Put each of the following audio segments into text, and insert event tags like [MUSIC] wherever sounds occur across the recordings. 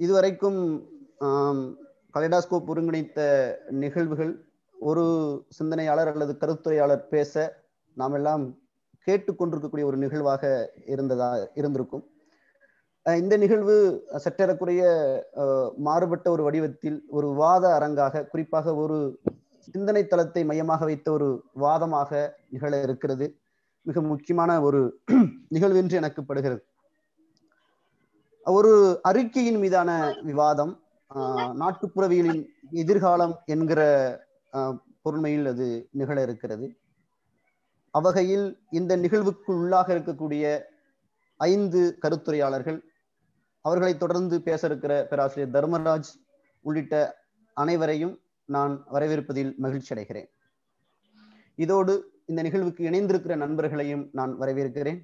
இதுவரைக்கும் ஆம், கலைடாஸ்கோப் ஒருங்கிணைத்த நிகழ்வுகள் ஒரு சிந்தனையாளர் அல்லது கருத்துரையாளர் பேச நாம் எல்லாம் கேட்டுக்கொண்டிருக்கக்கூடிய ஒரு நிகழ்வாக இருந்ததா இருந்திருக்கும். இந்த நிகழ்வு சற்றேறக்குறைய மாறுபட்ட ஒரு வடிவத்தில் ஒரு வாத அரங்காக குறிப்பாக ஒரு சிந்தனை தளத்தை மையமாக வைத்த ஒரு வாதமாக நிகழ இருக்கிறது. மிக முக்கியமான ஒரு நிகழ்வு என்று எனக்கு படுகிறது. ஒரு அறிக்கையின் மீதான விவாதம் நாட்டுப்புறவியலின் எதிர்காலம் என்கிற ஆஹ், பொருண்மையில் அது நிகழ இருக்கிறது. அவ்வகையில் இந்த நிகழ்வுக்கு உள்ளாக இருக்கக்கூடிய ஐந்து கருத்துரையாளர்கள் அவர்களை தொடர்ந்து பேச இருக்கிற பேராசிரியர் தர்மராஜ் உள்ளிட்ட அனைவரையும் நான் வரவேற்பதில் மகிழ்ச்சி அடைகிறேன். இதோடு இந்த நிகழ்வுக்கு இணைந்திருக்கிற நண்பர்களையும் நான் வரவேற்கிறேன்.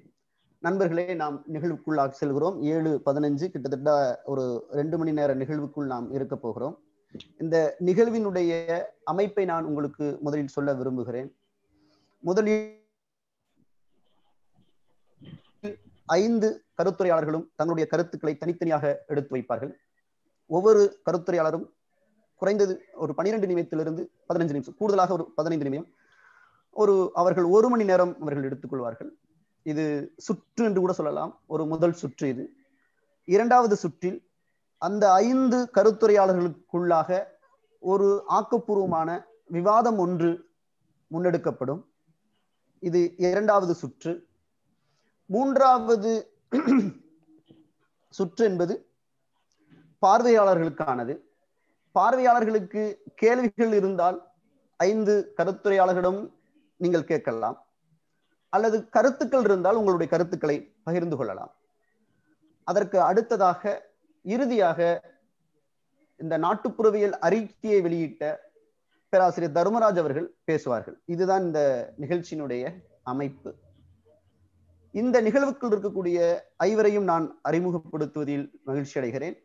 நண்பர்களே நாம் நிகழ்வுக்குள்ளாக செல்கிறோம். ஏழு பதினஞ்சு கிட்டத்தட்ட ஒரு ரெண்டு மணி நேர நிகழ்வுக்குள் நாம் இருக்க போகிறோம். இந்த நிகழ்வினுடைய அமைப்பை நான் உங்களுக்கு முதலில் சொல்ல விரும்புகிறேன். முதலில் ஐந்து கருத்துரையாளர்களும் தங்களுடைய கருத்துக்களை தனித்தனியாக எடுத்து வைப்பார்கள். ஒவ்வொரு கருத்துரையாளரும் குறைந்தது ஒரு பனிரெண்டு நிமிடத்திலிருந்து பதினஞ்சு நிமிஷம் கூடுதலாக ஒரு பதினைந்து நிமிடம். ஒரு அவர்கள் ஒரு மணி நேரம் அவர்கள் எடுத்துக்கொள்வார்கள் இது சுற்று என்று கூட சொல்லலாம். ஒரு முதல் சுற்று இது. இரண்டாவது சுற்றில் அந்த ஐந்து கருத்துரையாளர்களுக்குள்ளாக ஒரு ஆக்கப்பூர்வமான விவாதம் ஒன்று முன்னெடுக்கப்படும். இது இரண்டாவது சுற்று. மூன்றாவது சுற்று என்பது பார்வையாளர்களுக்கானது. பார்வையாளர்களுக்கு கேள்விகள் இருந்தால் ஐந்து கருத்துரையாளர்களிடம் நீங்கள் கேட்கலாம். அல்லது கருத்துக்கள் இருந்தால் உங்களுடைய கருத்துக்களை பகிர்ந்து கொள்ளலாம். அதற்கு அடுத்ததாக இறுதியாக இந்த நாட்டுப்புறவியல் அறிக்கையை வெளியிட்ட பேராசிரியர் தர்மராஜ் அவர்கள் பேசுவார்கள். இதுதான் இந்த நிகழ்ச்சியினுடைய அமைப்பு. இந்த நிகழ்வுக்குள் இருக்கக்கூடிய ஐவரையும் நான் அறிமுகப்படுத்துவதில் மகிழ்ச்சி அடைகிறேன்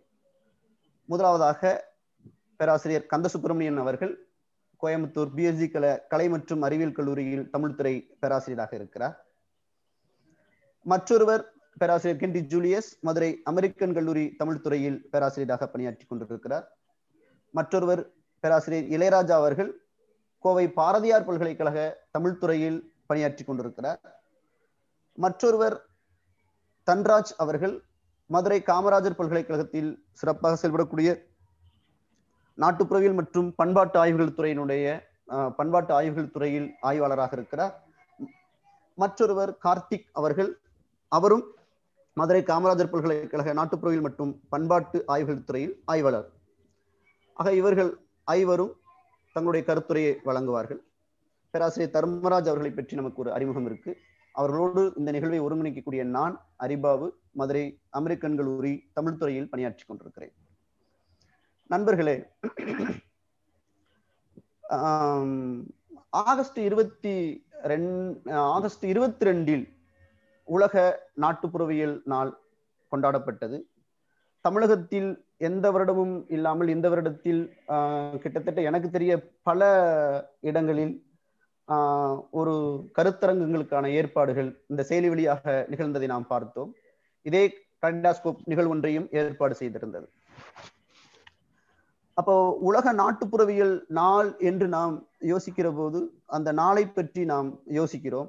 முதலாவதாக பேராசிரியர் கந்த சுப்பிரமணியன் அவர்கள் கோயம்புத்தூர் பிஎஸ்சி கலை கலை மற்றும் அறிவியல் கல்லூரியில் தமிழ்துறை பேராசிரியராக இருக்கிறார். மற்றொருவர் பேராசிரியர் கென்டி ஜூலியஸ் மதுரை அமெரிக்கன் கல்லூரி தமிழ்துறையில் பேராசிரியராக பணியாற்றி கொண்டிருக்கிறார். மற்றொருவர் பேராசிரியர் இளையராஜா அவர்கள் கோவை பாரதியார் பல்கலைக்கழக தமிழ்துறையில் பணியாற்றி கொண்டிருக்கிறார். மற்றொருவர் தன்ராஜ் அவர்கள் மதுரை காமராஜர் பல்கலைக்கழகத்தில் சிறப்பாக செயல்படக்கூடிய நாட்டுப்புறவியல் மற்றும் பண்பாட்டு ஆய்வுகள் துறையினுடைய பண்பாட்டு ஆய்வுகள் துறையில் ஆய்வாளராக இருக்கிறார். மற்றொருவர் கார்த்திக் அவர்கள். அவரும் மதுரை காமராஜர் பல்கலைக்கழக நாட்டுப்புறவியல் மற்றும் பண்பாட்டு ஆய்வுகள் துறையில் ஆய்வாளர். ஆக இவர்கள் ஐவரும் தங்களுடைய கருத்துரையை வழங்குவார்கள். பேராசிரியர் தர்மராஜ் அவர்களை பற்றி நமக்கு ஒரு அறிமுகம் இருக்கு. அவர்களோடு இந்த நிகழ்வை ஒருங்கிணைக்கக்கூடிய நான் அரிபாவு மதுரை அமெரிக்கன் கல்லூரி தமிழ் துறையில் பணியாற்றி கொண்டிருக்கிறேன். நண்பர்களே ஆகஸ்ட் இருபத்தி ரெண் ஆகஸ்ட் இருபத்தி ரெண்டில் உலக நாட்டுப்புறவியல் நாள் கொண்டாடப்பட்டது. தமிழகத்தில் எந்த வருடமும் இல்லாமல் இந்த வருடத்தில் ஆஹ், கிட்டத்தட்ட எனக்கு தெரிய பல இடங்களில் ஆஹ், ஒரு கருத்தரங்கங்களுக்கான ஏற்பாடுகள் இந்த செயலி வழியாக நிகழ்ந்ததை நாம் பார்த்தோம். இதே கண்டாஸ்கோப் நிகழ்வு ஒன்றையும் ஏற்பாடு செய்திருந்தது. அப்போ உலக நாட்டுப்புறவியல் நாள் என்று நாம் யோசிக்கிற போது அந்த நாளை பற்றி நாம் யோசிக்கிறோம்.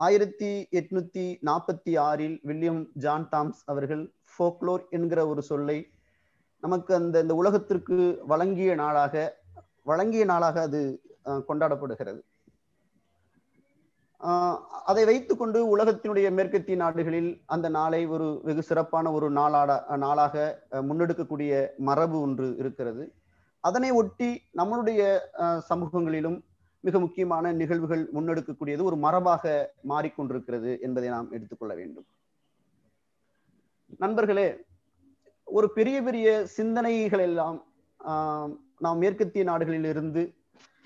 ஆயிரத்தி எட்நூத்தி நாற்பத்தி ஆறில் வில்லியம் ஜான் தாம்ஸ் அவர்கள் ஃபோக்லோர் என்கிற ஒரு சொல்லை நமக்கு அந்த இந்த உலகத்திற்கு வழங்கிய நாளாக வழங்கிய நாளாக அது கொண்டாடப்படுகிறது. அதை வைத்துக்கொண்டு உலகத்தினுடைய மேற்கத்திய நாடுகளில் அந்த நாளை ஒரு வெகு சிறப்பான ஒரு நாளாட நாளாக முன்னெடுக்கக்கூடிய மரபு ஒன்று இருக்கிறது. அதனை ஒட்டி நம்மளுடைய சமூகங்களிலும் மிக முக்கியமான நிகழ்வுகள் முன்னெடுக்கக்கூடியது ஒரு மரபாக மாறிக்கொண்டிருக்கிறது என்பதை நாம் எடுத்துக்கொள்ள வேண்டும். நண்பர்களே ஒரு பெரிய பெரிய சிந்தனைகள் எல்லாம் நாம் மேற்கத்திய நாடுகளில் இருந்து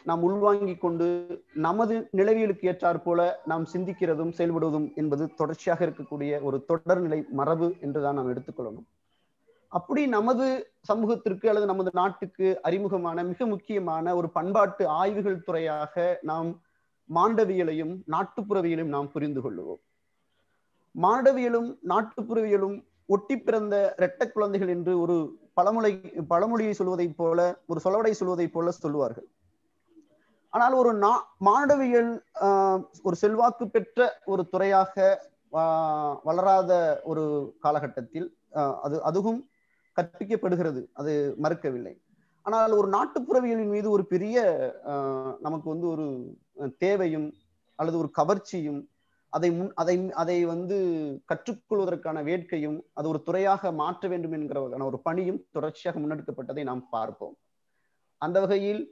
நாம் உள்வாங்கிக் கொண்டு நமது நிலவியலுக்கு ஏற்றாற் போல நாம் சிந்திக்கிறதும் செயல்படுவதும் என்பது தொடர்ச்சியாக இருக்கக்கூடிய ஒரு தொடர்நிலை மரபு என்றுதான் நாம் எடுத்துக்கொள்ளணும் அப்படி நமது சமூகத்திற்கு அல்லது நமது நாட்டுக்கு அறிமுகமான மிக முக்கியமான ஒரு பண்பாட்டு ஆய்வுகள் துறையாக நாம் மாண்டவியலையும் நாட்டுப்புறவியலையும் நாம் புரிந்து கொள்ளுவோம். மாண்டவியலும் நாட்டுப்புறவியலும் ஒட்டி பிறந்த இரட்டை குழந்தைகள் என்று ஒரு பழமொழி பழமொழியை சொல்வதைப் போல ஒரு சொலவடை சொல்வதைப் போல சொல்லுவார்கள். ஆனால் ஒரு நா மாணவியல் ஒரு செல்வாக்கு பெற்ற ஒரு துறையாக வளராத ஒரு காலகட்டத்தில் அது அதுவும் கற்பிக்கப்படுகிறது. அது மறுக்கவில்லை. ஆனால் ஒரு நாட்டுப்புறவியலின் மீது ஒரு பெரிய நமக்கு வந்து ஒரு தேவையும் அல்லது ஒரு கவர்ச்சியும் அதை முன் அதை அதை வந்து கற்றுக்கொள்வதற்கான வேட்கையும் அது ஒரு துறையாக மாற்ற வேண்டும் என்கிற ஒரு பணியும் தொடர்ச்சியாக முன்னெடுக்கப்பட்டதை நாம் பார்ப்போம். அந்த வகையில்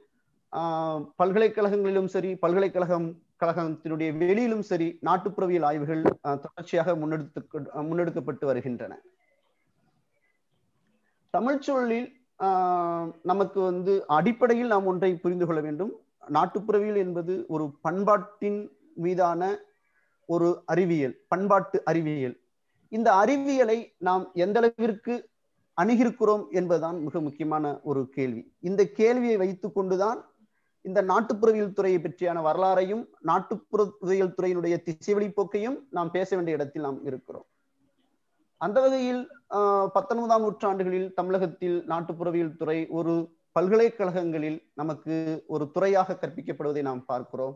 பல்கலைக்கழகங்களிலும் சரி பல்கலைக்கழகம் கழகத்தினுடைய வெளியிலும் சரி நாட்டுப்புறவியல் ஆய்வுகள் தொடர்ச்சியாக முன்னெடுத்து முன்னெடுக்கப்பட்டு வருகின்றன. தமிழ்ச்சூழலில் ஆஹ், நமக்கு வந்து அடிப்படையில் நாம் ஒன்றை புரிந்து கொள்ள வேண்டும். நாட்டுப்புறவியல் என்பது ஒரு பண்பாட்டின் மீதான ஒரு அறிவியல் பண்பாட்டு அறிவியல். இந்த அறிவியலை நாம் எந்த அளவிற்கு அணுகிருக்கிறோம் என்பதுதான் மிக முக்கியமான ஒரு கேள்வி. இந்த கேள்வியை வைத்துக் கொண்டுதான் இந்த நாட்டுப்புறவியல் துறையை பற்றியான வரலாறையும் நாட்டுப்புறவியல் துறையினுடைய திசைவெளி போக்கையும் நாம் பேச வேண்டிய இடத்தில் நாம் இருக்கிறோம். அந்த வகையில் ஆஹ், பத்தொன்பதாம் நூற்றாண்டுகளில் தமிழகத்தில் நாட்டுப்புறவியல் துறை ஒரு பல்கலைக்கழகங்களில் நமக்கு ஒரு துறையாக கற்பிக்கப்படுவதை நாம் பார்க்கிறோம்.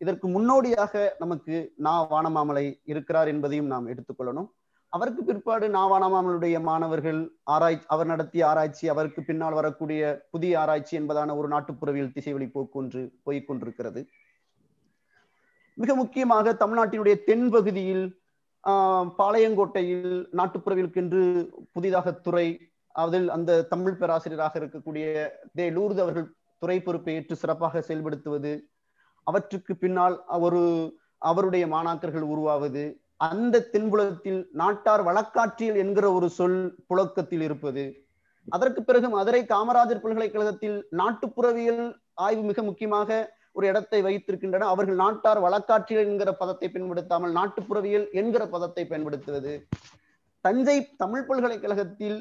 இதற்கு முன்னோடியாக நமக்கு நா. வானமாமலை இருக்கிறார் என்பதையும் நாம் எடுத்துக்கொள்ளணும் அவருக்கு பிற்பாடு நாவானாமலுடைய மாணவர்கள் ஆராய்ச்சி அவர் நடத்திய ஆராய்ச்சி அவருக்கு பின்னால் வரக்கூடிய புதிய ஆராய்ச்சி என்பதான ஒரு நாட்டுப்புறவியல் திசைவழி போக்கு ஒன்று போய்க் மிக முக்கியமாக தமிழ்நாட்டினுடைய தென்பகுதியில் பாளையங்கோட்டையில் நாட்டுப்புறவியலுக்கென்று புதிதாக துறை அதில் அந்த தமிழ் பேராசிரியராக இருக்கக்கூடிய தே. லூர்து அவர்கள் துறை பொறுப்பை ஏற்று சிறப்பாக செயல்படுத்துவது அவற்றுக்கு பின்னால் ஒரு அவருடைய மாணாக்கர்கள் உருவாவது அந்த தென்புலத்தில் நாட்டார் வழக்காற்றியல் என்கிற ஒரு சொல் புழக்கத்தில் இருப்பது. அதற்கு பிறகு மதுரை காமராஜர் பல்கலைக்கழகத்தில் நாட்டுப்புறவியல் ஆய்வு மிக முக்கியமாக ஒரு இடத்தை வைத்திருக்கின்றன. அவர்கள் நாட்டார் வழக்காற்றியல் என்கிற பதத்தை பயன்படுத்தாமல் நாட்டுப்புறவியல் என்கிற பதத்தை பயன்படுத்துவது. தஞ்சை தமிழ் பல்கலைக்கழகத்தில்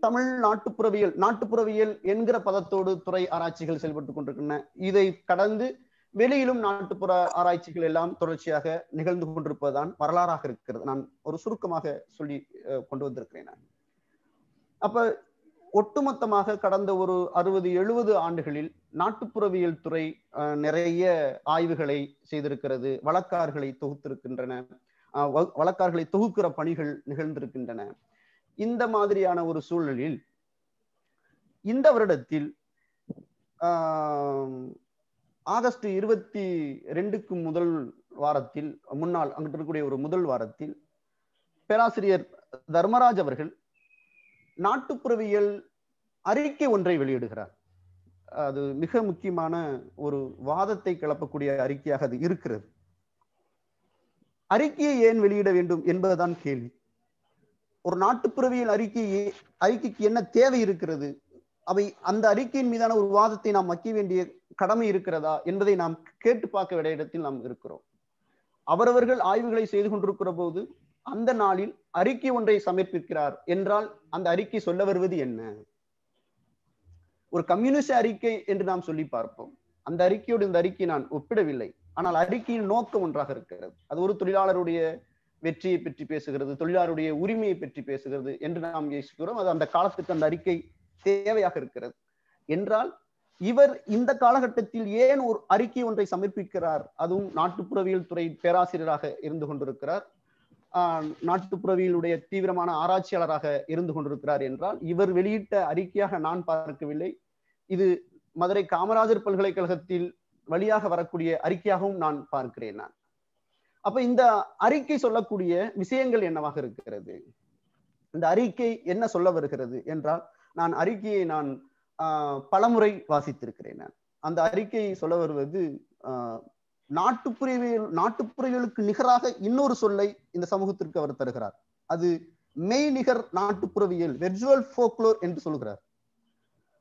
தமிழ் நாட்டுப்புறவியல் நாட்டுப்புறவியல் என்கிற பதத்தோடு துறை ஆராய்ச்சிகள் செயல்பட்டுக் கொண்டிருக்கின்றன. இதை கடந்து வெளியிலும் நாட்டுப்புற ஆராய்ச்சிகள் எல்லாம் தொடர்ச்சியாக நிகழ்ந்து கொண்டிருப்பதுதான் வரலாறாக இருக்கிறது. நான் ஒரு சுருக்கமாக சொல்லி கொண்டு வந்திருக்கிறேன் நான். அப்ப ஒட்டுமொத்தமாக கடந்த ஒரு அறுபது எழுபது ஆண்டுகளில் நாட்டுப்புறவியல் துறை அஹ், நிறைய ஆய்வுகளை செய்திருக்கிறது வழக்கார்களை தொகுத்திருக்கின்றன வழக்கார்களை வ- தொகுக்கிற பணிகள் நிகழ்ந்திருக்கின்றன. இந்த மாதிரியான ஒரு சூழலில் இந்த வருடத்தில் ஆஹ், ஆகஸ்ட் இருபத்தி ரெண்டுக்கு முதல் வாரத்தில் முன்னால் அங்கிட்டு இருக்கக்கூடிய ஒரு முதல் வாரத்தில் பேராசிரியர் தர்மராஜ் அவர்கள் நாட்டுப்புறவியல் அறிக்கை ஒன்றை வெளியிடுகிறார். அது மிக முக்கியமான ஒரு வாதத்தை கிளப்பக்கூடிய அறிக்கையாக அது இருக்கிறது. அறிக்கையை ஏன் வெளியிட வேண்டும் என்பதுதான் கேள்வி. ஒரு நாட்டுப்புறவியல் அறிக்கையை அறிக்கைக்கு என்ன தேவை இருக்கிறது? அவை அந்த அறிக்கையின் மீதான ஒரு வாதத்தை நாம் வைக்க வேண்டிய கடமை இருக்கிறதா என்பதை நாம் கேட்டு பார்க்க வேண்டிய இடத்தில் நாம் இருக்கிறோம். அவரவர்கள் ஆய்வுகளை செய்து கொண்டிருக்கிற போது அந்த நாளில் அறிக்கை ஒன்றை சமர்ப்பிக்கிறார் என்றால் அந்த அறிக்கை சொல்ல வருவது என்ன? ஒரு கம்யூனிஸ்ட் அறிக்கை என்று நாம் சொல்லி பார்ப்போம். அந்த அறிக்கையோடு இந்த அறிக்கை நான் ஒப்பிடவில்லை. ஆனால் அறிக்கையின் நோக்கம் ஒன்றாக இருக்கிறது. அது ஒரு தொழிலாளருடைய வெற்றியை பற்றி பேசுகிறது தொழிலாளருடைய உரிமையை பற்றி பேசுகிறது என்று நாம் யோசிக்கிறோம். அது அந்த காலத்துக்கு அந்த அறிக்கை தேவையாக இருக்கிறது. என்றால் இவர் இந்த காலகட்டத்தில் ஏன் ஒரு அறிக்கை ஒன்றை சமர்ப்பிக்கிறார்? அதுவும் நாட்டுப்புறவியல் துறை பேராசிரியராக இருந்து கொண்டிருக்கிறார். ஆஹ் நாட்டுப்புறவியலுடைய தீவிரமான ஆராய்ச்சியாளராக இருந்து கொண்டிருக்கிறார் என்றால் இவர் வெளியிட்ட அறிக்கையாக நான் பார்க்கவில்லை. இது மதுரை காமராஜர் பல்கலைக்கழகத்தில் வழியாக வரக்கூடிய அறிக்கையாகவும் நான் பார்க்கிறேன் நான். அப்ப இந்த அறிக்கை சொல்லக்கூடிய விஷயங்கள் என்னவாக இருக்கிறது? இந்த அறிக்கை என்ன சொல்ல வருகிறது என்றால் நான் அறிக்கையை நான் ஆஹ், பலமுறை வாசித்திருக்கிறேன் நான். அந்த அறிக்கையை சொல்ல வருவது ஆஹ், நாட்டுப்புறவியல் நாட்டுப்புறவியலுக்கு நிகராக இன்னொரு சொல்லை இந்த சமூகத்திற்கு அவர் தருகிறார். அது மெய்நிகர் நாட்டுப்புறவியல் வெர்ச்சுவல் ஃபோக்லோர் என்று சொல்கிறார்.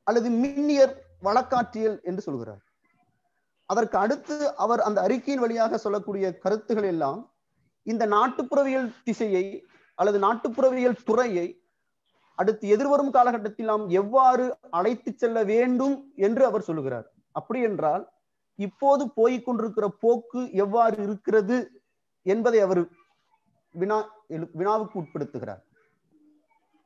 அல்லது மின்னியர் வழக்காற்றியல் என்று சொல்கிறார். அதற்கு அடுத்து அவர் அந்த அறிக்கையின் வழியாக சொல்லக்கூடிய கருத்துகள் எல்லாம் இந்த நாட்டுப்புறவியல் திசையை அல்லது நாட்டுப்புறவியல் துறையை அடுத்து எதிர்வரும் காலகட்டத்தில் நாம் எவ்வாறு அழைத்து செல்ல வேண்டும் என்று அவர் சொல்லுகிறார். அப்படி என்றால் இப்போது போய்க் கொண்டிருக்கிற போக்கு எவ்வாறு இருக்கிறது என்பதை அவர் வினா எழு- வினாவுக்கு உட்படுத்துகிறார்.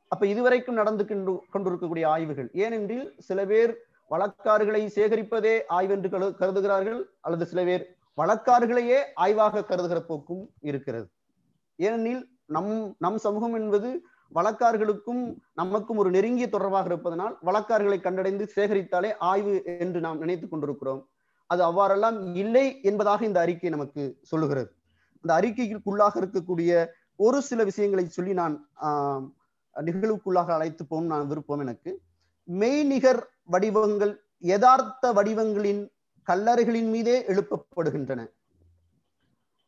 அப்ப இதுவரைக்கும் நடந்து கொண்டிருக்கக்கூடிய ஆய்வுகள் ஏனென்றில் சில பேர் வழக்காறுகளை சேகரிப்பதே ஆய்வென்று கரு- கருதுகிறார்கள் அல்லது சில பேர் வழக்காறுகளையே ஆய்வாக கருதுகிற போக்கும் இருக்கிறது. ஏனெனில் நம் நம் சமூகம் என்பது வழக்கார்களுக்கும் நமக்கும் ஒரு நெருங்கிய தொடர்பாக இருப்பதனால் வழக்கார்களை கண்டடைந்து சேகரித்தாலே ஆய்வு என்று நாம் நினைத்துக் கொண்டிருக்கிறோம். அது அவ்வாறெல்லாம் இல்லை என்பதாக இந்த அறிக்கை நமக்கு சொல்லுகிறது. அந்த அறிக்கைக்குள்ளாக இருக்கக்கூடிய ஒரு சில விஷயங்களை சொல்லி நான் நிகழ்வுக்குள்ளாக அழைத்து போகணும் நான் விருப்பம் எனக்கு. மெய்நிகர் வடிவங்கள் யதார்த்த வடிவங்களின் கல்லறைகளின் மீதே எழுப்பப்படுகின்றன.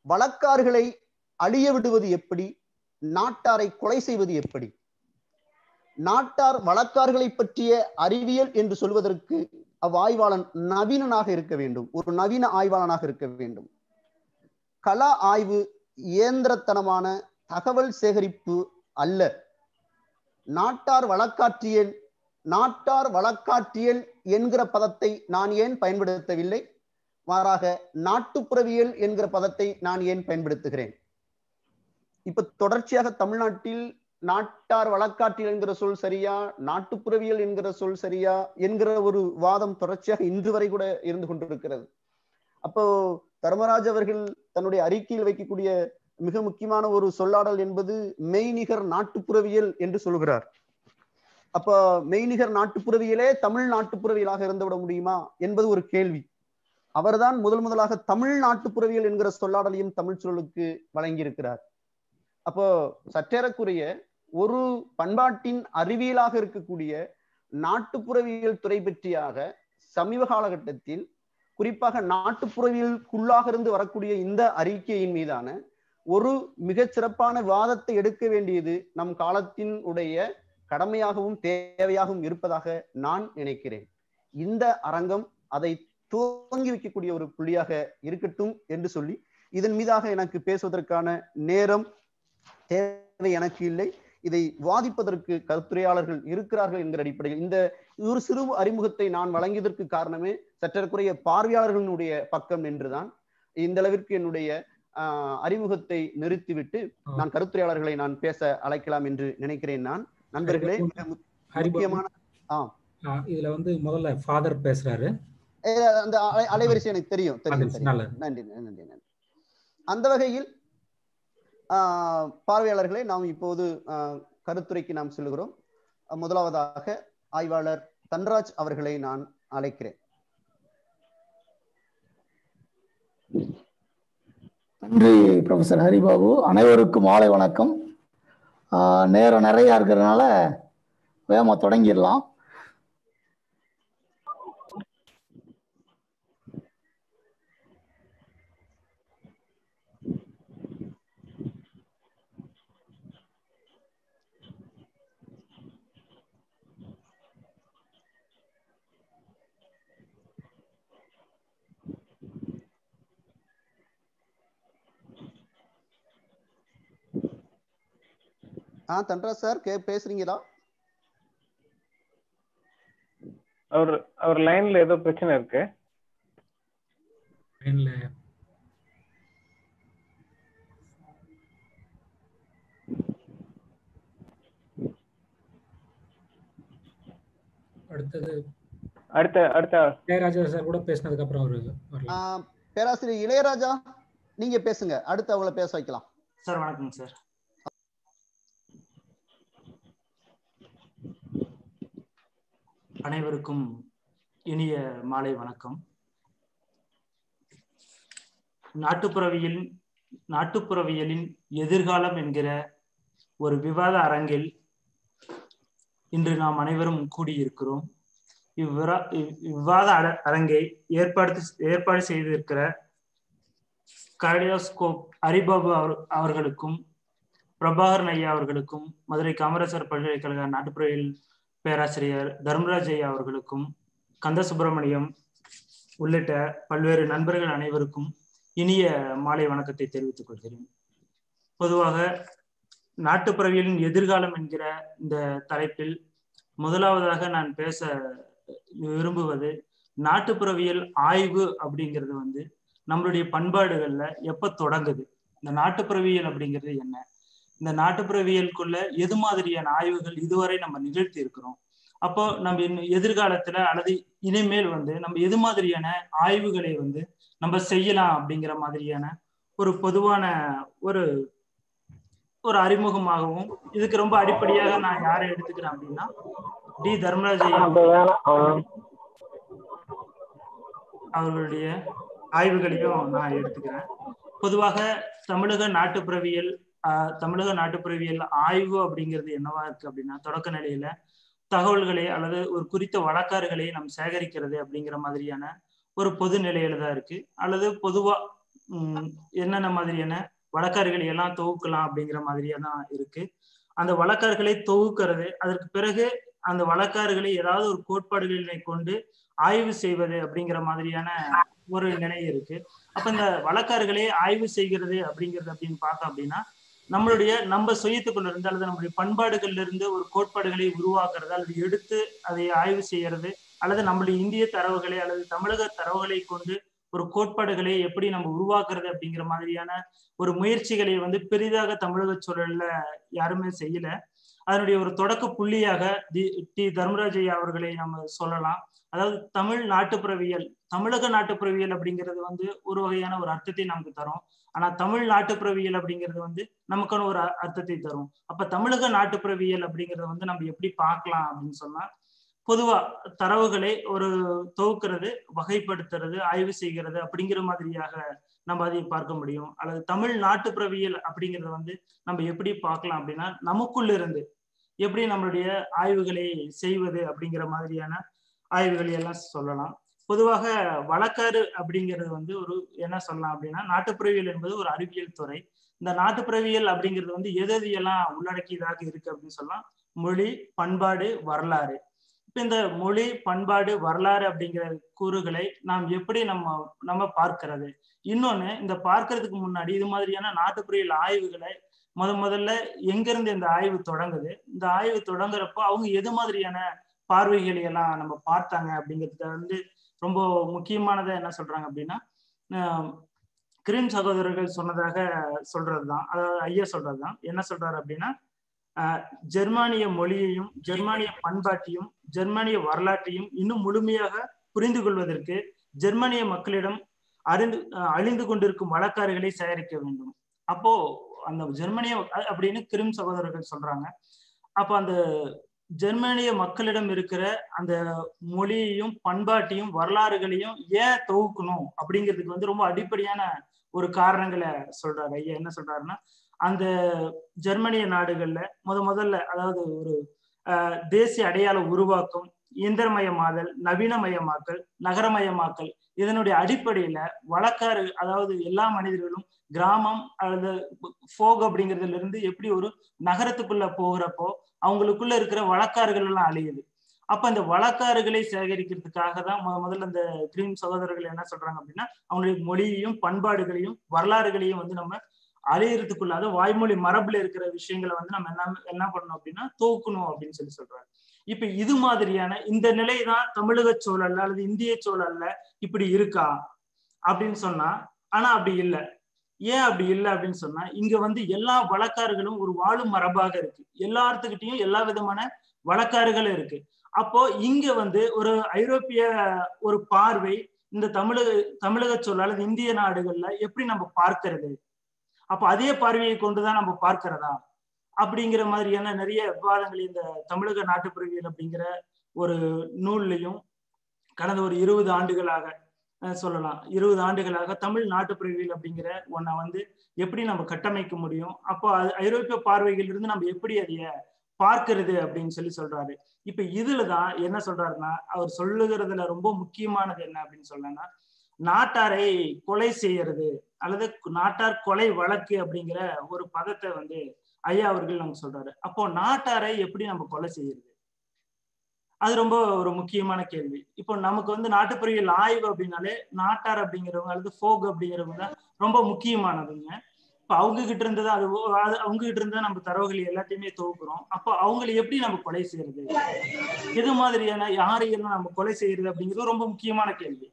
வழக்கார்களை அழிய விடுவது எப்படி? நாட்டாரை கொலை செய்வது எப்படி? நாட்டார் வழக்கார்களை பற்றிய அறிவியல் என்று சொல்வதற்கு அவ்வாய்வாளன் நவீனனாக இருக்க வேண்டும். ஒரு நவீன ஆய்வாளனாக இருக்க வேண்டும். கலா ஆய்வு இயந்திரத்தனமான தகவல் சேகரிப்பு அல்ல. நாட்டார் வழக்காற்றியல் நாட்டார் வழக்காற்றியல் என்கிற பதத்தை நான் ஏன் பயன்படுத்தவில்லை? மாறாக நாட்டுப்புறவியல் என்கிற பதத்தை நான் ஏன் பயன்படுத்துகிறேன்? இப்ப தொடர்ச்சியாக தமிழ்நாட்டில் நாட்டார் வழக்காற்றியல் என்கிற சொல் சரியா நாட்டுப்புறவியல் என்கிற சொல் சரியா என்கிற ஒரு வாதம் தொடர்ச்சியாக இன்று வரை கூட இருந்து கொண்டிருக்கிறது. அப்போ தர்மராஜ் அவர்கள் தன்னுடைய அறிக்கையில் வைக்கக்கூடிய மிக முக்கியமான ஒரு சொல்லாடல் என்பது மெய்நிகர் நாட்டுப்புறவியல் என்று சொல்கிறார். அப்ப மெய்நிகர் நாட்டுப்புறவியலே தமிழ் நாட்டுப்புறவியலாக இருந்துவிட முடியுமா என்பது ஒரு கேள்வி. அவர்தான் முதல் முதலாக தமிழ் நாட்டுப்புறவியல் என்கிற சொல்லாடலையும் தமிழ் சொல்லுக்கு வழங்கியிருக்கிறார். அப்போ சற்றேறக்குரிய ஒரு பண்பாட்டின் அறிவியலாக இருக்கக்கூடிய நாட்டுப்புறவியல் துறை பற்றியாக சமீப காலகட்டத்தில் குறிப்பாக நாட்டுப்புறவியலுக்குள்ளாக இருந்து வரக்கூடிய இந்த அறிக்கையின் மீதான ஒரு மிகச் சிறப்பான வாதத்தை எடுக்க வேண்டியது நம் காலத்தின் உடைய கடமையாகவும் தேவையாகவும் இருப்பதாக நான் நினைக்கிறேன். இந்த அரங்கம் அதை துவங்கி வைக்கக்கூடிய ஒரு புள்ளியாக இருக்கட்டும் என்று சொல்லி இதன் மீதாக எனக்கு பேசுவதற்கான நேரம் தேவை எனக்கு இல்லை. இதை வாதிப்பதற்கு கருத்துரையாளர்கள் இருக்கிறார்கள் என்கிற அடிப்படையில். இந்த ஒரு சிறு அறிமுகத்தை நான் வழங்கியதற்கு காரணமே சற்றற்குறைய பார்வையாளர்களுடைய பக்கம் என்றுதான் இந்த அளவிற்கு என்னுடைய அறிமுகத்தை நிறுத்திவிட்டு நான் கருத்துரையாளர்களை நான் பேச அழைக்கலாம் என்று நினைக்கிறேன் நான். நண்பர்களே முக்கியமான ஆ. ஆ, இதுல வந்து முதல்ல ஃபாதர் பேசுறாரு. அந்த அலை- அலைவரிசை எனக்கு தெரியும் தெரியும் நன்றி நன்றி நன்றி. அந்த வகையில் பார்வையாளர்களை நாம் இப்போது கருத்துரைக்கு நாம் செல்கிறோம் முதலாவதாக ஆய்வாளர் தன்ராஜ் அவர்களை நான் அழைக்கிறேன். நன்றி ப்ரொஃபசர் ஹரிபாபு. அனைவருக்கும் மாலை வணக்கம். நேரம் நிறையா இருக்கிறதுனால வேகமாக தொடங்கிடலாம். ஆ தன்ராஜ் சார் கே பேசுறீங்களா? அவர் அவர் லைன்ல ஏதோ பிரச்சனை இருக்கு. லைன்ல. அடுத்தது அடுத்த அடுத்த இளையராஜா சார் கூட பேசினதுக்கு அப்புறம் அவரு பேராசிரியர் இளையராஜா நீங்க பேசுங்க. அடுத்து அவங்கள பேச வைக்கலாம். சார் வணக்கங்க சார். அனைவருக்கும் இனிய மாலை வணக்கம். நாட்டுப்புறவியல் நாட்டுப்புறவியலின் எதிர்காலம் என்கிற ஒரு விவாத அரங்கில் இன்று நாம் அனைவரும் கூடியிருக்கிறோம். இவ்விரா இவ்- இவ்விவாத அரங்கை ஏற்பாடு ஏற்பாடு செய்திருக்கிற கார்டியோஸ்கோப் ஹரிபாபு அவர் அவர்களுக்கும் பிரபாகரன் ஐயா அவர்களுக்கும் மதுரை காமராசர் பல்கலைக்கழக நாட்டுப்புறவியல் பேராசிரியர் தர்மராஜ் ஐயா அவர்களுக்கும் கந்த சுப்பிரமணியம் உள்ளிட்ட பல்வேறு நண்பர்கள் அனைவருக்கும் இனிய மாலை வணக்கத்தை தெரிவித்துக் கொள்கிறேன். பொதுவாக நாட்டுப்புறவியலின் எதிர்காலம் என்கிற இந்த தலைப்பில் முதலாவதாக நான் பேச விரும்புவது நாட்டுப்புறவியல் ஆய்வு அப்படிங்கிறது வந்து நம்மளுடைய பண்பாடுகள்ல எப்ப தொடங்குது? இந்த நாட்டுப்புறவியல் அப்படிங்கிறது என்ன? இந்த நாட்டுப்புறவியலுக்குள்ள எது மாதிரியான ஆய்வுகள் இதுவரை நம்ம நிகழ்த்தி இருக்கிறோம்? அப்போ நம்ம எதிர்காலத்துல அல்லது இனிமேல் வந்து நம்ம எது மாதிரியான ஆய்வுகளை வந்து நம்ம செய்யலாம் அப்படிங்கிற மாதிரியான ஒரு பொதுவான ஒரு ஒரு அறிமுகமாகவும் இதுக்கு ரொம்ப அடிப்படையாக நான் யாரை எடுத்துக்கிறேன் அப்படின்னா டி. தர்மராஜ் அவர்களுடைய ஆய்வுகளையும் நான் எடுத்துக்கிறேன். பொதுவாக தமிழக நாட்டுப்புறவியல் தமிழக நாட்டுப்புறவியல் ஆய்வு அப்படிங்கிறது என்னவா இருக்கு அப்படின்னா தொடக்க நிலையில தகவல்களை அல்லது ஒரு குறித்த வழக்காறுகளை நாம் சேகரிக்கிறது அப்படிங்கிற மாதிரியான ஒரு பொது நிலையில தான் இருக்கு. அல்லது பொதுவா என்னென்ன மாதிரியான வழக்காறுகளை எல்லாம் தொகுக்கலாம் அப்படிங்கிற மாதிரியா தான் இருக்கு. அந்த வழக்காறுகளை தொகுக்கிறது அதற்கு பிறகு அந்த வழக்காறுகளை ஏதாவது ஒரு கோட்பாடுகளை கொண்டு ஆய்வு செய்வது அப்படிங்கிற மாதிரியான ஒரு நிலை இருக்கு. அப்ப இந்த வழக்காறுகளை ஆய்வு செய்கிறது அப்படிங்கிறது அப்படின்னு பார்த்தோம் அப்படின்னா நம்மளுடைய நம்ம சுயத்துக்குள்ள இருந்து அல்லது நம்மளுடைய பண்பாடுகள்ல இருந்து ஒரு கோட்பாடுகளை உருவாக்குறது அல்லது எடுத்து அதை ஆய்வு செய்யறது அல்லது நம்மளுடைய இந்திய தரவுகளை அல்லது தமிழக தரவுகளை கொண்டு ஒரு கோட்பாடுகளை எப்படி நம்ம உருவாக்குறது அப்படிங்கிற மாதிரியான ஒரு முயற்சிகளை வந்து பெரிதாக தமிழக சூழல்ல யாருமே செய்யல. அதனுடைய ஒரு தொடக்க புள்ளியாக தி- டி தர்மராஜய்யா அவர்களை நம்ம சொல்லலாம். அதாவது தமிழ் நாட்டுப்புறவியல் தமிழக நாட்டுப்புறவியல் அப்படிங்கிறது வந்து ஒரு வகையான ஒரு அர்த்தத்தை நமக்கு தரும். ஆனா தமிழ் நாட்டுப்புறவியல் அப்படிங்கிறது வந்து நமக்கான ஒரு அர்த்தத்தை தரும். அப்ப தமிழக நாட்டுப்புறவியல் அப்படிங்கறத வந்து நம்ம எப்படி பார்க்கலாம் அப்படின்னு சொன்னா பொதுவா தரவுகளை ஒரு தொகுக்கிறது வகைப்படுத்துறது ஆய்வு செய்கிறது அப்படிங்கிற மாதிரியாக நம்ம அதை பார்க்க முடியும். அல்லது தமிழ் நாட்டுப்புறவியல் அப்படிங்கறத வந்து நம்ம எப்படி பார்க்கலாம் அப்படின்னா நமக்குள்ள இருந்து எப்படி நம்மளுடைய ஆய்வுகளை செய்வது அப்படிங்கிற மாதிரியான ஆய்வுகளை எல்லாம் சொல்லலாம். பொதுவாக வழக்காறு அப்படிங்கிறது வந்து ஒரு என்ன சொல்லலாம் அப்படின்னா நாட்டுப்புறவியல் என்பது ஒரு அறிவியல் துறை. இந்த நாட்டுப்புறவியல் அப்படிங்கிறது வந்து எது எது எல்லாம் உள்ளடக்கியதாக இருக்கு அப்படின்னு சொல்லலாம் மொழி பண்பாடு வரலாறு. இப்ப இந்த மொழி பண்பாடு வரலாறு அப்படிங்கிற கூறுகளை நாம் எப்படி நம்ம நம்ம பார்க்கிறது? இன்னொன்னு இந்த பார்க்கறதுக்கு முன்னாடி இது மாதிரியான நாட்டுப்புறவியல் ஆய்வுகளை முத முதல்ல எங்கிருந்து இந்த ஆய்வு தொடங்குது? இந்த ஆய்வு தொடங்குறப்போ அவங்க எது மாதிரியான பார்வைகளை எல்லாம் நம்ம பார்த்தாங்க அப்படிங்கிறத வந்து ரொம்ப முக்கியமானதை என்ன சொல்றாங்க அப்படின்னா கிரீம் சகோதரர்கள் சொன்னதாக சொல்றதுதான். அதாவது ஐயா சொல்றதுதான். என்ன சொல்றாரு அப்படின்னா ஜெர்மானிய மொழியையும் ஜெர்மானிய பண்பாட்டையும் ஜெர்மானிய வரலாற்றையும் இன்னும் முழுமையாக புரிந்து கொள்வதற்கு ஜெர்மானிய மக்களிடம் அறிந்து அழிந்து கொண்டிருக்கும் வழக்காறுகளை சேகரிக்க வேண்டும். அப்போ அந்த ஜெர்மனிய அப்படின்னு கிரிம் சகோதரர்கள் சொல்றாங்க. அப்ப அந்த ஜெர்மனிய மக்களிடம் இருக்கிற அந்த மொழியையும் பண்பாட்டையும் வரலாறுகளையும் ஏன் தொகுக்கணும் அப்படிங்கிறதுக்கு வந்து ரொம்ப அடிப்படையான ஒரு காரணங்களை சொல்றாரு ஐயா. என்ன சொல்றாருன்னா அந்த ஜெர்மனிய நாடுகள்ல முத முதல்ல அதாவது ஒரு ஆஹ், தேசிய அடையாள உருவாக்கம் இயந்திரமயமாதல் நவீனமயமாக்கல் நகரமயமாக்கல் இதனுடைய அடிப்படையில வழக்காறு அதாவது எல்லா மனிதர்களும் கிராமம் அல்லது ஃபோக் அப்படிங்கிறதுல இருந்து எப்படி ஒரு நகரத்துக்குள்ள போகிறப்போ அவங்களுக்குள்ள இருக்கிற வழக்காறுகள் எல்லாம் அழியுது. அப்ப அந்த வழக்காறுகளை சேகரிக்கிறதுக்காக தான் முத முதல்ல இந்த கிரீம் சகோதரர்கள் என்ன சொல்றாங்க அப்படின்னா அவங்களுடைய மொழியையும் பண்பாடுகளையும் வரலாறுகளையும் வந்து நம்ம அழியறதுக்குள்ளாத வாய்மொழி மரபுல இருக்கிற விஷயங்களை வந்து நம்ம என்ன என்ன பண்ணணும் அப்படின்னா தோக்கணும் அப்படின்னு சொல்லி சொல்றாங்க. இப்ப இது மாதிரியான இந்த நிலை தான் தமிழக சூழல்ல அல்லது இந்திய சூழல்ல இப்படி இருக்கா அப்படின்னு சொன்னா ஆனா அப்படி இல்லை. ஏன் அப்படி இல்லை அப்படின்னு சொன்னா இங்க வந்து எல்லா வழக்காறுகளும் ஒரு வாழும் மரபாக இருக்கு. எல்லாத்துக்கிட்டையும் எல்லா விதமான வழக்காறுகளும் இருக்கு. அப்போ இங்க வந்து ஒரு ஐரோப்பிய ஒரு பார்வை இந்த தமிழக தமிழக சூழல் அல்லது இந்திய நாடுகள்ல எப்படி நம்ம பார்க்கிறது? அப்ப அதே பார்வையை கொண்டுதான் நம்ம பார்க்கிறதா? அப்படிங்கிற மாதிரியான நிறைய விவாதங்கள் இந்த தமிழக நாட்டுப்புறவியல் அப்படிங்கிற ஒரு நூல்லையும் கடந்த ஒரு இருபது ஆண்டுகளாக சொல்லலாம். இருபது ஆண்டுகளாக தமிழ் நாட்டுப்புறவியல் அப்படிங்கிற ஒன்றை வந்து எப்படி நம்ம கட்டமைக்க முடியும்? அப்போ அது ஐரோப்பிய பார்வையிலிருந்து இருந்து நம்ம எப்படி அதைய பார்க்கிறது அப்படின்னு சொல்லி சொல்றாரு. இப்ப இதுலதான் என்ன சொல்றாருன்னா அவர் சொல்லுகிறதுல ரொம்ப முக்கியமானது என்ன அப்படின்னு சொல்லனா நாட்டாரை கொலை செய்யறது அல்லது நாட்டார் கொலை வழக்கு அப்படிங்கிற ஒரு பதத்தை வந்து ஐயா அவர்கள் நமக்கு சொல்றாரு. அப்போ நாட்டாரை எப்படி நம்ம கொலை செய்யறது? அது ரொம்ப ஒரு முக்கியமான கேள்வி. இப்போ நமக்கு வந்து நாட்டுப்புறவியல் ஆய்வு அப்படின்னாலே நாட்டார் அப்படிங்கிறவங்க அல்லது ஃபோக் அப்படிங்கிறவங்க தான் ரொம்ப முக்கியமானதுங்க. இப்போ அவங்க கிட்ட இருந்தது அது அது அவங்க கிட்ட இருந்தா நம்ம தரவுகள் எல்லாத்தையுமே தொகுக்கிறோம். அப்போ அவங்களை எப்படி நம்ம கொலை செய்யறது? எது மாதிரியான யாரையெல்லாம் நம்ம கொலை செய்யறது அப்படிங்கிறது ரொம்ப முக்கியமான கேள்வி.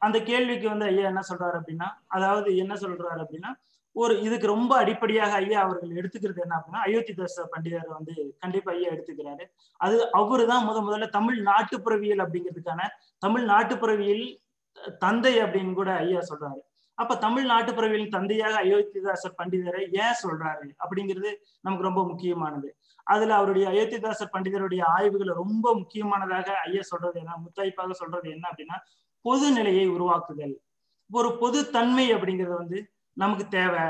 அந்த கேள்விக்கு வந்து ஐயா என்ன சொல்றாரு அப்படின்னா அதாவது என்ன சொல்றாரு அப்படின்னா ஒரு இதுக்கு ரொம்ப அடிப்படையாக ஐயா அவர்கள் எடுத்துக்கிறது என்ன அப்படின்னா அயோத்திதாச பண்டிதர் வந்து கண்டிப்பா ஐயா எடுத்துக்கிறாரு. அது அவரு தான் முத முதல்ல தமிழ் நாட்டுப்புறவியல் அப்படிங்கிறதுக்கான தமிழ் நாட்டுப்புறவியல் தந்தை அப்படின்னு கூட ஐயா சொல்றாரு. அப்ப தமிழ் நாட்டுப்புறவியலின் தந்தையாக அயோத்திதாசர் பண்டிதரை ஏன் சொல்றாரு அப்படிங்கிறது நமக்கு ரொம்ப முக்கியமானது. அதுல அவருடைய அயோத்திதாசர் பண்டிதருடைய ஆய்வுகளை ரொம்ப முக்கியமானதாக ஐயா சொல்றது என்ன முத்தாய்ப்பாக சொல்றது என்ன அப்படின்னா பொது நிலையை உருவாக்குதல். ஒரு பொது தன்மை அப்படிங்கிறது வந்து நமக்கு தேவை.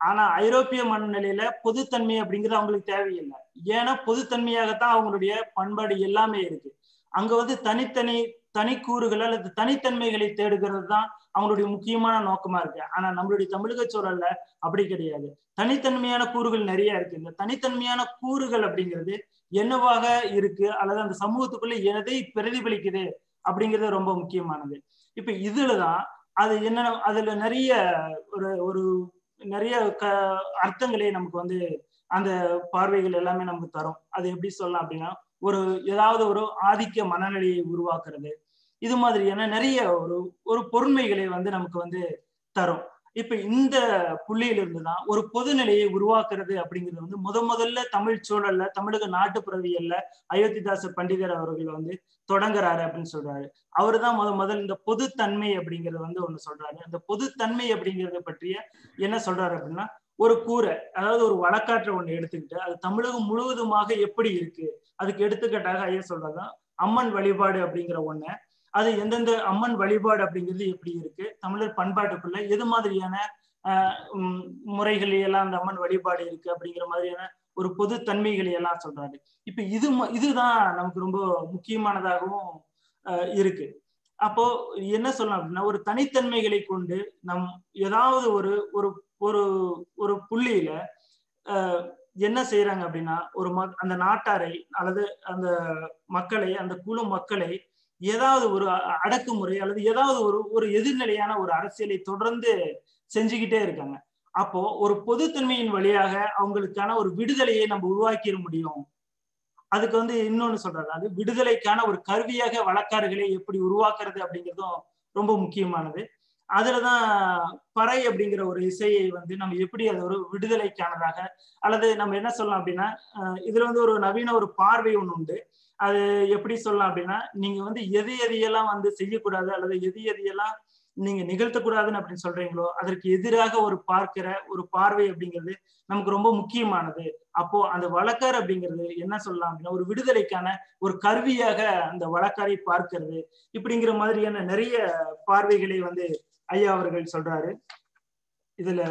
ஆனா ஐரோப்பிய மண்ணிலையில பொதுத்தன்மை அப்படிங்கிறது அவங்களுக்கு தேவையில்லை. ஏன்னா பொதுத்தன்மையாகத்தான் அவங்களுடைய பண்பாடு எல்லாமே இருக்கு. அங்க வந்து தனித்தனி தனி கூறுகள் அல்லது தனித்தன்மைகளை தேடுகிறது தான் அவங்களுடைய முக்கியமான நோக்கமா இருக்கு. ஆனா நம்மளுடைய தமிழக சூழல்ல அப்படி கிடையாது. தனித்தன்மையான கூறுகள் நிறைய இருக்கு. இந்த தனித்தன்மையான கூறுகள் அப்படிங்கிறது என்னவாக இருக்கு? அல்லது அந்த சமூகத்துக்குள்ள எதை பிரதிபலிக்குது அப்படிங்கிறது ரொம்ப முக்கியமானது. இப்ப இதுலதான் அது என்ன அதுல நிறைய ஒரு ஒரு நிறைய க அர்த்தங்களே நமக்கு வந்து அந்த பார்வைகள் எல்லாமே நமக்கு தரும். அது எப்படி சொல்லலாம் அப்படின்னா ஒரு ஏதாவது ஒரு ஆதிக்க மனநிலையை உருவாக்குறது. இது மாதிரியான நிறைய ஒரு ஒரு பொறுமைகளை வந்து நமக்கு வந்து தரும். இப்ப இந்த புள்ளியில இருந்துதான் ஒரு பொதுநிலையை உருவாக்குறது அப்படிங்கிறது வந்து முத முதல்ல தமிழ் சூழல்ல தமிழக நாட்டுப்புறவியல்ல அயோத்திதாச பண்டிதர் அவர்கள் வந்து தொடங்குறாரு அப்படின்னு சொல்றாரு. அவரு தான் முத முதல் இந்த பொதுத்தன்மை அப்படிங்கறது வந்து ஒண்ணு சொல்றாரு. அந்த பொதுத்தன்மை அப்படிங்கறத பற்றிய என்ன சொல்றாரு அப்படின்னா ஒரு கூரை அதாவது ஒரு வழக்காற்றை ஒண்ணு எடுத்துக்கிட்டு அது தமிழகம் முழுவதுமாக எப்படி இருக்கு? அதுக்கு எடுத்துக்காட்டாக ஐயா சொல்றதுதான் அம்மன் வழிபாடு அப்படிங்கிற ஒண்ணு அது எந்தெந்த அம்மன் வழிபாடு அப்படிங்கிறது எப்படி இருக்கு? தமிழர் பண்பாட்டுக்குள்ள எது மாதிரியான முறைகள் எல்லாம் அந்த அம்மன் வழிபாடு இருக்கு அப்படிங்கிற மாதிரியான ஒரு பொது தன்மைகளை எல்லாம் சொல்றாரு. இப்ப இது இதுதான் நமக்கு ரொம்ப முக்கியமானதாகவும் இருக்கு. அப்போ என்ன சொல்லலாம் அப்படின்னா ஒரு தனித்தன்மைகளை கொண்டு நம் ஏதாவது ஒரு ஒரு ஒரு ஒரு புள்ளியில என்ன செய்யறாங்க அப்படின்னா ஒரு மக் அந்த நாட்டாரை அல்லது அந்த மக்களை அந்த குழு மக்களை ஏதாவது ஒரு அடக்குமுறை அல்லது ஏதாவது ஒரு ஒரு எதிர்நிலையான ஒரு அரசியலை தொடர்ந்து செஞ்சுக்கிட்டே இருக்காங்க. அப்போ ஒரு பொதுத்தன்மையின் வழியாக அவங்களுக்கான ஒரு விடுதலையை நம்ம உருவாக்கிட முடியும். அதுக்கு வந்து இன்னொன்னு சொல்றாரு அது விடுதலைக்கான ஒரு கருவியாக வழக்காறுகளை எப்படி உருவாக்குறது அப்படிங்கிறதும் ரொம்ப முக்கியமானது. அதுலதான் பறை அப்படிங்கிற ஒரு இசையை வந்து நம்ம எப்படி அது ஒரு விடுதலைக்கானதாக அல்லது நம்ம என்ன சொல்லலாம் அப்படின்னா இதுல வந்து ஒரு நவீன ஒரு பார்வை ஒன்று உண்டு. அது எப்படி சொல்லலாம் அப்படின்னா நீங்க வந்து எது எதையெல்லாம் வந்து செய்யக்கூடாது அல்லது எது எதையெல்லாம் நீங்க நிகழ்த்தக்கூடாதுன்னு அப்படின்னு சொல்றீங்களோ அதற்கு எதிராக ஒரு பார்க்கிற ஒரு பார்வை அப்படிங்கிறது நமக்கு ரொம்ப முக்கியமானது. அப்போ அந்த வழக்கார் அப்படிங்கிறது என்ன சொல்லலாம் அப்படின்னா ஒரு விடுதலைக்கான ஒரு கருவியாக அந்த வழக்காரை பார்க்கிறது இப்படிங்கிற மாதிரியான நிறைய பார்வைகளை வந்து ஐயா அவர்கள் சொல்றாரு. இதுல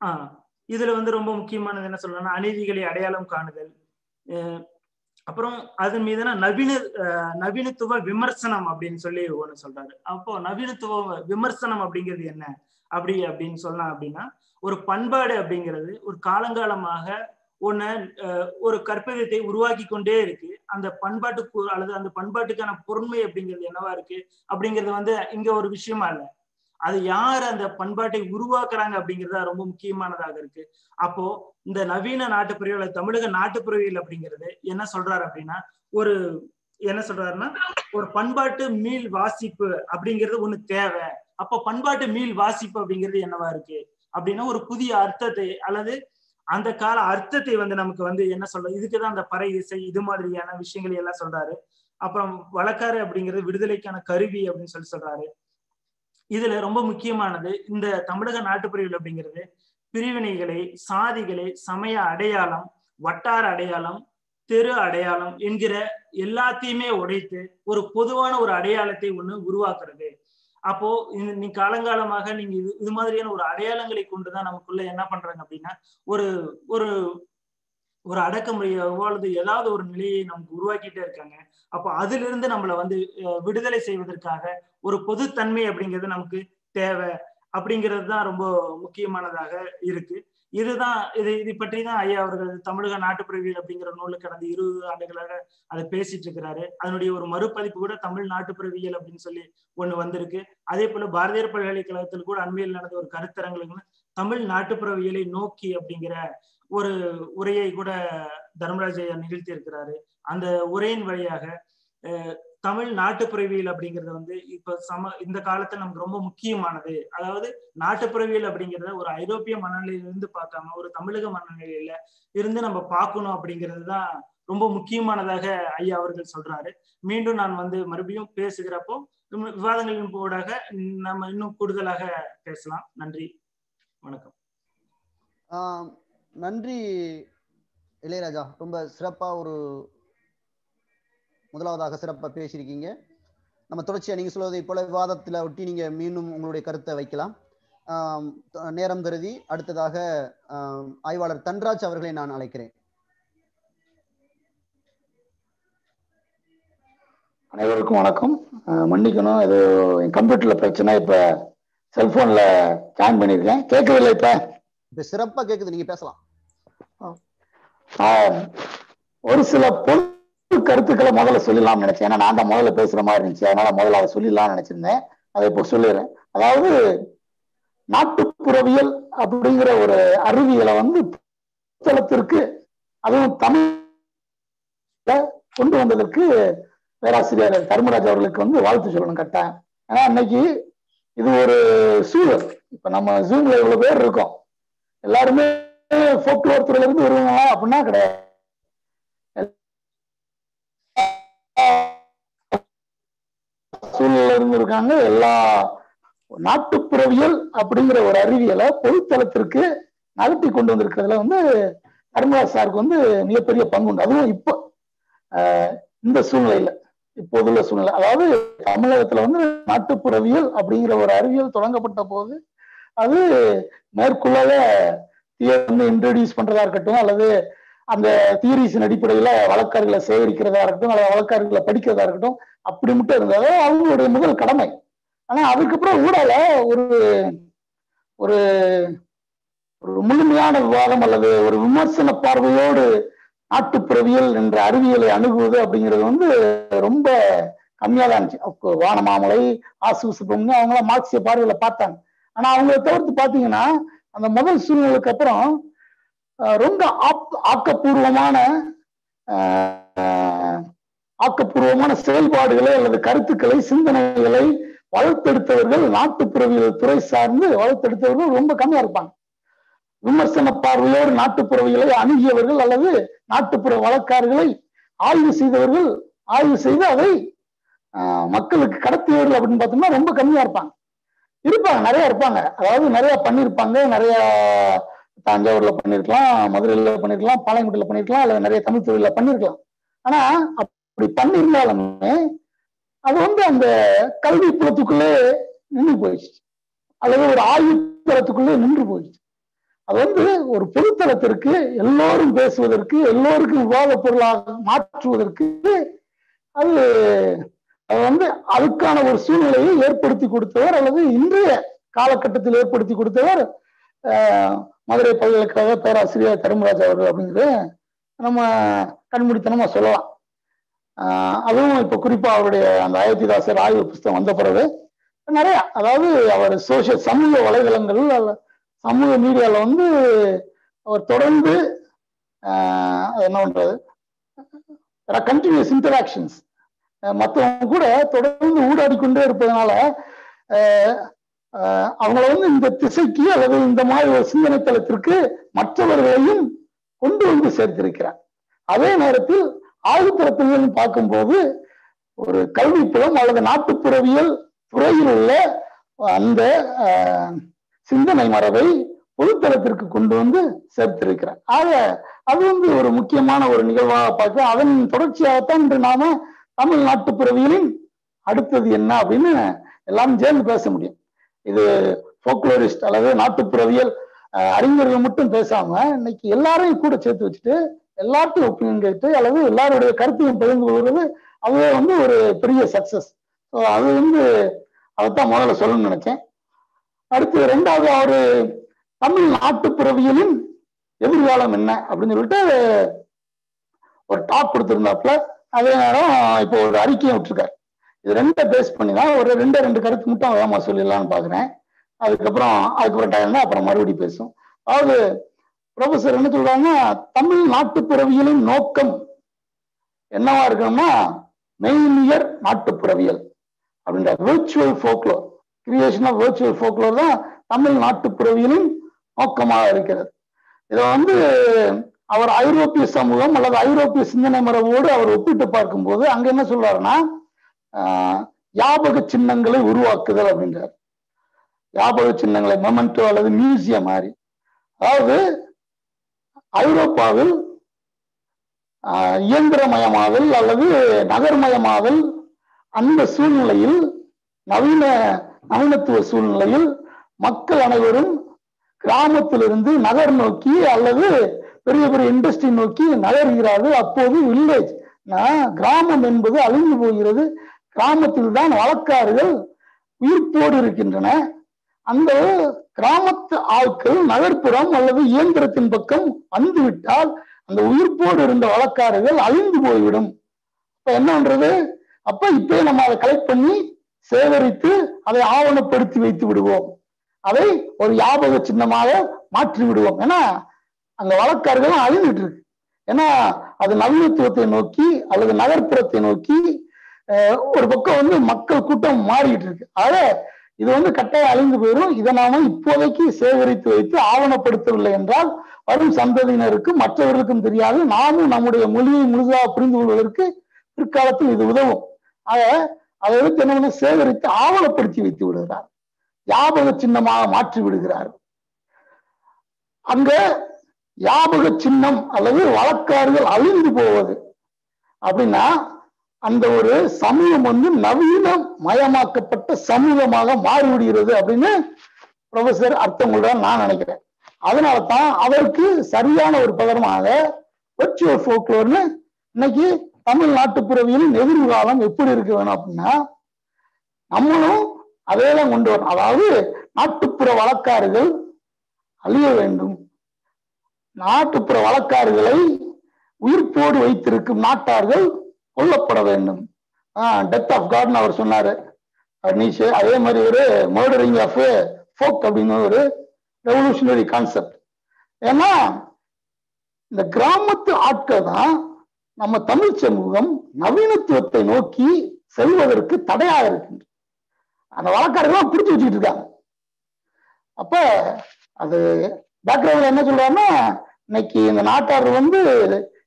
ஆஹ் இதுல வந்து ரொம்ப முக்கியமானது என்ன சொல்லணும்னா அநீதிகளை அடையாளம் காணுதல். அப்புறம் அதன் மீதுனா நவீன நவீனத்துவ விமர்சனம் அப்படின்னு சொல்லி ஒண்ணு சொல்றாரு. அப்போ நவீனத்துவ விமர்சனம் அப்படிங்கிறது என்ன? அப்படி அப்படின்னு சொல்லலாம் அப்படின்னா ஒரு பண்பாடு அப்படிங்கிறது ஒரு காலங்காலமாக ஒண்ணு ஒரு கற்பிதத்தை உருவாக்கி கொண்டே இருக்கு. அந்த பண்பாட்டுக்கு அல்லது அந்த பண்பாட்டுக்கான பொறுமை அப்படிங்கிறது என்னவா இருக்கு? அப்படிங்கிறது வந்து இங்க ஒரு விஷயமா இல்லை. அது யார் அந்த பண்பாட்டை உருவாக்குறாங்க அப்படிங்கிறதா ரொம்ப முக்கியமானதாக இருக்கு. அப்போ இந்த நவீன நாட்டுப்புறவியல் தமிழக நாட்டுப்புறவியல் அப்படிங்கிறது என்ன சொல்றாரு அப்படின்னா ஒரு என்ன சொல்றாருன்னா ஒரு பண்பாட்டு மீள் வாசிப்பு அப்படிங்கிறது ஒண்ணு தேவை. அப்போ பண்பாட்டு மீள் வாசிப்பு அப்படிங்கிறது என்னவா இருக்கு? அப்படின்னா ஒரு புதிய அர்த்தத்தை அல்லது அந்த கால அர்த்தத்தை வந்து நமக்கு வந்து என்ன சொல்ற இதுக்குதான் அந்த பறை இசை இது மாதிரியான விஷயங்களை எல்லாம் சொல்றாரு. அப்புறம் வழக்காறு அப்படிங்கிறது விடுதலைக்கான கருவி அப்படின்னு சொல்லி சொல்றாரு. இதுல ரொம்ப முக்கியமானது இந்த தமிழக நாட்டுப்பிரிவில் அப்படிங்கிறது பிரிவினைகளை சாதிகளை சமய அடையாளம் வட்டார அடையாளம் தெரு அடையாளம் என்கிற எல்லாத்தையுமே உடைத்து ஒரு பொதுவான ஒரு அடையாளத்தை ஒண்ணு உருவாக்குறது. அப்போ நீ காலங்காலமாக நீங்க இது இது மாதிரியான ஒரு அடையாளங்களை கொண்டுதான் நமக்குள்ள என்ன பண்றாங்க அப்படின்னா ஒரு ஒரு ஒரு அடக்குமுறையாகவோ அல்லது ஏதாவது ஒரு நிலையை நமக்கு உருவாக்கிட்டே இருக்காங்க. அப்போ அதுல இருந்து நம்மளை வந்து விடுதலை செய்வதற்காக ஒரு பொதுத்தன்மை அப்படிங்கிறது நமக்கு தேவை அப்படிங்கிறது தான் ரொம்ப முக்கியமானதாக இருக்கு. இதுதான் இது இது பற்றி தான் ஐயா அவர்கள் தமிழக நாட்டுப்பிறவியல் அப்படிங்கிற நூல் கடந்த இருபது ஆண்டுகளாக அதை பேசிட்டு இருக்கிறாரு. அதனுடைய ஒரு மறுபதிப்பு கூட தமிழ் நாட்டுப்பிறவியல் அப்படின்னு சொல்லி ஒண்ணு வந்திருக்கு. அதே போல பாரதியார் பல்கலைக்கழகத்தில் கூட அண்மையில் நடந்த ஒரு கருத்தரங்களுக்கு தமிழ் நாட்டுப்புறவியலை நோக்கி அப்படிங்கிற ஒரு உரையை கூட தர்மராஜ் ஐயா நிகழ்த்தி இருக்கிறாரு அந்த உரையின் வழியாக தமிழ் நாட்டுப்புறவியல் அப்படிங்கிறது வந்து இப்ப சம இந்த காலத்துல நமக்கு ரொம்ப முக்கியமானது. அதாவது நாட்டுப்புறவியல் அப்படிங்கறத ஒரு ஐரோப்பிய மனநிலையிலிருந்து பார்க்காம ஒரு தமிழக மனநிலையில இருந்து நம்ம பார்க்கணும் அப்படிங்கிறது தான் ரொம்ப முக்கியமானதாக ஐயா அவர்கள் சொல்றாரு. மீண்டும் நான் வந்து மறுபடியும் பேசுகிறப்போ விவாதங்களின் ஊடாக நம்ம இன்னும் கூடுதலாக பேசலாம். நன்றி. வணக்கம். ஆஹ் நன்றி இளையராஜா. ரொம்ப சிறப்பா ஒரு முதலாவதாக சிறப்பா பேசியிருக்கீங்க. நம்ம தொடர்ச்சியா நீங்க சொல்வதை போல விவாதத்துல ஒட்டி நீங்க மீண்டும் உங்களுடைய கருத்தை வைக்கலாம். நேரம் கருதி அடுத்ததாக ஆய்வாளர் தன்ராஜ் அவர்களை நான் அழைக்கிறேன். அனைவருக்கும் வணக்கம். மன்னிக்கணும் இது என் கம்ப்யூட்டர்ல பிரச்சனை இப்ப செல்போன்ல ஜாயின் பண்ணியிருக்கேன். கேட்கவில்லை இப்ப? இப்ப சிறப்பா கேக்குது நீங்க பேசலாம். ஒரு சில பொது கருத்துக்களை முதல்ல சொல்லலாம்னு நினைச்சேன். ஏன்னா நான் தான் முதல்ல பேசுற மாதிரி இருந்துச்சு. அதனால முதல்ல அதை சொல்லிடலாம்னு நினைச்சிருந்தேன். அதை இப்போ சொல்லிடுறேன். அதாவது நாட்டுப்புறவியல் அப்படிங்கிற ஒரு அறிவியலை வந்து புத்தளத்திற்கு அதுவும் தமிழ் கொண்டு வந்ததற்கு பேராசிரியர் தர்மராஜ் அவர்களுக்கு வந்து வாழ்த்து சொல்லணும் கட்டாயம். ஏன்னா இன்னைக்கு இது ஒரு சூழல். இப்ப நம்ம ஜூம்ல இவ்வளவு பேர் இருக்கோம். எல்லாருமே போக்குவரத்து துறையில இருந்து வருவாங்களா அப்படின்னா கிடையாது. சூழ்நிலை இருந்து இருக்காங்க. எல்லா நாட்டுப்புறவியல் அப்படிங்கிற ஒரு அறிவியலை பொதுத்தளத்திற்கு நகர்த்தி கொண்டு வந்திருக்கிறதுல வந்து தர்மராஜ் சாருக்கு வந்து மிகப்பெரிய பங்கு உண்டு. அதுவும் இப்போ ஆஹ் இந்த சூழ்நிலையில இப்போது உள்ள சூழ்நிலை. அதாவது தமிழகத்துல வந்து நாட்டுப்புறவியல் அப்படிங்கிற ஒரு அறிவியல் தொடங்கப்பட்ட போது அது மேற்கொள்ளவே இன்ட்ரடியூஸ் பண்றதா இருக்கட்டும் அல்லது அந்த தியரிஸின் அடிப்படையில வழக்காறுகளை சேகரிக்கிறதா இருக்கட்டும் அல்லது வழக்காறுகளை படிக்கிறதா இருக்கட்டும் அப்படி மட்டும் இருந்தது. அவங்களுடைய முதல் கடமை. ஆனா அதுக்கப்புறம் ஊடால ஒரு ஒரு ஒரு முழுமையான விவாதம் அல்லது ஒரு விமர்சன பார்வையோடு நாட்டுப்பிறவியல் என்ற அறிவியலை அணுகுவது அப்படிங்கிறது வந்து ரொம்ப கம்மியா தான் இருந்துச்சு. அப்போ வானமாமலை ஆசு சுப்பிரமணியம் அவங்களாம் மார்க்சிய பார்வையில பார்த்தாங்க. ஆனா அவங்கள தவிர்த்து பாத்தீங்கன்னா அந்த முதல் சூழ்நிலைக்கு அப்புறம் ரொம்ப ஆப்- ஆக்கப்பூர்வமான ஆக்கப்பூர்வமான செயல்பாடுகளை அல்லது கருத்துக்களை சிந்தனைகளை வளர்த்தெடுத்தவர்கள் நாட்டுப்புறவியல் துறை சார்ந்து வளர்த்தெடுத்தவர்கள் ரொம்ப கம்மியா இருப்பாங்க. விமர்சன பார்வையோடு நாட்டுப்புறவியலை அணுகியவர்கள் அல்லது நாட்டுப்புற வழக்காறுகளை ஆய்வு செய்தவர்கள் ஆய்வு செய்து அதை மக்களுக்கு கடத்தியவர்கள் அப்படின்னு பார்த்தோம்னா ரொம்ப கம்மியா இருப்பாங்க. இருப்பாங்க நிறைய இருப்பாங்க. அதாவது நிறைய பண்ணியிருப்பாங்க நிறைய தஞ்சாவூர்ல பண்ணிருக்கலாம் மதுரையில பண்ணிருக்கலாம் பாளையங்கோட்டையில பண்ணிருக்கலாம் அல்லது நிறைய தமிழ் தொழில பண்ணிருக்கலாம். ஆனா அப்படி பண்ணியிருந்தாலுமே அது வந்து அந்த கல்வி புலத்துக்குள்ளே நின்று போயிடுச்சு. அல்லது ஒரு ஆய்வு தளத்துக்குள்ளே நின்று போயிடுச்சு. அது வந்து ஒரு பொதுத்தளத்திற்கு எல்லோரும் பேசுவதற்கு எல்லோருக்கும் விவாத பொருளாக மாற்றுவதற்கு அது அது வந்து அதுக்கான ஒரு சூழ்நிலையை ஏற்படுத்தி கொடுத்தவர் அல்லது இன்றைய காலகட்டத்தில் ஏற்படுத்தி கொடுத்தவர் மதுரை பல்கலைக்கழக பேராசிரியர் தர்மராஜ் அவர்கள் அப்படிங்கிறது நம்ம கண்மூடித்தனமா சொல்லலாம். அதுவும் இப்ப குறிப்பா அவருடைய அந்த அயோத்திதாசர் ஆய்வு புஸ்தகம் வந்த பிறகு நிறைய அதாவது அவர் சோசியல் சமூக வலைதளங்கள் அல்ல சமூக மீடியால வந்து அவர் தொடர்ந்து என்ன பண்றது கண்டினியூஸ் இன்டராக்ஷன்ஸ் மற்றவங்க கூட தொடர்ந்து ஊடாடி கொண்டே இருப்பதனால அவங்கள வந்து இந்த திசைக்கு அல்லது இந்த மாதிரி ஒரு சிந்தனை தளத்திற்கு மற்றவர்களையும் கொண்டு வந்து சேர்த்திருக்கிறார். அதே நேரத்தில் ஆய்வுத்தளத்தில் பார்க்கும்போது ஒரு கல்வி அல்லது நாட்டுப்புறவியல் துறையில் உள்ள அந்த சிந்தனை மரபை பொதுத்தளத்திற்கு கொண்டு வந்து சேர்த்திருக்கிறார். ஆக அது வந்து ஒரு முக்கியமான ஒரு நிகழ்வாக பார்க்க அதன் தொடர்ச்சியாகத்தான் இன்று நாம தமிழ்நாட்டு பிறவிகளின் அடுத்தது என்ன அப்படின்னு எல்லாரும் சேர்ந்து பேச முடியும். இது போக்லோரிஸ்ட் அல்லது நாட்டுப்புறவியல் அறிஞர்கள் மட்டும் பேசாம இன்னைக்கு எல்லாரையும் கூட சேர்த்து வச்சுட்டு எல்லாத்தையும் ஒப்பீனியன் கேட்டு அல்லது எல்லாருடைய கருத்தையும் பகிர்ந்து கொள்வது அதுவே வந்து ஒரு பெரிய சக்சஸ் ஸோ அது வந்து அதைத்தான் முதல்ல சொல்லணும்னு நினைச்சேன். அடுத்து ரெண்டாவது அவர் தமிழ் நாட்டுப்புறவியலின் எதிர்காலம் என்ன அப்படின்னு சொல்லிட்டு ஒரு டாக் கொடுத்துருந்தாப்புல. அதே நேரம் இப்போ ஒரு அறிக்கையை விட்டுருக்காரு. இது ரெண்டை பேஸ் பண்ணி தான் ஒரு ரெண்டே ரெண்டு கருத்து மட்டும் வேகமாக சொல்லிடலாம்னு பார்க்குறேன் அதுக்கப்புறம் அதுக்கப்புறம் டைம் தான் அப்புறம் மறுபடியும் பேசும் அதாவது ப்ரொஃபசர் என்ன சொல்கிறாங்கன்னா தமிழ் நாட்டுப்புறவியலின் நோக்கம் என்னவா இருக்கணும்னா மெய்நியர் நாட்டுப்புறவியல் அப்படின்ற virtual folklore creation of virtual folklore தான் தமிழ் நாட்டுப்புறவியலின் நோக்கமாக இருக்கிறது. இதை வந்து அவர் ஐரோப்பிய சமூகம் அல்லது ஐரோப்பிய சிந்தனை மரபோடு அவர் ஒப்பிட்டு பார்க்கும்போது அங்க என்ன சொல்றாருன்னா யாபக சின்னங்களை உருவாக்குதல் அப்படின்றார். யாபக சின்னங்களை மெமெண்டோ அல்லது மியூசியம் மாதிரி. அதாவது ஐரோப்பாவில் இயந்திரமயமாதல் அல்லது நகர்மயமாதல் அந்த சூழ்நிலையில் நவீன நவீனத்துவ சூழ்நிலையில் மக்கள் அனைவரும் கிராமத்திலிருந்து நகர் நோக்கி அல்லது பெரிய பெரிய இண்டஸ்ட்ரி நோக்கி நகர்கிறார்கள். அப்போது வில்லேஜ் கிராமம் என்பது அழிந்து போகிறது. கிராமத்தில் தான் வழக்காறுகள் உயிர்ப்போடு இருக்கின்றன. அந்த கிராமத்து ஆட்கள் நகர்ப்புறம் அல்லது இயந்திரத்தின் பக்கம் வந்துவிட்டால் அந்த உயிர்ப்போடு இருந்த வழக்காறுகள் அழிந்து போய்விடும். இப்ப என்ன பண்றது? அப்ப இப்பயே நம்ம அதை கலெக்ட் பண்ணி சேகரித்து அதை ஆவணப்படுத்தி வைத்து விடுவோம். அதை ஒரு ஞாபக சின்னமாக மாற்றி விடுவோம். ஏன்னா அந்த வழக்காறுகள் அழிந்துட்டு இருக்கு. ஏன்னா அது நவீனத்துவத்தை நோக்கி அல்லது நகர்ப்புறத்தை நோக்கி அஹ், ஒரு பக்கம் வந்து மக்கள் கூட்டம் மாறிட்டு இருக்கு. ஆக இது வந்து கட்டாயம் அழிந்து போயிடும். இதை நாம இப்போதைக்கு சேகரித்து வைத்து ஆவணப்படுத்தவில்லை என்றால் வரும் சந்ததியினருக்கும் மற்றவர்களுக்கும் தெரியாது. நாமும் நம்முடைய மொழியை முழுதாக புரிந்து கொள்வதற்கு பிற்காலத்தில் இது உதவும். ஆக அதை வந்து என்ன சேகரித்து ஆவணப்படுத்தி வைத்து விடுகிறார். ஞாபக சின்னமாக மாற்றி விடுகிறார் அங்க ஞாபக சின்னம் அல்லது வழக்காறுகள் அழிந்து போவது. அப்படின்னா அந்த ஒரு சமூகம் வந்து நவீன மயமாக்கப்பட்ட சமூகமாக மாறிவிடுகிறது அப்படின்னு ப்ரொஃபசர் அர்த்தம் கொள்றார் நான் நினைக்கிறேன். அதனால தான் அவருக்கு சரியான ஒரு பதரமாக வெர்ச்சுவல் ஃபோக்லோர்னு இன்னைக்கு தமிழ் நாட்டுப்புறவியலின் எதிர்காலம் எப்படி இருக்க வேணும் அப்படின்னா நம்மளும் அதே தான் கொண்டு வரணும். அதாவது நாட்டுப்புற வழக்காறுகள் அழிய வேண்டும். நாட்டுப்புற வழக்காறுகளை உயிர்ப்போடு வைத்திருக்கும் நாட்டார்கள் கொல்லப்பட வேண்டும். டெத் ஆஃப் காட்னு அவர் சொன்னாரு. நீஷே அதே மாதிரி ஒரு மர்டரிங் ஆஃப் ஃபோக் அப்படின்னு ஒரு ரெவல்யூஷனரி கான்செப்ட் ஏன்னா இந்த கிராமத்து ஆட்கள் தான் நம்ம தமிழ் சமூகம் நவீனத்துவத்தை நோக்கி செல்வதற்கு தடையாக இருக்கின்ற அந்த வழக்காரர்கள் பிடிச்சு வச்சுக்கிட்டு இருக்காங்க. அப்ப அது பேக்ரவுண்ட்ல என்ன சொல்றாங்கன்னா இன்னைக்கு இந்த நாட்டார் வந்து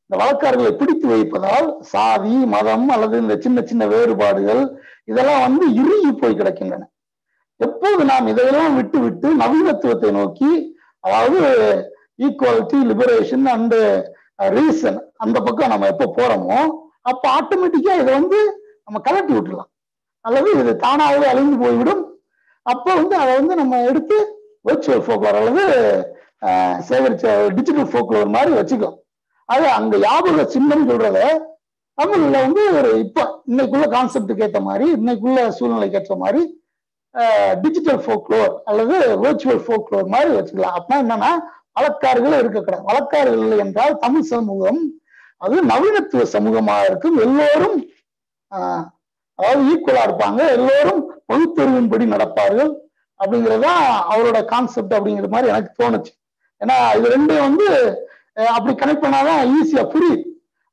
இந்த வழக்காரர்களை பிடித்து வைப்பதால் சாதி மதம் அல்லது இந்த சின்ன சின்ன வேறுபாடுகள் இதெல்லாம் வந்து இறுகி போய் கிடக்கின்றன. எப்போது நாம் இதையெல்லாம் விட்டு விட்டு நவீனத்துவத்தை நோக்கி அதாவது ஈக்குவாலிட்டி லிபரேஷன் அண்டு ரீசன் அந்த பக்கம் நம்ம எப்போ போறோமோ அப்போ ஆட்டோமேட்டிக்கா இதை வந்து நம்ம கலட்டி விட்டுலாம் அல்லது இது தானாகவே அழிந்து போய்விடும். அப்போ வந்து அதை வந்து நம்ம எடுத்து வெர்ச்சுவல் ஃபோக்கர் அல்லது சேகரிச்ச டிஜிட்டல் ஃபோக்லோர் மாதிரி வச்சுக்கும் அது அங்க யாபக சின்னம் சொல்றத தமிழ்ல வந்து ஒரு இப்ப இன்னைக்குள்ள கான்செப்டுக்கு ஏற்ற மாதிரி இன்னைக்குள்ள சூழ்நிலைக்கு ஏற்ற மாதிரி டிஜிட்டல் ஃபோக்லோர் அல்லது வெர்ச்சுவல் ஃபோக்லோர் மாதிரி வச்சுக்கலாம். அப்படின்னா என்னன்னா வழக்காறுகள் இருக்கக்கூடாது. வழக்காறுகள் இல்லை என்றால் தமிழ் சமூகம் அது நவீனத்துவ சமூகமாக இருக்கும். எல்லோரும் அதாவது ஈக்குவலா இருப்பாங்க. எல்லோரும் பகுத்தறிவின்படி நடப்பார்கள். அப்படிங்கிறதா அவரோட கான்செப்ட் அப்படிங்கிற மாதிரி எனக்கு தோணுச்சு. ஏன்னா இது ரெண்டையும் வந்து அப்படி கனெக்ட் பண்ணாதான் ஈஸியா புரியுது.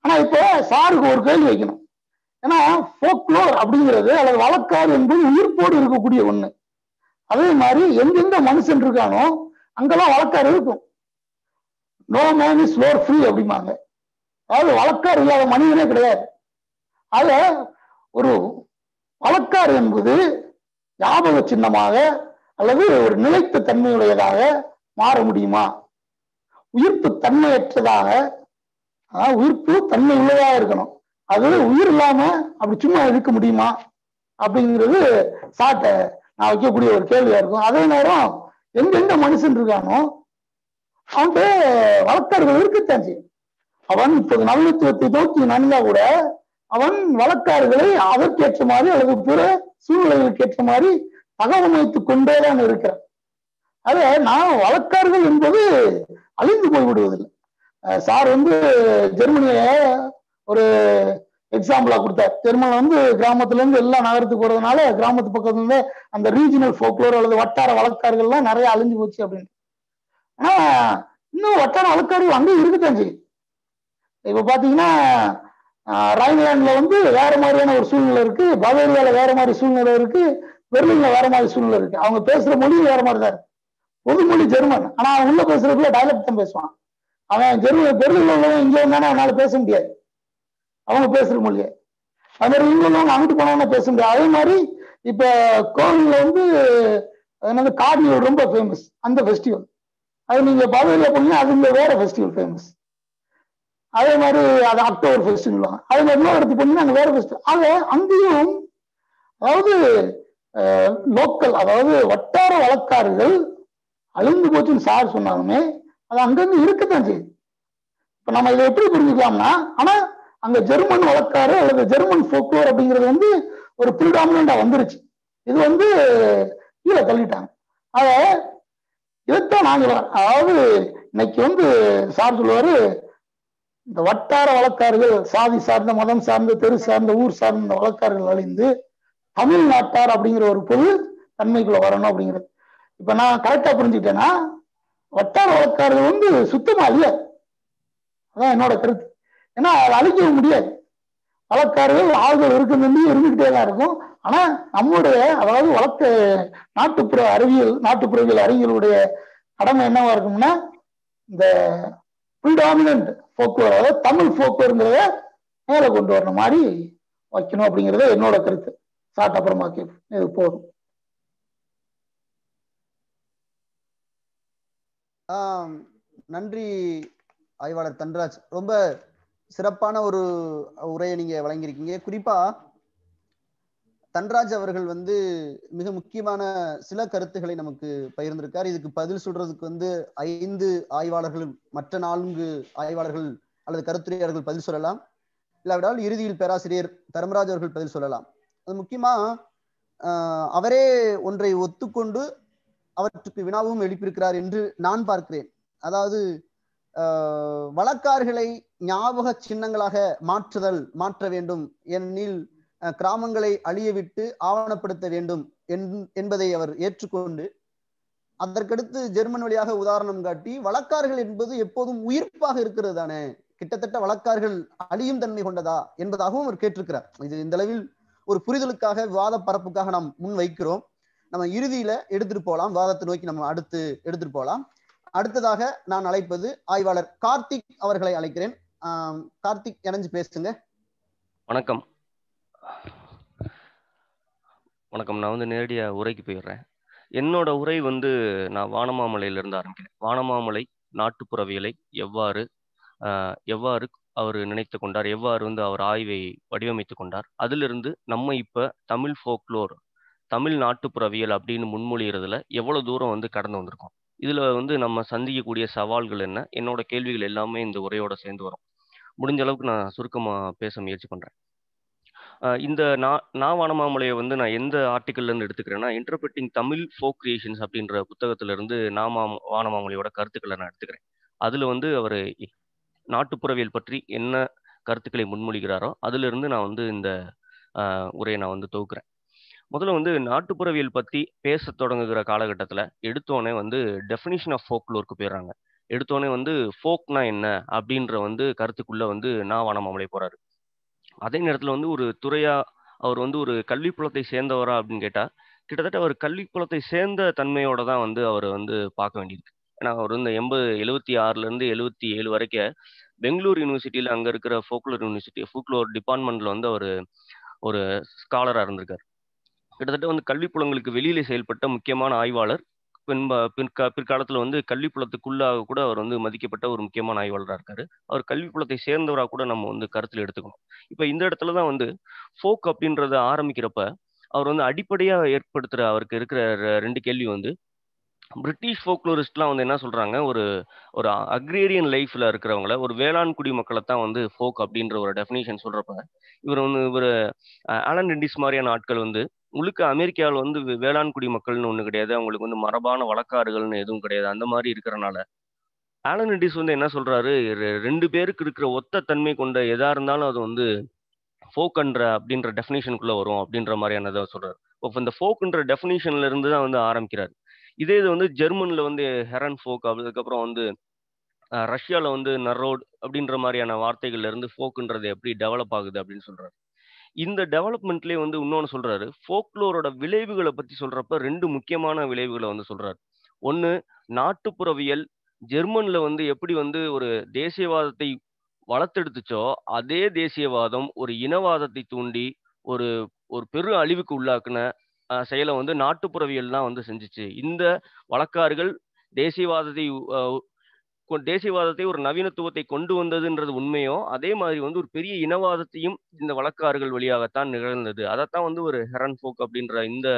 ஆனா இப்போ சாருக்கு ஒரு கேள்வி வைக்கணும். ஏன்னா ஃபோக்லோர் அப்படிங்கிறது அல்லது வழக்காறு என்பது உயிர்ப்போடு இருக்கக்கூடிய ஒண்ணு. அதே மாதிரி எந்தெந்த மனுஷன் இருக்கானோ அங்கெல்லாம் வழக்காறு இருக்கும். No man is lore free அப்படிம்பாங்க. அதாவது வழக்காறு இல்லாத மனிதனே கிடையாது. அத ஒரு வழக்காறு என்பது ஞாபக சின்னமாக அல்லது ஒரு நிலைத்த தன்மையுடையதாக மாற முடியுமா? உயிர்ப்பு தன்மையற்றதாக அதாவது உயிர்ப்பு தன்மை உள்ளதாக இருக்கணும். அது உயிர் இல்லாம அப்படி சும்மா இருக்க முடியுமா? அப்படிங்கிறது சாட்டை நான் வைக்கக்கூடிய ஒரு கேள்வியா இருக்கும். அதே நேரம் எங்கெங்க மனுஷன் இருக்கானோ அவன் வழக்காறுகள் இருக்கத்தான் செய்யும் அவன் இப்போது நவீனத்துவத்தை நோக்கி நன்கா கூட அவன் வழக்காறுகளை அதற்கேற்ற மாதிரி அல்லது பிற சூழ்நிலைகளுக்கு ஏற்ற மாதிரி தகவமைத்துக் கொண்டேதான் இருக்கிறான். அது நான் வழக்கார்கள் என்பது அழிந்து போய்விடுவதில்லை. சார் வந்து ஜெர்மனிய ஒரு எக்ஸாம்பிளா கொடுத்தார். ஜெர்மன் வந்து கிராமத்துல இருந்து எல்லா நகரத்துக்கு போறதுனால கிராமத்து பக்கத்துல இருந்து அந்த ரீஜினல் ஃபோக்லோர் அல்லது வட்டார வழக்கார்கள்லாம் நிறைய அழிஞ்சு போச்சு அப்படின்னு ஆனா இன்னும் வட்டார வழக்காறுகள் அங்கேயும் இருக்கத்தான் செய்யுது. இப்ப பாத்தீங்கன்னா ஆஹ் வந்து வேற மாதிரியான ஒரு சூழ்நிலை இருக்கு. பவேரியால வேற மாதிரி சூழ்நிலை இருக்கு. பெர்லின்ல வேற மாதிரி சூழ்நிலை இருக்கு. அவங்க பேசுற மொழி வேற மாதிரி தான் இருக்கு. பொதுமொழி ஜெர்மன். ஆனா அவன் உள்ள பேசுறதுக்குள்ள டைலக்ட் தான் பேசுவான். அவன் ஜெர்மன் பெர்லின்ல உள்ளவன் இங்கே இருந்தானே அவனால பேச முடியாது. அவங்க பேசுற மொழியை. அது மாதிரி இங்க உள்ளவங்க அங்கிட்டு போனவங்க பேச முடியாது. அதே மாதிரி இப்ப கோவில்ல வந்து என்னது கார்னிவல் ரொம்ப ஃபேமஸ் அந்த ஃபெஸ்டிவல் அது நீங்க பவேரியா போனீங்கன்னா அது இங்க வேற ஃபெஸ்டிவல் ஃபேமஸ் அதே மாதிரி அது அக்டோபர் ஃபெஸ்டிவல் அதே மாதிரி இன்னொரு இடத்துக்கு போனீங்கன்னா அங்கே வேற ஃபெஸ்டிவல் ஆக அங்கேயும் அதாவது லோக்கல் அதாவது வட்டார வழக்காரர்கள் அழிந்து போச்சுன்னு சார் சொன்னாலுமே அது அங்கங்க இருக்கத்தான் செய்யுது. இப்ப நம்ம இதை எப்படி புரிஞ்சுக்கலாம்னா ஆனா அங்க ஜெர்மன் வழக்காறு அல்லது ஜெர்மன் ஃபோக்லோர் அப்படிங்கிறது வந்து ஒரு ப்ரிடாமினா வந்துருச்சு. இது வந்து கீழே தள்ளிட்டாங்க. அத இதைத்தான் நாங்க அதாவது இன்னைக்கு வந்து சார் சொல்லுவாரு இந்த வட்டார வழக்காறுகள் சாதி சார்ந்த மதம் சார்ந்த தெரு சார்ந்த ஊர் சார்ந்த வழக்காரர்கள் வழக்காறுகள் அழிந்து தமிழ்நாட்டார் அப்படிங்கிற ஒரு பொது தன்மைக்குள்ள வரணும் அப்படிங்கிறது. இப்ப நான் கரெக்டா புரிஞ்சுக்கிட்டேன்னா வட்டார வழக்காறுகள் வந்து சுத்தமா இல்லை. அதான் என்னோட கருத்து. ஏன்னா அதை அழிக்கவும் முடியாது. வழக்காரர்கள் ஆள்கள் இருக்குன்னு இருந்துகிட்டே தான் இருக்கும். ஆனா நம்முடைய அதாவது வழக்க நாட்டுப்புற அறிவியல் நாட்டுப்புறவியல் அறிவியலுடைய கடமை என்னவா இருக்கும்னா இந்த ப்ரிடாமினன்ட் போக்குவரத்து அதாவது தமிழ் போக்குவரங்கிறத மேலே கொண்டு வரணும். மாதிரி வைக்கணும் அப்படிங்கிறத என்னோட கருத்து. சாட்டப்புறமா கேட்போம். இது போதும். நன்றி ஆய்வாளர் தன்ராஜ். ரொம்ப சிறப்பான ஒரு உரையை நீங்க வழங்கியிருக்கீங்க. குறிப்பா தன்ராஜ் அவர்கள் வந்து மிக முக்கியமான சில கருத்துக்களை நமக்கு பகிர்ந்திருக்கார். இதுக்கு பதில் சொல்றதுக்கு வந்து ஐந்து ஆய்வாளர்கள் மற்ற நான்கு ஆய்வாளர்கள் அல்லது கருத்துரையாளர்கள் பதில் சொல்லலாம். இல்லாவிட்டால் இறுதியில் பேராசிரியர் தர்மராஜ் அவர்கள் பதில் சொல்லலாம். அது முக்கியமா ஆஹ், அவரே ஒன்றை ஒத்துக்கொண்டு அவற்றுக்கு வினாவும் எழுப்பியிருக்கிறார் என்று நான் பார்க்கிறேன். அதாவது வழக்கார்களை வழக்காறுகளை ஞாபக சின்னங்களாக மாற்றுதல் மாற்ற வேண்டும். ஏனெனில் கிராமங்களை அழியவிட்டு ஆவணப்படுத்த வேண்டும் என்- என்பதை அவர் ஏற்றுக்கொண்டு அதற்கடுத்து ஜெர்மன் வழியாக உதாரணம் காட்டி வழக்காறுகள் என்பது எப்போதும் உயிர்ப்பாக இருக்கிறது தானே. கிட்டத்தட்ட வழக்காறுகள் அழியும் தன்மை கொண்டதா என்பதாகவும் அவர் கேட்டிருக்கிறார். இது இந்த அளவில் ஒரு புரிதலுக்காக விவாத பரப்புக்காக நாம் முன் வைக்கிறோம் நம்ம இறுதியில எடுத்துட்டு போகலாம் வாதத்தை நோக்கி நம்ம அடுத்து எடுத்துட்டு போகலாம் அடுத்ததாக நான் அழைப்பது ஆய்வாளர் கார்த்திக் அவர்களை அழைக்கிறேன். கார்த்திக் இணைஞ்சு பேசுங்க. வணக்கம். வணக்கம். நான் வந்து நேரடியாக உரைக்கு போயிடுறேன். என்னோட உரை வந்து நான் வானமாமலையிலிருந்து ஆரம்பிக்கிறேன். வானமாமலை நாட்டுப்புறவியலை எவ்வாறு எவ்வாறு அவர் நினைத்து கொண்டார்? எவ்வாறு வந்து அவர் ஆய்வை வடிவமைத்து கொண்டார்? அதிலிருந்து நம்ம இப்போ தமிழ் ஃபோக்லோர் தமிழ் நாட்டுப்புறவியல் அப்படின்னு முன்மொழிகிறதுல எவ்வளோ தூரம் வந்து கடந்து வந்திருக்கோம்? இதில் வந்து நம்ம சந்திக்கக்கூடிய சவால்கள் என்ன? என்னோட கேள்விகள் எல்லாமே இந்த உரையோட சேர்ந்து வரும். முடிஞ்ச அளவுக்கு நான் சுருக்கமாக பேச முயற்சி பண்ணுறேன் இந்த நா நா வானமாமலையை வந்து நான் எந்த ஆர்டிக்கல்லேருந்து எடுத்துக்கிறேன்னா இன்டர்பிரட்டிங் தமிழ் ஃபோக் கிரியேஷன்ஸ் அப்படின்ற புத்தகத்திலிருந்து நாமா வானமாமலையோட கருத்துக்களை நான் எடுத்துக்கிறேன். அதில் வந்து அவர் நாட்டுப்புறவியல் பற்றி என்ன கருத்துக்களை முன்மொழிகிறாரோ அதிலிருந்து நான் வந்து இந்த உரையை நான் வந்து தொகுக்கிறேன். முதல்ல வந்து நாட்டுப்புறவியல் பத்தி பேச தொடங்குகிற காலகட்டத்துல எடுத்தோடனே வந்து டெஃபினிஷன் ஆஃப் ஃபோக்லோருக்கு போயிடுறாங்க. எடுத்தோடனே வந்து ஃபோக்னா என்ன அப்படின்ற வந்து கருத்துக்குள்ள வந்து நா அமலை போறாரு. அதே நேரத்துல வந்து ஒரு துறையா அவர் வந்து ஒரு கல்வி புலத்தை சேர்ந்தவரா அப்படின்னு கேட்டா கிட்டத்தட்ட அவர் கல்வி புலத்தை சேர்ந்த தன்மையோட தான் வந்து அவர் வந்து பார்க்க வேண்டியிருக்கு. ஏன்னா அவர் வந்து எண்பது எழுபத்தி ஆறுல இருந்து எழுபத்தி ஏழு வரைக்கும் பெங்களூர் யூனிவர்சிட்டியில அங்க இருக்கிற ஃபோக்லோர் யூனிவர்சிட்டி ஃபோக்லோர் டிபார்ட்மெண்ட்ல வந்து அவர் ஒரு ஸ்காலரா இருந்திருக்காரு. கிட்டத்தட்ட வந்து கல்வி புலங்களுக்கு வெளியில செயல்பட்ட முக்கியமான ஆய்வாளர். பின்ப பிற்கா பிற்காலத்துல வந்து கல்வி புலத்துக்குள்ளாக கூட அவர் வந்து மதிக்கப்பட்ட ஒரு முக்கியமான ஆய்வாளராக இருக்காரு. அவர் கல்வி புலத்தை சேர்ந்தவராக கூட நம்ம வந்து கருத்தில் எடுத்துக்கணும். இப்போ இந்த இடத்துல தான் வந்து ஃபோக் அப்படின்றத ஆரம்பிக்கிறப்ப அவர் வந்து அடிப்படையா ஏற்படுத்துற அவருக்கு இருக்கிற ரெண்டு கேள்வி வந்து பிரிட்டிஷ் ஃபோக்லோரிஸ்ட்லாம் வந்து என்ன சொல்றாங்க? ஒரு ஒரு அக்ரேரியன் லைஃப்ல இருக்கிறவங்கள ஒரு வேளாண் குடிமக்களை தான் வந்து ஃபோக் அப்படின்ற ஒரு டெஃபினேஷன் சொல்றப்ப இவர் வந்து இவர் ஆலன் ரெண்டிஸ் மாதிரியான ஆட்கள் வந்து முழுக்க அமெரிக்காவில் வந்து வேளாண் குடி மக்கள்னு ஒன்று கிடையாது. அவங்களுக்கு வந்து மரபான வழக்காறுகள்னு எதுவும் கிடையாது. அந்த மாதிரி இருக்கிறனால. ஆலன் வந்து என்ன சொல்றாரு? ரெ- ரெண்டு பேருக்கு இருக்கிற ஒத்த தன்மை கொண்ட எதா இருந்தாலும் அது வந்து ஃபோக்குன்ற அப்படின்ற டெஃபினேஷனுக்குள்ள வரும் அப்படின்ற மாதிரியானதை சொல்றாரு. இப்போ இந்த ஃபோக்குன்ற டெஃபினேஷன்ல இருந்து தான் வந்து ஆரம்பிக்கிறாரு. இதே இது வந்து ஜெர்மன்ல வந்து ஹெரன் ஃபோக் அதுக்கப்புறம் வந்து ரஷ்யாவில் வந்து நரோட் அப்படின்ற மாதிரியான வார்த்தைகள்ல இருந்து ஃபோக்குன்றது எப்படி டெவலப் ஆகுது அப்படின்னு சொல்றாரு. இந்த டெவலப்மெண்ட்லேயே வந்து இன்னொன்று சொல்றாரு. ஃபோக்லோரோட விளைவுகளை பத்தி சொல்றப்ப ரெண்டு முக்கியமான விளைவுகளை வந்து சொல்றாரு. ஒன்று நாட்டுப்புறவியல் ஜெர்மன்ல வந்து எப்படி வந்து ஒரு தேசியவாதத்தை வளர்த்தெடுத்துச்சோ அதே தேசியவாதம் ஒரு இனவாதத்தை தூண்டி ஒரு ஒரு பெரு அழிவுக்கு உள்ளாக்குன செயலை வந்து நாட்டுப்புறவியல் தான் வந்து செஞ்சுச்சு. இந்த வழக்காறுகள் தேசியவாதத்தை தேசியவாதத்தை ஒரு நவீனத்துவத்தை கொண்டு வந்ததுன்றது உண்மையோ அதே மாதிரி வந்து ஒரு பெரிய இனவாதத்தையும் இந்த வழக்காறுகள் வழியாகத்தான் நிகழ்ந்தது. அதைத்தான் வந்து ஒரு ஹெரன் ஃபோக் அப்படின்ற இந்த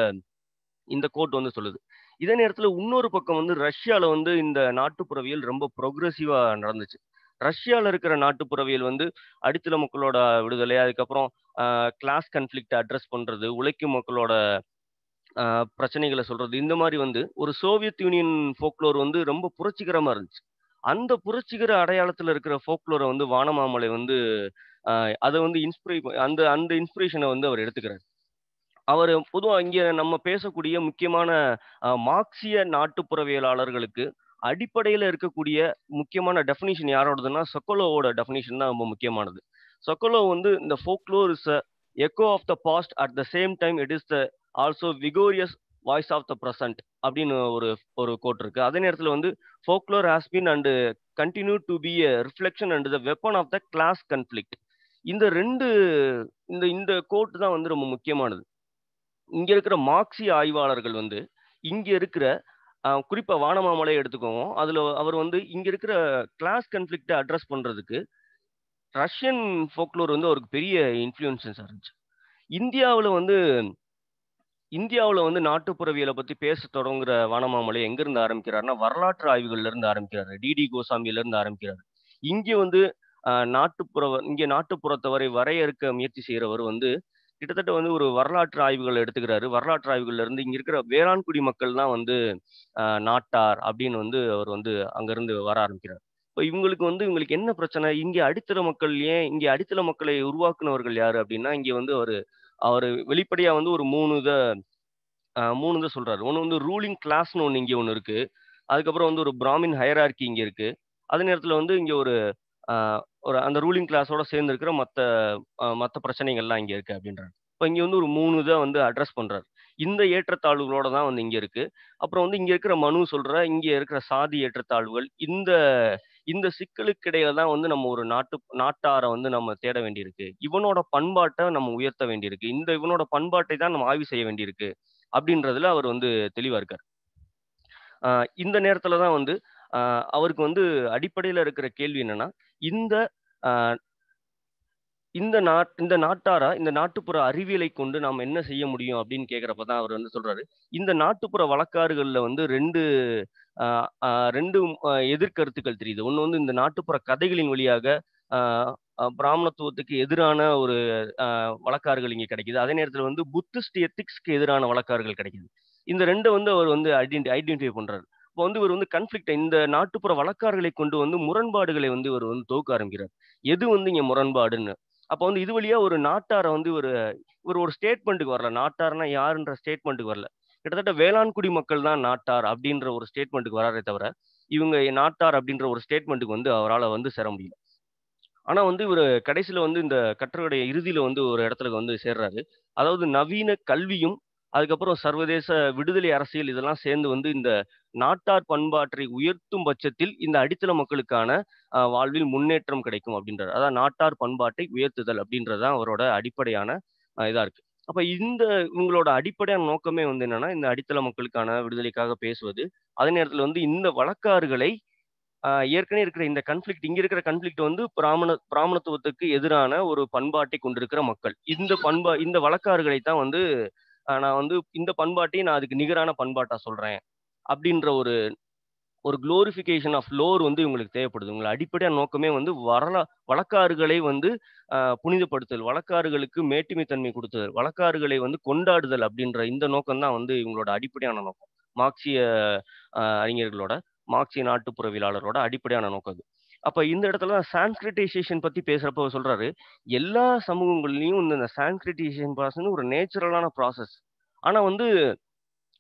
இந்த கோட் வந்து சொல்லுது. இதே நேரத்துல இன்னொரு பக்கம் வந்து ரஷ்யால வந்து இந்த நாட்டுப்புறவியல் ரொம்ப ப்ரொக்ரெசிவா நடந்துச்சு. ரஷ்யால இருக்கிற நாட்டுப்புறவியல் வந்து அடித்தள மக்களோட விடுதலை அதுக்கப்புறம் கிளாஸ் கன்ஃப்ளிக்ட் அட்ரஸ் பண்றது உழைக்கும் மக்களோட பிரச்சனைகளை சொல்றது இந்த மாதிரி வந்து ஒரு சோவியத் யூனியன் ஃபோக்லோர் வந்து ரொம்ப புரட்சிகரமா இருந்துச்சு. அந்த புரட்சிகர அடையாளத்துல இருக்கிற ஃபோக்லோரை வந்து வானமாமலை வந்து அதை வந்து இன்ஸ்பிரை அந்த அந்த இன்ஸ்பிரேஷனை வந்து அவர் எடுத்துக்கிறார். அவர் பொதுவாக இங்கே நம்ம பேசக்கூடிய முக்கியமான மார்க்சிய நாட்டுப்புறவியலாளர்களுக்கு அடிப்படையில் இருக்கக்கூடிய முக்கியமான டெஃபினிஷன் யாரோடதுன்னா சொக்கோலோவோட டெஃபினிஷன் தான் ரொம்ப முக்கியமானது. சொக்கோலோ வந்து இந்த folklore is echo of the past at the same time it is the also vigorous voice of the present அப்படின்னு ஒரு ஒரு கோட் இருக்கு. அதே நேரத்தில் வந்து folklore has been and continue to be a reflection and the weapon of the class conflict இந்த ரெண்டு இந்த இந்த கோட் தான் வந்து ரொம்ப முக்கியமானது. இங்கே இருக்கிற மார்க்சி ஆய்வாளர்கள் வந்து இங்கே இருக்கிற குறிப்பாக வானமாமலை எடுத்துக்குவோம் அதில் அவர் வந்து இங்கே இருக்கிற கிளாஸ் கன்ஃப்ளிக்டை அட்ரஸ் பண்ணுறதுக்கு ரஷ்யன் ஃபோக்லோர் வந்து அவருக்கு பெரிய இன்ஃப்ளூயன்சஸ் இருந்துச்சு. இந்தியாவில் வந்து இந்தியாவில் வந்து நாட்டுப்புறவியலை பற்றி பேச தொடங்குற வானமாமலை எங்கேருந்து ஆரம்பிக்கிறாருன்னா வரலாற்று ஆய்வுகள்ல இருந்து ஆரம்பிக்கிறாரு டிடி கோசாமியிலேருந்து ஆரம்பிக்கிறார். ஆரம்பிக்கிறாரு வந்து நாட்டுப்புற நாட்டுப்புற நாட்டுப்புறத்தை நாட்டுப்புறத்தவரை வரையறுக்க முயற்சி செய்கிறவர் வந்து கிட்டத்தட்ட வந்து ஒரு வரலாற்று ஆய்வுகள் எடுத்துக்கிறாரு. வரலாற்று ஆய்வுகள்ல இருந்து இங்க இருக்கிற வேளாண்குடி மக்கள் தான் வந்து நாட்டார் அப்படின்னு வந்து அவர் வந்து அங்கிருந்து வர ஆரம்பிக்கிறார். இப்போ இவங்களுக்கு வந்து இவங்களுக்கு என்ன பிரச்சனை? இங்கே அடித்தள மக்கள் ஏன் இங்கே அடித்தள மக்களை உருவாக்குனவர்கள் யாரு அப்படின்னா இங்கே வந்து அவர் அவர் வெளிப்படையாக வந்து ஒரு மூணு இதை மூணு இதை சொல்கிறாரு ஒன்று வந்து ரூலிங் கிளாஸ்னு ஒன்று இங்கே ஒன்று இருக்குது அதுக்கப்புறம் வந்து ஒரு பிராமின் ஹயரார்கி இங்கே இருக்குது அதே நேரத்தில் வந்து இங்கே ஒரு ஒரு அந்த ரூலிங் கிளாஸோட சேர்ந்து இருக்கிற மற்ற மற்ற பிரச்சனைகள்லாம் இங்கே இருக்குது அப்படின்றாரு. இப்போ இங்கே வந்து ஒரு மூணு இதை வந்து அட்ரஸ் பண்ணுறாரு இந்த ஏற்றத்தாழ்வுகளோட தான் வந்து இங்கே இருக்குது அப்புறம் வந்து இங்கே இருக்கிற மனு சொல்கிற இங்கே இருக்கிற சாதி ஏற்றத்தாழ்வுகள் இந்த இந்த சிக்கலுக்கு இடையில தான் வந்து நம்ம ஒரு நாட்டு நாட்டாரை வந்து நம்ம தேட வேண்டியிருக்கு. இவனோட பண்பாட்டை நம்ம உயர்த்த வேண்டியிருக்கு. இந்த இவனோட பண்பாட்டை தான் நம்ம ஆய்வு செய்ய வேண்டியிருக்கு அப்படின்றதுல அவர் வந்து தெளிவா இருக்கார். இந்த நேரத்துல தான் வந்து அவருக்கு வந்து அடிப்படையில இருக்கிற கேள்வி என்னன்னா இந்த இந்த நாட் இந்த நாட்டாரா இந்த நாட்டுப்புற அறிவியலை கொண்டு நாம் என்ன செய்ய முடியும் அப்படின்னு கேட்குறப்ப தான் அவர் வந்து சொல்றாரு. இந்த நாட்டுப்புற வழக்காறுகளில் வந்து ரெண்டு ரெண்டு எதிர்கருத்துக்கள் தெரியுது. ஒன்று வந்து இந்த நாட்டுப்புற கதைகளின் வழியாக பிராமணத்துவத்துக்கு எதிரான ஒரு வழக்காறுகள் இங்கே கிடைக்குது. அதே நேரத்தில் வந்து புத்திஸ்ட் எத்திக்ஸ்க்கு எதிரான வழக்காறுகள் கிடைக்குது. இந்த ரெண்டை வந்து அவர் வந்து ஐடென்டி ஐடென்டிஃபை பண்றாரு. இப்போ வந்து இவர் வந்து கன்ஃப்ளிக்ட் இந்த நாட்டுப்புற வழக்காறுகளை கொண்டு வந்து முரண்பாடுகளை வந்து இவர் வந்து தொகுக்க ஆரம்பிக்கிறார். எது வந்து இங்க முரண்பாடுன்னு? அப்போ வந்து இது வழியா ஒரு நாட்டாரை வந்து ஒரு இவர் ஒரு ஸ்டேட்மெண்ட்டுக்கு வரல. நாட்டார்னா யாருன்ற ஸ்டேட்மெண்ட்டுக்கு வரல. கிட்டத்தட்ட வேளாண்குடி மக்கள் தான் நாட்டார் அப்படின்ற ஒரு ஸ்டேட்மெண்ட்டுக்கு வராரே தவிர இவங்க நாட்டார் அப்படின்ற ஒரு ஸ்டேட்மெண்ட்டுக்கு வந்து அவரால் வந்து சேர முடியல. ஆனால் வந்து இவர் கடைசியில் வந்து இந்த கட்டுரையுடைய இறுதியில் வந்து ஒரு இடத்துல வந்து சேர்றாரு. அதாவது நவீன கல்வியும் அதுக்கப்புறம் சர்வதேச விடுதலை அரசியல் இதெல்லாம் சேர்ந்து வந்து இந்த நாட்டார் பண்பாட்டை உயர்த்தும் பட்சத்தில் இந்த அடித்தள மக்களுக்கான வாழ்வில் முன்னேற்றம் கிடைக்கும் அப்படின்றார். அதான் நாட்டார் பண்பாட்டை உயர்த்துதல் அப்படின்றதுதான் அவரோட அடிப்படையான இதா இருக்கு. அப்ப இந்த இவங்களோட அடிப்படையான நோக்கமே வந்து என்னன்னா இந்த அடித்தள மக்களுக்கான விடுதலைக்காக பேசுவது. அதே நேரத்துல வந்து இந்த வழக்காறுகளை ஆஹ் ஏற்கனவே இருக்கிற இந்த கன்ஃப்ளிக்ட் இங்க இருக்கிற கன்ஃப்ளிக்ட் வந்து பிராமண பிராமணத்துவத்துக்கு எதிரான ஒரு பண்பாட்டை கொண்டிருக்கிற மக்கள். இந்த பண்பா இந்த வழக்காறுகளை தான் வந்து நான் வந்து இந்த பண்பாட்டையும் நான் அதுக்கு நிகரான பண்பாட்டா சொல்றேன். அப்படின்ற ஒரு ஒரு குளோரிஃபிகேஷன் ஆஃப் லோர் வந்து இவங்களுக்கு தேவைப்படுது. உங்களை அடிப்படையான நோக்கமே வந்து வரலா வழக்காறுகளை வந்து புனிதப்படுத்தல் வழக்காறுகளுக்கு மேட்டுமைத்தன்மை கொடுத்தல் வழக்காறுகளை வந்து கொண்டாடுதல் அப்படின்ற இந்த நோக்கம் தான் வந்து இவங்களோட அடிப்படையான நோக்கம். மார்க்சிய அறிஞர்களோட மார்க்சிய நாட்டுப்புறவியலாளரோட அடிப்படையான நோக்கம் அது. அப்ப இந்த இடத்துல சான்ஸ்கிரிட்டைசேஷன் பத்தி பேசுறப்ப சொல்கிறாரு சொல்றாரு எல்லா சமூகங்கள்லயும் இந்த சான்ஸ்கிரிட்டைசேஷன் ப்ராசஸ் ஒரு நேச்சுரலான ப்ராசஸ் ஆனா வந்து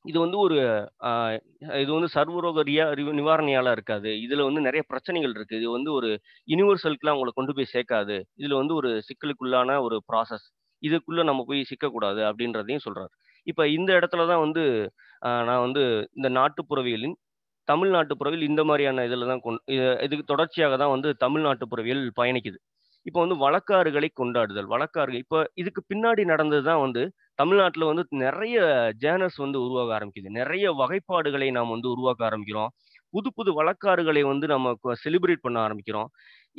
இது வந்து ஒரு இது வந்து சர்வரோக ரியா ரி- நிவாரணியால இருக்காது. இதுல வந்து நிறைய பிரச்சனைகள் இருக்கு. இது வந்து ஒரு யூனிவர்சலுக்குலாம் உங்களை கொண்டு போய் சேர்க்காது. இதுல வந்து ஒரு சிக்கலுக்குள்ளான ஒரு ப்ராசஸ் இதுக்குள்ள நம்ம போய் சிக்கக்கூடாது அப்படின்றதையும் சொல்றாரு. இப்ப இந்த இடத்துல தான் வந்து நான் வந்து இந்த நாட்டுப்புறவியலின் தமிழ்நாட்டு புறவியல் இந்த மாதிரியான இதில் தான் கொண் இது- இதுக்கு தொடர்ச்சியாக தான் வந்து தமிழ்நாட்டு புறவியல் பயணிக்குது. இப்போ வந்து வழக்காறுகளை கொண்டாடுதல் வழக்காறுகள் இப்போ இதுக்கு பின்னாடி நடந்தது தான் வந்து தமிழ்நாட்டில் வந்து நிறைய ஜேர்னல்ஸ் வந்து உருவாக ஆரம்பிக்குது. நிறைய வகைப்பாடுகளை நாம் வந்து உருவாக்க ஆரம்பிக்கிறோம். புது புது வழக்காறுகளை வந்து நம்ம செலிப்ரேட் பண்ண ஆரம்பிக்கிறோம்.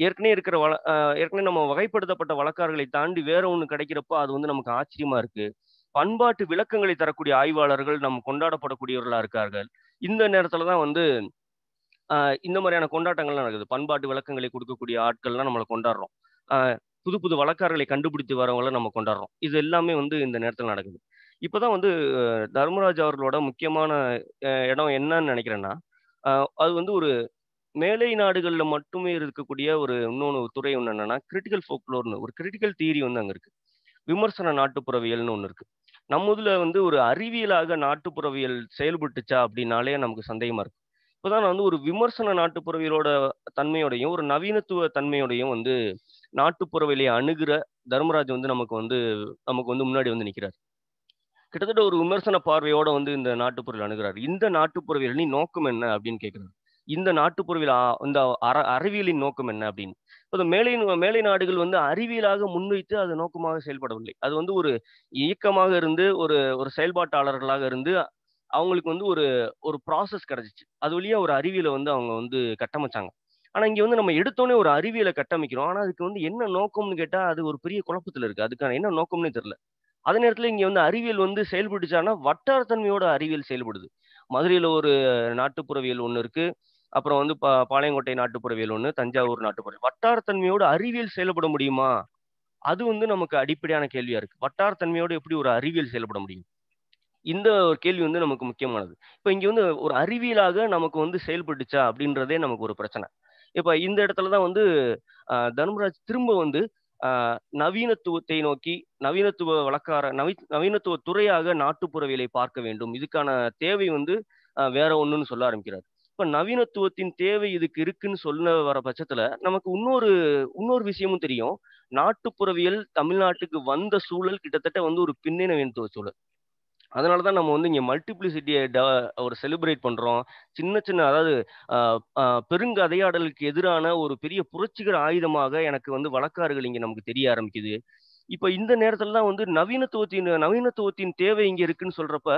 ஏற்கனவே இருக்கிற வள ஏற்கனவே நம்ம வகைப்படுத்தப்பட்ட வழக்காறுகளை தாண்டி வேற ஒன்று கிடைக்கிறப்போ அது வந்து நமக்கு ஆச்சரியமா இருக்கு. பண்பாட்டு விளக்கங்களை தரக்கூடிய ஆய்வாளர்கள் நம்ம கொண்டாடப்படக்கூடியவர்களா இருக்கார்கள். இந்த நேரத்துல தான் வந்து இந்த மாதிரியான கொண்டாட்டங்கள்லாம் நடக்குது. பண்பாட்டு விளக்கங்களை கொடுக்கக்கூடிய ஆட்கள்லாம் நம்மளை கொண்டாடுறோம். புது புது வழக்காரர்களை கண்டுபிடித்து வரவங்கள நம்ம கொண்டாடுறோம். இது எல்லாமே வந்து இந்த நேரத்தில் நடக்குது. இப்போதான் வந்து தர்மராஜ் அவர்களோட முக்கியமான அஹ், இடம் என்னன்னு நினைக்கிறேன்னா ஆஹ் அது வந்து ஒரு மேலை நாடுகள்ல மட்டுமே இருக்கக்கூடிய ஒரு இன்னொன்று துறை ஒன்று என்னன்னா கிரிட்டிக்கல் ஃபோக்லோர்னு ஒரு கிரிட்டிக்கல் தீரி வந்து அங்கே இருக்கு. விமர்சன நாட்டுப்புறவியல்னு ஒன்று இருக்கு. நம்ம இதுல வந்து ஒரு அறிவியலாக நாட்டுப்புறவியல் செயல்பட்டுச்சா அப்படின்னாலே நமக்கு சந்தேகமா இருக்கு. இப்போதான் நான் வந்து ஒரு விமர்சன நாட்டுப்புறவியலோட தன்மையோடையும் ஒரு நவீனத்துவ தன்மையோடையும் வந்து நாட்டுப்புறவியலை அணுகிற தர்மராஜ் வந்து நமக்கு வந்து நமக்கு வந்து முன்னாடி வந்து நிற்கிறார் கிட்டத்தட்ட ஒரு விமர்சன பார்வையோட வந்து இந்த நாட்டுப்புறவில் அணுகிறார். இந்த நாட்டுப்புறவியலின் நோக்கம் என்ன அப்படின்னு கேட்கிறார். இந்த நாட்டுப்புறவியல் இந்த அற அறிவியலின் நோக்கம் என்ன அப்படின்னு. இப்போ மேலை மேலை நாடுகள் வந்து அறிவியலாக முன்வைத்து அது நோக்கமாக செயல்படவில்லை. அது வந்து ஒரு இயக்கமாக இருந்து ஒரு ஒரு செயல்பாட்டாளர்களாக இருந்து அவங்களுக்கு வந்து ஒரு ஒரு ப்ராசஸ் கிடைச்சிச்சு. அது வழியா ஒரு அறிவியலை வந்து அவங்க வந்து கட்டமைச்சாங்க. ஆனா இங்க வந்து நம்ம எடுத்தோடனே ஒரு அறிவியலை கட்டமைக்கிறோம். ஆனா அதுக்கு வந்து என்ன நோக்கம்னு கேட்டா அது ஒரு பெரிய குழப்பத்துல இருக்கு. அதுக்கான என்ன நோக்கம்னே தெரியல. அதே நேரத்துல இங்க வந்து அறிவியல் வந்து செயல்பட்டுச்சானா வட்டாரத்தன்மையோட அறிவியல் செயல்படுது. மதுரையில ஒரு நாட்டுப்புறவியல் ஒண்ணு இருக்கு. அப்புறம் வந்து பா பாளையங்கோட்டை நாட்டுப்புறவியல் ஒண்ணு தஞ்சாவூர் நாட்டுப்புறவியல் வட்டாரத்தன்மையோட அறிவியல் செயல்பட முடியுமா? அது வந்து நமக்கு அடிப்படையான கேள்வியா இருக்கு. வட்டாரத்தன்மையோட எப்படி ஒரு அறிவியல் செயல்பட முடியும்? இந்த ஒரு கேள்வி வந்து நமக்கு முக்கியமானது. இப்போ இங்க வந்து ஒரு அறிவியலாக நமக்கு வந்து செயல்பட்டுச்சா அப்படின்றதே நமக்கு ஒரு பிரச்சனை. இப்போ இந்த இடத்துல தான் வந்து தர்மராஜ் திரும்ப வந்து நவீனத்துவத்தை நோக்கி நவீனத்துவ வழக்கார நவி நவீனத்துவ துறையாக நாட்டுப்புறவியலை பார்க்க வேண்டும். இதுக்கான தேவை வந்து வேற ஒன்றுன்னு சொல்ல ஆரம்பிக்கிறார். இப்போ நவீனத்துவத்தின் தேவை இதுக்கு இருக்குன்னு சொல்ல வர பட்சத்துல நமக்கு இன்னொரு இன்னொரு விஷயமும் தெரியும். நாட்டுப்புறவியல் தமிழ்நாட்டுக்கு வந்த சூழல் கிட்டத்தட்ட வந்து ஒரு பின்னை நவீனத்துவ சூழல். அதனால தான் நம்ம வந்து இங்கே மல்டிப்ளிசிட்டியை ஒரு செலிப்ரேட் பண்ணுறோம் சின்ன சின்ன அதாவது பெருங்கதையாடலுக்கு எதிரான ஒரு பெரிய புரட்சிகர ஆயுதமாக எனக்கு வந்து வழக்காறுகள் இங்கே நமக்கு தெரிய ஆரம்பிக்குது. இப்போ இந்த நேரத்தில் தான் வந்து நவீனத்துவத்தின் நவீனத்துவத்தின் தேவை இங்கே இருக்குன்னு சொல்கிறப்ப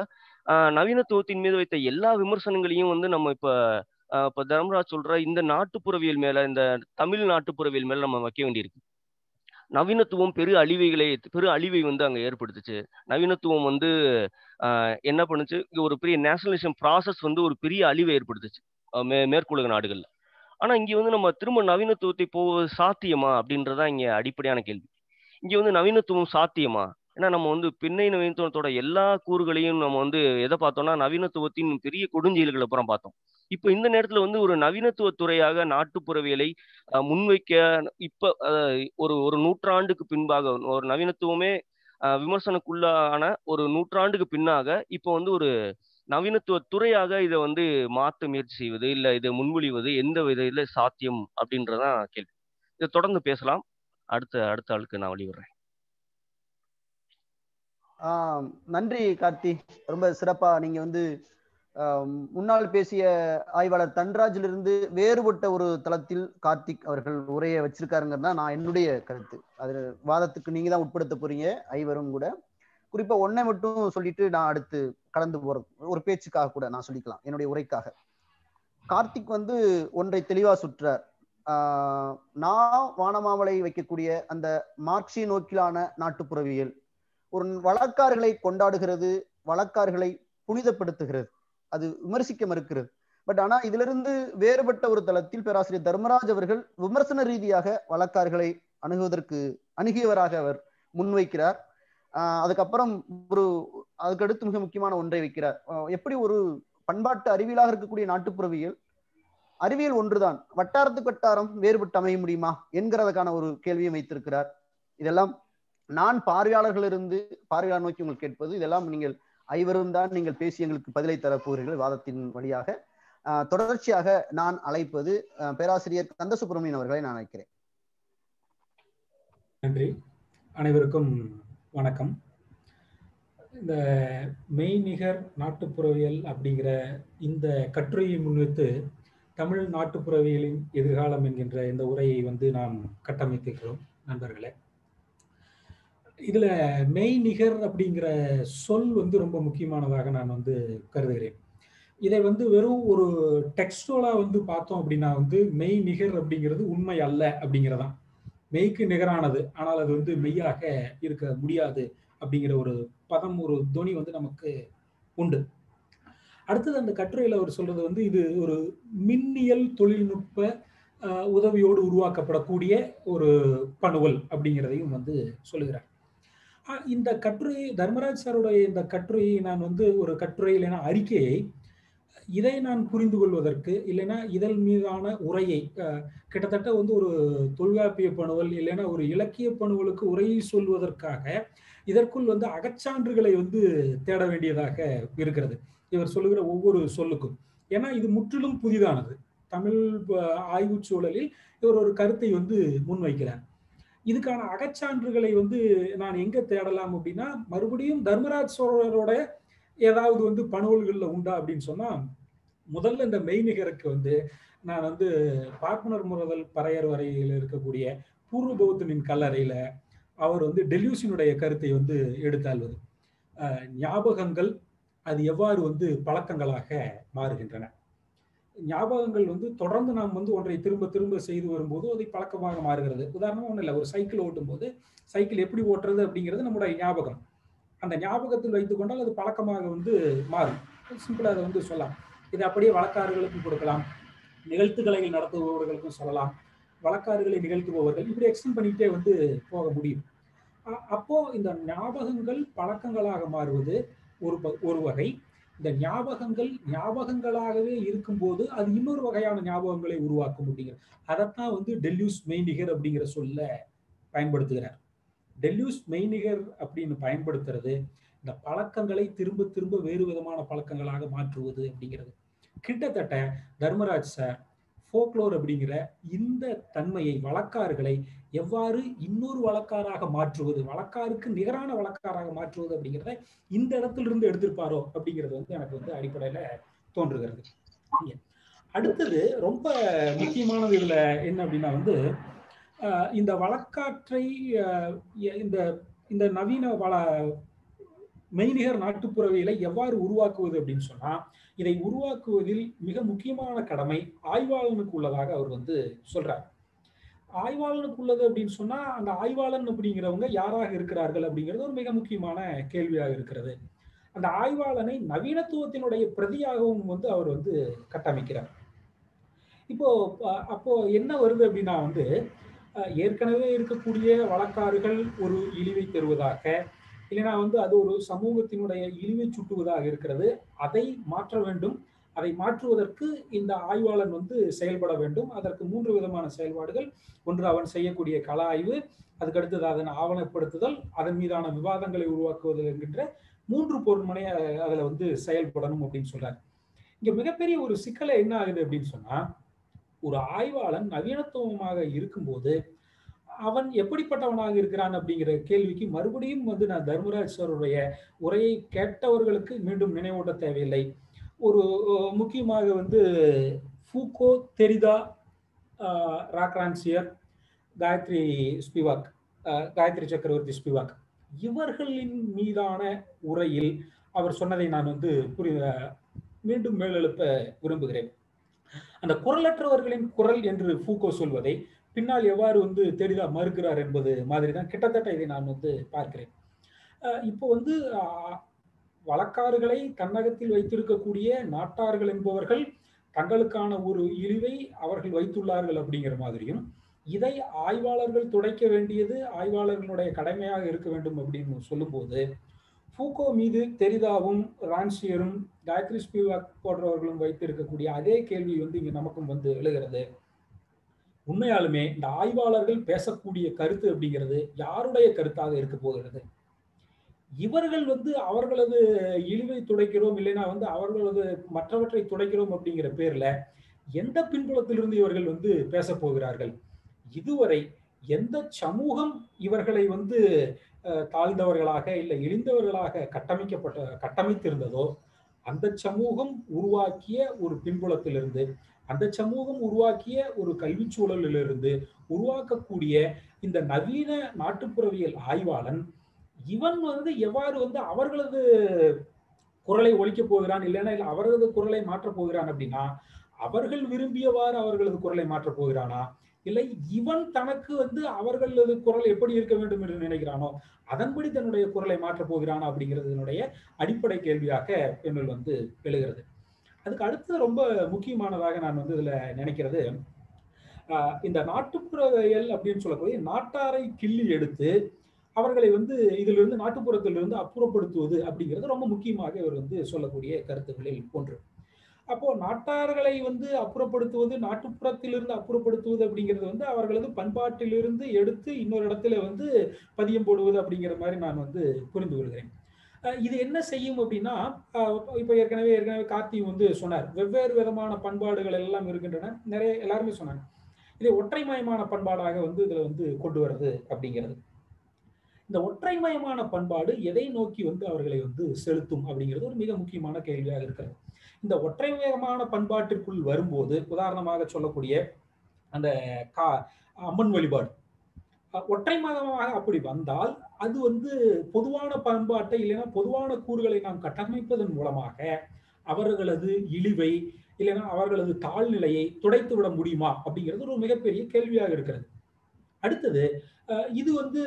நவீனத்துவத்தின் மீது வைத்த எல்லா விமர்சனங்களையும் வந்து நம்ம இப்போ இப்போ தர்மராஜ் சொல்கிற இந்த நாட்டுப்புறவியல் மேலே இந்த தமிழ் நாட்டுப்புறவியல் மேலே நம்ம வைக்க வேண்டியிருக்கு. நவீனத்துவம் பெரு அழிவைகளை பெரு அழிவை வந்து அங்கே ஏற்படுத்துச்சு. நவீனத்துவம் வந்து என்ன பண்ணுச்சு? ஒரு பெரிய நேஷனலிசம் ப்ராசஸ் வந்து ஒரு பெரிய அழிவை ஏற்படுத்துச்சு. மே மேற்குலக நாடுகளில். ஆனால் இங்கே வந்து நம்ம திரும்ப நவீனத்துவத்தை போவது சாத்தியமா அப்படின்றதான் இங்கே அடிப்படையான கேள்வி. இங்கே வந்து நவீனத்துவம் சாத்தியமா? ஏன்னா நம்ம வந்து பின்னை நவீனத்துவத்தோட எல்லா கூறுகளையும் நம்ம வந்து எதை பார்த்தோம்னா நவீனத்துவத்தின் பெரிய கொடுஞ்செயல்களை அப்புறம் பார்த்தோம். இப்போ இந்த நேரத்துல வந்து ஒரு நவீனத்துவ துறையாக நாட்டுப்புறவியலை முன்வைக்க இப்ப ஒரு ஒரு நூற்றாண்டுக்கு பின்பாக ஒரு நவீனத்துவமே விமர்சனக்குள்ளான ஒரு நூற்றாண்டுக்கு பின்னாக இப்போ வந்து ஒரு நவீனத்துவ துறையாக இதை வந்து மாற்ற முயற்சி செய்வது இல்ல இதை முன்மொழிவது எந்த விதையில சாத்தியம் அப்படின்றதான் கேள்வி. இதை தொடர்ந்து பேசலாம். அடுத்த அடுத்த ஆளுக்கு நான் வழிவிடுறேன் ஆஹ் நன்றி கார்த்தி. ரொம்ப சிறப்பா நீங்க வந்து முன்னால் பேசிய ஆய்வாளர் தன்ராஜிலிருந்து வேறுபட்ட ஒரு தளத்தில் கார்த்திக் அவர்கள் உரையை வச்சிருக்காருங்கிறது தான் நான் என்னுடைய கருத்து. அது வாதத்துக்கு நீங்க தான் உட்படுத்த போறீங்க ஐவரும் கூட. குறிப்பா ஒன்னை மட்டும் சொல்லிட்டு நான் அடுத்து கடந்து போறது ஒரு பேச்சுக்காக கூட நான் சொல்லிக்கலாம் என்னுடைய உரைக்காக. கார்த்திக் வந்து ஒன்றை தெளிவா சுற்றார். நான் வானமாவளை வைக்கக்கூடிய அந்த மார்க்சிய நோக்கிலான நாட்டுப்புறவியல் ஒரு வழக்காறுகளை கொண்டாடுகிறது வழக்காறுகளை புனிதப்படுத்துகிறது. அது விமர்சிக்க மறுக்கிறது. பட் ஆனா இதிலிருந்து வேறுபட்ட ஒரு தளத்தில் பேராசிரியர் தர்மராஜ் அவர்கள் விமர்சன ரீதியாக வழக்கார்களை அணுகுவதற்கு அணுகியவராக அவர் முன்வைக்கிறார். அதுக்கப்புறம் ஒரு அதுக்கடுத்து மிக முக்கியமான ஒன்றை வைக்கிறார். எப்படி ஒரு பண்பாட்டு அறிவியலாக இருக்கக்கூடிய நாட்டுப்புறவியல் அறிவியல் ஒன்றுதான். வட்டாரத்துக்கு வட்டாரம் வேறுபட்டு அமைய முடியுமா என்கிறதுக்கான ஒரு கேள்வியை வைத்திருக்கிறார். இதெல்லாம் நான் பார்வையாளர்களிருந்து பார்வையாளர் நோக்கி உங்களுக்கு கேட்பது. இதெல்லாம் நீங்கள் ஐவரும் தான் நீங்கள் பேசி எங்களுக்கு பதிலை தரப்போகிறீர்கள் வாதத்தின் வழியாக. தொடர்ச்சியாக நான் அழைப்பது பேராசிரியர் கந்த சுப்பிரமணியன் அவர்களை நான் அழைக்கிறேன். நன்றி. அனைவருக்கும் வணக்கம். இந்த மெய்நிகர் நாட்டுப்புறவியல் அப்படிங்கிற இந்த கட்டுரையை முன்வைத்து தமிழ் நாட்டுப்புறவியலின் எதிர்காலம் என்கின்ற இந்த உரையை வந்து நாம் கட்டமைத்திருக்கிறோம். நண்பர்களே இதுல மெய்நிகர் அப்படிங்கிற சொல் வந்து ரொம்ப முக்கியமானதாக நான் வந்து கருதுகிறேன். இதை வந்து வெறும் ஒரு டெக்ஸ்டோலாக வந்து பார்த்தோம் அப்படின்னா வந்து மெய் நிகர் அப்படிங்கிறது உண்மை அல்ல அப்படிங்கிறதான். மெய்க்கு நிகரானது ஆனால் அது வந்து மெய்யாக இருக்க முடியாது அப்படிங்கிற ஒரு பதம் ஒரு துணி வந்து நமக்கு உண்டு. அடுத்தது அந்த கட்டுரையில் அவர் சொல்றது வந்து இது ஒரு மின்னியல் தொழில்நுட்ப உதவியோடு உருவாக்கப்படக்கூடிய ஒரு பணுவல் அப்படிங்கிறதையும் வந்து சொல்லுகிறார். இந்த கட்டுரை தர்மராஜ் சாருடைய இந்த கட்டுரையை நான் வந்து ஒரு கட்டுரை இல்லைன்னா அறிக்கையை இதை நான் புரிந்து கொள்வதற்கு இல்லைன்னா இதழ் மீதான உரையை கிட்டத்தட்ட வந்து ஒரு தொல்காப்பிய பணுவல் இல்லைன்னா ஒரு இலக்கிய பணுவலுக்கு உரையை சொல்வதற்காக இதற்குள் வந்து அகச்சான்றுகளை வந்து தேட வேண்டியதாக இருக்கிறது. இவர் சொல்லுகிற ஒவ்வொரு சொல்லுக்கும். ஏன்னா இது முற்றிலும் புதிதானது. தமிழ் ஆய்வுச் சூழலில் இவர் ஒரு கருத்தை வந்து முன்வைக்கிறார். இதுக்கான அகச்சான்றுகளை வந்து நான் எங்க தேடலாம் அப்படின்னா மறுபடியும் தர்மராஜ் சோழரோட ஏதாவது வந்து பணுவல்கள்ல உண்டா அப்படின்னு சொன்னா முதல்ல இந்த மெய்நிகருக்கு வந்து நான் வந்து பார்ப்பனர் முறதல் பறையர் வரையில் இருக்கக்கூடிய பூர்வ பௌத்தனின் கல்லறையில அவர் வந்து டெல்யூசினுடைய கருத்தை வந்து எடுத்தாள்வது. ஞாபகங்கள் அது எவ்வாறு வந்து பழக்கங்களாக மாறுகின்றன? ஞாபகங்கள் வந்து தொடர்ந்து நாம் வந்து ஒன்றை திரும்ப திரும்ப செய்து வரும்போது அது பழக்கமாக மாறுகிறது. உதாரணமாக ஒன்றும் இல்லை ஒரு சைக்கிள் ஓட்டும் போது சைக்கிள் எப்படி ஓட்டுறது அப்படிங்கிறது நம்முடைய ஞாபகம். அந்த ஞாபகத்தில் வைத்துக்கொண்டால் அது பழக்கமாக வந்து மாறும். சிம்பிளாக அதை வந்து சொல்லலாம். இதை அப்படியே வழக்காறுகளுக்கும் கொடுக்கலாம். நிகழ்த்துக்களை நடத்துபவர்களுக்கும் சொல்லலாம். வழக்காறுகளை நிகழ்த்துபவர்கள் இப்படி எக்ஸ்டெண்ட் பண்ணிக்கிட்டே வந்து போக முடியும். அப்போது அப்போ இந்த ஞாபகங்கள் பழக்கங்களாக மாறுவது ஒரு ப- ஒரு வகை. இந்த ஞாபகங்கள் ஞாபகங்களாகவே இருக்கும்போது அது இன்னொரு வகையான ஞாபகங்களை உருவாக்கும் அப்படிங்கிற அதைத்தான் வந்து டெல்யூஸ் மெய்நிகர் அப்படிங்கிற சொல்ல பயன்படுத்துகிறார். டெல்யூஸ் மெய்நிகர் அப்படின்னு பயன்படுத்துறது இந்த பழக்கங்களை திரும்ப திரும்ப வேறு விதமான பழக்கங்களாக மாற்றுவது அப்படிங்கிறது. கிட்டத்தட்ட தர்மராஜ் சார் ஃபோக்லோர் அப்படிங்கிற இந்த தன்மையை வழக்காறுகளை எவ்வாறு இன்னொரு வழக்காராக மாற்றுவது வழக்காருக்கு நிகரான வழக்காராக மாற்றுவது அப்படிங்கிறத இந்த இடத்துல இருந்து எடுத்திருப்பாரோ அப்படிங்கிறது வந்து எனக்கு வந்து அடிப்படையில தோன்றுகிறது. அடுத்தது ரொம்ப முக்கியமானது இதுல என்ன அப்படின்னா வந்து இந்த வழக்காற்றை இந்த இந்த நவீன வள மெய்நிகர் நாட்டுப்புறவியலை எவ்வாறு உருவாக்குவது அப்படின்னு சொன்னா இதை உருவாக்குவதில் மிக முக்கியமான கடமை ஆய்வாளனுக்கு உள்ளதாக அவர் வந்து சொல்றார். ஆய்வாளனுக்கு உள்ளது அப்படின்னு சொன்னா அந்த ஆய்வாளன் அப்படிங்கிறவங்க யாராக இருக்கிறார்கள் அப்படிங்கிறது ஒரு மிக முக்கியமான கேள்வியாக இருக்கிறது. அந்த ஆய்வாளனை நவீனத்துவத்தினுடைய பிரதியாகவும் வந்து அவர் வந்து கட்டமைக்கிறார். இப்போ அப்போ என்ன வருது அப்படின்னா வந்து ஏற்கனவே இருக்கக்கூடிய வழக்காறுகள் ஒரு இழிவை தருவதாக இல்லைன்னா வந்து அது ஒரு சமூகத்தினுடைய இழிவை சுட்டுவதாக இருக்கிறது. அதை மாற்ற வேண்டும். அதை மாற்றுவதற்கு இந்த ஆய்வாளன் வந்து செயல்பட வேண்டும். அதற்கு மூன்று விதமான செயல்பாடுகள். ஒன்று அவன் செய்யக்கூடிய கள ஆய்வு அதுக்கடுத்தது அதன் ஆவணப்படுத்துதல் அதன் மீதான விவாதங்களை உருவாக்குவது என்கின்ற மூன்று பொருண்மனை அதில் வந்து செயல்படணும் அப்படின்னு சொல்றாரு. இங்க மிகப்பெரிய ஒரு சிக்கலை என்ன ஆகுது அப்படின்னு சொன்னா ஒரு ஆய்வாளன் நவீனத்துவமாக இருக்கும்போது அவன் எப்படிப்பட்டவனாக இருக்கிறான் அப்படிங்கிற கேள்விக்கு மறுபடியும் வந்து நான் தர்மராஜ் சாருடைய உரையை கேட்டவர்களுக்கு மீண்டும் நினைவூட்ட தேவையில்லை. ஒரு முக்கியமாக வந்து Foucault Derrida Ranciere Gayatri Spivak Gayatri Chakravorty Spivak. இவர்களின் மீதான உரையில் அவர் சொன்னதை நான் வந்து புரி மீண்டும் மேலெழுப்ப விரும்புகிறேன். அந்த குரலற்றவர்களின் குரல் என்று ஃபூகோ சொல்வதை பின்னால் எவ்வாறு வந்து தெரிதா மறுக்கிறார் என்பது மாதிரி தான் கிட்டத்தட்ட இதை நான் வந்து பார்க்கிறேன். இப்போ வந்து வழக்காறுகளை தன்னகத்தில் வைத்திருக்கக்கூடிய நாட்டார்கள் என்பவர்கள் தங்களுக்கான ஒரு இழிவை அவர்கள் வைத்துள்ளார்கள் அப்படிங்கிற மாதிரியும் இதை ஆய்வாளர்கள் துடைக்க வேண்டியது ஆய்வாளர்களுடைய கடமையாக இருக்க வேண்டும் அப்படின்னு சொல்லும்போது ஃபூகோ மீது தெரிதாவும் ரான்சியரும் காயத்ரி ஸ்பிவாக் போன்றவர்களும் வைத்திருக்கக்கூடிய அதே கேள்வி வந்து இங்கே நமக்கும் வந்து எழுகிறது. உண்மையாலுமே இந்த ஆய்வாளர்கள் பேசக்கூடிய கருத்து அப்படிங்கிறது யாருடைய கருத்தாக இருக்க போகிறது? இவர்கள் வந்து அவர்களது இழிவை துடைக்கிறோம் இல்லைன்னா வந்து அவர்களது மற்றவற்றை துடைக்கிறோம் அப்படிங்கிற பேர்ல எந்த பின்புலத்திலிருந்து இவர்கள் வந்து பேச போகிறார்கள்? இதுவரை எந்த சமூகம் இவர்களை வந்து தாழ்ந்தவர்களாக இல்லை இழிந்தவர்களாக கட்டமைக்கப்பட்ட கட்டமைத்திருந்ததோ அந்த சமூகம் உருவாக்கிய ஒரு பின்புலத்திலிருந்து அந்த சமூகம் உருவாக்கிய ஒரு கல்வி சூழலிலிருந்து உருவாக்கக்கூடிய இந்த நவீன நாட்டுப்புறவியல் ஆய்வாளன் இவன் வந்து எவ்வாறு வந்து அவர்களது குரலை ஒழிக்க போகிறான் இல்லைன்னா இல்லை அவர்களது குரலை மாற்றப் போகிறான் அப்படின்னா அவர்கள் விரும்பியவாறு அவர்களது குரலை மாற்றப் போகிறானா இல்லை இவன் தனக்கு வந்து அவர்களது குரல் எப்படி இருக்க வேண்டும் என்று நினைக்கிறானோ அதன்படி தன்னுடைய குரலை மாற்றப் போகிறானா அப்படிங்கிறதுனுடைய அடிப்படை கேள்வியாக என்னுள் வந்து எழுகிறது. அதுக்கு அடுத்தது ரொம்ப முக்கியமானதாக நான் வந்து இதுல நினைக்கிறது இந்த நாட்டுப்புறவியல் அப்படின்னு சொல்லக்கூடிய நாட்டாரை கிள்ளி எடுத்து அவர்களை வந்து இதிலிருந்து நாட்டுப்புறத்திலிருந்து அப்புறப்படுத்துவது அப்படிங்கிறது ரொம்ப முக்கியமாக இவர் வந்து சொல்லக்கூடிய கருத்துக்களில் ஒன்று. அப்போ நாட்டார்களை வந்து அப்புறப்படுத்துவது நாட்டுப்புறத்திலிருந்து அப்புறப்படுத்துவது அப்படிங்கிறது வந்து அவர்களது பண்பாட்டிலிருந்து எடுத்து இன்னொரு இடத்துல வந்து பதியம் போடுவது அப்படிங்கிற மாதிரி நான் வந்து புரிந்து கொள்கிறேன். இது என்ன செய்யும் அப்படின்னா இப்போ ஏற்கனவே ஏற்கனவே கார்த்தி வந்து சொன்னார். வெவ்வேறு விதமான பண்பாடுகள் எல்லாம் இருக்கின்றன. நிறைய எல்லாருமே சொன்னாங்க. இதை ஒற்றைமயமான பண்பாடாக வந்து இதில் வந்து கொண்டு வர்றது அப்படிங்கிறது. இந்த ஒற்றைமயமான பண்பாடு எதை நோக்கி வந்து அவர்களை வந்து செலுத்தும் அப்படிங்கிறது ஒரு மிக முக்கியமான கேள்வியாக இருக்கிறது. இந்த ஒற்றைமயமான பண்பாட்டிற்குள் வரும்போது உதாரணமாக சொல்லக்கூடிய அந்த கா அம்மன் வழிபாடு. ஒற்றை மாதமாக அப்படி வந்தால் அது வந்து பொதுவான பண்பாட்டை இல்லைன்னா பொதுவான கூறுகளை நாம் கட்டமைப்பதன் மூலமாக அவர்களது இழிவை இல்லைன்னா அவர்களது தாழ்நிலையை துடைத்து விட முடியுமா அப்படிங்கிறது ஒரு மிகப்பெரிய கேள்வியாக இருக்கிறது. அடுத்தது இது வந்து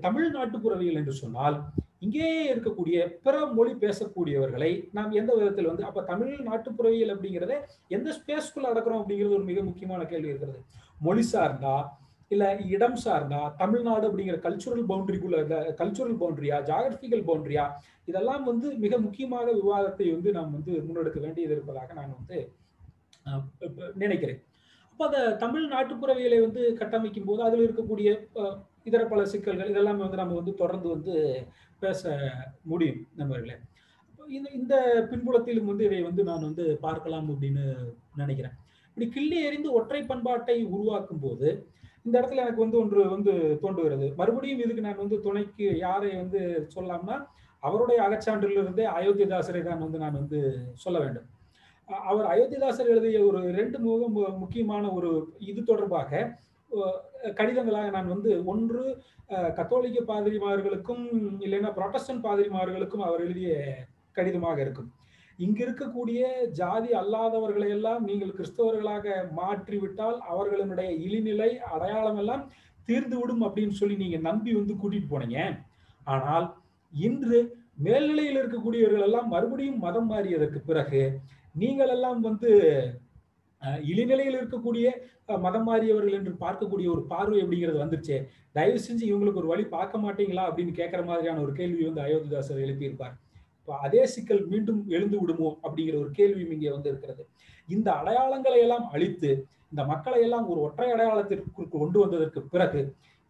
தமிழ் நாட்டுப்புறவியல் என்று சொன்னால் இங்கேயே இருக்கக்கூடிய பிற மொழி பேசக்கூடியவர்களை நாம் எந்த விதத்தில் வந்து அப்ப தமிழ் நாட்டுப்புறவியல் அப்படிங்கிறத எந்த ஸ்பேஸ்க்குள்ள அடக்கிறோம் அப்படிங்கிறது ஒரு மிக முக்கியமான கேள்வி இருக்கிறது. மொழி சார்ந்தா இல்ல இடம் சார்ந்தா தமிழ்நாடு அப்படிங்கிற கல்ச்சுரல் பவுண்டரிக்குள்ள கல்ச்சுரல் பவுண்டரியா ஜாகிரபிக்கல் பவுண்டரியா இதெல்லாம் வந்து மிக முக்கியமாக விவாதத்தை வந்து நாம் வந்து முன்னெடுக்க வேண்டியது இருப்பதாக நான் வந்து நினைக்கிறேன். அப்போ அந்த தமிழ் நாட்டுப்புறவியலை வந்து கட்டமைக்கும் போது அதில் இருக்கக்கூடிய இதர பல சிக்கல்கள் இதெல்லாம் வந்து நம்ம வந்து தொடர்ந்து வந்து பேச முடியும் நண்பர்களே. இந்த இந்த பின்புலத்திலும் வந்து இதை வந்து நான் வந்து பார்க்கலாம் அப்படின்னு நினைக்கிறேன். இப்படி கிள்ளி எறிந்து ஒற்றை பண்பாட்டை உருவாக்கும் போது இந்த இடத்துல எனக்கு வந்து ஒன்று வந்து தோன்றுகிறது. மறுபடியும் இதுக்கு நான் வந்து துணைக்கு யாரை வந்து சொல்லலாம்னா அவருடைய அகச்சான்றிலிருந்தே அயோத்திதாசரை தான் வந்து நான் வந்து சொல்ல வேண்டும். அவர் அயோத்திதாசர் எழுதிய ஒரு ரெண்டு மிக முக்கியமான ஒரு இது தொடர்பாக கடிதங்களாக நான் வந்து ஒன்று கத்தோலிக்க பாதிரிமார்களுக்கும் இல்லைன்னா புராட்டஸ்டன்ட் பாதிரிமார்களுக்கும் அவர் எழுதிய கடிதமாக இருக்கும். இங்க இருக்கக்கூடிய ஜாதி அல்லாதவர்களை எல்லாம் நீங்கள் கிறிஸ்தவர்களாக மாற்றிவிட்டால் அவர்களினுடைய இழிநிலை அடையாளம் எல்லாம் தீர்ந்து விடும் அப்படின்னு சொல்லி நீங்க நம்பி வந்து கூட்டிட்டு போனீங்க. ஆனால் இன்று மேல்நிலையில் இருக்கக்கூடியவர்கள் எல்லாம் மறுபடியும் மதம் மாறியதற்கு பிறகு நீங்கள் எல்லாம் வந்து இழிநிலையில் இருக்கக்கூடிய மதம் மாறியவர்கள் என்று பார்க்கக்கூடிய ஒரு பார்வை அப்படிங்கிறது வந்துருச்சு. தயவு செஞ்சு இவங்களுக்கு ஒரு வழி பார்க்க மாட்டீங்களா அப்படின்னு கேட்குற மாதிரியான ஒரு கேள்வி வந்து அயோத்திதாசர் எழுப்பியிருப்பார். இப்போ அதே சிக்கல் மீண்டும் எழுந்து விடுமோ அப்படிங்கிற ஒரு கேள்வியும் இங்கே வந்து இருக்கிறது இந்த அடையாளங்களை எல்லாம் அழித்து இந்த மக்களை எல்லாம் ஒரு ஒற்றை அடையாளத்திற்கு கொண்டு வந்ததற்கு பிறகு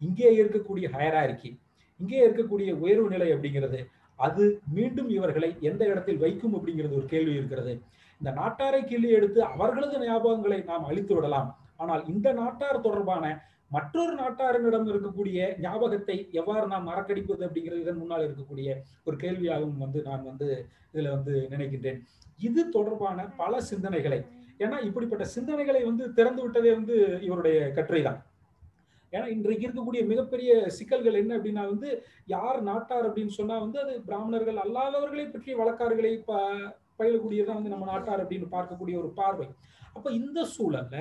இங்கே இருக்கக்கூடிய ஹயராரிக்கி இங்கே இருக்கக்கூடிய உயர்வு நிலை அப்படிங்கிறது அது மீண்டும் இவர்களை எந்த இடத்தில் வைக்கும் அப்படிங்கிறது ஒரு கேள்வி இருக்கிறது. இந்த நாட்டாரை கிள்ளி எடுத்து அவர்களது ஞாபகங்களை நாம் அழித்து விடலாம். ஆனால் இந்த நாட்டார் தொடர்பான மற்றொரு நாட்டாரினிடம் இருக்கக்கூடிய ஞாபகத்தை எவ்வாறு நாம் மறக்கடிப்பது அப்படிங்கிறது இதன் முன்னால் இருக்கக்கூடிய ஒரு கேள்வியாகவும் வந்து நான் வந்து இதுல வந்து நினைக்கின்றேன். இது தொடர்பான பல சிந்தனைகளை ஏன்னா இப்படிப்பட்ட சிந்தனைகளை வந்து திறந்து விட்டதே வந்து இவருடைய கட்டுரை தான் ஏன்னா இன்றைக்கு இருக்கக்கூடிய மிகப்பெரிய சிக்கல்கள் என்ன அப்படின்னா வந்து யார் நாட்டார் அப்படின்னு சொன்னா வந்து அது பிராமணர்கள் அல்லாதவர்களை பற்றிய வழக்காறுகளை ப பயிலக்கூடியதான் வந்து நம்ம நாட்டார் அப்படின்னு பார்க்கக்கூடிய ஒரு பார்வை. அப்ப இந்த சூழல்ல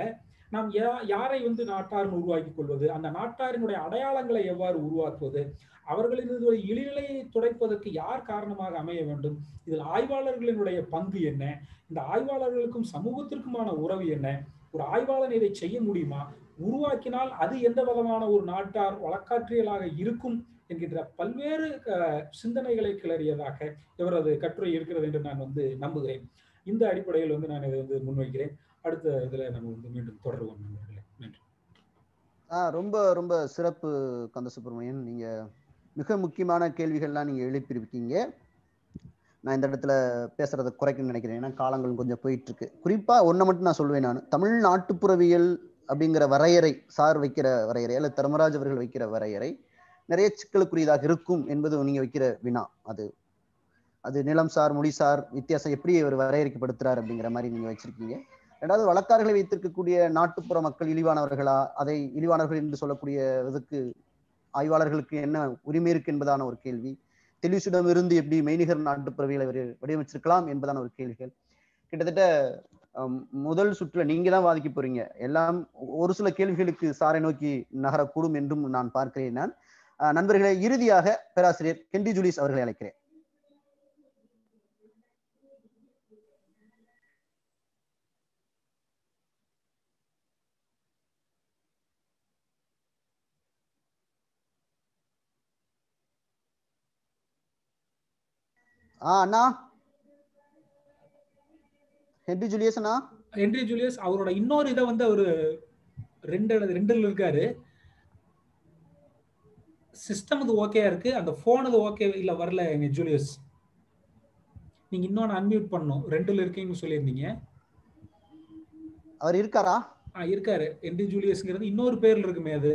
நாம் யா- யாரை வந்து நாட்டார்னு உருவாக்கி கொள்வது? அந்த நாட்டாரினுடைய அடையாளங்களை எவ்வாறு உருவாக்குவது? அவர்களின் இழிநிலையை துடைப்பதற்கு யார் காரணமாக அமைய வேண்டும்? இதில் ஆய்வாளர்களினுடைய பங்கு என்ன? இந்த ஆய்வாளர்களுக்கும் சமூகத்திற்குமான உறவு என்ன? ஒரு ஆய்வாளன் இதை செய்ய முடியுமா? உருவாக்கினால் அது எந்த விதமான ஒரு நாட்டார் வழக்காற்றியலாக இருக்கும்? என்கின்ற பல்வேறு சிந்தனைகளை கிளறியதாக இவரது கட்டுரை இருக்கிறது என்று நான் வந்து நம்புகிறேன். இந்த அடிப்படையில் வந்து நான் இதை வந்து முன்வைக்கிறேன். அடுத்த இதுல நம்ம வந்து மீண்டும் தொடருவோம் நண்பர்களே. நன்றி. ஆ ரொம்ப ரொம்ப சிறப்பு கந்த சுப்பிரமணியன். நீங்க மிக முக்கியமான கேள்விகள்லாம் நீங்க எழுப்பியிருக்கீங்க. நான் இந்த இடத்துல பேசுறதை குறைக்கணும்னு நினைக்கிறேன். ஏன்னா காலங்கள் கொஞ்சம் போயிட்டு இருக்கு குறிப்பா ஒன்றை மட்டும் நான் சொல்லுவேன் நான். தமிழ் நாட்டுப்புறவியல் அப்படிங்கிற வரையறை சார் வைக்கிற வரையறை அல்ல தர்மராஜ் அவர்கள் வைக்கிற வரையறை நிறைய சிக்கலுக்குரியதாக இருக்கும் என்பது நீங்க வைக்கிற வினா அது. அது நிலம் சார் மொழிசார் வித்தியாசம் எப்படி அவர் வரையறைக்கப்படுத்துறார் அப்படிங்கிற மாதிரி நீங்க வச்சிருக்கீங்க. ரெண்டாவது வழக்கார்களை வைத்திருக்கக்கூடிய நாட்டுப்புற மக்கள் இழிவானவர்களா? அதை இழிவானவர்கள் என்று சொல்லக்கூடிய இதுக்கு ஆய்வாளர்களுக்கு என்ன உரிமை இருக்கு என்பதான ஒரு கேள்வி. தெளிவுசிடம் இருந்து எப்படி மெய்நிகர் நாட்டுப்புறவியலை அவர் வடிவமைச்சிருக்கலாம் என்பதான ஒரு கேள்விகள். கிட்டத்தட்ட முதல் சுற்றுல நீங்க தான் வாதிக்க போறீங்க. எல்லாம் ஒரு சில கேள்விகளுக்கு சாரை நோக்கி நகரக்கூடும் என்றும் நான் பார்க்கிறேன் நான். நண்பர்களை இறுதியாக பேராசிரியர் கெண்டி ஜூலிஸ் அவர்களை அழைக்கிறேன். ஆ அண்ணா. ஹென்றி ஜூலியஸ் அண்ணா. ஹென்ரி ஜூலியஸ் அவரோட இன்னொரு இதை வந்து அவரு ரெண்டு ரெண்டுல இருக்காரு. சிஸ்டம் இது ஓகே இருக்கு. அந்த போன் இது ஓகே இல்ல வரல எங்க ஜூலியஸ். நீங்க இன்னொன்னு அன்மியூட் பண்ணும் ரெண்டுல இருக்கீங்கன்னு சொல்லியிருந்தீங்க. அவர் இருக்காரா? ஆ இருக்காரு. என்டி ஜூலியஸ்ங்கிறது இன்னொரு பேர்ல இருக்குமே அது.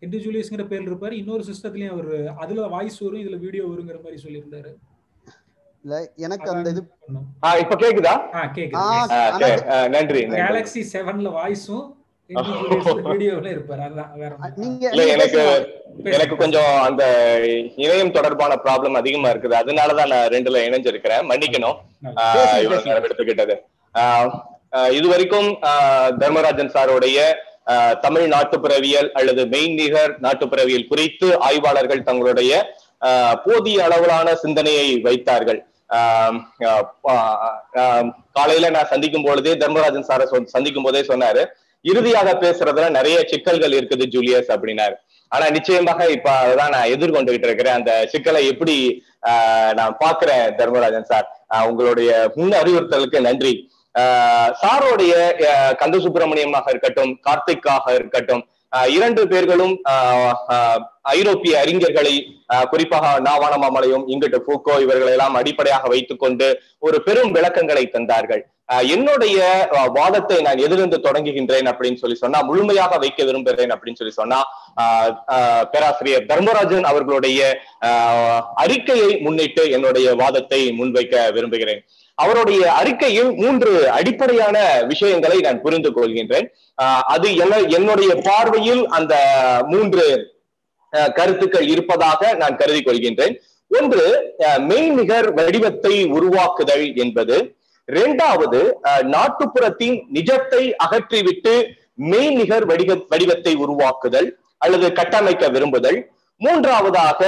என்டி ஜூலியஸ்ங்கிற பேர்ல இருப்பாரு. இன்னொரு சிஸ்டத்துலயும் அவர் அதுல வாய்ஸ் வரும் இதுல வீடியோ வருங்கிற மாதிரி சொல்லியிருந்தாரு. இல்ல எனக்கு அந்த இது இப்ப கேக்குதா? நன்றி. கேலக்ஸி செவன்ல வாய்ஸும் என்டி ஜூலியஸ் வீடியோல இருப்பாரு. அதான் வேற ஒண்ணும் இல்ல. நீங்க இல்ல. நீங்க எனக்கு கொஞ்சம் அந்த இணையம் தொடர்பான ப்ராப்ளம் அதிகமா இருக்குது. அதனாலதான் நான் ரெண்டுல இணைஞ்சிருக்கிறேன். மன்னிக்கணும். எடுத்துக்கிட்டது. இதுவரைக்கும் ஆ, தர்மராஜன் சாருடைய தமிழ் நாட்டுப்புறவியல் அல்லது மெய்நிகர் நாட்டுப்புறவியல் குறித்து ஆய்வாளர்கள் தங்களுடைய போதிய அளவிலான சிந்தனையை வைத்தார்கள். காலையில நான் சந்திக்கும் பொழுதே தர்மராஜன் சாரை சந்திக்கும் போதே சொன்னாரு. இறுதியாக பேசுறதுல நிறைய சிக்கல்கள் இருக்குது ஜூலியஸ் அப்படின்னாரு. ஆனா நிச்சயமாக இப்ப அதான் நான் எதிர்கொண்டுகிட்டு இருக்கிறேன். அந்த சிக்கலை எப்படி ஆஹ், நான் பாக்குறேன் தர்மராஜன் சார். உங்களுடைய முன் அறிவுறுத்தலுக்கு நன்றி. ஆஹ், சாரோடைய கந்த சுப்பிரமணியமாக இருக்கட்டும் கார்த்திக்காக இருக்கட்டும் இரண்டு பேர்களும் ஆஹ், ஐரோப்பிய அறிஞர்களை குறிப்பாக நாவானமாமலையும் இங்கிட்டு பூக்கோ இவர்களை எல்லாம் அடிப்படையாக வைத்துக்கொண்டு ஒரு பெரும் விளக்கங்களை தந்தார்கள். என்னுடைய வாதத்தை நான் எதிலிருந்து தொடங்குகின்றேன் அப்படின்னு சொல்லி சொன்னா முழுமையாக வைக்க விரும்புகிறேன் அப்படின்னு சொல்லி சொன்னா பேராசிரியர் தர்மராஜன் அவர்களுடைய அறிக்கையை முன்னிட்டு என்னுடைய வாதத்தை முன்வைக்க விரும்புகிறேன். அவருடைய அறிக்கையில் மூன்று அடிப்படையான விஷயங்களை நான் புரிந்து கொள்கின்றேன். அது என்ன என்னுடைய பார்வையில் அந்த மூன்று கருத்துக்கள் இருப்பதாக நான் கருதி கொள்கின்றேன். ஒன்று மெய்நிகர் வடிவத்தை உருவாக்குதல் என்பது. இரண்டாவது நாட்டுப்புறத்தின் நிஜத்தை அகற்றிவிட்டு மெய்நிகர் வடிவ வடிவத்தை உருவாக்குதல் அல்லது கட்டமைக்க விரும்புதல். மூன்றாவதாக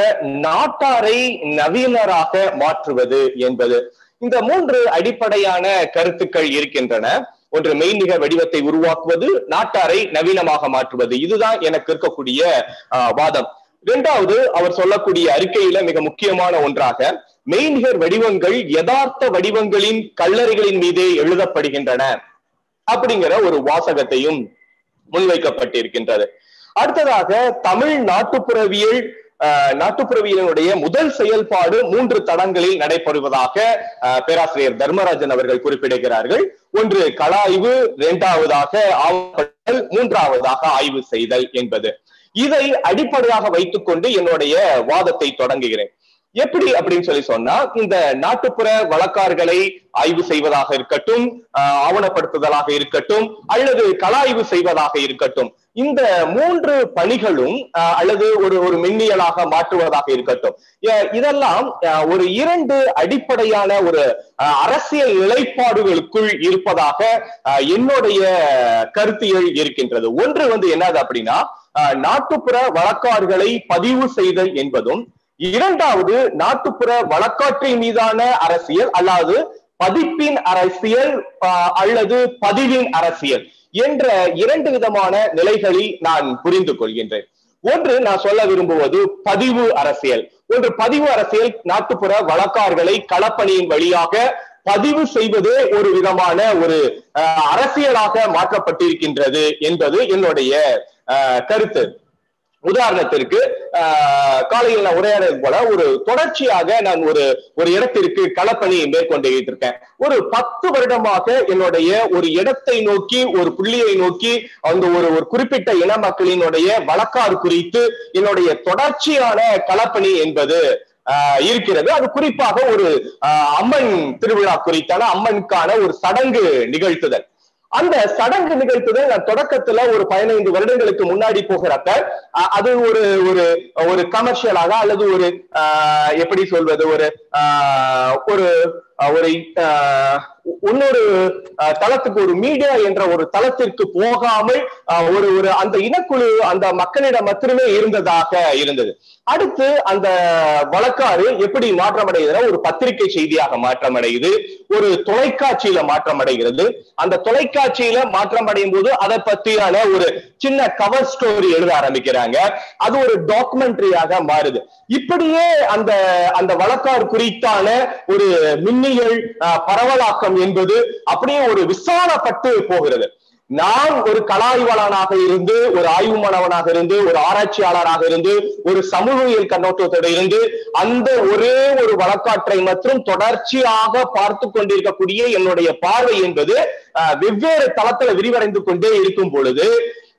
நாட்டாரை நவீனராக மாற்றுவது என்பது. இந்த மூன்று அடிப்படையான கருத்துக்கள் இருக்கின்றன. ஒன்று மெய்நிக வடிவத்தை உருவாக்குவது நாட்டாரை நவீனமாக மாற்றுவது. இதுதான் எனக்கு இருக்கக்கூடிய ஆஹ், வாதம். இரண்டாவது அவர் சொல்லக்கூடிய அறிக்கையில மிக முக்கியமான ஒன்றாக மெய்நிகர் வடிவங்கள் யதார்த்த வடிவங்களின் கல்லறைகளின் மீதே எழுதப்படுகின்றன அப்படிங்கிற ஒரு வாசகத்தையும் முன்வைக்கப்பட்டிருக்கின்றது. அடுத்ததாக தமிழ் நாட்டுப்புறவியல் நாட்டுப்புற வீரனுடைய முதல் செயல்பாடு மூன்று தடங்களில் நடைபெறுவதாக பேராசிரியர் தர்மராஜன் அவர்கள் குறிப்பிடுகிறார்கள். ஒன்று கலாய்வு இரண்டாவதாக ஆவணப்படுத்தல் மூன்றாவதாக ஆய்வு செய்தல் என்பது. இதை அடிப்படையாக வைத்துக்கொண்டு என்னுடைய வாதத்தை தொடங்குகிறேன். எப்படி அப்படின்னு சொல்லி சொன்னா இந்த நாட்டுப்புற வழக்காறுகளை ஆய்வு செய்வதாக இருக்கட்டும் ஆவணப்படுத்துதலாக இருக்கட்டும் அல்லது கலாய்வு செய்வதாக இருக்கட்டும் இந்த மூன்று பணிகளும் ஆஹ், அல்லது ஒரு ஒரு மின்னியலாக மாற்றுவதாக இருக்கட்டும். இதெல்லாம் ஒரு இரண்டு அடிப்படையான ஒரு அரசியல் நிலைப்பாடுகளுக்குள் இருப்பதாக என்னுடைய கருத்தியல் இருக்கின்றது. ஒன்று வந்து என்னது அப்படின்னா ஆஹ், நாட்டுப்புற வழக்காறுகளை பதிவு செய்தல் என்பதும் இரண்டாவது நாட்டுப்புற வழக்காற்றின் மீதான அரசியல் அல்லாது பதிப்பின் அரசியல் அல்லது பதிவின் அரசியல் என்ற இரண்டு விதமான நிலைகளை நான் புரிந்து கொள்கின்றேன். ஒன்று நான் சொல்ல விரும்புவது பதிவு அரசியல். ஒன்று பதிவு அரசியல் நாட்டுப்புற வழக்கார்களை களப்பணியின் வழியாக பதிவு செய்வதே ஒரு விதமான ஒரு ஆஹ், அரசியலாக மாற்றப்பட்டிருக்கின்றது என்பது என்னுடைய கருத்து. உதாரணத்திற்கு காலையில் நான் உரையாடல் போல ஒரு தொடர்ச்சியாக நான் ஒரு ஒரு இடத்திற்கு களப்பணி மேற்கொண்டு இருக்கேன் ஒரு பத்து வருடமாக என்னுடைய ஒரு இடத்தை நோக்கி ஒரு புள்ளியை நோக்கி அந்த ஒரு ஒரு குறிப்பிட்ட இன மக்களினுடைய வழக்காறு குறித்து என்னுடைய தொடர்ச்சியான களப்பணி என்பது இருக்கிறது. அது குறிப்பாக ஒரு அம்மன் திருவிழா குறித்தான அம்மனுக்கான ஒரு சடங்கு நிகழ்த்துதல். அந்த சடங்கு நிகழ்த்துதல் நான் தொடக்கத்துல ஒரு பதினைந்து வருடங்களுக்கு முன்னாடி போகிறப்ப அஹ், அது ஒரு ஒரு ஒரு கமர்ஷியலாக அல்லது ஒரு ஆஹ், எப்படி சொல்வது ஒரு ஆஹ், ஒரு ஒரு இன்னொரு தளத்துக்கு ஒரு மீடியா என்ற ஒரு தளத்திற்கு போகாமல் ஒரு ஒரு அந்த இனக்குழு அந்த மக்களிடம் மட்டுமே இருந்ததாக இருந்தது. அடுத்து அந்த வழக்காறு எப்படி மாற்றமடைகிறது ஒரு பத்திரிகை செய்தியாக மாற்றமடையுது ஒரு தொலைக்காட்சியில மாற்றமடைகிறது. அந்த தொலைக்காட்சியில மாற்றம் அடையும் போது அதை பத்தியான ஒரு சின்ன கவர் ஸ்டோரி எழுத ஆரம்பிக்கிறாங்க. அது ஒரு டாக்குமெண்ட்ரியாக மாறுது. இப்படியே அந்த அந்த வழக்காறு குறித்தான ஒரு மின்னி ஆஹ், பரவலாக்கம் என்பது அப்படியே ஒரு விசாலப்பட்டு போகிறது. நான் ஒரு கலாய்வாளனாக இருந்து ஒரு ஆய்வு மாணவனாக இருந்து ஒரு ஆராய்ச்சியாளராக இருந்து ஒரு சமூகவியல் கண்ணோட்டத்தோடு இருந்து அந்த ஒரே ஒரு வழக்காற்றை மற்றும் தொடர்ச்சியாக பார்த்து கொண்டிருக்கக்கூடிய என்னுடைய பார்வை என்பது வெவ்வேறு தளத்துல விரிவடைந்து கொண்டே இருக்கும் பொழுது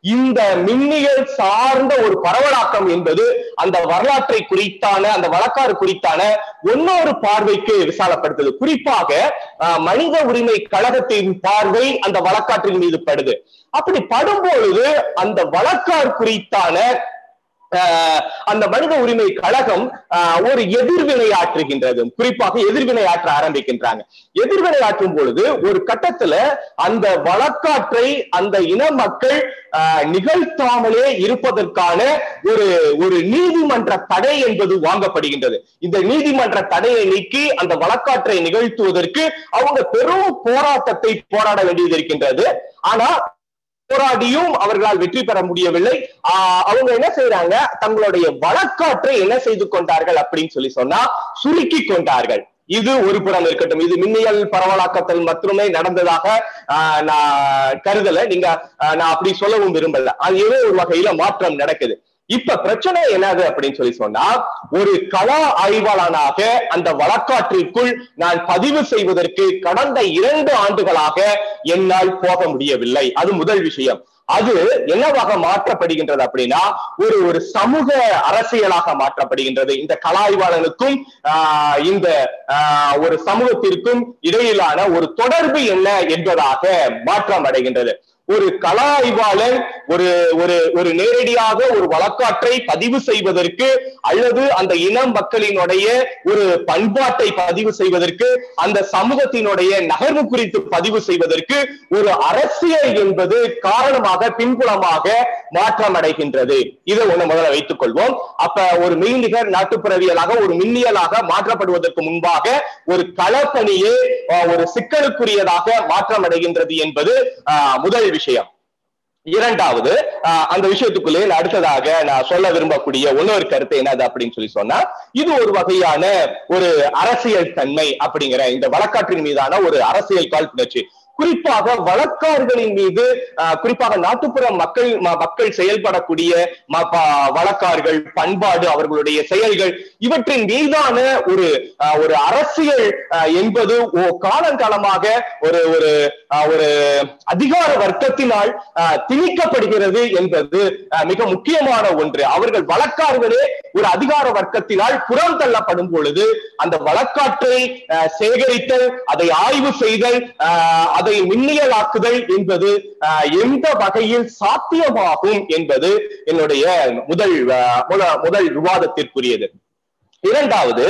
இந்த மின்னியல் சார்ந்த ஒரு பரவலாக்கம் என்பது அந்த வரலாற்றை குறித்தான அந்த வழக்காறு குறித்தான இன்னொரு பார்வைக்கு விசாலப்படுத்துது. குறிப்பாக ஆஹ், மனித உரிமை கழகத்தின் பார்வை அந்த வழக்காற்றின் மீது படுது. அப்படி படும்பொழுது அந்த வழக்காறு குறித்தான அந்த மனித உரிமை கழகம் ஒரு எதிர்வினை ஆற்றுகின்றது குறிப்பாக எதிர்வினை ஆற்ற ஆரம்பிக்கின்றாங்க. எதிர்வினை ஆற்றும் பொழுது ஒரு கட்டத்துல அந்த வழக்காற்றை அந்த இன மக்கள் ஆஹ், நிகழ்த்தாமலே இருப்பதற்கான ஒரு ஒரு நீதிமன்ற தடை என்பது வாங்கப்படுகின்றது. இந்த நீதிமன்ற தடையை நீக்கி அந்த வழக்காற்றை நிகழ்த்துவதற்கு அவங்க பெரும் போராட்டத்தை போராட வேண்டியது இருக்கின்றது. ஆனா போராடியும் அவர்களால் வெற்றி பெற முடியவில்லை. ஆஹ் அவங்க என்ன செய்யறாங்க தங்களுடைய வழக்காற்றை என்ன செய்து கொண்டார்கள் அப்படின்னு சொல்லி சொன்னா சுருக்கி கொண்டார்கள். இது ஒரு புறம் இருக்கட்டும். இது மின்னியல் பரவலாக்கத்தில் மட்டுமே நடந்ததாக நான் கருதல. நீங்க ஆஹ் நான் அப்படி சொல்லவும் விரும்பல. அது ஏதோ ஒரு வகையில மாற்றம் நடக்குது. இப்ப பிரச்சனை என்னது அப்படின்னு சொல்லி சொன்னா ஒரு கலா ஆய்வாளனாக அந்த வழக்காற்றிற்குள் நான் பதிவு செய்வதற்கு கடந்த இரண்டு ஆண்டுகளாக என்னால் போக முடியவில்லை. அது முதல் விஷயம். அது என்னவாக மாற்றப்படுகின்றது அப்படின்னா ஒரு ஒரு சமூக அரசியலாக மாற்றப்படுகின்றது. இந்த கலாய்வாளனுக்கும் ஆஹ் இந்த ஆஹ் ஒரு சமூகத்திற்கும் இடையிலான ஒரு தொடர்பு என்ன என்பதாக மாற்றம் அடைகின்றது. ஒரு கலா ஆய்வாளர் ஒரு ஒரு ஒரு நேரடியாக ஒரு வழக்காற்றை பதிவு செய்வதற்கு அல்லது அந்த இன மக்களினுடைய ஒரு பண்பாட்டை பதிவு செய்வதற்கு அந்த சமூகத்தினுடைய நகர்வு குறித்து பதிவு செய்வதற்கு ஒரு அரசியல் என்பது காரணமாக பின்புலமாக மாற்றம் அடைகின்றது இதை ஒண்ணு முதல்ல வைத்துக் கொள்வோம். அப்ப ஒரு மெய்நிகர் நாட்டுப்புறவியலாக ஒரு மின்னியலாக மாற்றப்படுவதற்கு முன்பாக ஒரு களப்பணியே ஆஹ், ஒரு சிக்கலுக்குரியதாக மாற்றம் அடைகின்றது என்பது ஆஹ், முதல் விஷயம். இரண்டாவது ஆஹ், அந்த விஷயத்துக்குள்ளே நான் அடுத்ததாக நான் சொல்ல விரும்பக்கூடிய இன்னொரு கருத்து என்னது அப்படின்னு சொல்லி சொன்னா இது ஒரு வகையான ஒரு அரசியல் தன்மை அப்படிங்கிற இந்த வழக்காற்றின் மீதான ஒரு அரசியல் காழ்ப்புணர்ச்சி குறிப்பாக வழக்காறுகளின் மீது குறிப்பாக நாட்டுப்புற மக்கள் மக்கள் செயல்படக்கூடிய ம- வழக்காறுகள் பண்பாடு அவர்களுடைய செயல்கள் இவற்றின் மீதான ஒரு ஒரு அரசியல் என்பது ஓ காலங்காலமாக ஒரு ஒரு ஒரு அதிகார வர்க்கத்தினால் திணிக்கப்படுகிறது என்பது மிக முக்கியமான ஒன்று. அவர்கள் வழக்காறுகளே ஒரு அதிகார வர்க்கத்தினால் புறம் தள்ளப்படும் பொழுது அந்த வழக்காற்றை சேகரித்தல் அதை ஆய்வு செய்தல் அதை அதை மின்னியலாக்குதல் என்பது எந்த வகையில் சாத்தியமாகும் என்பது என்னுடைய முதல் முதல் விவாதத்திற்குரியது. இரண்டாவது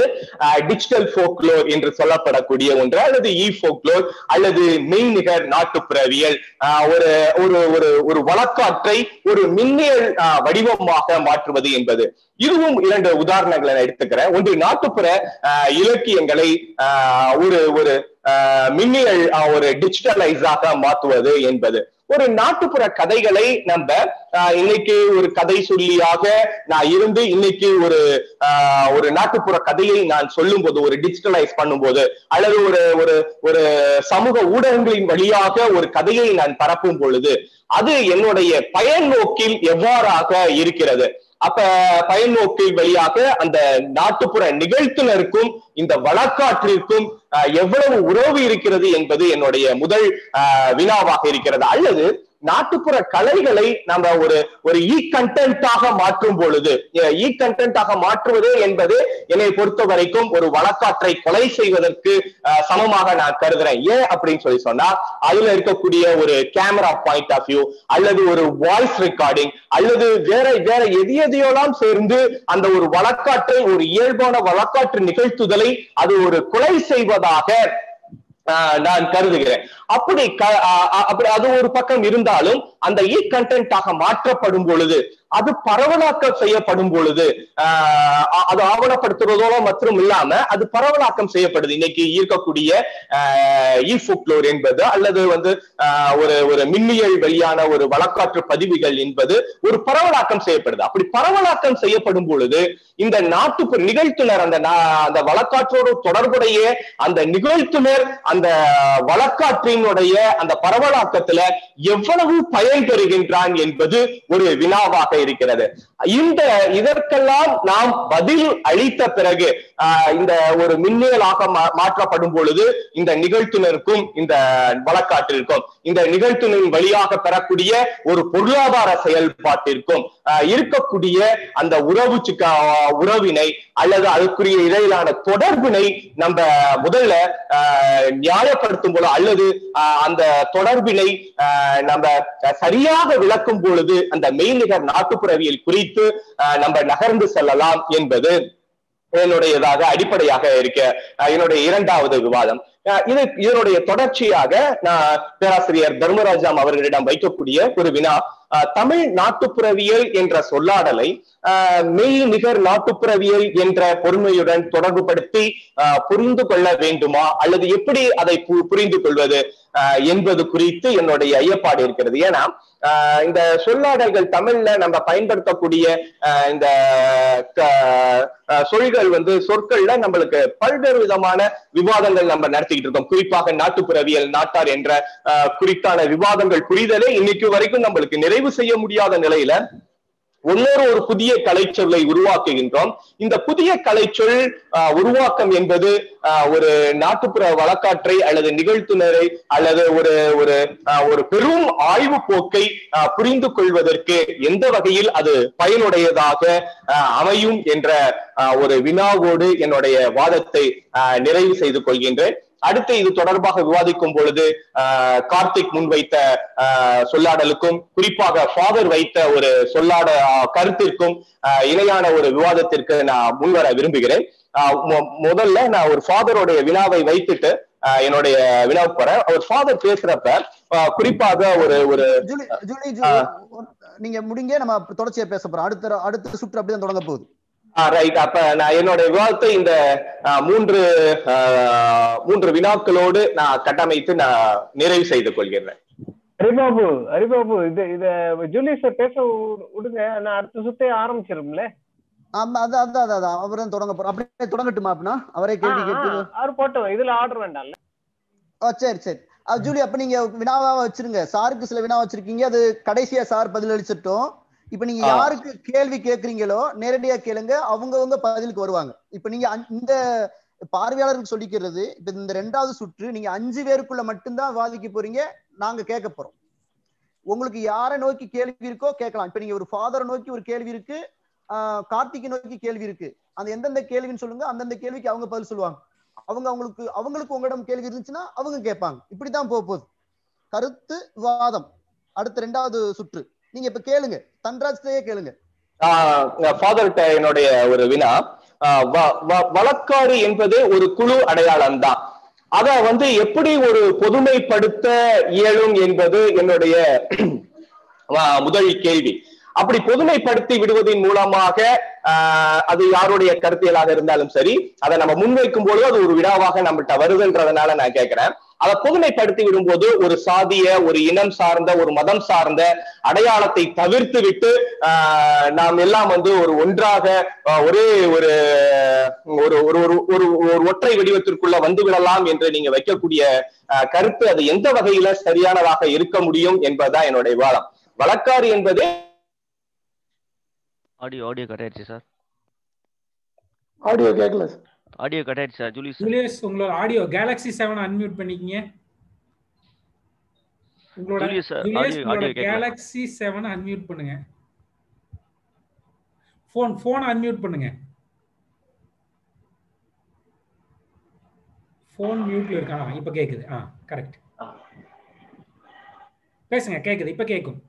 டிஜிட்டல் ஃபோக்லோர் என்று சொல்லப்படக்கூடிய ஒன்று அல்லது இ ஃபோக்லோ அல்லது மெய்நிகர் நாட்டுப்புறவியல். ஒரு ஒரு ஒரு ஒரு வழக்காற்றை ஒரு மின்னியல் வடிவமாக மாற்றுவது என்பது. இதுவும் இரண்டு உதாரணங்களை நான் எடுத்துக்கிறேன். ஒன்று நாட்டுப்புற இலக்கியங்களை ஒரு ஒரு மின்னியல் ஒரு டிஜிட்டலைஸாக மாற்றுவது என்பது. ஒரு நாட்டுப்புற கதைகளை நம்ம இன்னைக்கு ஒரு கதை சொல்லியாக நான் இருந்து இன்னைக்கு ஒரு ஆஹ், ஒரு நாட்டுப்புற கதையை நான் சொல்லும் போது ஒரு டிஜிட்டலைஸ் பண்ணும்போது அல்லது ஒரு ஒரு ஒரு சமூக ஊடகங்களின் வழியாக ஒரு கதையை நான் பரப்பும் பொழுது அது என்னுடைய பயன் நோக்கில் எவ்வாறாக இருக்கிறது? அப்ப பயன் நோக்கில் வழியாக அந்த நாட்டுப்புற நிகழ்த்தினருக்கும் இந்த வழக்காற்றிற்கும் எவ்வளவு உறவு இருக்கிறது என்பது என்னுடைய முதல் ஆஹ், வினாவாக இருக்கிறது. அல்லது நாட்டுப்புற கலைகளை நம்ம ஒரு ஒரு இ கண்டென்ட்டாக மாற்றும் பொழுது இ கண்டென்ட்டாக மாற்றுவது என்பது என்னை பொறுத்த வரைக்கும் ஒரு வழக்காற்றை கொலை செய்வதற்கு சமமாக நான் கருதுறேன். ஏன் அப்படின்னு சொல்லி சொன்னா அதுல இருக்கக்கூடிய ஒரு கேமரா பாயிண்ட் ஆஃப் வியூ அல்லது ஒரு வாய்ஸ் ரெக்கார்டிங் அல்லது வேற வேற எது எதையோலாம் சேர்ந்து அந்த ஒரு வழக்காற்றை ஒரு இயல்பான வழக்காற்று நிகழ்த்துதலை அது ஒரு கொலை செய்வதாக நான் கருதுகிறேன். அப்படி அப்படி அது ஒரு பக்கம் இருந்தாலும் அந்த இ கண்டென்ட் ஆக மாற்றப்படும் பொழுது அது பரவலாக்கம் செய்யப்படும் பொழுது ஆஹ், அது ஆவணப்படுத்துறதோட மற்றும் இல்லாம அது பரவலாக்கம் செய்யப்படுது. இன்னைக்கு ஈர்க்கக்கூடிய இ என்பது அல்லது வந்து ஆஹ், ஒரு ஒரு மின்னியல் வழியான ஒரு வழக்காற்று பதிவுகள் என்பது ஒரு பரவலாக்கம் செய்யப்படுது. அப்படி பரவலாக்கம் செய்யப்படும் பொழுது இந்த நாட்டு நிகழ்த்துனர் அந்த அந்த வழக்காற்றோடு தொடர்புடைய அந்த நிகழ்த்துனர் அந்த வழக்காற்றினுடைய அந்த பரவலாக்கத்துல எவ்வளவு பயன் பெறுகின்றான் என்பது ஒரு வினாவாக இருக்கிறது. இந்த இதற்கெல்லாம் நாம் பதில் அளித்த பிறகு இந்த ஒரு மின்னியலாக மாற்றப்படும் பொழுது இந்த நிகழ்த்தினருக்கும் இந்த வழக்காட்டிற்கும் இந்த நிகழ்த்துணின் வழியாக பெறக்கூடிய ஒரு பொருளாதார செயல்பாட்டிற்கும் ஆஹ், இருக்கக்கூடிய அந்த உறவு உறவினை அல்லது அதுக்குரிய இடையிலான தொடர்பினை நம்ம முதல்ல ஆஹ், நியாயப்படுத்தும் போது அல்லது ஆஹ், அந்த தொடர்பினை நம்ம சரியாக விளக்கும் பொழுது அந்த மெய்நிகர் நாட்டுப்புறவியல் குறித்து நம்ம நகர்ந்து செல்லலாம் என்பது என்னுடையதாக அடிப்படையாக இருக்க என்னுடைய இரண்டாவது விவாதம். இது இதனுடைய தொடர்ச்சியாக நான் பேராசிரியர் தர்மராஜாம் அவர்களிடம் வைக்கக்கூடிய ஒரு வினா. தமிழ் நாட்டுப்புறவியல் என்ற சொல்லாடலை ஆஹ், மெய் நிகர் நாட்டுப்புறவியல் என்ற பொறுமையுடன் தொடர்புபடுத்தி ஆஹ், புரிந்து கொள்ள வேண்டுமா? அல்லது எப்படி அதை பு- புரிந்து கொள்வது? என்பது குறித்து என்னுடைய ஐயப்பாடு இருக்கிறது. ஏன்னா இந்த சொல்லாடல்கள் தமிழ்ல நம்ம பயன்படுத்தக்கூடிய ஆஹ், இந்த சொல்கள் வந்து சொற்கள்ல நம்மளுக்கு பல்வேறு விதமான விவாதங்கள் நம்ம நடத்திக்கிட்டு இருக்கோம். குறிப்பாக நாட்டுப்புறவியல் நாட்டார் என்ற ஆஹ், குறித்தான விவாதங்கள் புரிதலே இன்னைக்கு வரைக்கும் நம்மளுக்கு நிறைவு செய்ய முடியாத நிலையில ஒன்னொரு ஒரு புதிய கலைச்சொல்லை உருவாக்குகின்றோம். இந்த புதிய கலைச்சொல் ஆஹ், உருவாக்கம் என்பது ஆஹ், ஒரு நாட்டுப்புற வழக்காற்றை அல்லது நிகழ்த்துனரை அல்லது ஒரு ஒரு ஆஹ், ஒரு பெரும் ஆய்வு போக்கை புரிந்து கொள்வதற்கு எந்த வகையில் அது பயனுடையதாக ஆஹ், அமையும் என்ற ஆஹ், ஒரு வினாவோடு என்னுடைய வாதத்தை நிறைவு செய்து கொள்கின்றேன். அடுத்து இது தொடர்பாக விவாதிக்கும் பொழுது கார்த்திக் முன்வைத்த ஆஹ், சொல்லாடலுக்கும் குறிப்பாக ஃபாதர் வைத்த ஒரு சொல்லாட கருத்திற்கும் இணையான ஒரு விவாதத்திற்கு நான் முன்வர விரும்புகிறேன். முதல்ல நான் ஒரு ஃபாதருடைய வினாவை வைத்துட்டு என்னுடைய வினாவுக்கு போறேன். அவர் ஃபாதர் பேசுறப்ப குறிப்பாக ஒரு ஒரு ஜூலி ஜூலி ஜூ- நீங்க முடிங்க நம்ம தொடர்ச்சியா பேச போறோம். அடுத்த அடுத்த சுற்று அப்படிதான் தொடங்க போகுது. ரைட் அப்ப நான் என்னுடைய விவாதத்தை இந்த மூன்று ஆஹ், மூன்று வினாக்களோடு நான் கட்டமைத்து நான் நிறைவு செய்து கொள்கிறேன். ஹரிபாபு ஹரிபாபு இது இத ஜூலியஸ பேச விடு- விடுங்க. நான் அடுத்த சுத்தே ஆரம்பிச்சிரும்ல? ஆமா அது அதான் அதான் அதான் அவர் தான் தொடங்க போறோம் அப்படியே தொடங்கட்டுமா அப்படின்னா? அவரே கேள்வி கேட்டு அவர் போட்டோம் இதுல ஆர்டர் வேண்டாம்ல. ஆ, சரி சரி. ஆ, ஜூலி அப்ப நீங்க வினாவா வச்சிருங்க. சாருக்கு சில வினா வச்சிருக்கீங்க. அது கடைசியா சார் பதில் அளிச்சிட்டோம் இப்ப நீங்க. யாருக்கு கேள்வி கேக்குறீங்களோ நேரடியா கேளுங்க. அவங்கவங்க பதிலுக்கு வருவாங்க. இப்ப நீங்க இந்த பார்வையாளருக்கு சொல்லிக்கிறது இப்ப இந்த ரெண்டாவது சுற்று நீங்க அஞ்சு பேருக்குள்ள மட்டும்தான் வாதிக்க போறீங்க நாங்க கேட்க போறோம். உங்களுக்கு யாரை நோக்கி கேள்வி இருக்கோ கேட்கலாம். இப்ப நீங்க ஒரு ஃபாதரை நோக்கி ஒரு கேள்வி இருக்கு கார்த்திகை நோக்கி கேள்வி இருக்கு. அந்த எந்தெந்த கேள்வின்னு சொல்லுங்க அந்தந்த கேள்விக்கு அவங்க பதில் சொல்லுவாங்க. அவங்க அவங்களுக்கு அவங்களுக்கு உங்களிடம் கேள்வி இருந்துச்சுன்னா அவங்க கேட்பாங்க. இப்படித்தான் போக போகுது. கருத்து விவாதம். அடுத்த ரெண்டாவது சுற்று. நீங்க இப்ப கேளுங்க. தன்ராஜ்லயே கேளுங்க. ஃபாதர்கிட்ட என்னுடைய ஒரு வினா. ஆஹ் வ- வ- வழக்காறு என்பது ஒரு குழு அடையாளம் தான் அத வந்து எப்படி ஒரு பொதுமைப்படுத்த இயலும் என்பது என்னுடைய முதல் கேள்வி. அப்படி பொதுமைப்படுத்தி விடுவதன் மூலமாக ஆஹ் அது யாருடைய கருத்தியலாக இருந்தாலும் சரி அதை நம்ம முன்வைக்கும் பொழுது அது ஒரு வினாவாக நம்மகிட்ட வருதுன்றதுனால நான் கேட்கிறேன் அதை பொதுமைப்படுத்தி விடும்போது ஒரு சாதிய ஒரு இனம் சார்ந்த ஒரு மதம் சார்ந்த அடையாளத்தை தவிர்த்து விட்டு ஆஹ் நாம் எல்லாம் வந்து ஒரு ஒன்றாக ஒரே ஒரு ஒரு ஒரு ஒரு ஒரு ஒரு ஒற்றை வடிவத்திற்குள்ள வந்து விடலாம் என்று நீங்க வைக்கக்கூடிய கருத்து அது எந்த வகையில சரியானதாக இருக்க முடியும் என்பதுதான் என்னுடைய விவாதம். வழக்காறு என்பது ஆடியோ ஆடியோ கட் ஆயிடுச்சு சார் ஆடியோ கேட்கல சார் ஆடியோ கட் ஆயிடுச்சு சார் ஜூலியஸ்? ஜூலியஸ் உங்களோட ஆடியோ கேலக்ஸி செவன் அன்மியூட் பண்ணிக்கங்க. உங்களோட Julius audio galaxy seven unmute பண்ணுங்க. ஃபோன் ஃபோன் அன்மியூட் பண்ணுங்க. ஃபோன் மியூட்ல இருக்கா ஆ, இப்ப கேக்குது. ஆ கரெக்ட் பேசுங்க கேக்குது இப்ப கேக்கும்.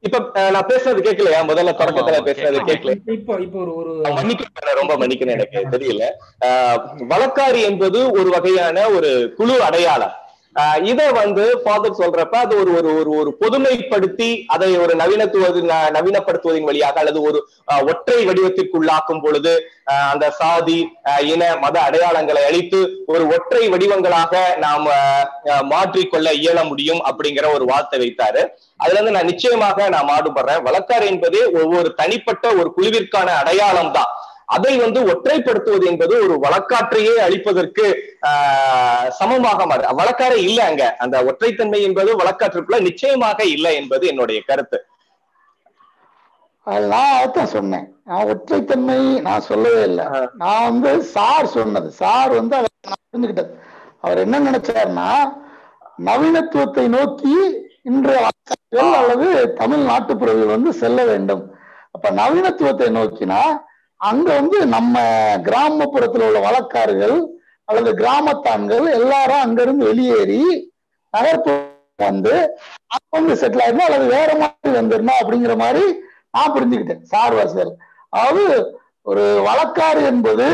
இப்ப நான் பேசுறது கேட்கலையா முதல்ல தொடக்கத்துல பேசுறது கேட்கல. இப்போ இப்போ ஒரு ஒரு மன்னிக்கணும் ரொம்ப மன்னிக்கணும் எனக்கு தெரியல. ஆஹ் வழக்காரி என்பது ஒரு வகையான ஒரு குழு அடையாளம். இதை வந்து ஃபாதர் சொல்றப்ப அது ஒரு ஒரு ஒரு ஒரு பொதுமைப்படுத்தி அதை ஒரு நவீனத்துவது ந- நவீனப்படுத்துவதன் வழியாக அல்லது ஒரு ஒற்றை வடிவத்திற்குள்ளாக்கும் பொழுது அந்த சாதி இன மத அடையாளங்களை அழித்து ஒரு ஒற்றை வடிவங்களாக நாம் மாற்றிக்கொள்ள இயல முடியும் அப்படிங்கிற ஒரு வார்த்தை வைத்தாரு. அதுல இருந்து நான் நிச்சயமாக நான் மாடுபடுறேன் வழக்காறு என்பதே ஒவ்வொரு தனிப்பட்ட ஒரு குழுவிற்கான அடையாளம் தான் அதை வந்து ஒற்றைப்படுத்துவது என்பது ஒரு வழக்காற்றையே அளிப்பதற்கு ஆஹ் சமமாக மாறு. வழக்காரே இல்ல அங்க. அந்த ஒற்றைத்தன்மை என்பது வழக்காற்றுக்குள்ள நிச்சயமாக இல்லை என்பது என்னுடைய கருத்து. நான் அதான் சொன்னேன். நான் ஒற்றைத்தன்மை நான் சொல்லவே இல்லை. நான் வந்து சார் சொன்னது. சார் வந்து நான் புரிஞ்சுக்கிட்டது. அவர் என்ன நினைச்சாருன்னா நவீனத்துவத்தை நோக்கி இன்றைய அல்லது தமிழ் நாட்டுப்புறவிகள் வந்து செல்ல வேண்டும். அப்ப நவீனத்துவத்தை நோக்கினா அங்க வந்து நம்ம கிராமப்புறத்துல உள்ள வழக்காறுகள் அல்லது கிராமத்தான்கள் எல்லாரும் அங்கிருந்து வெளியேறி நகர்ப்புறம் வந்து அங்க வந்து செட்டில் ஆயிடணும் அல்லது வேற மாதிரி வந்துடணும் அப்படிங்கிற மாதிரி நான் புரிஞ்சுக்கிட்டேன் சார் வாசல் அதாவது ஒரு வழக்காறு என்பது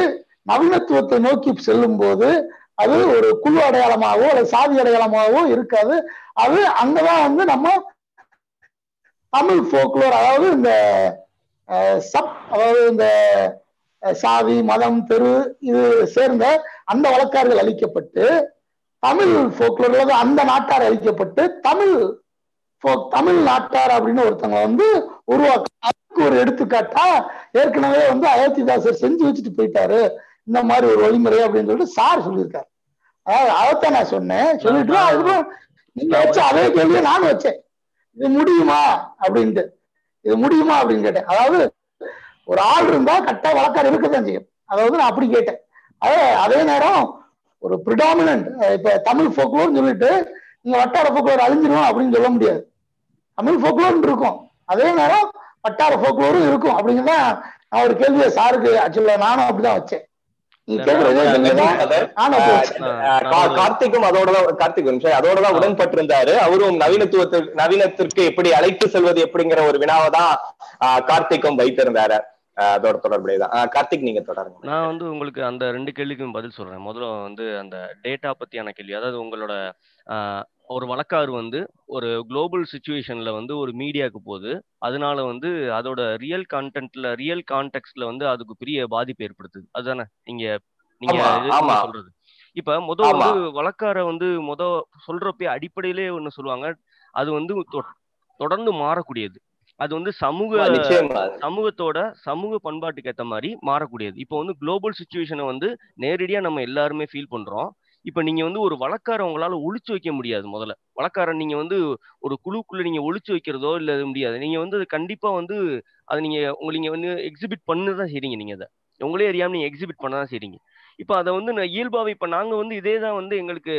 நவீனத்துவத்தை நோக்கி செல்லும் போது அது ஒரு குழு அடையாளமாகவோ அல்லது சாதி அடையாளமாகவோ இருக்காது. அது அங்கதான் வந்து நம்ம தமிழ் ஃபோக்லோர் அதாவது இந்த சப் அதாவது இந்த சாதி மதம் தெரு இது சேர்ந்த அந்த வழக்காறுகள் அளிக்கப்பட்டு தமிழ் ஃபோக்லோர்ல அந்த நாட்டார் அளிக்கப்பட்டு தமிழ் folk- தமிழ் நாட்டார் அப்படின்னு ஒருத்தவங்க வந்து உருவாக்க அதுக்கு ஒரு எடுத்துக்காட்டா ஏற்கனவே வந்து அயோத்திதாசர் செஞ்சு வச்சுட்டு போயிட்டாரு. இந்த மாதிரி ஒரு வழிமுறை அப்படின்னு சொல்லிட்டு சார் சொல்லியிருக்காரு. அதாவது அதைத்தான் நான் சொன்னேன். சொல்லிட்டு அதுக்கப்புறம் நீங்க வச்ச அதே கேள்வியை நானும் வச்சேன். இது முடியுமா அப்படின்ட்டு. இது முடியுமா அப்படின்னு கேட்டேன். அதாவது ஒரு ஆள் இருந்தா கரெக்டா வழக்காடு இருக்கதான் செய்யும். அதாவது நான் அப்படி கேட்டேன். அதே அதே நேரம் ஒரு ப்ரிடாமினன்ட் இப்ப தமிழ் ஃபோக்லோர்னு சொல்லிட்டு நீங்க வட்டார ஃபோக்லோர் அழிஞ்சிரும் அப்படின்னு சொல்ல முடியாது. தமிழ் ஃபோக்லோர் இருக்கும். அதே நேரம் வட்டார ஃபோக்லோரும் இருக்கும் அப்படிங்கிறத நான் ஒரு கேள்வியை சாருக்கு ஆக்சுவலா நானும் அப்படிதான் வச்சேன். கார்த்திக்கும் அதோட தான் கார்த்திக் ஒரு நிமிஷம். அதோட தான் உடன்பட்டிருந்தாரு. அவரும் நவீனத்துவத்திற்கு நவீனத்திற்கு எப்படி அழைத்து செல்வது எப்படிங்கிற ஒரு வினாவை தான் கார்த்திக்கும் வைத்திருந்தாரு. அதோட தொடர்புடையதான் ஆஹ் கார்த்திக் நீங்க தொடருங்க. நான் வந்து உங்களுக்கு அந்த ரெண்டு கேள்விக்கும் பதில் சொல்றேன். முதல்ல வந்து அந்த டேட்டா பத்தியான கேள்வி. அதாவது உங்களோட ஒரு வழக்காறு வந்து ஒரு குளோபல் சுச்சுவேஷன்ல வந்து ஒரு மீடியாவுக்கு போகுது அதனால வந்து அதோட ரியல் கான்டென்ட்ல ரியல் கான்டெக்ட்ல வந்து அதுக்கு பெரிய பாதிப்பு ஏற்படுத்துது. அதுதானே? நீங்க நீங்க சொல்றது? இப்ப முத. வந்து வழக்கார வந்து முத சொல்றப்பே அடிப்படையிலே ஒண்ணு சொல்லுவாங்க. அது வந்து தொடர்ந்து மாறக்கூடியது. அது வந்து சமூக சமூகத்தோட சமூக பண்பாட்டுக்கு ஏத்த மாதிரி மாறக்கூடியது. இப்போ வந்து குளோபல் சுச்சுவேஷனை வந்து நேரடியா நம்ம எல்லாருமே ஃபீல் பண்றோம். இப்போ நீங்க வந்து ஒரு வழக்கார உங்களால ஒளிச்சு வைக்க முடியாது முதல்ல. வழக்காரன் நீங்க வந்து ஒரு குழுக்குள்ள நீங்க ஒளிச்சு வைக்கிறதோ இல்ல முடியாது. நீங்க வந்து அது கண்டிப்பா வந்து அதை நீங்க உங்க நீங்க வந்து எக்ஸிபிட் பண்ணு தான் செய்றீங்க நீங்க அதை. உங்களே அறியாம நீங்க எக்ஸிபிட் பண்ண தான் செய்றீங்க. இப்போ அதை வந்து இயல்பாவே இப்ப நாங்க வந்து இதே தான் வந்து எங்களுக்கு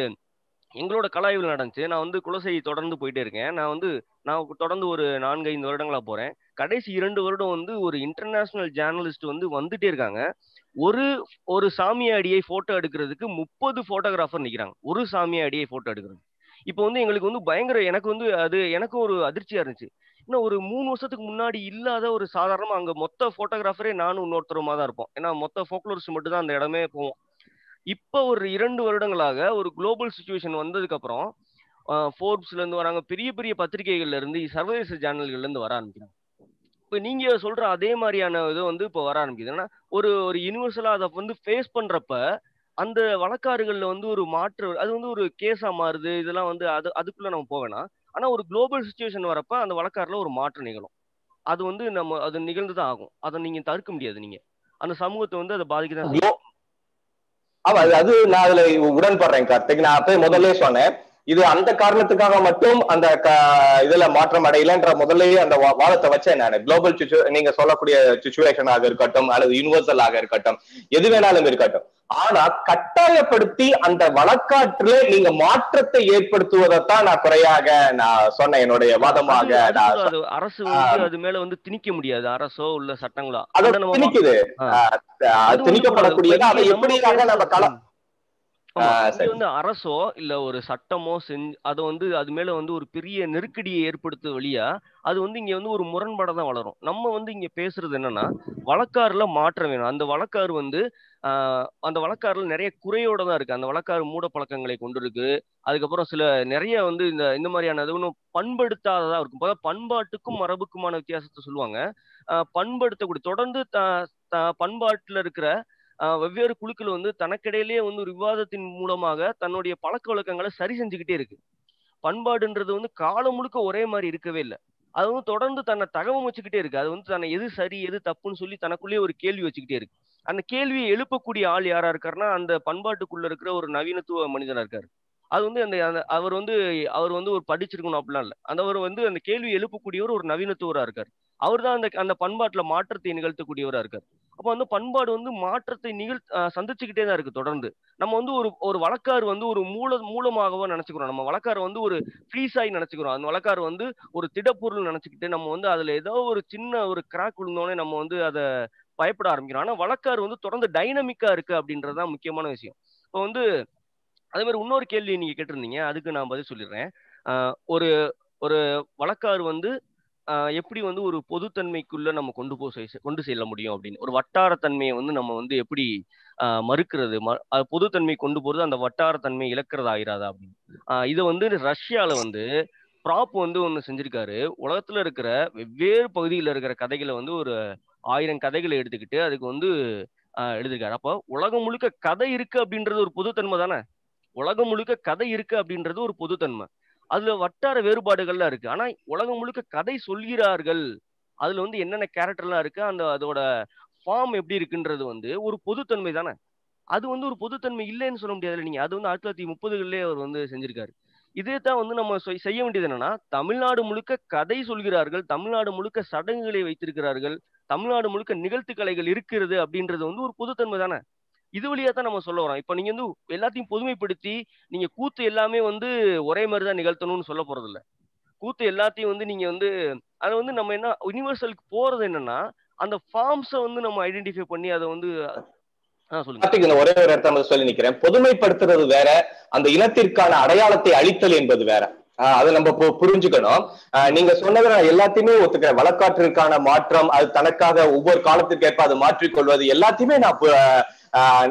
எங்களோட கலாய்வில் நடந்துச்சு. நான் வந்து குலசை தொடர்ந்து போயிட்டே இருக்கேன். நான் வந்து நான் தொடர்ந்து ஒரு நான்கு ஐந்து வருடங்களா போறேன். கடைசி இரண்டு வருடம் வந்து ஒரு இன்டர்நேஷனல் ஜேர்னலிஸ்ட் வந்து வந்துட்டே இருக்காங்க. ஒரு ஒரு சாமியாடியை போட்டோ எடுக்கிறதுக்கு முப்பது போட்டோகிராஃபர் நிற்கிறாங்க ஒரு சாமியாடியை போட்டோ எடுக்கிறது. இப்போ வந்து எங்களுக்கு வந்து பயங்கர எனக்கு வந்து அது எனக்கும் ஒரு அதிர்ச்சியா இருந்துச்சு. இன்னும் ஒரு மூணு வருஷத்துக்கு முன்னாடி இல்லாத ஒரு சாதாரணமா அங்க மொத்த போட்டோகிராஃபரே நானும் இன்னொருத்தருமா தான் இருப்போம். ஏன்னா மொத்த ஃபோக்லோரிஸ்ட் மட்டும் தான் அந்த இடமே போவோம். இப்போ ஒரு இரண்டு வருடங்களாக ஒரு குளோபல் சுச்சுவேஷன் வந்ததுக்கு அப்புறம் ஃபோர்ப்ஸ்ல இருந்து வராங்க பெரிய பெரிய பத்திரிகைகள்ல இருந்து சர்வதேச சேனல்கள்ல இருந்து வர ஆரம்பிக்கிறாங்க இப்போ நீங்க சொல்ற அதே மாதிரியான இது வந்து இப்போ வர ஆரம்பிக்குது. ஏன்னா ஒரு ஒரு யூனிவர்சலா அதை வந்து ஃபேஸ் பண்றப்ப அந்த வழக்காறுகள்ல வந்து ஒரு மாற்று அது வந்து ஒரு கேஸா மாறுது இதெல்லாம் வந்து அது அதுக்குள்ள நம்ம போவேனா ஆனா ஒரு குளோபல் சுச்சுவேஷன் வரப்ப அந்த வழக்காறுல ஒரு மாற்றம் நிகழும். அது வந்து நம்ம அது நிகழ்ந்து தான் ஆகும். அதை நீங்க தடுக்க முடியாது நீங்க. அந்த சமூகத்தை வந்து அதை பாதிக்க தான் ஆமா அது- நான் அதுல உடன்படுறேன் கார்த்திக். நான் அப்பயே முதல்ல சொன்னேன். இது அந்த காரணத்துக்காக மட்டும் அந்த இதுல மாற்றம் அடையலன்ற முதல்லயே அந்த வாதத்தை வச்சேன் நான். குளோபல் நீங்க சொல்லக்கூடிய சுச்சுவேஷனாக இருக்கட்டும் அல்லது யூனிவர்சலாக இருக்கட்டும் எது வேணாலும் இருக்கட்டும். ஆனா கட்டாயப்படுத்தி அந்த வழக்காற்றுல நீங்க மாற்றத்தை ஏற்படுத்துவதைத்தான் நான் குறையாக நான் சொன்னேன் என்னுடைய வாதமாக அரசு அது மேல வந்து திணிக்க முடியாது. அரசோ இல்ல சட்டங்களோ அதை அதை நம்ம திணிக்குது. திணிக்கப்படக்கூடியது. அதை எப்படியாக நம்ம கல. வந்து அரசோ இல்ல ஒரு சட்டமோ செஞ்சு அதை வந்து அது மேல வந்து ஒரு பெரிய நெருக்கடியை ஏற்படுத்து வழியா அது வந்து இங்க வந்து ஒரு முரண்பாடை தான் வளரும். நம்ம வந்து இங்க பேசுறது என்னன்னா வழக்காறுல மாற்றம் வேணும். அந்த வழக்காறு வந்து அந்த வழக்காறுல நிறைய குறையோட தான் இருக்கு. அந்த வழக்காறு மூட பழக்கங்களை கொண்டு இருக்கு. அதுக்கப்புறம் சில நிறைய வந்து இந்த இந்த மாதிரியான இது ஒன்றும் பண்படுத்தாததா இருக்கும். அதாவது பண்பாட்டுக்கும் மரபுக்குமான வித்தியாசத்தை சொல்லுவாங்க. பண்படுத்தக்கூடிய தொடர்ந்து பண்பாட்டுல இருக்கிற வெவ்வேறு குழுக்கள் வந்து தனக்கிடையிலேயே வந்து ஒரு விவாதத்தின் மூலமாக தன்னுடைய பழக்க வழக்கங்களை சரி செஞ்சுக்கிட்டே இருக்கு. பண்பாடுன்றது வந்து காலம் முழுக்க ஒரே மாதிரி இருக்கவே இல்லை. அது வந்து தொடர்ந்து தன்னை தகவம் வச்சுக்கிட்டே இருக்கு. அது வந்து தன்னை எது சரி எது தப்புன்னு சொல்லி தனக்குள்ளேயே ஒரு கேள்வி வச்சுக்கிட்டே இருக்கு. அந்த கேள்வியை எழுப்பக்கூடிய ஆள் யாரா இருக்காருன்னா அந்த பண்பாட்டுக்குள்ள இருக்கிற ஒரு நவீனத்துவ மனிதனா இருக்காரு. அது வந்து அந்த அந்த- அவர் வந்து அவர் வந்து ஒரு படிச்சிருக்கணும் அப்படிலாம் இல்லை. அந்த அவர் வந்து அந்த கேள்வி எழுப்பக்கூடியவர் ஒரு நவீனத்துவராக இருக்காரு. அவர் தான் அந்த அந்த பண்பாட்டுல மாற்றத்தை நிகழ்த்தக்கூடியவரா இருக்காரு. அப்போ வந்து பண்பாடு வந்து மாற்றத்தை நிகழ் சந்திச்சுக்கிட்டே தான் இருக்கு தொடர்ந்து. நம்ம வந்து ஒரு ஒரு வழக்காறு வந்து ஒரு மூல மூலமாகவோ நினைச்சுக்கிறோம். நம்ம வழக்காறு வந்து ஒரு ஃப்ரீஸாகி நினைச்சுக்கிறோம். அந்த வழக்காறு வந்து ஒரு திடப்பொருள் நினைச்சுக்கிட்டு நம்ம வந்து அதுல ஏதோ ஒரு சின்ன ஒரு கிராக் விழுந்தோடனே நம்ம வந்து அதை பயப்பட ஆரம்பிக்கிறோம். ஆனா வழக்காறு வந்து தொடர்ந்து டைனமிக்கா இருக்கு அப்படின்றது தான் முக்கியமான விஷயம். இப்போ வந்து அதே மாதிரி இன்னொரு கேள்வி நீங்க கேட்டிருந்தீங்க. அதுக்கு நான் பதில் சொல்லிடுறேன். ஒரு ஒரு வழக்காறு வந்து எப்படி வந்து ஒரு பொதுத்தன்மைக்குள்ள நம்ம கொண்டு போ கொண்டு செல்ல முடியும் அப்படின்னு? ஒரு வட்டாரத்தன்மையை வந்து நம்ம வந்து எப்படி மறுக்கிறது? ம பொதுத்தன்மை கொண்டு போறது அந்த வட்டாரத்தன்மை இழக்கிறது ஆயிராதா அப்படின்னு? இதை வந்து ரஷ்யால வந்து ப்ராப் வந்து ஒன்று செஞ்சிருக்காரு. உலகத்துல இருக்கிற வெவ்வேறு பகுதியில் இருக்கிற கதைகளை வந்து ஒரு ஆயிரம் கதைகளை எடுத்துக்கிட்டு அதுக்கு வந்து ஆஹ் எழுதியிருக்காரு அப்போ உலகம் முழுக்க கதை இருக்கு அப்படின்றது ஒரு பொதுத்தன்மை தானே? உலகம் முழுக்க கதை இருக்கு அப்படின்றது ஒரு பொதுத்தன்மை. அதுல வட்டார வேறுபாடுகள்லாம் இருக்கு. ஆனா உலகம் முழுக்க கதை சொல்கிறார்கள். அதுல வந்து என்னென்ன கேரக்டர்லாம் இருக்கு? அந்த அதோட ஃபார்ம் எப்படி இருக்குன்றது வந்து ஒரு பொதுத்தன்மை தானே? அது வந்து ஒரு பொதுத்தன்மை இல்லைன்னு சொல்ல முடியாதுல்ல நீங்க. அது வந்து ஆயிரத்தி தொள்ளாயிரத்தி முப்பதுகளிலே அவர் வந்து செஞ்சிருக்காரு. இதே தான் வந்து நம்ம செய்ய வேண்டியது என்னன்னா தமிழ்நாடு முழுக்க கதை சொல்கிறார்கள் தமிழ்நாடு முழுக்க சடங்குகளை வைத்திருக்கிறார்கள் தமிழ்நாடு முழுக்க நிகழ்த்துக்கலைகள் இருக்கிறது அப்படின்றது வந்து ஒரு பொதுத்தன்மை தானே? இது வழியா தான் நம்ம சொல்ல வரோம் இப்போ நீங்க வந்து எல்லாத்தையும் பொதுமைப்படுத்தி நீங்க கூத்து எல்லாமே வந்து ஒரே மாதிரி தான் நிகழ்த்தணும்னு சொல்ல போறது இல்ல கூத்து எல்லாத்தையும் வந்து நீங்க வந்து அதை வந்து நம்ம என்ன யூனிவர்சலுக்கு போறது என்னன்னா அந்த ஃபார்ம்ஸை வந்து நம்ம ஐடென்டிஃபை பண்ணி அதை வந்து ஒரே ஒரு இடத்த சொல்லி நிக்கிறேன். பொதுமைப்படுத்துறது வேற அந்த இனத்திற்கான அடையாளத்தை அழித்தல் என்பது வேற. ஆஹ் அதை நம்ம பு- புரிஞ்சுக்கணும். ஆஹ் நீங்க சொன்னதை நான் எல்லாத்தையுமே ஒத்துக்கிறேன். வழக்காற்றிற்கான மாற்றம் அது தனக்காக ஒவ்வொரு காலத்திற்கு ஏற்ப அது மாற்றிக்கொள்வது எல்லாத்தையுமே நான்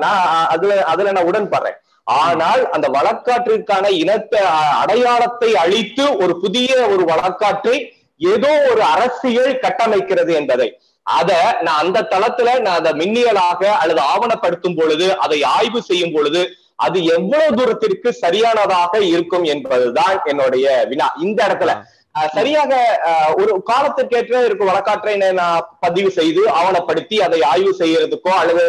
நான் அதுல அதுல நான் உடன்படுறேன். ஆனால் அந்த வழக்காற்றிற்கான இனத்தை அடையாளத்தை அழித்து ஒரு புதிய ஒரு வழக்காற்றை ஏதோ ஒரு அரசியல் கட்டமைக்கிறது என்பதை. அத நான் அந்த தளத்துல நான் அதை மின்னியலாக அல்லது ஆவணப்படுத்தும் பொழுது அதை ஆய்வு செய்யும் பொழுது அது எவ்வளவு தூரத்திற்கு சரியானதாக இருக்கும் என்பதுதான் என்னுடைய வினா. இந்த இடத்துல சரியாக ஒரு காலத்திற்கேற்ற இருக்கும் வழக்காற்றை நான் பதிவு செய்து ஆவணப்படுத்தி அதை ஆய்வு செய்யறதுக்கோ அல்லது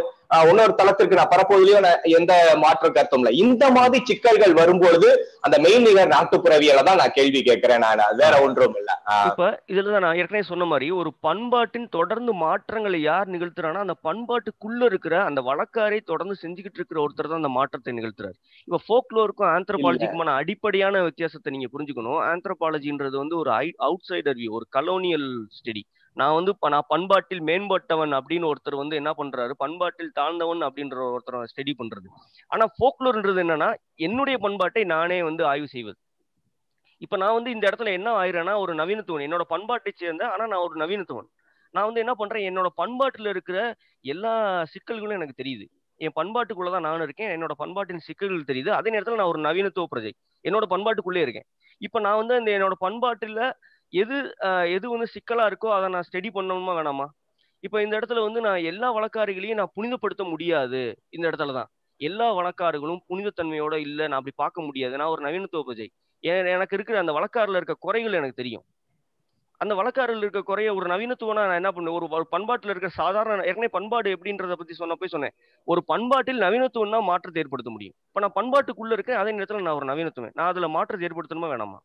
இன்னொரு தளத்திற்கு நான் பரப்புவதிலையோ எந்த மாற்ற கருத்தும் இல்லை. இந்த மாதிரி சிக்கல்கள் வரும்பொழுது அந்த மெய்நிகர் நாட்டுப்புறவியலை தான் நான் கேள்வி கேட்கிறேன் நான். வேற ஒன்றும் இல்லை. இப்ப இதுல நான் ஏற்கனவே சொன்ன மாதிரி ஒரு பண்பாட்டின் தொடர்ந்து மாற்றங்களை யார் நிகழ்த்துறான்னா அந்த பண்பாட்டுக்குள்ள இருக்கிற அந்த வழக்காரை தொடர்ந்து செஞ்சுக்கிட்டு இருக்கிற ஒருத்தர் தான் அந்த மாற்றத்தை நிகழ்த்துறாரு. இப்ப ஃபோக்லோருக்கும் ஆந்த்ரோபாலஜிக்குமான அடிப்படையான வித்தியாசத்தை நீங்க புரிஞ்சுக்கணும். ஆந்த்ரோபாலஜின்றது வந்து ஒரு அவுட் சைடர் வியூ ஒரு கலோனியல் ஸ்டடி நான் வந்து நான் பண்பாட்டில் மேம்பட்டவன் அப்படின்னு ஒருத்தர் வந்து என்ன பண்றாரு? பண்பாட்டில் தாழ்ந்தவன் அப்படின்ற ஒருத்தர் ஸ்டடி பண்றது. ஆனா ஃபோக்லோர்ன்றது என்னன்னா என்னுடைய பண்பாட்டை நானே வந்து ஆய்வு செய்வது. இப்ப நான் வந்து இந்த இடத்துல என்ன ஆயிரேன்னா ஒரு நவீனத்துவன். என்னோட பண்பாட்டை சேர்ந்த ஆனா நான் ஒரு நவீனத்துவன். நான் வந்து என்ன பண்றேன்? என்னோட பண்பாட்டுல இருக்கிற எல்லா சிக்கல்களும் எனக்கு தெரியுது. என் பண்பாட்டுக்குள்ளதான் நான் இருக்கேன். என்னோட பண்பாட்டின் சிக்கல்கள் தெரியுது. அதே நேரத்துல நான் ஒரு நவீனத்துவ பிரஜை. என்னோட பண்பாட்டுக்குள்ளே இருக்கேன். இப்ப நான் வந்து இந்த என்னோட பண்பாட்டுல எது எது வந்து சிக்கலா இருக்கோ அதை நான் ஸ்டடி பண்ணணுமா வேணாமா? இப்ப இந்த இடத்துல வந்து நான் எல்லா வழக்காறுகளையும் நான் புனிதப்படுத்த முடியாது இந்த இடத்துல தான். எல்லா வழக்காறுகளும் புனிதத்தன்மையோட இல்ல நான் அப்படி பார்க்க முடியாது. நான் ஒரு நவீனத்துவ பிரஜை எனக்கு இருக்கிற அந்த வழக்காறுல இருக்க குறைகள் எனக்கு தெரியும். அந்த வழக்காறில் இருக்க குறைய ஒரு நவீனத்துவனா நான் என்ன பண்ணுவேன்? ஒரு பண்பாட்டில் இருக்க சாதாரண ஏற்கனவே பண்பாடு எப்படின்றத பத்தி சொன்னப்போ சொன்னேன். ஒரு பண்பாட்டில் நவீனத்துவம் தான் மாற்றத்தை ஏற்படுத்த முடியும். இப்ப நான் பண்பாட்டுக்குள்ள இருக்கேன் அதே நேரத்தில் நான் ஒரு நவீனத்துவம். நான் அதுல மாற்றத்தை ஏற்படுத்தணுமா வேணாமா?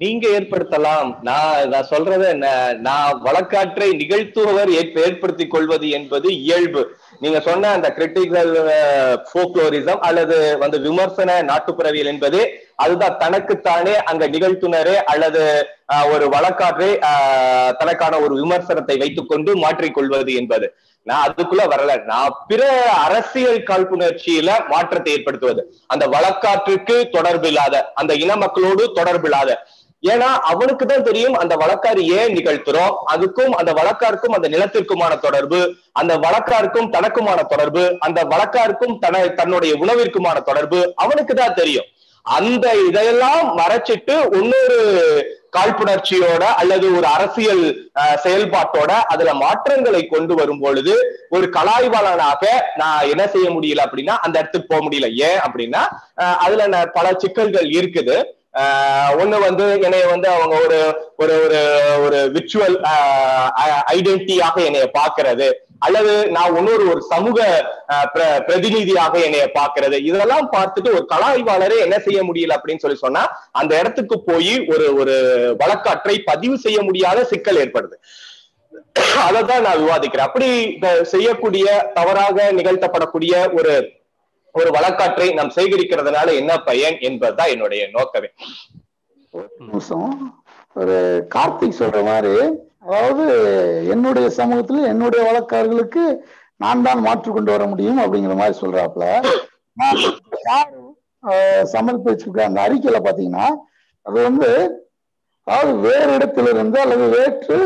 நீங்க ஏற்படுத்தலாம். நான் நான் சொல்றத நான் வழக்காற்றை நிகழ்த்துபவர் ஏற்படுத்திக் கொள்வது என்பது இயல்பு. நீங்க சொன்ன அந்த கிரிட்டிக்கல் போக்லோரிசம் அல்லது வந்து விமர்சன நாட்டுப்புறவியல் என்பது அதுதான் தனக்குத்தானே அங்க நிகழ்த்துனரே அல்லது ஆஹ், ஒரு வழக்காற்றை ஆஹ், தனக்கான ஒரு விமர்சனத்தை வைத்துக் கொண்டு மாற்றிக்கொள்வது என்பது. நான் அதுக்குள்ள வரல. நான் பிற அரசியல் காழ்ப்புணர்ச்சியில மாற்றத்தை ஏற்படுத்துவது. அந்த வழக்காற்றுக்கு தொடர்பில்லாத அந்த இன மக்களோடு தொடர்பில்லாத ஏன்னா அவனுக்கு தான் தெரியும் அந்த வழக்காறு ஏன் நிகழ்த்துறோம். அதுக்கும் அந்த வழக்காருக்கும் அந்த நிலத்திற்குமான தொடர்பு அந்த வழக்காருக்கும் தனக்குமான தொடர்பு அந்த வழக்காருக்கும் தன தன்னுடைய உணவிற்குமான தொடர்பு அவனுக்கு தான் தெரியும். அந்த இதையெல்லாம் மறைச்சிட்டு இன்னொரு காழ்ப்புணர்ச்சியோட அல்லது ஒரு அரசியல் செயல்பாட்டோட அதுல மாற்றங்களை கொண்டு வரும் பொழுது ஒரு கலாய்வாளனாக நான் என்ன செய்ய முடியல அப்படின்னா அந்த இடத்துக்கு போக முடியல. ஏன் அப்படின்னா அதுல நான் பல சிக்கல்கள் இருக்குது. ஒண்ணு வந்து என்னைய வந்து அவங்க ஒரு ஒரு ஒரு ஒரு விர்ச்சுவல் ஐடென்டிட்டியாக என்னைய பாக்குறது அல்லது நான் இன்னொரு ஒரு சமூக ஆஹ் பிர- பிரதிநிதியாக என்னைய பாக்குறது இதெல்லாம் பார்த்துட்டு ஒரு கலாய்வாளரே என்ன செய்ய முடியல அப்படின்னு சொல்லி சொன்னா அந்த இடத்துக்கு போய் ஒரு ஒரு வழக்காற்றை பதிவு செய்ய முடியாத சிக்கல் ஏற்படுது. அததான் நான் விவாதிக்கிறேன். அப்படி இந்த செய்யக்கூடிய தவறாக நிகழ்த்தப்படக்கூடிய ஒரு ஒரு வழக்காற்றை நாம் சேகரிக்கிறதுனால என்ன பயன் என்பதுதான் என்னுடைய நோக்கமே. நிமிஷம். ஒரு கார்த்திக் சொல்ற மாதிரி அதாவது என்னுடைய சமூகத்துல என்னுடைய வழக்காரர்களுக்கு நான் தான் மாற்று கொண்டு வர முடியும் அப்படிங்கிற மாதிரி சொல்றாப்புல. நான் யார்? ஆஹ், சமர்ப்பிச்சிருக்க அந்த அறிக்கையில பாத்தீங்கன்னா அது வந்து அதாவது வேறு இடத்திலிருந்து அல்லது வேற்று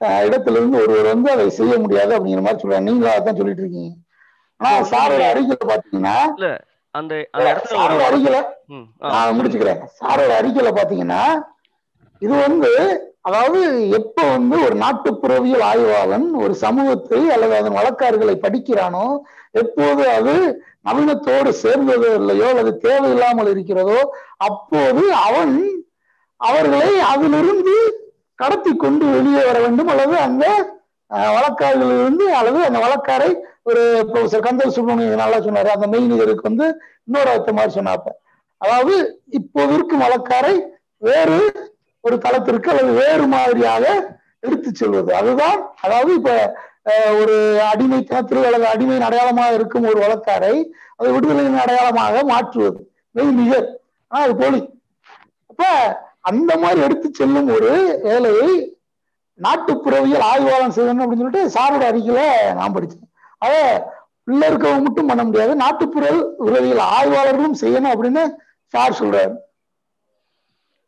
ஆஹ், இடத்திலிருந்து ஒருவர் வந்து அதை செய்ய முடியாது அப்படிங்கிற மாதிரி சொல்றாங்க. நீங்களும் அதான் சொல்லிட்டு இருக்கீங்க. ஆனா சாரோட அறிக்கையில பாத்தீங்கன்னா அந்த சாரோட அறிக்கையில முடிச்சுக்கிறேன். சாரோட அறிக்கையில பாத்தீங்கன்னா இது வந்து அதாவது எப்ப வந்து ஒரு நாட்டுப்புறவியல் ஆய்வாளன் ஒரு சமூகத்தை அல்லது அதன் வழக்காறுகளை படிக்கிறானோ எப்போது அது நவீனத்தோடு சேர்ந்ததோ இல்லையோ அல்லது தேவையில்லாமல் இருக்கிறதோ அப்போது அவன் அவர்களை அதிலிருந்து கடத்தி கொண்டு வெளியே வர வேண்டும் அல்லது அந்த அஹ், அல்லது அந்த வழக்காரை ஒரு ப்ரொஃபசர் கந்தல் சுப்ரமணியன் நல்லா சொன்னார். அந்த மெய்நிகருக்கு வந்து இன்னொரு அர்த்தம் மாதிரி சொன்னாப்ப. அதாவது இப்போது இருக்கும் வழக்காரை வேறு ஒரு தளத்திற்கு அல்லது வேறு மாதிரியாக எடுத்து செல்வது. அதுதான் அதாவது இப்ப ஒரு அடிமை அடிமைத்தனத்தில் அல்லது அடிமையின் அடையாளமாக இருக்கும் ஒரு வழக்காரை அது விடுதலையின் அடையாளமாக மாற்றுவது. மெய் நிகர். அது போலி. அப்ப அந்த மாதிரி எடுத்து செல்லும் ஒரு வேலையை நாட்டுப்புறவியல் ஆய்வாளன் செய்யணும் அப்படின்னு சொல்லிட்டு சாரோட அறிக்கையில நான் படிச்சேன். அத உள்ள இருக்கவங்க மட்டும் பண்ண முடியாது. நாட்டுப்புற உறவியல் ஆய்வாளர்களும் செய்யணும் அப்படின்னு சார் சொல்றாரு.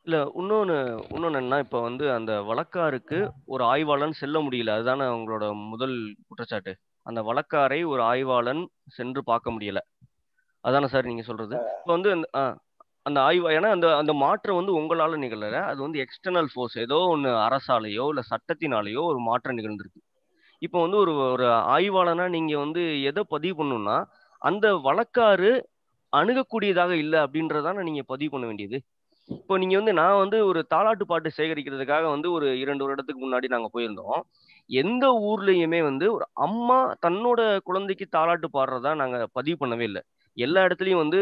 இல்ல இன்னொன்னு இன்னொன்னு என்னன்னா இப்ப வந்து அந்த வழக்காருக்கு ஒரு ஆய்வாளன் செல்ல முடியல. அதுதானே உங்களோட முதல் குற்றச்சாட்டு. அந்த வழக்காரை ஒரு ஆய்வாளன் சென்று பார்க்க முடியல. அதானே சார் நீங்க சொல்றது? இப்ப வந்து அந்த ஆய்வு ஏன்னா அந்த அந்த மாற்றம் வந்து உங்களால நிகழல. அது வந்து எக்ஸ்டர்னல் ஃபோர்ஸ் ஏதோ ஒன்று அரசாலேயோ இல்லை சட்டத்தினாலேயோ ஒரு மாற்றம் நிகழ்ந்திருக்கு. இப்போ வந்து ஒரு ஒரு ஆய்வாளனா நீங்க வந்து எதை பதிவு பண்ணணும்னா அந்த வழக்காறு அணுகக்கூடியதாக இல்லை அப்படின்றதான நீங்க பதிவு பண்ண வேண்டியது. இப்போ நீங்க வந்து நான் வந்து ஒரு தாலாட்டு பாட்டு சேகரிக்கிறதுக்காக வந்து ஒரு இரண்டு வருடத்துக்கு முன்னாடி நாங்க போயிருந்தோம். எந்த ஊர்லயுமே வந்து ஒரு அம்மா தன்னோட குழந்தைக்கு தாலாட்டு பாடுறதா நாங்க பதிவு பண்ணவே இல்லை. எல்லா இடத்துலயும் வந்து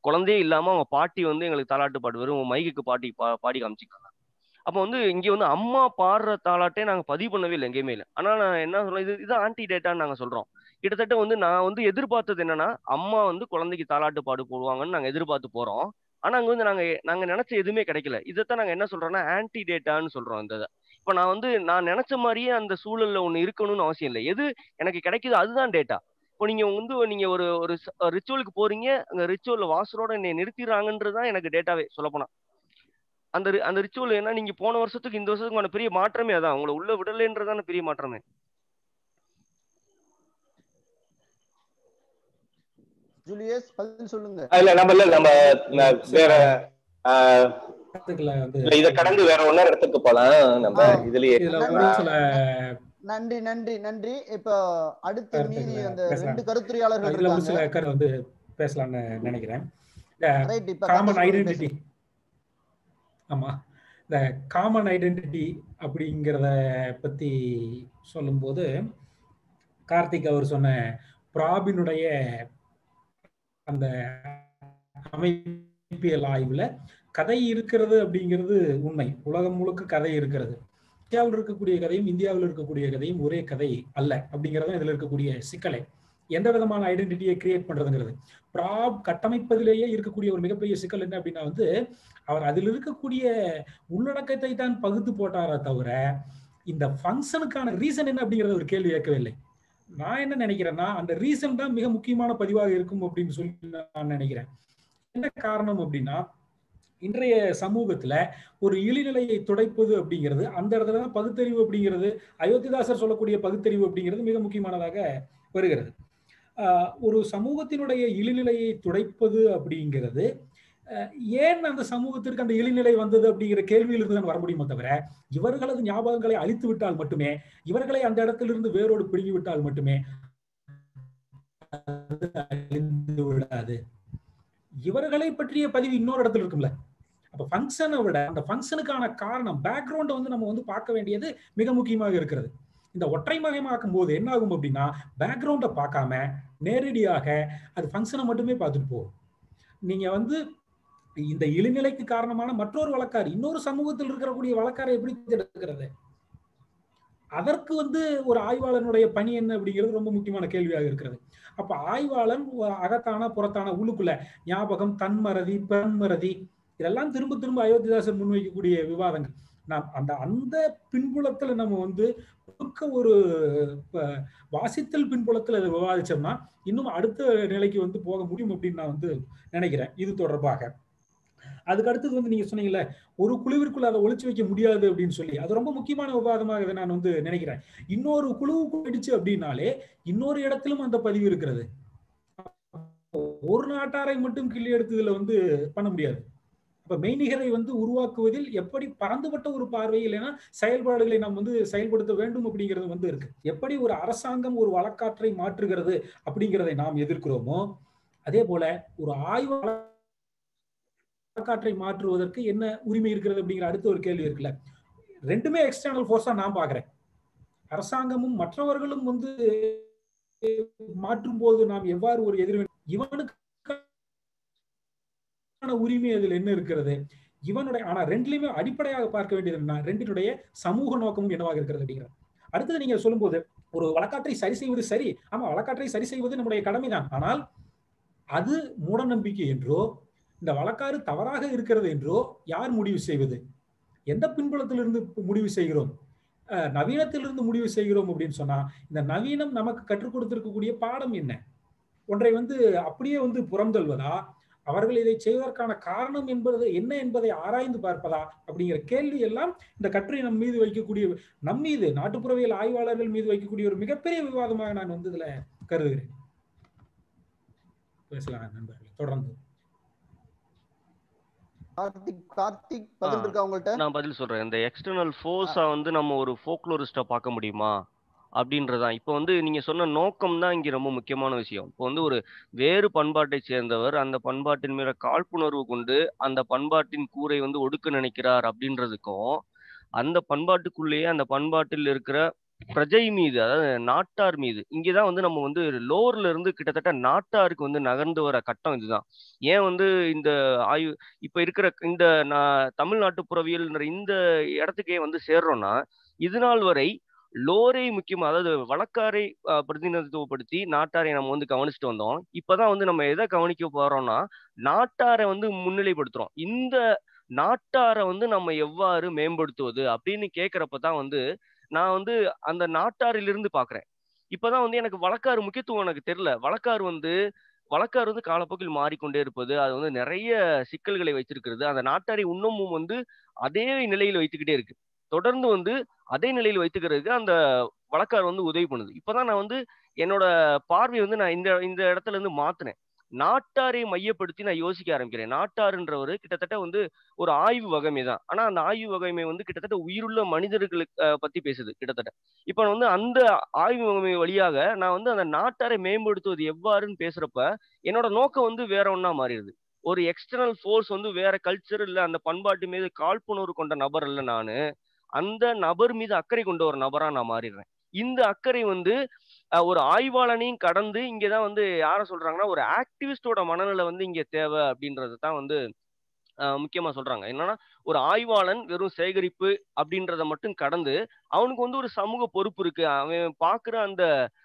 குழந்தையே இல்லாம அவங்க பாட்டி வந்து எங்களுக்கு தாலாட்டு பாட்டு வெறும் மைக்குக்கு பாட்டி பா பாடி காமிச்சிருக்காங்க அப்போ வந்து இங்க வந்து அம்மா பாடுற தாலாட்டே நாங்க பதிவு பண்ணவே இல்லை எங்கேயுமே இல்லை. ஆனா நான் என்ன சொல்றேன்? இது இது ஆன்டி டேட்டான்னு நாங்க சொல்றோம். கிட்டத்தட்ட வந்து நான் வந்து எதிர்பார்த்தது என்னன்னா அம்மா வந்து குழந்தைக்கு தாலாட்டு பாடு போடுவாங்கன்னு நாங்க எதிர்பார்த்து போறோம். ஆனா அங்க வந்து நாங்க நாங்க நினைச்ச எதுவுமே கிடைக்கல. இதைத்தான் நாங்க என்ன சொல்றோம்னா ஆன்டி டேட்டான்னு சொல்றோம் இந்த இதை. இப்ப நான் வந்து நான் நினைச்ச மாதிரியே அந்த சூழல்ல ஒண்ணு இருக்கணும்னு அவசியம் இல்லை. எது எனக்கு கிடைக்குது அதுதான் டேட்டா இப்போ நீங்க வந்து நீங்க ஒரு ஒரு ரிச்சுவலுக்கு போறீங்க. அங்க ரிச்சுவல் வாசலோட என்னை நிறுத்திடுறாங்கன்றதுதான் எனக்கு டேட்டாவே சொல்லப்போனா. அந்த அந்த ரிச்சுவல் ஏன்னா நீங்க போன வருஷத்துக்கு இந்த வருஷத்துக்கான பெரிய மாற்றமே அதான். உங்களை உள்ள விடலைன்றதான பெரிய மாற்றமே. ஜூலியஸ் பதில் சொல்லுங்க. இல்ல நம்ம இல்ல நம்ம வேற இத கடந்து வேற ஒன்னொரு இடத்துக்கு போலாம். நம்ம. இதுலயே சில நன்றி நன்றி நன்றி. இப்ப அடுத்து மீதி அந்த. ரெண்டு கருத்துரையாளர்கள் இருக்காங்க சில கருத்து வந்து பேசலாம்னு நினைக்கிறேன். காமன் ஐடென்டிட்டி ஆமா. இந்த காமன் ஐடென்டிட்டி அப்படிங்கிறத பத்தி சொல்லும்போது கார்த்திக் அவர் சொன்ன ப்ராபினுடைய அந்த அமைப்பியல் ஆய்வுல கதை இருக்கிறது அப்படிங்கிறது உண்மை. உலகம் முழுக்க கதை இருக்கிறது. இந்தியாவில் இருக்கக்கூடிய கதையும் இந்தியாவில் இருக்கக்கூடிய கதையும் ஒரே கதை அல்ல அப்படிங்கிறதும் இதுல இருக்கக்கூடிய சிக்கலை. எந்த விதமான ஐடென்டிட்டியை கிரியேட் பண்றதுங்கிறது? ப்ராப் கட்டமைப்பதிலேயே இருக்கக்கூடிய ஒரு மிகப்பெரிய சிக்கல் என்ன அப்படின்னா வந்து அவர் அதில் இருக்கக்கூடிய உள்ளடக்கத்தை தான் பகுத்து போட்டாரே தவிர இந்த ஃபங்க்ஷனுக்கான ரீசன் என்ன அப்படிங்கறத ஒரு கேள்வி கேட்கவில்லை. நான் என்ன நினைக்கிறேன்னா அந்த ரீசன் தான் மிக முக்கியமான பதிவாக இருக்கும் அப்படின்னு சொல்லி நான் நினைக்கிறேன். என்ன காரணம் அப்படின்னா இன்றைய சமூகத்துல ஒரு இழிநிலையை துடைப்பது அப்படிங்கிறது அந்த இடத்துல தான் பகுத்தறிவு அப்படிங்கிறது அயோத்திதாசர் சொல்லக்கூடிய பகுத்தறிவு அப்படிங்கிறது மிக முக்கியமானதாக வருகிறது. ஒரு சமூகத்தினுடைய இழிநிலையை துடைப்பது அப்படிங்கிறது ஏன் அந்த சமூகத்திற்கு அந்த இழிநிலை வந்தது அப்படிங்கிற கேள்வியிலிருந்து தான் வர முடியுமே தவிர இவர்களது ஞாபகங்களை அழித்து விட்டால் மட்டுமே இவர்களை அந்த இடத்திலிருந்து வேரோடு பிடுங்கி விட்டால் மட்டுமே அழிந்து விடாது. இவர்களை பற்றிய பதிவு இன்னொரு இடத்துல இருக்கும்ல. அப்ப ஃபங்க்ஷனை விட அந்த ஃபங்க்ஷனுக்கான காரணம் பேக்ரவுண்டை வந்து நம்ம வந்து பார்க்க வேண்டியது மிக முக்கியமாக இருக்கிறது. இந்த ஒற்றை மயமாக்கும் போது என்ன ஆகும் அப்படின்னா பேக்ரவுண்டை பார்க்காம நேரடியாக அது ஃபங்க்ஷனை மட்டுமே பார்த்துட்டு போகும். நீங்க வந்து இந்த இழிநிலைக்கு காரணமான மற்றொரு வழக்காறு இன்னொரு சமூகத்தில் இருக்கக்கூடிய வழக்காரை எப்படி தேர்ந்தெடுக்கிறது? அதற்கு வந்து ஒரு ஆய்வாளனுடைய பணி என்ன அப்படிங்கிறது ரொம்ப முக்கியமான கேள்வியாக இருக்கிறது. அப்ப ஆய்வாளன் அகத்தான புறத்தான உள்ளுக்குள்ள ஞாபகம் தன்மறதி பெண்மறதி இதெல்லாம் திரும்ப திரும்ப அயோத்திதாசன் முன்வைக்கக்கூடிய விவாதங்கள். நாம் அந்த அந்த பின்புலத்துல நம்ம வந்து ஒரு வாசித்தல் பின்புலத்துல அதை விவாதிச்சோம்னா இன்னும் அடுத்த நிலைக்கு வந்து போக முடியும் அப்படின்னு நான் வந்து நினைக்கிறேன் இது தொடர்பாக. அதுக்கு அடுத்தது வந்து நீங்க சொன்னீங்கல்ல ஒரு குழுவிற்குள்ள அதை ஒழிச்சு வைக்க முடியாது அப்படின்னு சொல்லி. அது ரொம்ப முக்கியமான விவாதமாக இதை நான் வந்து நினைக்கிறேன். இன்னொரு குழு போயிடுச்சு அப்படின்னாலே இன்னொரு இடத்திலும் அந்த பதிவு இருக்கிறது. ஒரு நாட்டாரை மட்டும் கிள்ளி எடுத்ததுல வந்து பண்ண முடியாது. இப்ப மெய்நிகரை வந்து உருவாக்குவதில் எப்படி பறந்துபட்ட ஒரு பார்வை இல்லைன்னா செயல்பாடுகளை நாம் வந்து செயல்படுத்த வேண்டும் அப்படிங்கிறது வந்து இருக்கு. எப்படி ஒரு அரசாங்கம் ஒரு வழக்காற்றை மாற்றுகிறது அப்படிங்கிறதை நாம் எதிர்க்கிறோமோ அதே போல ஒரு ஆய்வு வழக்காற்றை மாற்றுவதற்கு என்ன உரிமை இருக்கிறது அப்படிங்கிற அடுத்த ஒரு கேள்வி இருக்குல்ல. ரெண்டுமே எக்ஸ்டர்னல் ஃபோர்ஸா நான் பாக்குறேன் அரசாங்கமும் மற்றவர்களும் வந்து மாற்றும் போது நாம் எவ்வாறு ஒரு எதிர்வினை இவனுக்கு உரிமை அதில் என்ன இருக்கிறது? இவனுடைய ஆனா ரெண்டுலயுமே அடிப்படையாக பார்க்க வேண்டியது என்ன ரெண்டினுடைய சமூக நோக்கமும் என்னவாக இருக்கிறது அப்படிங்கிறது. அடுத்தது நீங்க சொல்லும்போது ஒரு வழக்காற்றை சரி செய்வது சரி ஆமா வழக்காற்றை சரி செய்வது நம்முடைய கடமைதான். ஆனால் அது மூட நம்பிக்கை என்றோ இந்த வழக்காறு தவறாக இருக்கிறது என்றோ யார் முடிவு செய்வது? எந்த பின்புலத்திலிருந்து முடிவு செய்கிறோம்? நவீனத்திலிருந்து முடிவு செய்கிறோம் அப்படின்னு சொன்னா இந்த நவீனம் நமக்கு கற்றுக் கொடுத்திருக்கக்கூடிய பாடம் என்ன? ஒன்றை வந்து அப்படியே வந்து புறந்தல்வதா அவர்கள் இதை செய்வதற்கான காரணம் என்பது என்ன என்பதை ஆராய்ந்து பார்ப்பதா அப்படிங்கிற கேள்வி எல்லாம் இந்த கட்டுரை நம் மீது வைக்கக்கூடிய நம் மீது நாட்டுப்புறவியல் ஆய்வாளர்கள் மீது வைக்கக்கூடிய ஒரு மிகப்பெரிய விவாதமாக நான் வந்து இதுல கருதுகிறேன். பேசலாம் நண்பர்களே தொடர்ந்து. கார்த்திக் கார்த்திக் பதில் இருக்கா உங்கள்ட்ட? நான் பதில் சொல்றேன். இந்த எக்ஸ்டர்னல் ஃபோர்ஸா வந்து நம்ம ஒரு ஃபோக்லோரிஸ்டா பார்க்க முடியுமா? அப்படின்றதான் இப்போ வந்து நீங்க சொன்ன நோக்கம் தான் இங்க ரொம்ப முக்கியமான விஷயம். இப்போ வந்து ஒரு வேறு பண்பாட்டை சேர்ந்தவர் அந்த பண்பாட்டின் மேல காழ்ப்புணர்வு கொண்டு அந்த பண்பாட்டின் கூரை வந்து ஒடுக்க நினைக்கிறார் அப்படின்றதுக்கும் அந்த பண்பாட்டுக்குள்ளேயே அந்த பண்பாட்டில் இருக்கிற பிரஜை மீது அதாவது நாட்டார் மீது இங்கேதான் வந்து நம்ம வந்து லோர்ல இருந்து கிட்டத்தட்ட நாட்டாருக்கு வந்து நகர்ந்து வர கட்டம் இதுதான். ஏன் வந்து இந்த ஆய்வு இப்ப இருக்கிற இந்த நான் தமிழ்நாட்டு புறவியல்ன்ற இந்த இடத்துக்கே வந்து சேர்றோம்னா இது நாள் வரை லோரை முக்கியமா அதாவது வழக்காரை பிரதிநிதித்துவப்படுத்தி நாட்டாரை நம்ம வந்து கவனிச்சுட்டு வந்தோம். இப்பதான் வந்து நம்ம எதை கவனிக்க போறோம்னா நாட்டாரை வந்து முன்னிலைப்படுத்துறோம். இந்த நாட்டாரை வந்து நம்ம எவ்வாறு மேம்படுத்துவது அப்படின்னு கேட்குறப்ப தான் வந்து நான் வந்து அந்த நாட்டாரிலிருந்து பாக்குறேன். இப்பதான் வந்து எனக்கு வழக்காறு முக்கியத்துவம் எனக்கு தெரியல. வழக்காறு வந்து வழக்காறு வந்து காலப்போக்கில் மாறிக்கொண்டே இருப்பது அது வந்து நிறைய சிக்கல்களை வைத்திருக்கிறது. அந்த நாட்டாரை இன்னமும் வந்து அதே நிலையில் வைத்துக்கிட்டே இருக்கு. தொடர்ந்து வந்து அதே நிலையில் வைத்துக்கிறதுக்கு அந்த வழக்காறு வந்து உதவி பண்ணுது. இப்போதான் நான் வந்து என்னோட பார்வையை வந்து நான் இந்த இந்த இடத்துல இருந்து மாத்தினேன். நாட்டாரை மையப்படுத்தி நான் யோசிக்க ஆரம்பிக்கிறேன். நாட்டாருன்றவர் கிட்டத்தட்ட வந்து ஒரு ஆய்வு வகைமை தான். ஆனா அந்த ஆய்வு வகைமை வந்து கிட்டத்தட்ட உயிருள்ள மனிதர்களுக்கு பத்தி பேசுது கிட்டத்தட்ட. இப்ப வந்து அந்த ஆய்வு வகைமை வழியாக நான் வந்து அந்த நாட்டாரை மேம்படுத்துவது எவ்வாறுன்னு பேசுறப்ப என்னோட நோக்கம் வந்து வேற ஒன்னா மாறிடுது. ஒரு எக்ஸ்டர்னல் ஃபோர்ஸ் வந்து வேற கல்ச்சர் இல்ல அந்த பண்பாட்டு மீது காழ்ப்புணர்வு கொண்ட நபர் இல்ல நானு. அந்த நபர் மீது அக்கறை கொண்ட ஒரு நபரா நான் மாறிடுறேன். இந்த அக்கறை வந்து ஒரு ஆய்வாளனையும் கடந்து இங்கதான் வந்து யார சொல்றாங்கன்னா ஒரு ஆக்டிவிஸ்டோட மனநிலை வந்து இங்க தேவை அப்படின்றது தான் வந்து முக்கியமா சொல்றாங்க. என்னன்னா ஒரு ஆய்வாளன் வெறும் சேகரிப்பு அப்படின்றத மட்டும் கடந்து அவனுக்கு வந்து ஒரு சமூக பொறுப்பு இருக்கு. அவன் பார்க்குற அந்த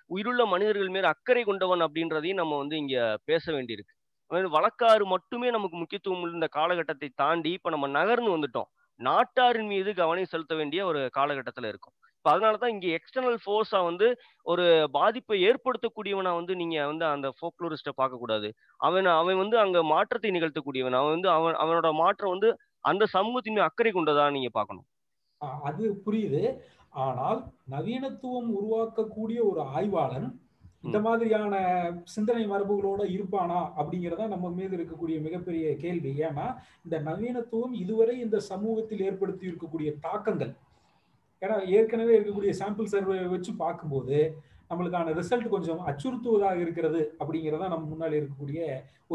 உயிருள்ள மனிதர்கள் மேல அக்கறை கொண்டவன் அப்படின்றதையும் நம்ம வந்து இங்க பேச வேண்டியிருக்கு. அதாவது வழக்காறு மட்டுமே நமக்கு முக்கியத்துவம் இந்த காலகட்டத்தை தாண்டி இப்ப நம்ம நகர்ந்து வந்துட்டோம். நாட்டாரின் மீது கவனம் செலுத்த வேண்டிய ஒரு காலகட்டத்தில் இருக்கும். இப்போ அதனால தான் இங்கே எக்ஸ்டர்னல் ஃபோர்ஸா வந்து ஒரு பாதிப்பை ஏற்படுத்தக்கூடியவனா வந்து நீங்க வந்து அந்த ஃபோக்லோரிஸ்ட பார்க்கக்கூடாது அவன் அவன் வந்து அங்கே மாற்றத்தை நிகழ்த்தக்கூடியவன். அவன் வந்து அவன் அவனோட மாற்றம் வந்து அந்த சமூகத்தின் அக்கறை கொண்டதா நீங்க பார்க்கணும். அது புரியுது. ஆனால் நவீனத்துவம் உருவாக்கக்கூடிய ஒரு ஆய்வாளன் இந்த மாதிரியான சிந்தனை மரபுகளோட இருப்பானா அப்படிங்கிறதா நம்ம மீது இருக்கக்கூடிய மிகப்பெரிய கேள்வி. ஏன்னா இந்த நவீனத்துவம் இதுவரை இந்த சமூகத்தில் ஏற்படுத்தி இருக்கக்கூடிய தாக்கங்கள். ஏன்னா ஏற்கனவே இருக்கக்கூடிய சாம்பிள் சர்வே வச்சு பார்க்கும்போது நம்மளுக்கான ரிசல்ட் கொஞ்சம் அச்சுறுத்துவதாக இருக்கிறது அப்படிங்கிறதா நம்ம முன்னாடி இருக்கக்கூடிய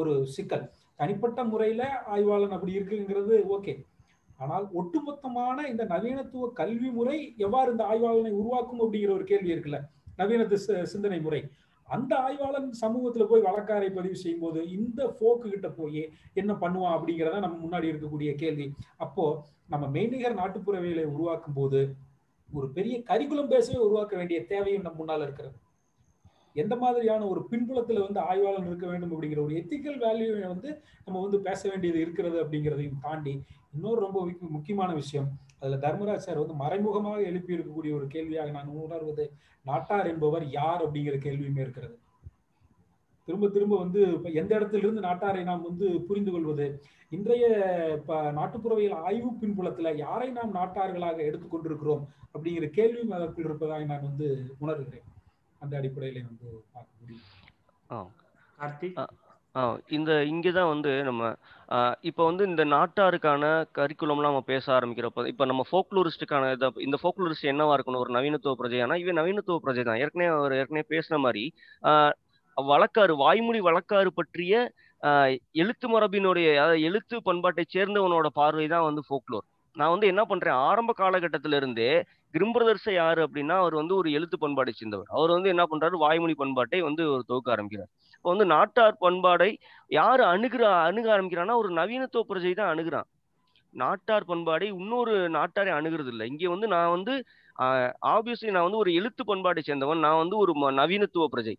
ஒரு சிக்கல். தனிப்பட்ட முறையில ஆய்வாளன் அப்படி இருக்குங்கிறது ஓகே ஆனால் ஒட்டுமொத்தமான இந்த நவீனத்துவ கல்வி முறை எவ்வாறு இந்த ஆய்வாளனை உருவாக்கும் அப்படிங்கிற ஒரு கேள்வி இருக்குல்ல. நவீனத்து சிந்தனை முறை. அந்த ஆய்வாளன் சமூகத்துல போய் வழக்காரை பதிவு செய்யும் போது இந்த போக்கு கிட்ட போய் என்ன பண்ணுவான் அப்படிங்கிறத நம்ம முன்னாடி இருக்கக்கூடிய கேள்வி. அப்போ நம்ம மெய்நிகர் நாட்டுப்புறவியலை உருவாக்கும் போது ஒரு பெரிய கரிக்குலம் பேசவே உருவாக்க வேண்டிய தேவையும் நம்ம முன்னால இருக்கிறது. எந்த மாதிரியான ஒரு பின்புலத்துல வந்து ஆய்வாளர் இருக்க வேண்டும் அப்படிங்கிற ஒரு எத்திக்கல் வேல்யூ வந்து நம்ம வந்து பேச வேண்டியது இருக்கிறது அப்படிங்கிறதையும் தாண்டி இன்னொரு ரொம்ப முக்கியமான விஷயம். அதுல தர்மராஜ் சார் வந்து மறைமுகமாக எழுப்பி இருக்கக்கூடிய ஒரு கேள்வியாக நான் உணர்வது நாட்டார் என்பவர் யார் அப்படிங்கிற கேள்வியுமே இருக்கிறது. திரும்ப திரும்ப வந்து இப்ப எந்த இடத்துல இருந்து நாட்டாரை நாம் வந்து புரிந்து கொள்வது? இன்றைய இப்ப நாட்டுப்புறவியல் ஆய்வு பின்புலத்துல யாரை நாம் நாட்டார்களாக எடுத்துக்கொண்டிருக்கிறோம் அப்படிங்கிற கேள்வியும் அதற்குள் இருப்பதாக நான் வந்து உணர்கிறேன். அந்த அடிப்படையில வந்து பார்க்க முடியும். ஆ. கார்த்திக்? ஆ இந்த இங்கே தான் வந்து நம்ம இப்போ வந்து இந்த நாட்டாருக்கான கரிக்குலம்லாம் நம்ம பேச ஆரம்பிக்கிறப்ப இப்போ நம்ம ஃபோக்லூரிஸ்டுக்கான இதை இந்த ஃபோக்லூரிஸ்ட் என்னவா இருக்கணும் ஒரு நவீனத்துவ பிரஜையானா இவன் நவீனத்துவ பிரஜை தான். ஏற்கனவே அவர் ஏற்கனவே பேசின மாதிரி வழக்காறு வாய்மொழி வழக்காறு பற்றிய எழுத்து மரபினுடைய அதாவது எழுத்து பண்பாட்டை சேர்ந்தவனோட பார்வை தான் வந்து ஃபோக்லோர் நான் வந்து என்ன பண்றேன் ஆரம்ப காலகட்டத்தில இருந்தே கிரிம்பிரதர்ஸை யாரு அப்படின்னா அவர் வந்து ஒரு எழுத்து பண்பாட்டை சேர்ந்தவர். அவர் வந்து என்ன பண்றாரு வாய்மொழி பண்பாட்டை வந்து ஒரு தொகுக்க ஆரம்பிக்கிறார். இப்போ வந்து நாட்டார் பண்பாடை யார் அணுகிற அணுக ஆரம்பிக்கிறான்னா ஒரு நவீனத்துவ பிரஜை தான் அணுகிறான். நாட்டார் பண்பாடை இன்னொரு நாட்டாரை அணுகிறது இல்லை இங்கே வந்து நான் வந்து ஆப்வியஸ்லி நான் வந்து ஒரு எழுத்து பண்பாட்டை சேர்ந்தவன். நான் வந்து ஒரு ம- நவீனத்துவ பிரஜை.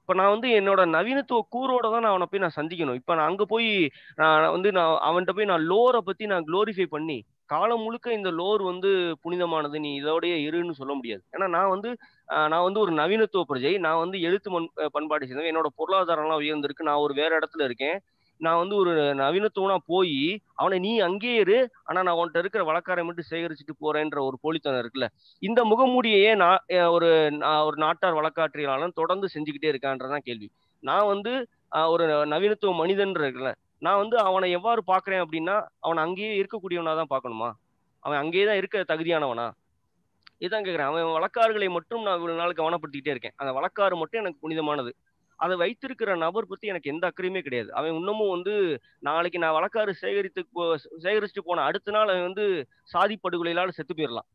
இப்போ நான் வந்து என்னோட நவீனத்துவ கூரோட தான் நான் அவனை போய் நான் சந்திக்கணும். இப்போ நான் அங்கே போய் நான் வந்து நான் அவன்கிட்ட போய் நான் லோரை பற்றி நான் க்ளோரிஃபை பண்ணி காலம் முழுக்க இந்த லோர் வந்து புனிதமானது நீ இதோடைய இருன்னு சொல்ல முடியாது. ஏன்னா நான் வந்து நான் வந்து ஒரு நவீனத்துவ பிரஜை. நான் வந்து எழுத்து மண் பண்பாடு பண்பாட்டை சேர்ந்தவன். என்னோட பொருளாதாரம்லாம் உயர்ந்திருக்கு. நான் ஒரு வேற இடத்துல இருக்கேன். நான் வந்து ஒரு நவீனத்துவனா போய் அவனை நீ அங்கேயே இரு. ஆனா நான் உன்கிட்ட இருக்கிற வழக்காரை மட்டும் சேகரிச்சுட்டு போறேன்ற ஒரு போலித்தனம் இருக்குல்ல. இந்த முகமூடியையே நான் ஒரு நான் ஒரு நாட்டார் வழக்காற்றியலாளன் தொடர்ந்து செஞ்சுக்கிட்டே இருக்கான்றதான் கேள்வி. நான் வந்து ஒரு நவீனத்துவ மனிதன் இருக்குல்ல. நான் வந்து அவனை எவ்வாறு பார்க்குறேன் அப்படின்னா அவனை அங்கேயே இருக்கக்கூடியவனா தான் பார்க்கணுமா? அவன் அங்கேயே தான் இருக்க தகுதியானவனா? இதான் கேட்குறேன் அவன் வழக்காறுகளை மட்டும் நான் இவ்வளவு நாள் கவனப்படுத்திக்கிட்டே இருக்கேன். அந்த வழக்காறு மட்டும் எனக்கு புனிதமானது. அதை வைத்திருக்கிற நபர் பத்தி எனக்கு எந்த அக்கறையுமே கிடையாது. அவன் இன்னமும் வந்து நாளைக்கு நான் வழக்காறு சேகரித்து போ- சேகரிச்சுட்டு போன அடுத்த நாள் அவன் வந்து சாதி படுகொலையிலால செத்து போயிடலாம்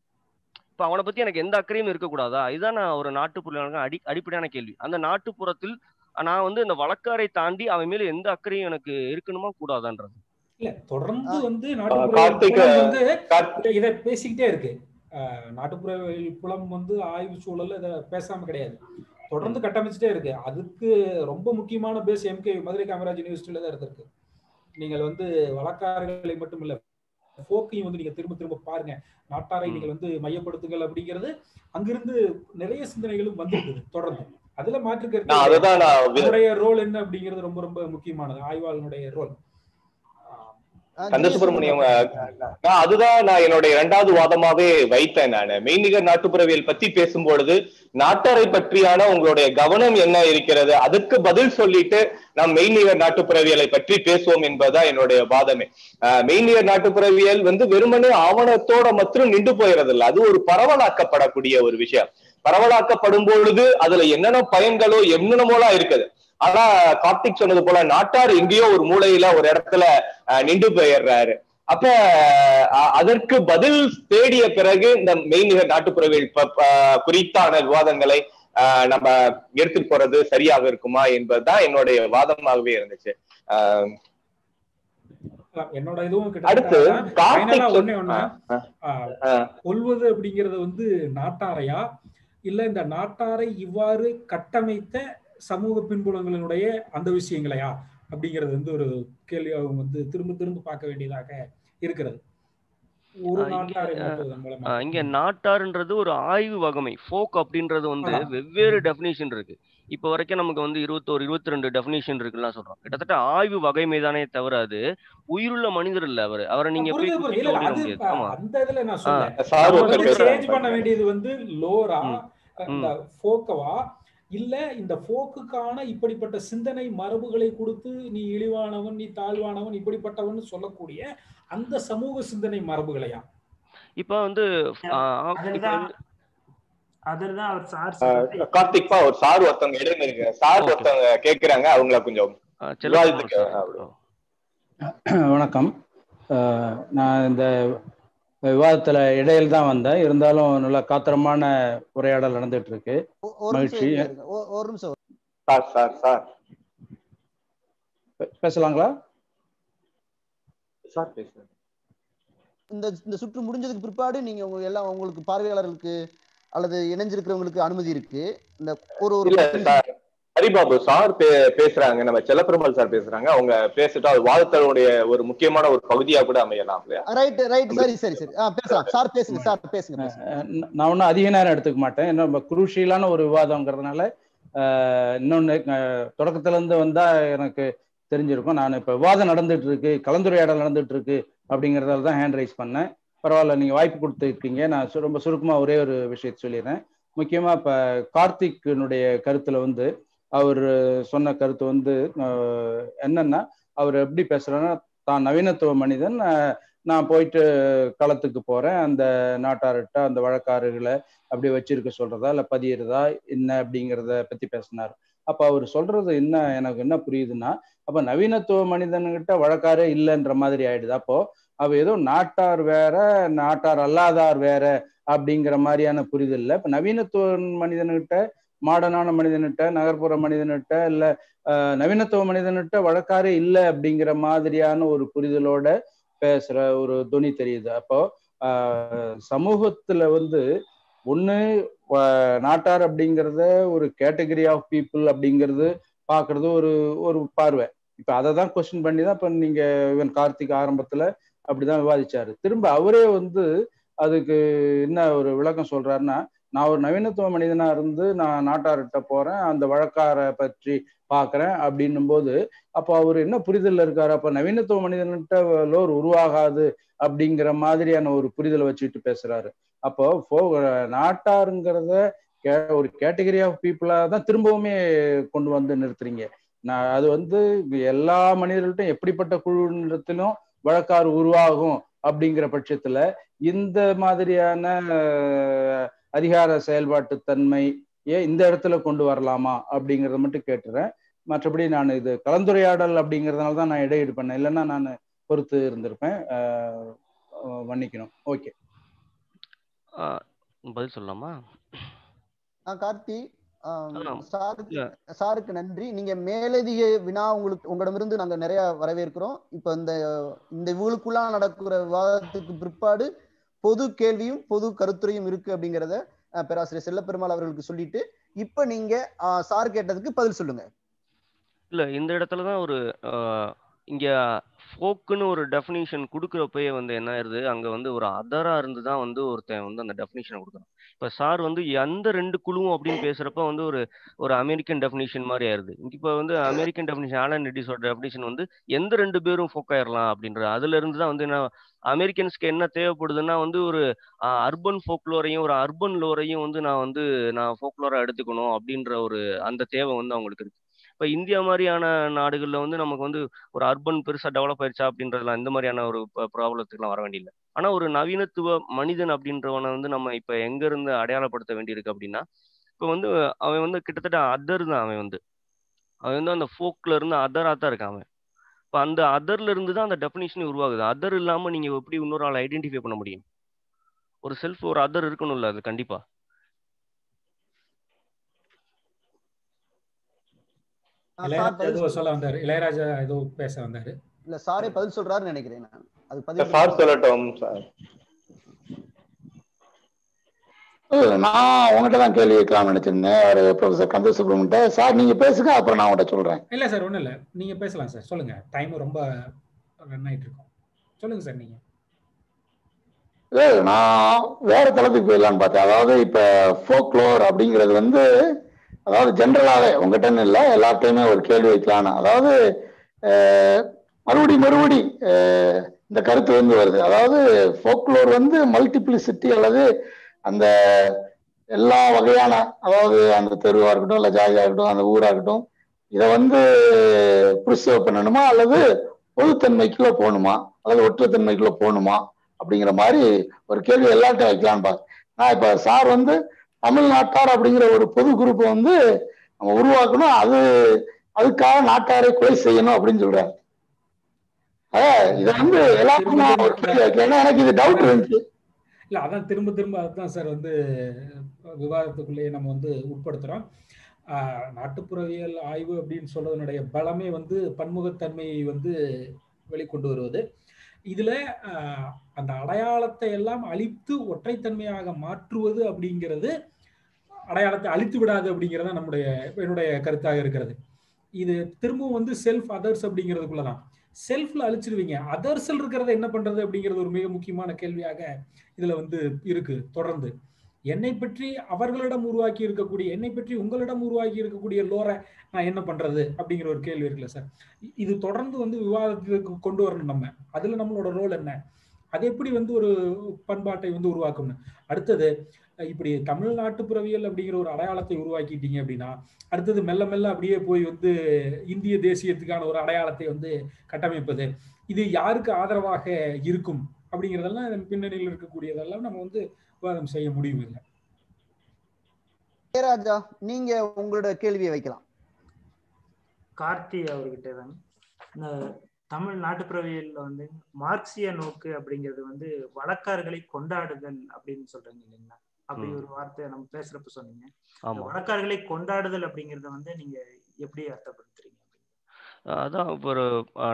இப்ப அவனை பத்தி எனக்கு எந்த அக்கறையும் இருக்கக்கூடாதா? இதுதான் நான் ஒரு நாட்டுப்புற அடி அடிப்படையான கேள்வி. அந்த நாட்டுப்புறத்தில் நான் வந்து இந்த வழக்காரை தாண்டி அவன் மேல எந்த அக்கறையும் எனக்கு இருக்கணுமா? கூடாதான்றது. இல்ல தொடர்ந்து. வந்து நாட்டுப்புற. இத- பேசிக்கிட்டே இருக்கு. நாட்டுப்புற புலம் வந்து ஆய்வு சூழல்ல இத பேசாம கிடையாது. தொடர்ந்து கட்டமைச்சுட்டே இருக்கு. அதுக்கு ரொம்ப முக்கியமான பேஸ் எம்கே மதுரை காமராஜ் யூனிவர்சிட்டியில தான் இருந்திருக்கு. நீங்கள் வந்து வழக்காறுகளை மட்டும் இல்ல போக்கையும் வந்து நீங்க திரும்ப திரும்ப பாருங்க. நாட்டாரை. நீங்கள் வந்து மையப்படுத்துங்கள் அப்படிங்கிறது அங்கிருந்து நிறைய சிந்தனைகளும் வந்திருக்குது தொடர்ந்து. அதுல மாற்று கருத்து நான் கிடையாது. அதுதான் நான் வி- அவருடைய ரோல் என்ன அப்படிங்கிறது ரொம்ப ரொம்ப முக்கியமானது. ஆய்வாளனுடைய ரோல் அஹ் கந்த ஜி எஸ் சுப்பிரமணியம் சொல்லுங்க. நான் அதுதான் நான் என்னுடைய இரண்டாவது வாதமாவே வைத்தேன் நான். மெய்நிகர் நாட்டுப்புறவியல் பத்தி பேசும்பொழுது நாட்டாரை பற்றியான உங்களுடைய கவனம் என்ன இருக்கிறது அதுக்கு பதில் சொல்லிட்டு நாம் மெய்நிகர் நாட்டுப்புறவியலை பற்றி பேசுவோம் என்பதுதான் என்னுடைய வாதமே. அஹ் மெய்நிகர் நாட்டுப்புறவியல் வந்து வெறுமனே ஆவணத்தோட மட்டும் நின்று போயிறது இல்ல அது ஒரு பரவலாக்கப்படக்கூடிய ஒரு விஷயம். பரவலாக்கப்படும் பொழுது அதுல என்னென்ன பயன்களோ என்னென்னமோலாம் இருக்குது. ஆனா கார்த்திக் சொன்னது போல நாட்டார் எங்கேயோ ஒரு மூலையில ஒரு இடத்துல நின்று போயிடுறாரு. அப்ப அதற்கு பதில் தேடிய பிறகு இந்த மெய்நிகர் நாட்டுப்புறவியல் குறித்தான விவாதங்களை நம்ம எடுத்துட்டு போறது சரியாக இருக்குமா என்பதுதான் என்னுடைய வாதமாகவே இருந்துச்சு. என்னோட இதுவும் அடுத்து ஒண்ணே ஒண்ணு. கொல்வது அப்படிங்கிறது வந்து நாட்டாரையா? இல்ல இந்த நாட்டாரை இவ்வாறு கட்டமைத்த சமூக பின்புலங்களினுடைய அந்த விஷயங்களையா? அப்படிங்கிறது வந்து ஒரு கேள்வி அவங்க வந்து திரும்ப திரும்ப பார்க்க வேண்டியதாக இருக்கிறது. இங்க, நாட்டாருன்றது ஒரு ஆய்வு வகமை. ஃபோக் அப்படின்றது வந்து. வெவ்வேறு டெஃபினிஷன் இருக்கு. இப்போ வரைக்கும் நமக்கு வந்து இருபத்தோரு இருபத்தி ரெண்டு டெஃபினிஷன் இருக்குலாம் சொல்றோம். கிட்டத்தட்ட ஆய்வு வகைமை தானே தவிர அது உயிருள்ள மனிதர் இல்ல அவரு. அவரை நீங்க போய் அந்த இதுல நான் சொல்றேன். பண்ண வேண்டியது வந்து லோரா இந்த ஃபோக்கவா? இல்ல இந்த ஃபோக்குக்கான இப்படிப்பட்ட சிந்தனை மரபுகளை கொடுத்து நீ இழிவானவன் நீ தாழ்வானவன் இப்படிப்பட்டவன் சொல்லக்கூடிய அந்த சமூக சிந்தனை மரபுகளையா? இப்போ வந்து கார்த்திக்பா ஒரு சார் ஒருத்தவங்க இருக்கு சார் ஒருத்தவங்க கேக்குறாங்க அவங்கள கொஞ்சம். வணக்கம். நான் இந்த விவாதத்துல இடையில தான் வந்தேன். இருந்தாலும் நல்ல காத்திரமான உரையாடல் நடந்துட்டு இருக்கு ஒ- ஒரு நிமிஷம் மகிழ்ச்சி. ஒரு நிமிஷம். Sir sir sir. பேசலாங்களா? சார் பேசுறேன் இந்த இந்த சுற்று முடிஞ்சதுக்கு பிற்பாடு நீங்க உங்க எல்லாம் உங்களுக்கு பார்வையாளர்களுக்கு அல்லது இணைஞ்சிருக்கிறவங்களுக்கு அனுமதி இருக்கு. இந்த ஒரு ஒரு ஹரிபாபு சார் பே- பேசுறாங்க. நம்ம செல்லப்பெருமாள் சார் பேசுறாங்க. அவங்க பேசிட்டா அது வாதத்தலுடைய ஒரு முக்கியமான ஒரு பகுதியா கூட அமையலாம் ரைட் ரைட் சரி சரி சரி. ஆ பேசலாம். சார் பேசுங்க சார் பேசுங்க நான் ஒன்றும் அதிக நேரம் எடுத்துக்க மாட்டேன். என்ன குரூஷியலான ஒரு விவாதங்கிறதுனால அஹ் இன்னொன்னு அஹ் தொடக்கத்துல இருந்து வந்தா எனக்கு தெரிஞ்சிருக்கும். நான் இப்ப விவாதம் நடந்துட்டு இருக்கு கலந்துரையாடல் நடந்துட்டு இருக்கு அப்படிங்கறதால தான் ஹேண்ட் ரைஸ் பண்ணேன். பரவாயில்ல நீங்க வாய்ப்பு கொடுத்துருக்கீங்க. நான் சு- ரொம்ப சுருக்கமா ஒரே ஒரு விஷயத்தை சொல்லிடுறேன். முக்கியமா இப்ப கார்த்திக்னுடைய கருத்துல வந்து அவர் சொன்ன கருத்து வந்து என்னன்னா அவர் எப்படி பேசுறாருன்னா தான் நவீனத்துவ மனிதன் நான் போயிட்டு களத்துக்கு போறேன். அந்த நாட்டார்கிட்ட அந்த வழக்காறுகளை அப்படி வச்சிருக்க சொல்றதா இல்ல பதியிறதா என்ன அப்படிங்கிறத பத்தி பேசினார். அப்ப அவர் சொல்றது என்ன எனக்கு என்ன புரியுதுன்னா அப்ப நவீனத்துவ மனிதன்கிட்ட வழக்காரே இல்லைன்ற மாதிரி ஆயிடுது. அப்போ அவ ஏதோ நாட்டார் வேற நாட்டார் அல்லாதார் வேற அப்படிங்கிற மாதிரியான புரிதல் இல்லை. இப்ப நவீனத்துவ மனிதன்கிட்ட மாடர்னான மனிதன்கிட்ட நகர்ப்புற மனிதன்கிட்ட இல்ல நவீனத்துவ மனிதன்கிட்ட வழக்காரே இல்லை அப்படிங்கிற மாதிரியான ஒரு புரிதலோட பேசுற ஒரு துணி தெரியுது. அப்போ ஆஹ், சமூகத்துல வந்து ஒண்ணு நாட்டார் அப்படிங்கிறத ஒரு கேட்டகரி ஆஃப் பீப்புள் அப்படிங்கிறது பாக்குறது ஒரு ஒரு பார்வை. இப்ப அதை தான் கொஸ்டின் பண்ணி தான் இப்ப நீங்க இவன் கார்த்திக் ஆரம்பத்துல அப்படிதான் விவாதிச்சாரு. திரும்ப அவரே வந்து அதுக்கு என்ன ஒரு விளக்கம் சொல்றாருன்னா நான் ஒரு நவீனத்துவ மனிதனா இருந்து நான் நாட்டார்கிட்ட போறேன் அந்த வழக்கார பற்றி பாக்குறேன் அப்படின்னும் போது அப்போ அவர் என்ன புரிதல் இருக்காரு? அப்ப நவீனத்துவ மனிதன்கிட்ட லோர் உருவாகாது அப்படிங்கிற மாதிரியான ஒரு புரிதலை வச்சுட்டு பேசுறாரு. அப்போ போ நாட்டாருங்கிறத கே- ஒரு கேட்டகரி ஆஃப் பீப்புளா தான் திரும்பவுமே கொண்டு வந்து நிறுத்துறீங்க. நான் அது வந்து எல்லா மனிதர்கள்ட்டும் எப்படிப்பட்ட குழுத்திலும் வழக்காறு உருவாகும் அப்படிங்கிற பட்சத்துல இந்த மாதிரியான அதிகார செயல்பாட்டு தன்மை ஏன் இந்த இடத்துல கொண்டு வரலாமா அப்படிங்கறத மட்டும் கேட்டுறேன். மற்றபடி நான் இது கலந்துரையாடல் அப்படிங்கறதுனால தான் நான் இடையீடு பண்ணேன். இல்லைன்னா நான் பொறுத்து இருந்திருப்பேன். மன்னிக்கணும். ஓகே. ஆஹ் பதில் சொல்லலாமா? ஆ கார்த்தி. சாருக்கு நன்றி. நீங்க மேலதிக வினா உங்களுக்கு உங்களிடமிருந்து நாங்க நிறைய வரவேற்கிறோம். இப்ப இந்த இந்த இவங்களுக்குள்ள நடக்கிற விவாதத்துக்கு பிற்பாடு பொது கேள்வியும் பொது கருத்துரையும் இருக்கு அப்படிங்கிறத பேராசிரியர் செல்லப்பெருமாள் அவர்களுக்கு சொல்லிட்டு இப்ப நீங்க சார் கேட்டதுக்கு பதில் சொல்லுங்க. இல்ல இந்த இடத்துல தான் ஒரு இங்க ஃபோக்குன்னு ஒரு டெஃபினிஷன் கொடுக்குறப்பயே வந்து என்ன ஆயிருது? அங்க வந்து ஒரு அதரா இருந்து தான் வந்து ஒருத்தன் வந்து அந்த டெஃபினிஷனை கொடுக்குறான் இப்ப சார் வந்து எந்த ரெண்டு குழுவும் அப்படின்னு பேசுறப்ப வந்து ஒரு ஒரு அமெரிக்கன் டெஃபினிஷன் மாதிரி ஆயிருது. இப்போ வந்து அமெரிக்கன் டெஃபினிஷன் ஆலன் ரெட்டிஸோட டெஃபினிஷன் வந்து எந்த ரெண்டு பேரும் ஃபோக்காயிரலாம் அப்படின்ற அதுல இருந்து தான் வந்து என்ன அமெரிக்கன்ஸ்க்கு என்ன தேவைப்படுதுன்னா வந்து ஒரு அர்பன் ஃபோக்லோரையும் ஒரு அர்பன் லோரையும் வந்து நான் வந்து நான் ஃபோக்லோரா எடுத்துக்கணும் அப்படின்ற ஒரு அந்த தேவை வந்து அவங்களுக்கு இருக்கு. இப்போ இந்தியா மாதிரியான நாடுகளில் வந்து நமக்கு வந்து ஒரு அர்பன் பெருசாக டெவலப் ஆயிடுச்சா அப்படின்றதுலாம் இந்த மாதிரியான ஒரு ப்ராப்ளத்துக்குலாம் வர வேண்டியதில்லை ஆனால் ஒரு நவீனத்துவ மனிதன் அப்படின்றவனை வந்து நம்ம இப்போ எங்கேருந்து அடையாளப்படுத்த வேண்டியிருக்கு அப்படின்னா இப்போ வந்து அவன் வந்து கிட்டத்தட்ட அதர் தான் அவன் வந்து. அவன் வந்து அந்த ஃபோக்கில் இருந்து அதராக தான் இருக்கான் அவன். இப்போ அந்த அதர்ல இருந்து தான் அந்த டெஃபினிஷன் உருவாகுது. அதர் இல்லாமல் நீங்கள் எப்படி இன்னொரு ஆளை ஐடென்டிஃபை பண்ண முடியும்? ஒரு செல்ஃப் ஒரு அதர் இருக்கணும்ல அது கண்டிப்பாக ஆ, சார் இளையராஜா பதில் ஏதோ சொல்- சொல்ல வந்தாரு. இளையராஜா ஏதோ பேச வந்தாரு. இல்ல சாரே பதில் சொல்றாருன்னு நினைக்கிறேன் நான். அது பதில் சார் சொல்லட்டும் சார் நான் உங்ககிட்ட தான் கேள்வி கேட்கலாம்னு நினைச்சிருந்தேன். ஒரு ப்ரொஃபசர் கந்த சுப்ரமணிட்ட சார் நீங்க பேசுங்க அப்புறம் நான் உங்கள்கிட்ட சொல்றேன். இல்ல சார் ஒண்ணும் இல்ல. நீங்க பேசலாம் சார் சொல்லுங்க. டைம் ரொம்ப ரன் ஆயிட்டு இருக்கும். சொல்லுங்க சார் நீங்க. இல்ல, நான் வேற தளத்துக்கு போயிடலான்னு பார்த்தேன். அதாவது இப்ப ஃபோக்லோர் அப்படிங்கிறது வந்து அதாவது ஜென்ரலாகவே உங்ககிட்ட இல்லை எல்லார்ட்டையுமே ஒரு கேள்வி வைக்கலான்னு அதாவது மறுபடி மறுபடி இந்த கருத்து வந்து வருது. அதாவது ஃபோக்லோர் வந்து மல்டிப்ளிசிட்டி அல்லது அந்த எல்லா வகையான அதாவது அந்த தெருவாக இருக்கட்டும் இல்லை ஜாதியாக இருக்கட்டும் அந்த ஊராக இருக்கட்டும் இதை வந்து ப்ரிசர்வ் பண்ணணுமா அல்லது பொதுத்தன்மைக்குள்ள போகணுமா அல்லது ஒற்றுத்தன்மைக்குள்ள போகணுமா அப்படிங்கிற மாதிரி ஒரு கேள்வி எல்லார்ட்டும் வைக்கலான்னு பாரு நான் இப்போ சார் வந்து தமிழ்நாட்டார் அப்படிங்கிற ஒரு பொது குரூப்பை வந்து நம்ம உருவாக்கணும். அது அதுக்காக நாட்டாரை கொலை செய்யணும் அப்படின்னு சொல்றாரு இதை வந்து எல்லாருக்கும் ஏன்னா எனக்கு இது டவுட் இருந்துச்சு இல்ல அதான் திரும்ப திரும்ப அதுதான் சார் வந்து விவாதத்துக்குள்ளேயே நம்ம வந்து உட்படுத்துறோம். நாட்டுப்புறவியல் ஆய்வு அப்படின்னு சொல்றதனுடைய பலமே வந்து பன்முகத்தன்மையை வந்து வெளிக்கொண்டு வருவது. இதுல அந்த அடையாளத்தை எல்லாம் அழித்து ஒற்றைத்தன்மையாக மாற்றுவது அப்படிங்கிறது அடையாளத்தை அழித்து விடாது அப்படிங்கிறது நம்முடைய என்னுடைய கருத்தாக இருக்கிறது. இது திரும்பவும் வந்து செல்ஃப் அதர்ஸ் அப்படிங்கிறதுக்குள்ளதான். செல்ஃப்ல அழிச்சிருவீங்க. அதர்ஸ்ல இருக்கிறத என்ன பண்றது அப்படிங்கிறது ஒரு மிக முக்கியமான கேள்வியாக இதுல வந்து இருக்கு தொடர்ந்து. என்னை பற்றி அவர்களிடம் உருவாக்கி இருக்கக்கூடிய என்னை பற்றி உங்களிடம் உருவாக்கி இருக்கக்கூடிய லோரை நான் என்ன பண்றது அப்படிங்கிற ஒரு கேள்வி இருக்குல்ல சார் இது தொடர்ந்து வந்து விவாதத்துக்கு கொண்டு வரணும் நம்ம. அதுல நம்மளோட ரோல் என்ன? அது எப்படி வந்து ஒரு பண்பாட்டை வந்து உருவாக்கணும் அடுத்தது இப்படி தமிழ்நாட்டு புறவியல் அப்படிங்கிற ஒரு அடையாளத்தை உருவாக்கிட்டீங்க அப்படின்னா அடுத்தது மெல்ல மெல்ல அப்படியே போய் வந்து இந்திய தேசியத்துக்கான ஒரு அடையாளத்தை வந்து கட்டமைப்பது. இது யாருக்கு ஆதரவாக இருக்கும்? அப்படிங்கிறதெல்லாம் பின்னணியில் இருக்கக்கூடியதெல்லாம் நம்ம வந்து விவாதம் செய்ய முடியும் இல்லை இளையராஜா நீங்க உங்களோட கேள்வியை வைக்கலாம். கார்த்தி அவர்கிட்ட தான். இந்த தமிழ் நாட்டுப்புறவியல்ல வந்து மார்க்சிய நோக்கு அப்படிங்கிறது வந்து வழக்காறுகளை கொண்டாடுதல் அப்படின்னு சொல்றாங்க இல்லைங்களா? அப்படி. ஒரு வார்த்தை நம்ம பேசுறப்ப சொன்னீங்க. வழக்காறுகளை கொண்டாடுதல் அப்படிங்கறத வந்து நீங்க எப்படி அர்த்தப்படுத்துறீங்க அதான் ஒரு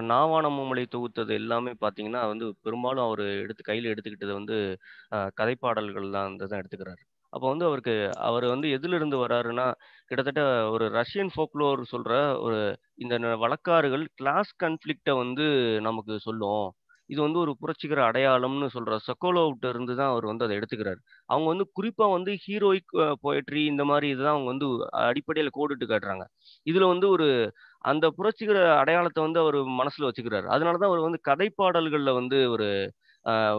நாவான மும்மொழி தொகுத்தது எல்லாமே பார்த்தீங்கன்னா வந்து பெரும்பாலும் அவர் எடுத்து கையில் எடுத்துக்கிட்டது வந்து அஹ், கதைப்பாடல்கள் தான் எடுத்துக்கிறாரு. அப்போ வந்து அவருக்கு அவர் வந்து எதுல இருந்து வராருன்னா கிட்டத்தட்ட ஒரு ரஷ்யன் ஃபோக்லோர் சொல்ற ஒரு இந்த வழக்காறுகள் கிளாஸ் கன்ஃப்ளிக்டை வந்து நமக்கு சொல்லும். இது வந்து ஒரு புரட்சிகர அடையாளம்னு சொல்ற சொக்கோலோவ்ட்ட இருந்து தான் அவர் வந்து அதை எடுத்துக்கிறாரு. அவங்க வந்து குறிப்பா வந்து ஹீரோயிக் போயட்ரி இந்த மாதிரி இதுதான் அவங்க வந்து அடிப்படையில் கோடிட்டு காட்டுறாங்க. இதுல வந்து ஒரு அந்த புரட்சிகர அடையாளத்தை வந்து அவர் மனசுல வச்சுக்கிறாரு. அதனாலதான் அவர் வந்து கதைப்பாடல்கள்ல வந்து ஒரு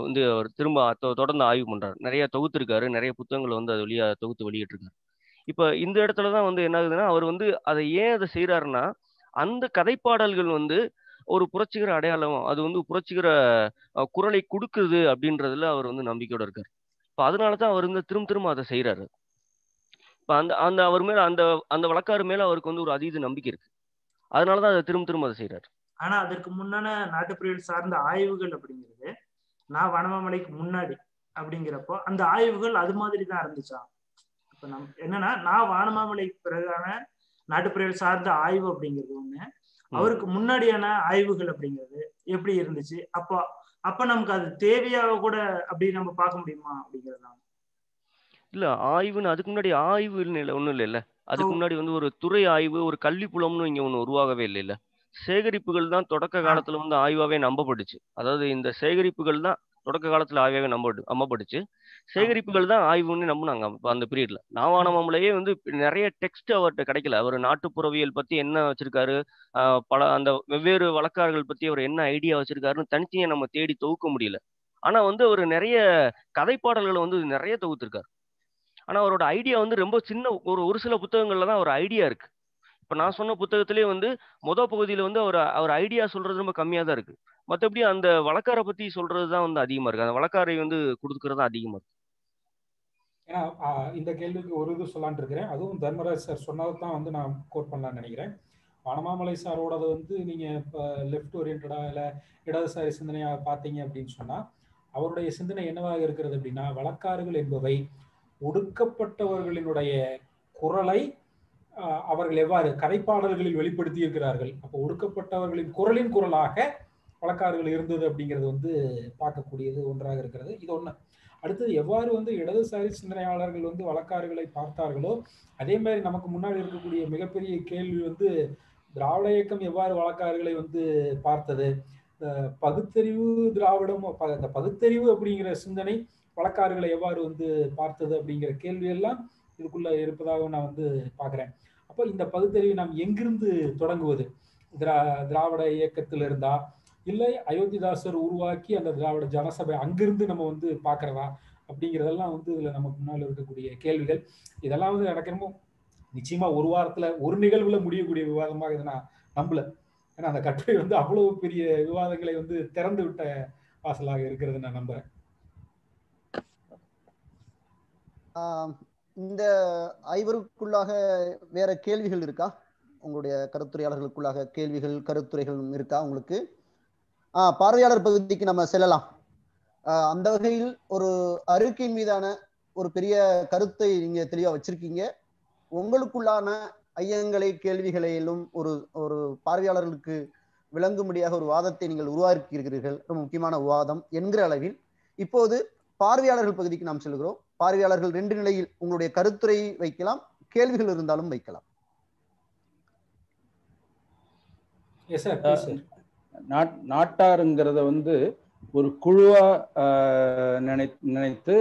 வந்து அவர் திரும்ப தொ- தொடர்ந்து ஆய்வு பண்றாரு. நிறைய தொகுத்திருக்காரு. நிறைய புத்தகங்களை வந்து அது வழியா தொகுத்து வெளியிட்டிருக்காரு. இப்ப இந்த இடத்துல தான் வந்து என்ன ஆகுதுன்னா அவர் வந்து அதை ஏன் அதை செய்யறாருன்னா அந்த கதைப்பாடல்கள் வந்து ஒரு புரட்சிகர அடையாளம் அது வந்து புரட்சிகர குரலை கொடுக்குது அப்படின்றதுல அவர் வந்து நம்பிக்கையோட இருக்காரு. இப்ப அதனால தான் அவர் வந்து திரும்ப திரும்ப அதை செய்கிறாரு இப்ப அந்த அந்த அவர் மேல அந்த அந்த வழக்காறு மேல அவருக்கு வந்து ஒரு அதீத நம்பிக்கை இருக்கு. அதனாலதான் அதை திரும்ப திரும்ப அதை செய்கிறாரு ஆனா அதற்கு முன்னான நாட்டுப்புறவியல் சார்ந்த ஆய்வுகள் அப்படிங்கிறது நான் வனமாமலைக்கு முன்னாடி அப்படிங்கிறப்போ அந்த ஆய்வுகள் அது மாதிரி தான் இருந்துச்சா? இப்ப நம் என்னன்னா நான் வானமாமலை பிறகான நாட்டுப்புறவியல் சார்ந்த ஆய்வு அப்படிங்கிறது ஒண்ணு அவருக்கு முன்னாடியான ஆய்வுகள் அப்படிங்கிறது எப்படி இருந்துச்சு? அப்போ அப்ப நமக்கு அது தேவையாக கூட அப்படி நம்ம பார்க்க முடியுமா அப்படிங்கிறது? இல்ல ஆய்வுன்னு அதுக்கு முன்னாடி ஆய்வுன்னு இல்லை ஒண்ணும் இல்லைல்ல அதுக்கு முன்னாடி வந்து ஒரு துறை ஆய்வு ஒரு கல்வி புலம்னு இங்க ஒண்ணு உருவாகவே இல்லைல்ல சேகரிப்புகள் தான் தொடக்க காலத்துல வந்து ஆய்வாவே நம்பப்பட்டுச்சு. அதாவது இந்த சேகரிப்புகள் தான் தொடக்க காலத்துல ஆய்வாவே நம்ப நம்பப்பட்டுச்சு சேகரிப்புகள் தான் ஆய்வுன்னு நம்பினாங்க அந்த பீரியட்ல நாவானமாமலையே வந்து நிறைய டெக்ஸ்ட் அவர்கிட்ட கிடைக்கல. அவர் நாட்டுப்புறவியல் பத்தி என்ன வச்சிருக்காரு பல அந்த வெவ்வேறு வழக்காறுகள் பத்தி அவர் என்ன ஐடியா வச்சிருக்காருன்னு தனித்தனியா நம்ம தேடி தொகுக்க முடியல. ஆனா வந்து அவர் நிறைய கதைப்பாடல்களை வந்து நிறைய தொகுத்திருக்காரு. ஆனா அவரோட ஐடியா வந்து ரொம்ப சின்ன ஒரு ஒரு சில புத்தகங்கள்ல தான் ஒரு ஐடியா இருக்கு. இப்ப நான் சொன்ன புத்தகத்திலே வந்து முத பகுதியில வந்து அவர் அவர் ஐடியா சொல்றது ரொம்ப கம்மியா தான் இருக்கு. மற்றபடி அந்த வழக்காரை பத்தி சொல்றது தான் வந்து அதிகமா இருக்கு. அந்த வழக்காரை வந்து கொடுக்கறது தான் அதிகமா இருக்கு. ஏன்னா இந்த கேள்விக்கு ஒரு இது சொல்லான் இருக்கிறேன். அதுவும் தர்மராஜ் சார் சொன்னது தான் வந்து நான் கோட் பண்ணலாம்னு நினைக்கிறேன். வனமாமலை சாரோடது வந்து நீங்க இப்போ லெஃப்ட் ஓரியன்டா இல்லை இடதுசாரி சிந்தனையாக பார்த்தீங்க அப்படின்னு சொன்னா அவருடைய சிந்தனை என்னவாக இருக்கிறது அப்படின்னா வழக்காறுகள் என்பவை ஒடுக்கப்பட்டவர்களினுடைய குரலை அவர்கள் எவ்வாறு கதைப்பாடல்களில் வெளிப்படுத்தி இருக்கிறார்கள். அப்போ ஒடுக்கப்பட்டவர்களின் குரலின் குரலாக வழக்காறுகள் இருந்தது அப்படிங்கிறது வந்து பார்க்கக்கூடியது ஒன்றாக இருக்கிறது. இது ஒன்று அடுத்தது எவ்வாறு வந்து இடதுசாரி சிந்தனையாளர்கள் வந்து வழக்காறுகளை பார்த்தார்களோ அதே மாதிரி நமக்கு முன்னாடி இருக்கக்கூடிய மிகப்பெரிய கேள்வி வந்து திராவிட இயக்கம் எவ்வாறு வழக்காறுகளை வந்து பார்த்தது? பகுத்தறிவு திராவிடம் ப- பகுத்தறிவு அப்படிங்கிற சிந்தனை வழக்காறுகளை எவ்வாறு வந்து பார்த்தது அப்படிங்கிற கேள்வியெல்லாம் இதுக்குள்ள இருப்பதாக நான் வந்து பார்க்குறேன். அப்போ இந்த பகுத்தறிவு நாம் எங்கிருந்து தொடங்குவது? திரா திராவிட இயக்கத்தில் இருந்தா இல்லை அயோத்திதாசர் உருவாக்கி அந்த திராவிட ஜனசபை அங்கிருந்து நம்ம வந்து பார்க்கறதா? அப்படிங்கிறதெல்லாம் வந்து இதில் நமக்கு முன்னால் இருக்கக்கூடிய கேள்விகள். இதெல்லாம் வந்து எனக்கு நிச்சயமா ஒரு வாரத்துல ஒரு நிகழ்வுல முடியக்கூடிய விவாதமாக இதை நான் நம்பல. ஏன்னா அந்த கட்டுரை வந்து அவ்வளவு பெரிய விவாதங்களை வந்து திறந்து விட்ட வாசலாக இருக்கிறது நான் நம்புறேன். இந்த ஐவருக்குள்ளாக வேற கேள்விகள் இருக்கா? உங்களுடைய கருத்துரையாளர்களுக்குள்ளாக கேள்விகள் கருத்துரைகள் இருக்கா உங்களுக்கு? பார்வையாளர் பகுதிக்கு நம்ம செல்லலாம். ஆஹ் அந்த வகையில் ஒரு அறிக்கையின் மீதான ஒரு பெரிய கருத்தை நீங்க தெளிவா வச்சிருக்கீங்க. உங்களுக்குள்ளான ஐயங்களை கேள்விகளையிலும் ஒரு ஒரு பார்வையாளர்களுக்கு விளங்கும்படியாக ஒரு வாதத்தை நீங்கள் உருவாக்கி இருக்கிறீர்கள் ரொம்ப முக்கியமான வாதம் என்கிற அளவில். இப்போது பார்வையாளர்கள் பகுதிக்கு நாம் செல்கிறோம். பார்வையாளர்கள் ரெண்டு நிலையில் உங்களுடைய கருத்துரை வைக்கலாம் கேள்விகள் இருந்தாலும் வைக்கலாம். நாட் நாட்டாருங்கிறத வந்து ஒரு குழுவா நினை நினைத்து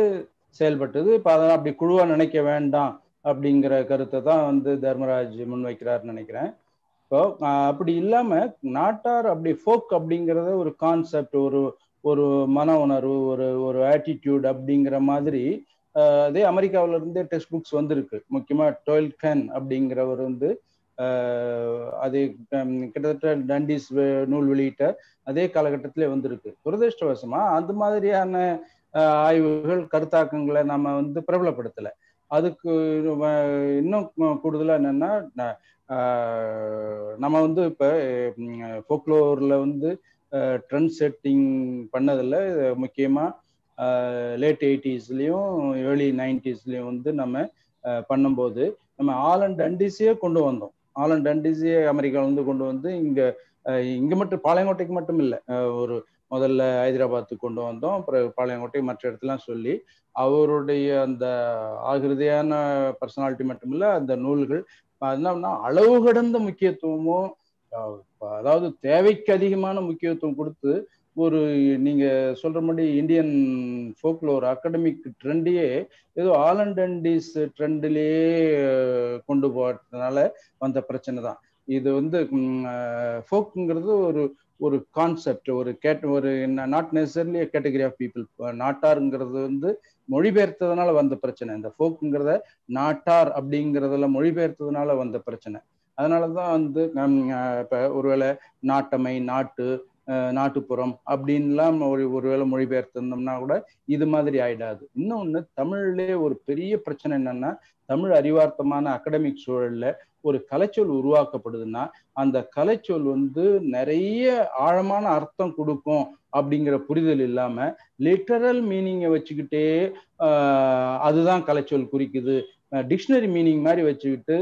செயல்பட்டது. இப்போ அதெல்லாம் அப்படி குழுவா நினைக்க வேண்டாம் அப்படிங்கிற கருத்தை தான் வந்து தர்மராஜ் முன்வைக்கிறாருன்னு நினைக்கிறேன். இப்போ அப்படி இல்லாம நாட்டார் அப்படி ஃபோக் அப்படிங்கிறத ஒரு கான்செப்ட் ஒரு ஒரு மன உணர்வு ஒரு ஒரு ஆட்டிடியூட் அப்படிங்கிற மாதிரி அதே அமெரிக்காவில இருந்தே டெக்ஸ்ட் புக்ஸ் வந்திருக்கு. முக்கியமா டொயல் கேன் அப்படிங்கிறவர் வந்து அது கிட்டத்தட்ட டண்டிஸ் நூல் வெளியிட்ட அதே காலகட்டத்திலே வந்திருக்கு. துரதிருஷ்டவசமா அந்த மாதிரியான ஆய்வுகள் கருத்தாக்கங்களை நம்ம வந்து பிரபலப்படுத்தல. அதுக்கு இன்னும் கூடுதலாக கூடுதலா என்னன்னா நம்ம வந்து இப்ப ஃபோக்லோரில் வந்து ட்ரெண்ட் செட்டிங் பண்ணதில் முக்கியமா லேட் எயிட்டிஸ்லயும் ஏர்லி நைன்டிஸ்லயும் வந்து நம்ம பண்ணும்போது நம்ம ஆல் அண்ட் டண்டிஸையே கொண்டு வந்தோம். ஆலன் டண்டிஸே அமெரிக்கால இருந்து கொண்டு வந்து இங்க இங்க மட்டும் பாளையங்கோட்டைக்கு மட்டும் இல்லை ஒரு முதல்ல ஹைதராபாத்துக்கு கொண்டு வந்தோம். அப்புறம் பாளையங்கோட்டை மற்ற இடத்துலாம் சொல்லி அவருடைய அந்த ஆகிருதியான பர்சனாலிட்டி மட்டும் இல்லை அந்த நூல்கள் என்னன்னா அளவு கடந்த முக்கியத்துவமும் அதாவது தேவைக்கு அதிகமான முக்கியத்துவம் கொடுத்து ஒரு நீங்க சொல்ற மாதிரி இந்தியன் ஃபோக்லோர் அகாடமிக் ட்ரெண்டையே ஏதோ ஆலன் டண்டிஸ் ட்ரெண்ட்லயே கொண்டு போகிறதுனால வந்த பிரச்சனை தான் இது வந்து ஃபோக்குங்கிறது ஒரு ஒரு கான்செப்ட் ஒரு கேட் ஒரு not necessarily category of people நாட்டாருங்கிறது வந்து மொழிபெயர்த்ததுனால வந்த பிரச்சனை. இந்த ஃபோக்குங்கிறத நாட்டார் அப்படிங்கிறதுல மொழிபெயர்த்ததுனால வந்த பிரச்சனை. அதனாலதான் வந்து இப்ப ஒருவேளை நாட்டமை நாட்டு நாட்டுப்புறம் அப்படின்லாம் ஒரு ஒருவேளை மொழிபெயர்த்திருந்தோம்னா கூட இது மாதிரி ஆயிடாது. இன்னொன்று தமிழ்லேயே ஒரு பெரிய பிரச்சனை என்னன்னா தமிழ் அறிவார்த்தமான அகடமிக் சூழல்ல ஒரு கலைச்சொல் உருவாக்கப்படுதுன்னா அந்த கலைச்சொல் வந்து நிறைய ஆழமான அர்த்தம் கொடுக்கும் அப்படிங்கிற புரிதல் இல்லாம லிட்டரல் மீனிங்கை வச்சுக்கிட்டே அதுதான் கலைச்சொல் குறிக்குது. டிக்ஷனரி மீனிங் மாதிரி வச்சுக்கிட்டு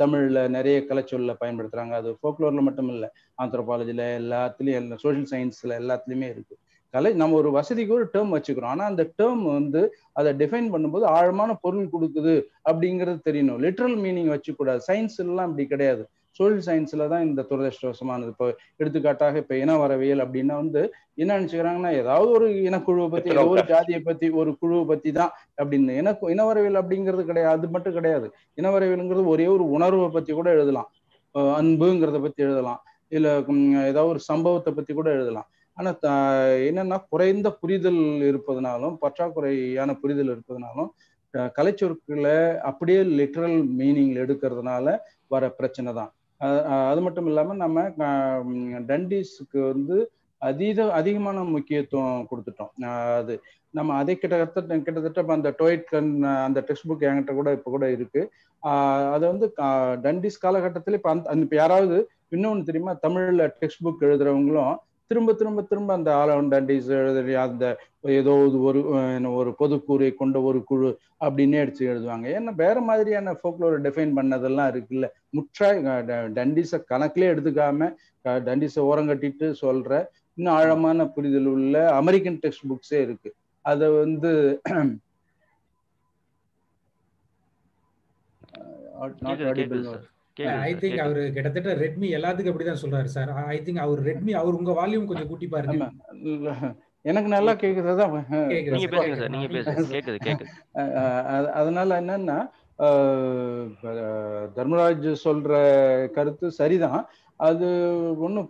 தமிழ்ல நிறைய கலைச்சொல்ல பயன்படுத்துறாங்க. அது ஃபோக்லோர்ல மட்டும் இல்லை ஆந்த்ரோபாலஜியில் எல்லாத்துலயும் எல்லா சோஷியல் சயின்ஸ்ல எல்லாத்துலயுமே இருக்கு. கலை நம்ம ஒரு வசதிக்கு ஒரு டேர்ம் வச்சுக்கிறோம். ஆனால் அந்த டேர்ம் வந்து அதை டிஃபைன் பண்ணும்போது ஆழமான பொருள் கொடுக்குது அப்படிங்கிறது தெரியணும். Literal meaning வச்சுக்கூடாது. சயின்ஸ் எல்லாம் அப்படி கிடையாது. சோஷியல் சயின்ஸ்ல தான் இந்த துரதிருஷ்டவசமானது. இப்போ எடுத்துக்காட்டாக இப்ப இன வரவியல் அப்படின்னா வந்து என்ன நினைச்சுக்கிறாங்கன்னா ஏதாவது ஒரு இனக்குழுவை பத்தி ஏதோ ஒரு ஜாதியை பத்தி ஒரு குழுவை பத்தி தான் அப்படின்னு. இன இனவரவியல் அப்படிங்கிறது கிடையாது அது மட்டும் கிடையாது. இனவரவியல்ங்கிறது ஒரே ஒரு உணர்வை பத்தி கூட எழுதலாம். அன்புங்கிறத பத்தி எழுதலாம். இல்ல ஏதாவது ஒரு சம்பவத்தை பத்தி கூட எழுதலாம். ஆனா என்னன்னா குறைந்த புரிதல் இருப்பதனாலும் பற்றாக்குறையான புரிதல் இருப்பதனாலும் கலைச்சொற்களை அப்படியே லிட்டரல் மீனிங்ல எடுக்கிறதுனால வர பிரச்சனை தான். அது மட்டும் இல்லாம நம்ம டண்டிஸ்க்கு வந்து அதீத அதிகமான முக்கியத்துவம் கொடுத்துட்டோம். அது நம்ம அதை கிட்டத்தட்ட கிட்டத்தட்ட அந்த டோய்ட் கன் அந்த டெக்ஸ்ட் புக் என்கிட்ட கூட இப்போ கூட இருக்கு. அது வந்து கா- டண்டிஸ் காலகட்டத்தில் இப்போ அந்த இப்போ யாராவது இன்னொன்று தெரியுமா? தமிழில் டெக்ஸ்ட் புக் எழுதுறவங்களும் திரும்ப திரும்ப திரும்ப அந்த ஆலவன் டண்டிஸ் எழுதுற அந்த ஏதோ ஒரு ஒரு பொதுக்கூரை கொண்ட ஒரு குழு அப்படின்னே அடிச்சு எழுதுவாங்க. ஏன்னா வேற மாதிரியான ஃபோக்லோரை டிஃபைன் பண்ணதெல்லாம் இருக்குல்ல. முற்றா டண்டிஸை கணக்கிலே எடுத்துக்காம டண்டிஸை ஓரங்கட்டிட்டு சொல்ற இன்னும் ஆழமான புரிதல் உள்ள அமெரிக்கன் டெக்ஸ்ட் புக்ஸே இருக்கு. அதை வந்து நாட் கேக்குது ஐ திங்க் அவர் கிட்டத்தட்ட ரெட்மி எல்லாத்துக்கும் அப்படிதான் சொல்றாரு சார் ஐ திங்க் அவர் ரெட்மி அவர் உங்க வால்யூம் கொஞ்சம் கூட்டி பாருங்க. எனக்கு நல்லா கேக்குறதா [LAUGHS] அதனால என்னன்னா தர்மராஜ் சொல்ற கருத்து சரிதான். அது ஒன்றும்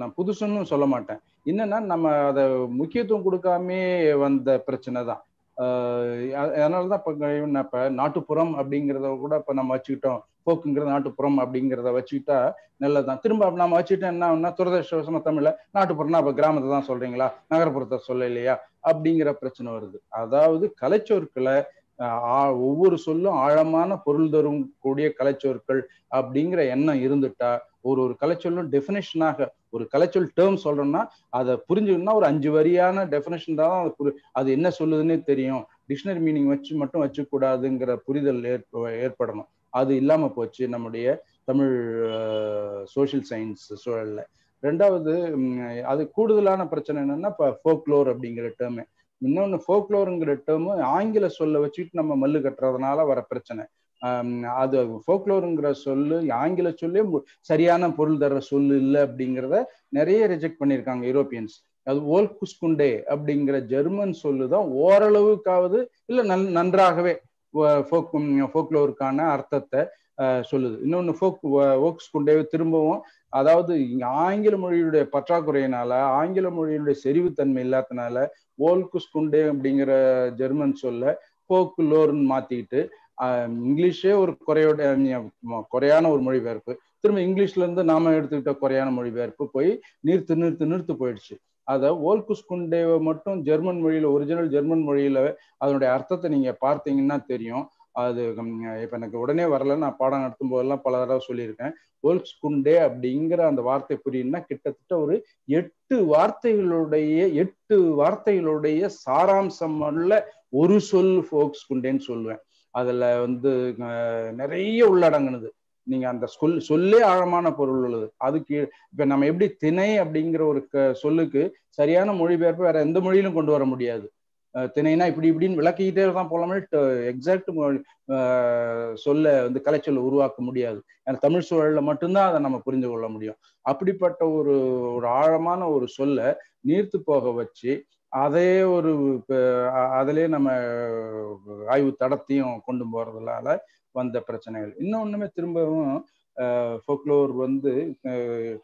நான் புதுசுன்னு சொல்ல மாட்டேன். என்னன்னா நம்ம அதை முக்கியத்துவம் கொடுக்காமே வந்த பிரச்சனை தான். அதனால தான் இப்போ இப்போ நாட்டுப்புறம் அப்படிங்கிறத கூட இப்போ நம்ம வச்சுக்கிட்டோம். போக்குங்கிறது நாட்டுப்புறம் அப்படிங்கிறத வச்சுக்கிட்டா நல்லதுதான். திரும்ப நாம வச்சுக்கிட்டா என்ன துரதிருஷ்டவசமா தமிழ்ல நாட்டுப்புறம்னா அப்ப கிராமத்தை தான் சொல்றீங்களா? நகரப்புறத்தை சொல்ல இல்லையா அப்படிங்கிற பிரச்சனை வருது. அதாவது கலைச்சொற்களை ஒவ்வொரு சொல்லும் ஆழமான பொருள் தரும் கூடிய கலைச்சொற்கள் அப்படிங்கிற எண்ணம் இருந்துட்டா ஒரு ஒரு கலைச்சொல்லும் டெஃபினேஷனாக ஒரு கலைச்சொல் டேர்ம் சொல்றோம்னா அதை புரிஞ்சுக்கணும்னா ஒரு அஞ்சு வரியான டெஃபினேஷன் தான் அது புரி- அது என்ன சொல்லுதுன்னே தெரியும். டிக்ஷனரி மீனிங் வச்சு மட்டும் வச்சுக்கூடாதுங்கிற புரிதல் ஏற்ப ஏற்படணும். அது இல்லாம போச்சு நம்முடைய தமிழ் சோஷியல் சயின்ஸ் சூழல்ல. ரெண்டாவது அது கூடுதலான பிரச்சனை என்னன்னா இப்போ ஃபோக்லோர் அப்படிங்கிற டேர்மு இன்னொன்று ஃபோக்லோருங்கிற டேர்மு ஆங்கில சொல்ல வச்சுட்டு நம்ம மல்லு கட்டுறதுனால வர பிரச்சனை. அது ஃபோக்லோருங்கிற சொல்லு ஆங்கில சொல்லே சரியான பொருள் தர சொல்லு இல்லை அப்படிங்கிறத நிறைய ரிஜெக்ட் பண்ணியிருக்காங்க யூரோப்பியன்ஸ் அது ஓல் குஸ்குண்டே அப்படிங்கிற ஜெர்மன் சொல்லு தான் ஓரளவுக்காவது இல்லை நன் நன்றாகவே ஃபோக்லோருக்கான அர்த்தத்தை ஆஹ், சொல்லுது. இன்னொன்று ஃபோக் ஓக்ஸ் குண்டே திரும்பவும் அதாவது ஆங்கில மொழியுடைய பற்றாக்குறையினால ஆங்கில மொழியுடைய செறிவுத்தன்மை இல்லாதனால ஓல்குஸ் குண்டே அப்படிங்கிற ஜெர்மன் சொல்ல ஃபோக் லோர்னு மாத்திக்கிட்டு இங்கிலீஷே ஒரு குறையோட குறையான ஒரு மொழிபெயர்ப்பு. திரும்ப இங்கிலீஷ்ல இருந்து நாம எடுத்துக்கிட்ட குறையான மொழிபெயர்ப்பு போய் நிறுத்து நிறுத்து நிறுத்து போயிடுச்சு. அதை ஓல்குஸ் குண்டேவை மட்டும் ஜெர்மன் மொழியில் ஒரிஜினல் ஜெர்மன் மொழியில் அதனுடைய அர்த்தத்தை நீங்கள் பார்த்தீங்கன்னா தெரியும். அது இப்போ எனக்கு உடனே வரல. நான் பாடம் நடத்தும் போதெல்லாம் பல தடவை சொல்லியிருக்கேன். ஓல்ஸ் குண்டே அப்படிங்கிற அந்த வார்த்தை புரியும்னா கிட்டத்தட்ட ஒரு எட்டு வார்த்தைகளுடைய எட்டு வார்த்தைகளுடைய சாராம்சம் உள்ள ஒரு சொல் ஃபோக்ஸ் குண்டேன்னு சொல்லுவேன். அதில் வந்து நிறைய உள்ளடங்குனது. நீங்க அந்த சொல் சொல்லே ஆழமான பொருள் உள்ளது. அதுக்கு இப்ப நம்ம எப்படி திணை அப்படிங்கிற ஒரு க- சொல்லுக்கு சரியான மொழிபெயர்ப்பு வேற எந்த மொழியிலும் கொண்டு வர முடியாது. அஹ், திணைனா இப்படி இப்படின்னு விளக்கிக்கிட்டே தான் போலாமே எக்ஸாக்ட் சொல்ல வந்து கலைச்சொல்லை உருவாக்க முடியாது. ஏன்னா தமிழ் சூழல்ல மட்டும்தான் அதை நம்ம புரிந்து கொள்ள முடியும். அப்படிப்பட்ட ஒரு ஒரு ஆழமான ஒரு சொல்ல நீர்த்து போக வச்சு அதே ஒரு அதிலே நம்ம ஆய்வு தடத்தையும் கொண்டு போறதுனால வந்த பிரச்சனைகள். இன்னொன்றுமே திரும்பவும் ஃபோக்லோர் வந்து அஹ்,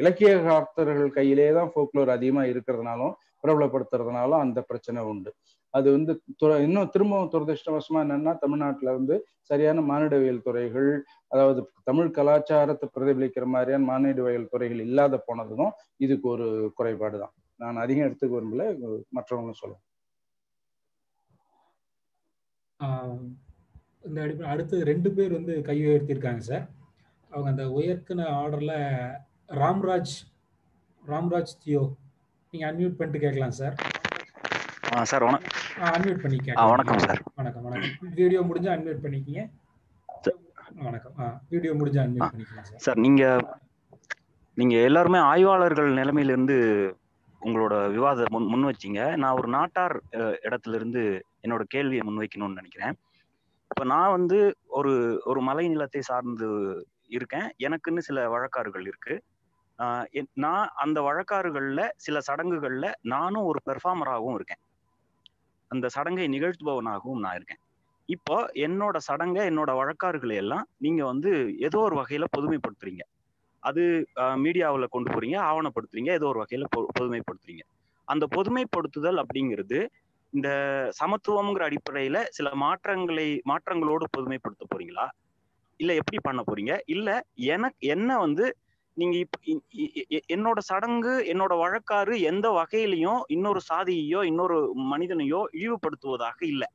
இலக்கியகார்த்தர்கள் கையிலே தான் ஃபோக்லோர் அதிகமா இருக்கிறதுனாலும் பிரபலப்படுத்துறதுனாலும் அந்த பிரச்சனை உண்டு. அது வந்து இன்னும் திரும்பவும் துரதிருஷ்டவசமா என்னன்னா தமிழ்நாட்டுல வந்து சரியான மானிடவியல் துறைகள் அதாவது தமிழ் கலாச்சாரத்தை பிரதிபலிக்கிற மாதிரியான மானிடவியல் துறைகள் இல்லாத போனதும் இதுக்கு ஒரு குறைபாடு தான் நான் அதிகம் எடுத்துக்க விரும்பல மற்றவங்களும் சொல்லுவேன் ஆஹ் இந்த அடிப்படை அடுத்து ரெண்டு பேர் வந்து கை உயர்த்தியிருக்காங்க சார். அவங்க அந்த உயர்த்தின ஆர்டர்ல ராம்ராஜ் ராம்ராஜ் தியோ. நீங்க அன்மியூட் பண்ணிட்டு கேட்கலாம் சார். ஆ சார் வண அன்மியூட் பண்ணி ஆ கேட்கலாம். வணக்கம் சார். வணக்கம் வணக்கம். வீடியோ முடிஞ்சா அன்மியூட் பண்ணிக்கிங்க. வணக்கம். ஆ வீடியோ முடிஞ்சா அன்மியூட் பண்ணிக்கலாம் சார். சார் நீங்க நீங்க எல்லாருமே ஆய்வாளர்கள் நிலைமையிலிருந்து உங்களோட விவாத முன் முன் வச்சீங்க நான் ஒரு நாட்டார் இடத்துல இருந்து என்னோட கேள்வியை முன்வைக்கணும்னு நினைக்கிறேன். இப்ப நான் வந்து ஒரு ஒரு மலை நிலத்தை சார்ந்து இருக்கேன். எனக்குன்னு சில வழக்காறுகள் இருக்கு. என்- நான் அந்த வழக்காறுகள்ல சில சடங்குகள்ல நானும் ஒரு பெர்ஃபார்மராகவும் இருக்கேன். அந்த சடங்கை நிகழ்த்துபவனாகவும் நான் இருக்கேன். இப்போ என்னோட சடங்கை என்னோட வழக்காறுகளை எல்லாம் நீங்க வந்து ஏதோ ஒரு வகையில பொதுமைப்படுத்துறீங்க. அது மீடியாவில் கொண்டு போறீங்க ஆவணப்படுத்துறீங்க ஏதோ ஒரு வகையில பொ- பொதுமைப்படுத்துறீங்க. அந்த பொதுமைப்படுத்துதல் அப்படிங்கிறது இந்த சமத்துவம்ங்கிற அடிப்படையில சில மாற்றங்களை மாற்றங்களோடு பொதுமைப்படுத்த போறீங்களா? இல்ல எப்படி பண்ண போறீங்க? இல்ல எனக்கு என்ன வந்து நீங்க இப்ப இ- என்னோட சடங்கு என்னோட வழக்காறு எந்த வகையிலையும் இன்னொரு சாதியையோ இன்னொரு மனிதனையோ இழிவுபடுத்துவதாக இல்லை.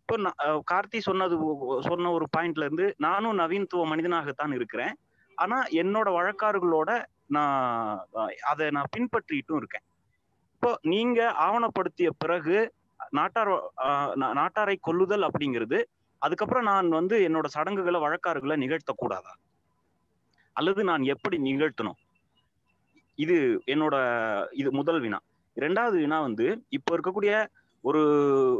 இப்போ நான், கார்த்தி சொன்னது சொன்ன ஒரு பாயிண்ட்ல இருந்து நானும் நவீனத்துவ மனிதனாகத்தான் இருக்கிறேன். ஆனா என்னோட வழக்காறுகளோட நான் அதை நான் பின்பற்றிட்டும் இருக்கேன். இப்போ நீங்க ஆவணப்படுத்திய பிறகு நாட்டார் நாட்டாரை கொல்லுதல் அப்படிங்கிறது அதுக்கப்புறம் நான் வந்து என்னோட சடங்குகளை வழக்காறுகளை நிகழ்த்தக்கூடாதா? அல்லது நான் எப்படி நிகழ்த்தணும்? இது என்னோட இது முதல் வினா. இரண்டாவது வினா வந்து இப்போ இருக்கக்கூடிய ஒரு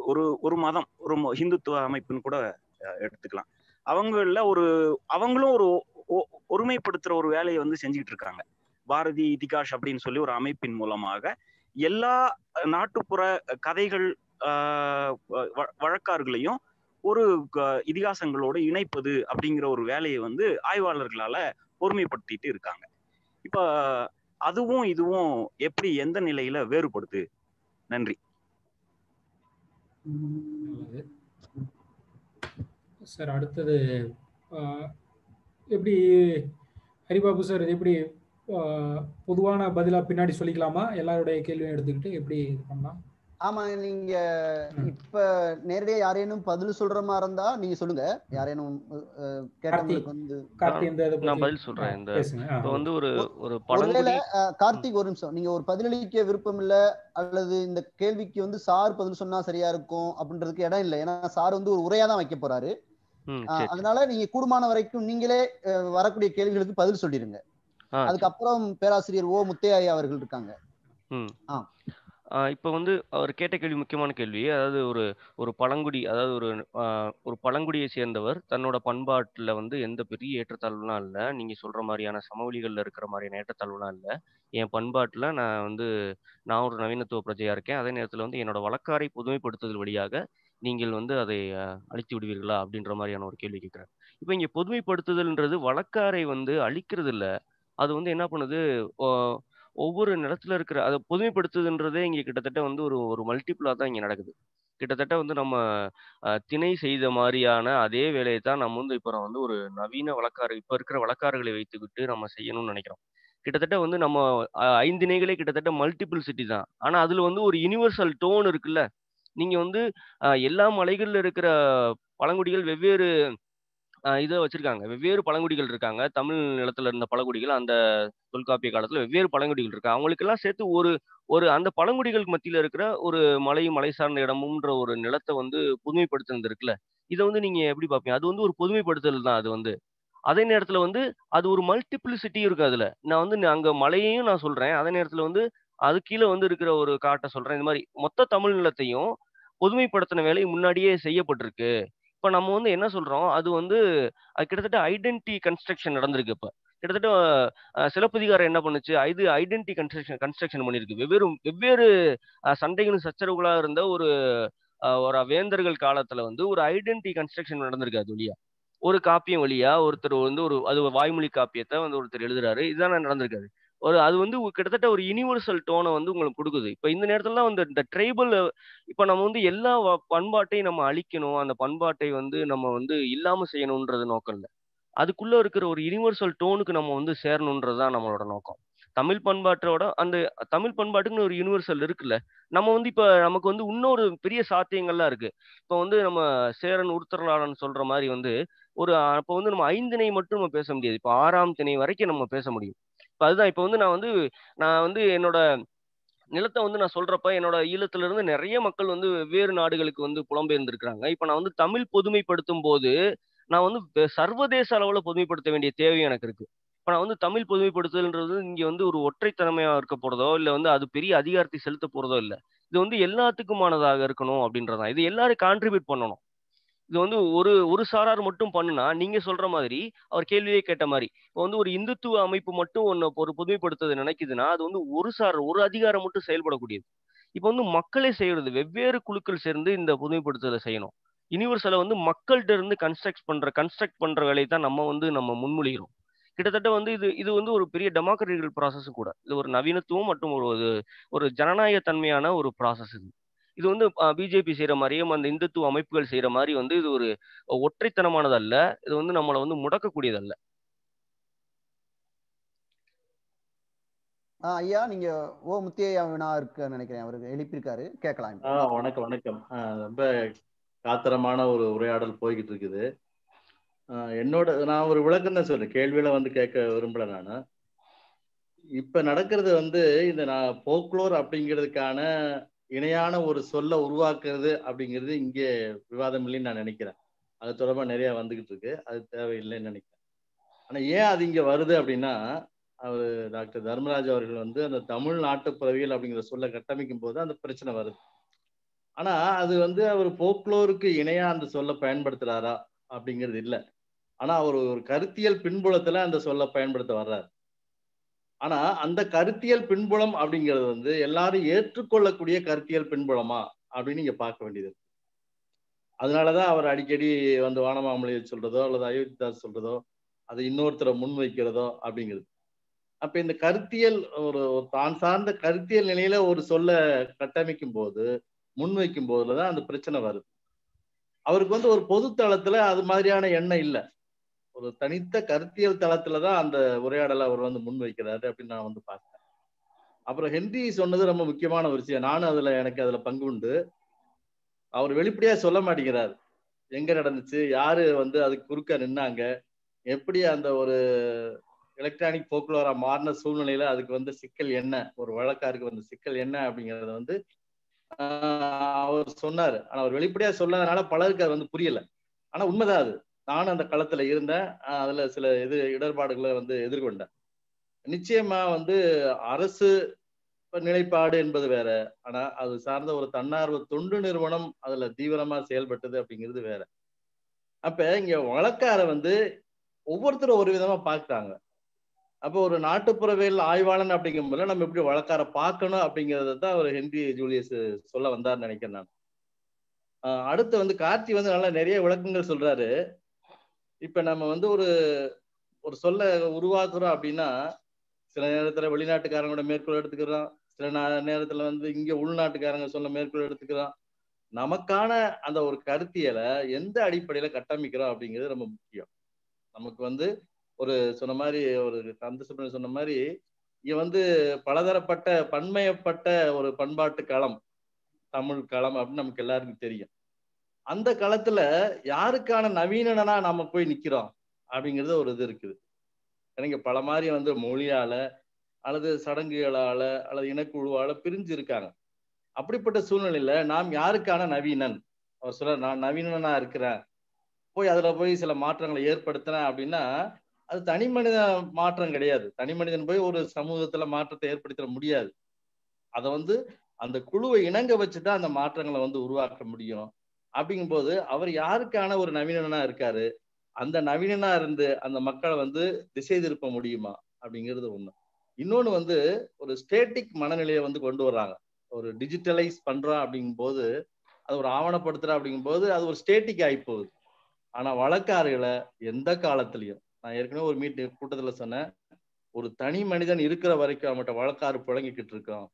ஒரு ஒரு மதம் ஒரு ம- ஹிந்துத்துவ அமைப்புன்னு கூட எடுத்துக்கலாம். அவங்கள ஒரு அவங்களும் ஒரு ஒருமைப்படுத்துற ஒரு வேலையை வந்து செஞ்சுக்கிட்டு இருக்காங்க. பாரதி இதிகாஷ் அப்படின்னு சொல்லி ஒரு அமைப்பின் மூலமாக எல்லா நாட்டுப்புற கதைகள் ஆஹ், வ- வழக்காறுகளையும் ஒரு க- இதிகாசங்களோட இணைப்பது அப்படிங்கிற ஒரு வேலையை வந்து ஆய்வாளர்களால பொறுமைப்படுத்திட்டு இருக்காங்க. இப்ப அதுவும் இதுவும் எப்படி எந்த நிலையில வேறுபடுது? நன்றி. சார் அடுத்தது எப்படி ஹரிபாபு சார் இது எப்படி பொதுவான பதிலா பின்னாடி சொல்லிக்கலாமா? எல்லாருடைய கேள்வியும் எடுத்துக்கிட்டு எப்படி இது பண்ணலாம்? ஆமா நீங்க. இப்ப நேரடியா யாரேனும் பதில் சொல்ற மாதிரி இருந்தா நீங்க சொல்லுங்க. யாரேனும் கேட்டவங்களுக்கு வந்து நான் பதில் சொல்றேன். இந்த இப்போ வந்து ஒரு ஒரு- பழங்குடி கார்த்திக் ஒரு நிமிஷம். நீங்க ஒரு பதிலளிக்க விருப்பம் இல்ல அல்லது இந்த கேள்விக்கு வந்து சார் பதில் சொன்னா சரியா இருக்கும் அப்படின்றதுக்கு இடம் இல்லை. ஏன்னா சார் வந்து ஒரு உரையா தான் வைக்க போறாரு. அதனால நீங்க கூடுமான வரைக்கும் நீங்களே வரக்கூடிய கேள்விகளுக்கு பதில் சரி அதுக்கப்புறம் பேராசிரியர் ஓ முத்தையா அவர்கள் இருக்காங்க. இப்போ வந்து அவர் கேட்ட கேள்வி முக்கியமான கேள்வி அதாவது ஒரு ஒரு பழங்குடி அதாவது ஒரு ஒரு பழங்குடியை சேர்ந்தவர் தன்னோட பண்பாட்டில் வந்து எந்த பெரிய ஏற்றத்தாழ்வுலாம் இல்லை நீங்கள் சொல்கிற மாதிரியான சமவெளிகளில் இருக்கிற மாதிரியான ஏற்றத்தாழ்வுலாம் இல்லை. என் பண்பாட்டில் நான் வந்து நான் ஒரு நவீனத்துவ பிரஜையாக இருக்கேன். அதே நேரத்தில் வந்து என்னோட வழக்காரை புதுமைப்படுத்துதல் வழியாக நீங்கள் வந்து அதை அழித்து விடுவீர்களா அப்படின்ற மாதிரியான ஒரு கேள்வி கேட்குறேன் இப்போ இங்கே பொதுமைப்படுத்துதல்ன்றது வழக்காரை வந்து அழிக்கிறது இல்லை அது வந்து என்ன பண்ணுது? ஓ, ஒவ்வொரு நிலத்துல இருக்கிற அதை பொதுமைப்படுத்துதுன்றதே இங்க கிட்டத்தட்ட வந்து ஒரு ஒரு மல்டிபிளா தான் இங்க நடக்குது. கிட்டத்தட்ட வந்து நம்ம திணை செய்த மாதிரியான அதே வேலையை தான் நம்ம வந்து இப்போ வந்து ஒரு நவீன வழக்காறு இப்போ இருக்கிற வழக்காறுகளை வைத்துக்கிட்டு நம்ம செய்யணும்னு நினைக்கிறோம். கிட்டத்தட்ட வந்து நம்ம அஹ், ஐந்திணைகளே கிட்டத்தட்ட மல்டிபிள் சிட்டி தான். ஆனா அதுல வந்து ஒரு யுனிவர்சல் டோன் இருக்குல்ல. நீங்க வந்து எல்லா மலைகள்ல இருக்கிற பழங்குடிகள் வெவ்வேறு இதை வச்சிருக்காங்க. வெவ்வேறு பழங்குடிகள் இருக்காங்க. தமிழ் நிலத்துல இருந்த பழங்குடிகள் அந்த தொல்காப்பிய காலத்துல வெவ்வேறு பழங்குடிகள் இருக்கு அவங்களுக்கெல்லாம் சேர்த்து ஒரு ஒரு அந்த பழங்குடிகளுக்கு மத்தியில இருக்கிற ஒரு மலையும் மலை சார்ந்த இடமும்ன்ற ஒரு நிலத்தை வந்து புதுமைப்படுத்துனது இருக்குல்ல இதை வந்து நீங்க எப்படி பார்ப்பீங்க அது வந்து ஒரு பொதுமைப்படுத்தல் தான் அது வந்து. அதே நேரத்துல வந்து அது ஒரு மல்டிபிளிசிட்டி இருக்கு அதுல. நான் வந்து அங்க மலையையும் நான் சொல்றேன். அதே நேரத்துல வந்து அது கீழே வந்து இருக்கிற ஒரு காட்டை சொல்றேன். இந்த மாதிரி மொத்த தமிழ் நிலத்தையும் பொதுமைப்படுத்தின வேலை முன்னாடியே செய்யப்பட்டிருக்கு. இப்போ நம்ம வந்து என்ன சொல்றோம்? அது வந்து அது கிட்டத்தட்ட ஐடென்டி கன்ஸ்ட்ரக்ஷன் நடந்திருக்கு இப்போ. கிட்டத்தட்ட சிலப்பதிகாரம் என்ன பண்ணுச்சு? இது ஐடென்டி கன்ஸ்ட்ரக்ஷன் கன்ஸ்ட்ரக்ஷன் பண்ணிருக்கு. வெவ்வேறு வெவ்வேறு சண்டைகளும் சச்சரவுகளாக இருந்த ஒரு ஒரு வேந்தர்கள் காலத்துல வந்து ஒரு ஐடென்டி கன்ஸ்ட்ரக்ஷன் நடந்திருக்கு அது வழியா. ஒரு காப்பியம் வழியா ஒருத்தர் வந்து ஒரு அது வாய்மொழி காப்பியத்தை வந்து ஒருத்தர் எழுதுறாரு. இதுதான் நடந்திருக்காது ஒரு அது வந்து கிட்டத்தட்ட ஒரு யுனிவர்சல் டோனை வந்து உங்களுக்கு கொடுக்குது. இப்போ இந்த நேரத்துல வந்து இந்த ட்ரைபல் இப்போ நம்ம வந்து எல்லா வ- பண்பாட்டையும் நம்ம அழிக்கணும். அந்த பண்பாட்டை வந்து நம்ம வந்து இல்லாம செய்யணுன்றது நோக்கம் இல்லை. அதுக்குள்ள இருக்கிற ஒரு யுனிவர்சல் டோனுக்கு நம்ம வந்து சேரணுன்றது தான் நம்மளோட நோக்கம். தமிழ் பண்பாட்டோட அந்த தமிழ் பண்பாட்டுக்குன்னு ஒரு யுனிவர்சல் இருக்குல்ல. நம்ம வந்து இப்ப நமக்கு வந்து இன்னொரு பெரிய சாத்தியங்கள்லாம் இருக்கு. இப்போ வந்து நம்ம சேரன் உருத்தரலாளன் சொல்ற மாதிரி வந்து ஒரு அப்போ வந்து நம்ம ஐந்திணை மட்டும் நம்ம பேச முடியாது. இப்போ ஆறாம் திணை வரைக்கும் நம்ம பேச முடியும். அதுதான் இப்போ வந்து நான் வந்து நான் வந்து என்னோட நிலத்தை வந்து நான் சொல்றப்ப என்னோட ஈழத்துல இருந்து நிறைய மக்கள் வந்து வெவ்வேறு நாடுகளுக்கு வந்து புலம்பெயர்ந்திருக்கிறாங்க. இப்போ நான் வந்து தமிழ் பொதுமைப்படுத்தும் போது நான் வந்து சர்வதேச அளவுல பொதுமைப்படுத்த வேண்டிய தேவை எனக்கு இருக்கு. இப்போ நான் வந்து தமிழ் பொதுமைப்படுத்துதல்ன்றது இங்க வந்து ஒரு ஒற்றைத்தன்மையா இருக்க போறதோ இல்ல வந்து அது பெரிய அதிகாரத்தை செலுத்த போறதோ இல்ல. இது வந்து எல்லாத்துக்குமானதாக இருக்கணும் அப்படின்றதான் இது எல்லாரும் கான்ட்ரிபியூட் பண்ணணும். இது வந்து ஒரு ஒரு சாரார் மட்டும் பண்ணுனா நீங்க சொல்ற மாதிரி அவர் கேள்வியே கேட்ட மாதிரி. இப்போ வந்து ஒரு இந்துத்துவ அமைப்பு மட்டும் ஒன்னு ஒரு புதுமைப்படுத்துறது நினைக்குதுன்னா அது வந்து ஒரு சார் ஒரு அதிகாரம் மட்டும் செயல்படக்கூடியது. இப்போ வந்து மக்களே செய்யறது வெவ்வேறு குழுக்கள் சேர்ந்து இந்த புதுமைப்படுத்துதலை செய்யணும். யூனிவர்சலை வந்து மக்கள்கிட்ட இருந்து கன்ஸ்ட்ரக்ட் பண்ற கன்ஸ்ட்ரக்ட் பண்ற வேலையை தான் நம்ம வந்து நம்ம முன்மொழிகிறோம். கிட்டத்தட்ட வந்து இது இது வந்து ஒரு பெரிய டெமோக்ரட்டிக்கல் ப்ராசஸும் கூட. இது ஒரு நவீனத்துவம் மற்றும் ஒரு- ஒரு ஜனநாயக தன்மையான ஒரு ப்ராசஸ் இது. இது வந்து பிஜேபி செய்யற மாதிரியும் அந்த இந்துத்துவ அமைப்புகள் செய்யற மாதிரி வந்து இது ஒரு ஒற்றைத்தனமானது அல்ல இது வந்து நம்மளை வந்து முடக்கக்கூடியது அல்ல ஆஹ் ஐயா நீங்க ஓ முத்தியா வினா இருக்கு நினைக்கிறேன். அவருக்கு எழுப்பியிருக்காரு. கேட்கலாம் ஆ வணக்கம் வணக்கம். ரொம்ப காத்திரமான ஒரு உரையாடல் போய்கிட்டு இருக்குது என்னோட நான் ஒரு விளக்கம் தான் சொல்றேன். கேள்வியில வந்து கேட்க விரும்பல நான். இப்ப நடக்கிறது வந்து இந்த நான் போக்லோர் அப்படிங்கிறதுக்கான இணையான ஒரு சொல்ல உருவாக்குறது அப்படிங்கிறது இங்கே விவாதம் இல்லைன்னு நான் நினைக்கிறேன். அது தொடர்பாக நிறைய வந்துகிட்டு இருக்கு. அது தேவையில்லைன்னு நினைக்கிறேன். ஆனால் ஏன் அது இங்கே வருது அப்படின்னா அவர் டாக்டர் தர்மராஜ் அவர்கள் வந்து அந்த தமிழ் நாட்டுப்புறவியல் அப்படிங்கிற சொல்ல கட்டமைக்கும் போது அந்த பிரச்சனை வருது. ஆனால் அது வந்து அவர் போக்லோருக்கு இணையாக அந்த சொல்ல பயன்படுத்துகிறாரா அப்படிங்கிறது இல்லை. ஆனால் அவர் ஒரு கருத்தியல் பின்புலத்தில் அந்த சொல்ல பயன்படுத்த வர்றாரு. ஆனா அந்த கருத்தியல் பின்புலம் அப்படிங்கிறது வந்து எல்லாரும் ஏற்றுக்கொள்ளக்கூடிய கருத்தியல் பின்புலமா அப்படின்னு நீங்க பார்க்க வேண்டியது இருக்கு. அதனாலதான் அவர் அடிக்கடி வந்து வானமாமலையை சொல்றதோ அல்லது அயோத்திதாஸ் சொல்றதோ அது இன்னொருத்தரை முன் வைக்கிறதோ அப்படிங்கிறது. அப்ப இந்த கருத்தியல் ஒரு ஒரு தான் சார்ந்த கருத்தியல் நிலையில ஒரு சொல்ல கட்டமைக்கும் போது முன்வைக்கும் போதுலதான் அந்த பிரச்சனை வருது. அவருக்கு வந்து ஒரு பொது தளத்துல அது மாதிரியான எண்ணம் இல்லை. ஒரு தனித்த கருத்தியல் தளத்துலதான் அந்த உரையாடலை அவர் வந்து முன்வைக்கிறாரு அப்படின்னு நான் வந்து பார்த்தேன் அப்புறம் ஹென்றி சொன்னது ரொம்ப முக்கியமான ஒரு விஷயம். நானும் அதுல எனக்கு அதுல பங்கு உண்டு. அவர் வெளிப்படையா சொல்ல மாட்டேங்கிறார். எங்க நடந்துச்சு? யாரு வந்து அதுக்கு குறுக்க நின்னாங்க? எப்படி அந்த ஒரு எலக்ட்ரானிக் போக்குவரா மாறின சூழ்நிலையில அதுக்கு வந்து சிக்கல் என்ன? ஒரு வழக்காருக்கு வந்த சிக்கல் என்ன அப்படிங்கறத வந்து அவர் சொன்னாரு. ஆனா அவர் வெளிப்படையா சொல்லாதனால பலருக்கு அது வந்து புரியல. ஆனா உண்மைதான் அது. நானும் அந்த களத்துல இருந்தேன். அதுல சில இது இடர்பாடுகளை வந்து எதிர்கொண்டேன். நிச்சயமா வந்து அரசு நிலைப்பாடு என்பது வேற. ஆனா அது சார்ந்த ஒரு தன்னார்வ தொண்டு நிறுவனம் அதுல தீவிரமா செயல்பட்டது அப்படிங்கிறது வேற. அப்ப இங்க வழக்கார வந்து ஒவ்வொருத்தரும் ஒரு விதமா பாக்குறாங்க அப்போ ஒரு நாட்டுப்புறவியல் ஆய்வாளன் அப்படிங்கும்போது நம்ம எப்படி வழக்கார பார்க்கணும் அப்படிங்கறத தான் அவர் ஹென்றி ஜூலியஸ் சொல்ல வந்தார்னு நினைக்கிறேன் நான். அடுத்து வந்து கார்த்தி வந்து நல்லா நிறைய விளக்கங்கள் சொல்றாரு. இப்ப நம்ம வந்து ஒரு ஒரு சொல்ல உருவாக்குறோம் அப்படின்னா சில நேரத்துல வெளிநாட்டுக்காரங்களோட மேற்கோள் எடுத்துக்கிறோம். சில நேரத்துல வந்து இங்க உள்நாட்டுக்காரங்க சொல்ல மேற்கோள் எடுத்துக்கிறோம். நமக்கான அந்த ஒரு கருத்தியலை எந்த அடிப்படையில கட்டமைக்கிறோம் அப்படிங்கிறது ரொம்ப முக்கியம். நமக்கு வந்து ஒரு சொன்ன மாதிரி ஒரு கந்த சொன்ன மாதிரி இங்க வந்து பலதரப்பட்ட பன்மையப்பட்ட ஒரு பண்பாட்டு களம் தமிழ் களம் அப்படின்னு நமக்கு எல்லாருக்கும் தெரியும். அந்த காலத்துல யாருக்கான நவீனனா நாம போய் நிக்கிறோம்? அப்படிங்கிறது ஒரு இது இருக்குது. எனக்கு பல மாதிரி வந்து மொழியால அல்லது சடங்குகளால அல்லது இனக்குழுவால பிரிஞ்சு இருக்காங்க. அப்படிப்பட்ட சூழ்நிலையில நாம் யாருக்கான நவீனன்? அவர் சொல்ற நான் நவீனனா இருக்கிறேன். போய் அதுல போய் சில மாற்றங்களை ஏற்படுத்தினேன் அப்படின்னா அது தனி மனித மாற்றம் கிடையாது. தனி மனிதன் போய் ஒரு சமூகத்துல மாற்றத்தை ஏற்படுத்த முடியாது. அதை வந்து அந்த குழுவை இணங்க வச்சுதான் அந்த மாற்றங்களை வந்து உருவாக்க முடியும். அப்படிங்கும்போது அவர் யாருக்கான ஒரு நவீனனா இருக்காரு? அந்த நவீனனா இருந்து அந்த மக்களை வந்து திசை திருப்ப முடியுமா? அப்படிங்கிறது ஒண்ணு. இன்னொன்னு வந்து ஒரு ஸ்டேட்டிக் மனநிலையை வந்து கொண்டு வர்றாங்க. ஒரு டிஜிட்டலைஸ் பண்றோம் அப்படிங்கும்போது அது ஒரு ஆவணப்படுத்துறோம் அப்படிங்கும்போது அது ஒரு ஸ்டேட்டிக் ஆகி போகுது. ஆனா வழக்காறுகளை எந்த காலத்திலையும் நான் ஏற்கனவே ஒரு மீட் கூட்டத்துல சொன்னேன் ஒரு தனி மனிதன் இருக்கிற வரைக்கும் அவன்கிட்ட வழக்காறு புழங்கிக்கிட்டு இருக்கோம்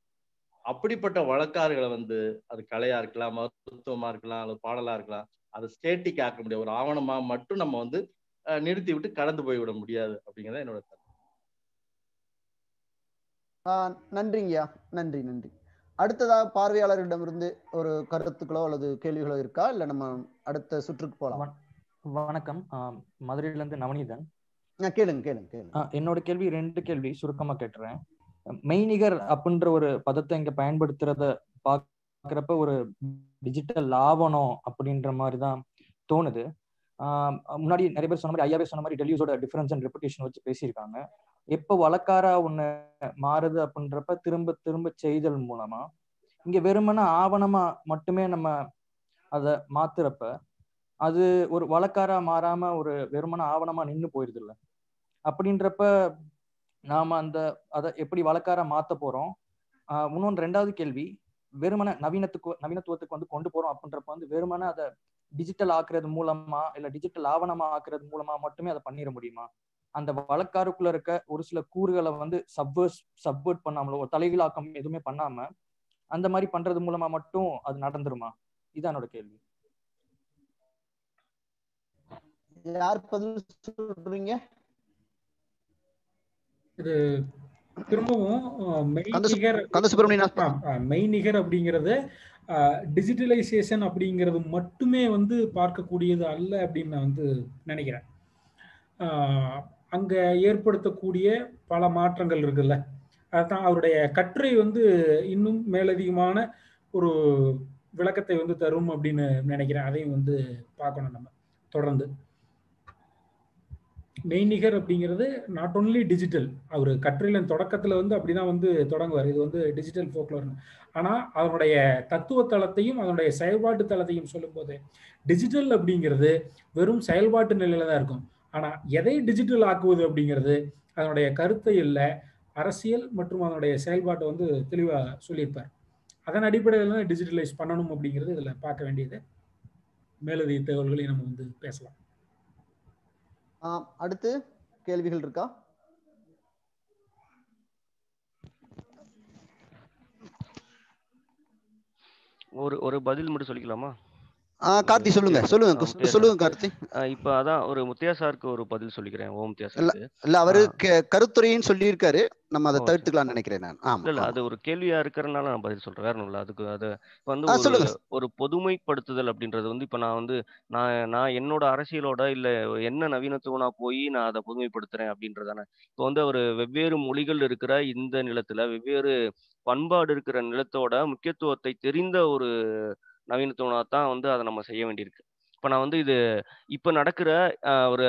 அப்படிப்பட்ட வழக்காறுகளை வந்து அது கலையா இருக்கலாம் மருத்துவமா இருக்கலாம் அல்லது பாடலா இருக்கலாம் அதை ஸ்டேட்டிக் ஆக்க முடியாது. ஒரு ஆவணமா மட்டும் நம்ம வந்து நிறுத்தி விட்டு கடந்து போய் விட முடியாது அப்படிங்கிறத என்னோட நன்றிங்கய்யா. நன்றி நன்றி. அடுத்ததாக பார்வையாளர்களிடமிருந்து ஒரு கருத்துக்களோ அல்லது கேள்விகளோ இருக்கா? இல்ல நம்ம அடுத்த சுற்றுக்கு போலாம். வணக்கம். ஆஹ் மதுரையிலேருந்து நவநீதன். ஆஹ் கேளுங்க கேளுங்க கேளுங்க. என்னோட கேள்வி ரெண்டு கேள்வி சுருக்கமா கேட்டுறேன். மெய்நிகர் அப்படின்ற ஒரு பதத்தை இங்க பயன்படுத்துறத பாக்குறப்ப ஒரு டிஜிட்டல் ஆவணம் அப்படின்ற மாதிரி தான் தோணுது முன்னாடி நிறைய பேர் சொன்ன மாதிரி ஐயாவே சொன்ன மாதிரி டெல்யூஸோட டிஃபரன்ஸ் அண்ட் ரெப்புடேஷன் வச்சு பேசியிருக்காங்க. எப்போ வழக்காரா ஒண்ணு மாறுது அப்படின்றப்ப திரும்ப திரும்ப செய்தல் மூலமா இங்க வெறுமன ஆவணமா மட்டுமே நம்ம அதை மாத்துறப்ப அது ஒரு வழக்காரா மாறாம ஒரு வெறுமன ஆவணமா நின்று போயிருது இல்ல அப்படின்றப்ப நாம அந்த அதை எப்படி வழக்கார மாத்த போறோம்? இன்னொன்று ரெண்டாவது கேள்வி. வெறுமன நவீனத்துக்கு நவீனத்துவத்துக்கு வந்து கொண்டு போறோம் அப்படின்றப்ப வந்து வெறுமன அதை டிஜிட்டல் ஆக்குறது மூலமா இல்ல டிஜிட்டல் ஆவணமா ஆக்குறது மூலமா மட்டுமே அதை பண்ணிட முடியுமா? அந்த வழக்காருக்குள்ள இருக்க ஒரு சில கூறுகளை வந்து சப்வர்ஸ் சப்வர்ட் பண்ணாமலோ தலைகளாக்கம் எதுவுமே பண்ணாம அந்த மாதிரி பண்றது மூலமா மட்டும் அது நடந்துருமா? இதான் என்னோட கேள்வி. யார் பதில் சொல்றீங்க? இது திரும்பவும் மெய்நிகர் அப்படிங்கிறது டிஜிட்டலைசேஷன் அப்படிங்கிறது மட்டுமே வந்து பார்க்கக்கூடியது அல்ல அப்படின்னு நான் வந்து நினைக்கிறேன். அங்க ஏற்படுத்தக்கூடிய பல மாற்றங்கள் இருக்குல்ல. அதுதான் அவருடைய கட்டுரை வந்து இன்னும் மேலதிகமான ஒரு விளக்கத்தை வந்து தரும் அப்படின்னு நினைக்கிறேன். அதையும் வந்து பார்க்கணும் நம்ம. தொடர்ந்து. மெய்நிகர் அப்படிங்கிறது நாட் ஒன்லி டிஜிட்டல் அவர் கட்டுரையில தொடக்கத்தில் வந்து அப்படிதான் வந்து தொடங்குவார். இது வந்து டிஜிட்டல் ஃபோக்லோர்னு ஆனால் அதனுடைய தத்துவ தளத்தையும் அதனுடைய செயல்பாட்டு தளத்தையும் சொல்லும்போது டிஜிட்டல் அப்படிங்கிறது வெறும் செயல்பாட்டு நிலையில தான் இருக்கும். ஆனால் எதை டிஜிட்டல் ஆக்குவது அப்படிங்கிறது அதனுடைய கருத்தை இல்லை அரசியல் மற்றும் அதனுடைய செயல்பாட்டை வந்து தெளிவாக சொல்லியிருப்பார். அதன் அடிப்படையில் தான் டிஜிட்டலைஸ் பண்ணணும் அப்படிங்கிறது இதில் பார்க்க வேண்டியது. மேலதிக தகவல்களை நம்ம வந்து பேசலாம். அடுத்து கேள்விகள் இருக்கா? ஒரு ஒரு பதில் மட்டும் சொல்லிக்கலாமா? கார்த்தி சொல்லுங்க சொல்லுங்க சொல்லுங்க சார். கார்த்தி. இப்ப அதான் ஒரு முத்தையா சாருக்கு ஒரு பதில் சொல்லிக்கிறேன் ஓம் முத்தையா சாருக்கு. இல்ல அவரு க- கருத்துரைன்னு சொல்லியிருக்காரு. நம்ம அதை ஓ, சரி. தவிர்த்துக்கலாம்னு நினைக்கிறேன் நான். ஆமா இல்ல அது ஒரு கேள்வியா இருக்கிறதுனால நான் பதில் சொல்றேன் வேற இல்ல அதுக்கு அது வந்து ஒரு பொதுமைப்படுத்துதல் அப்படின்றது வந்து இப்ப நான் வந்து நான் நான் என்னோட அரசியலோட இல்ல என்ன நவீனத்துவனா போய் நான் அதை பொதுமைப்படுத்துறேன் அப்படின்றதானே. இப்போ வந்து ஒரு வெவ்வேறு மொழிகள் இருக்கிற இந்த நிலத்துல வெவ்வேறு பண்பாடு இருக்கிற நிலத்தோட முக்கியத்துவத்தை தெரிந்த ஒரு நவீனத்துவனா தான் வந்து அதை நம்ம செய்ய வேண்டியிருக்கு. இப்போ நான் வந்து இது இப்போ நடக்கிற ஒரு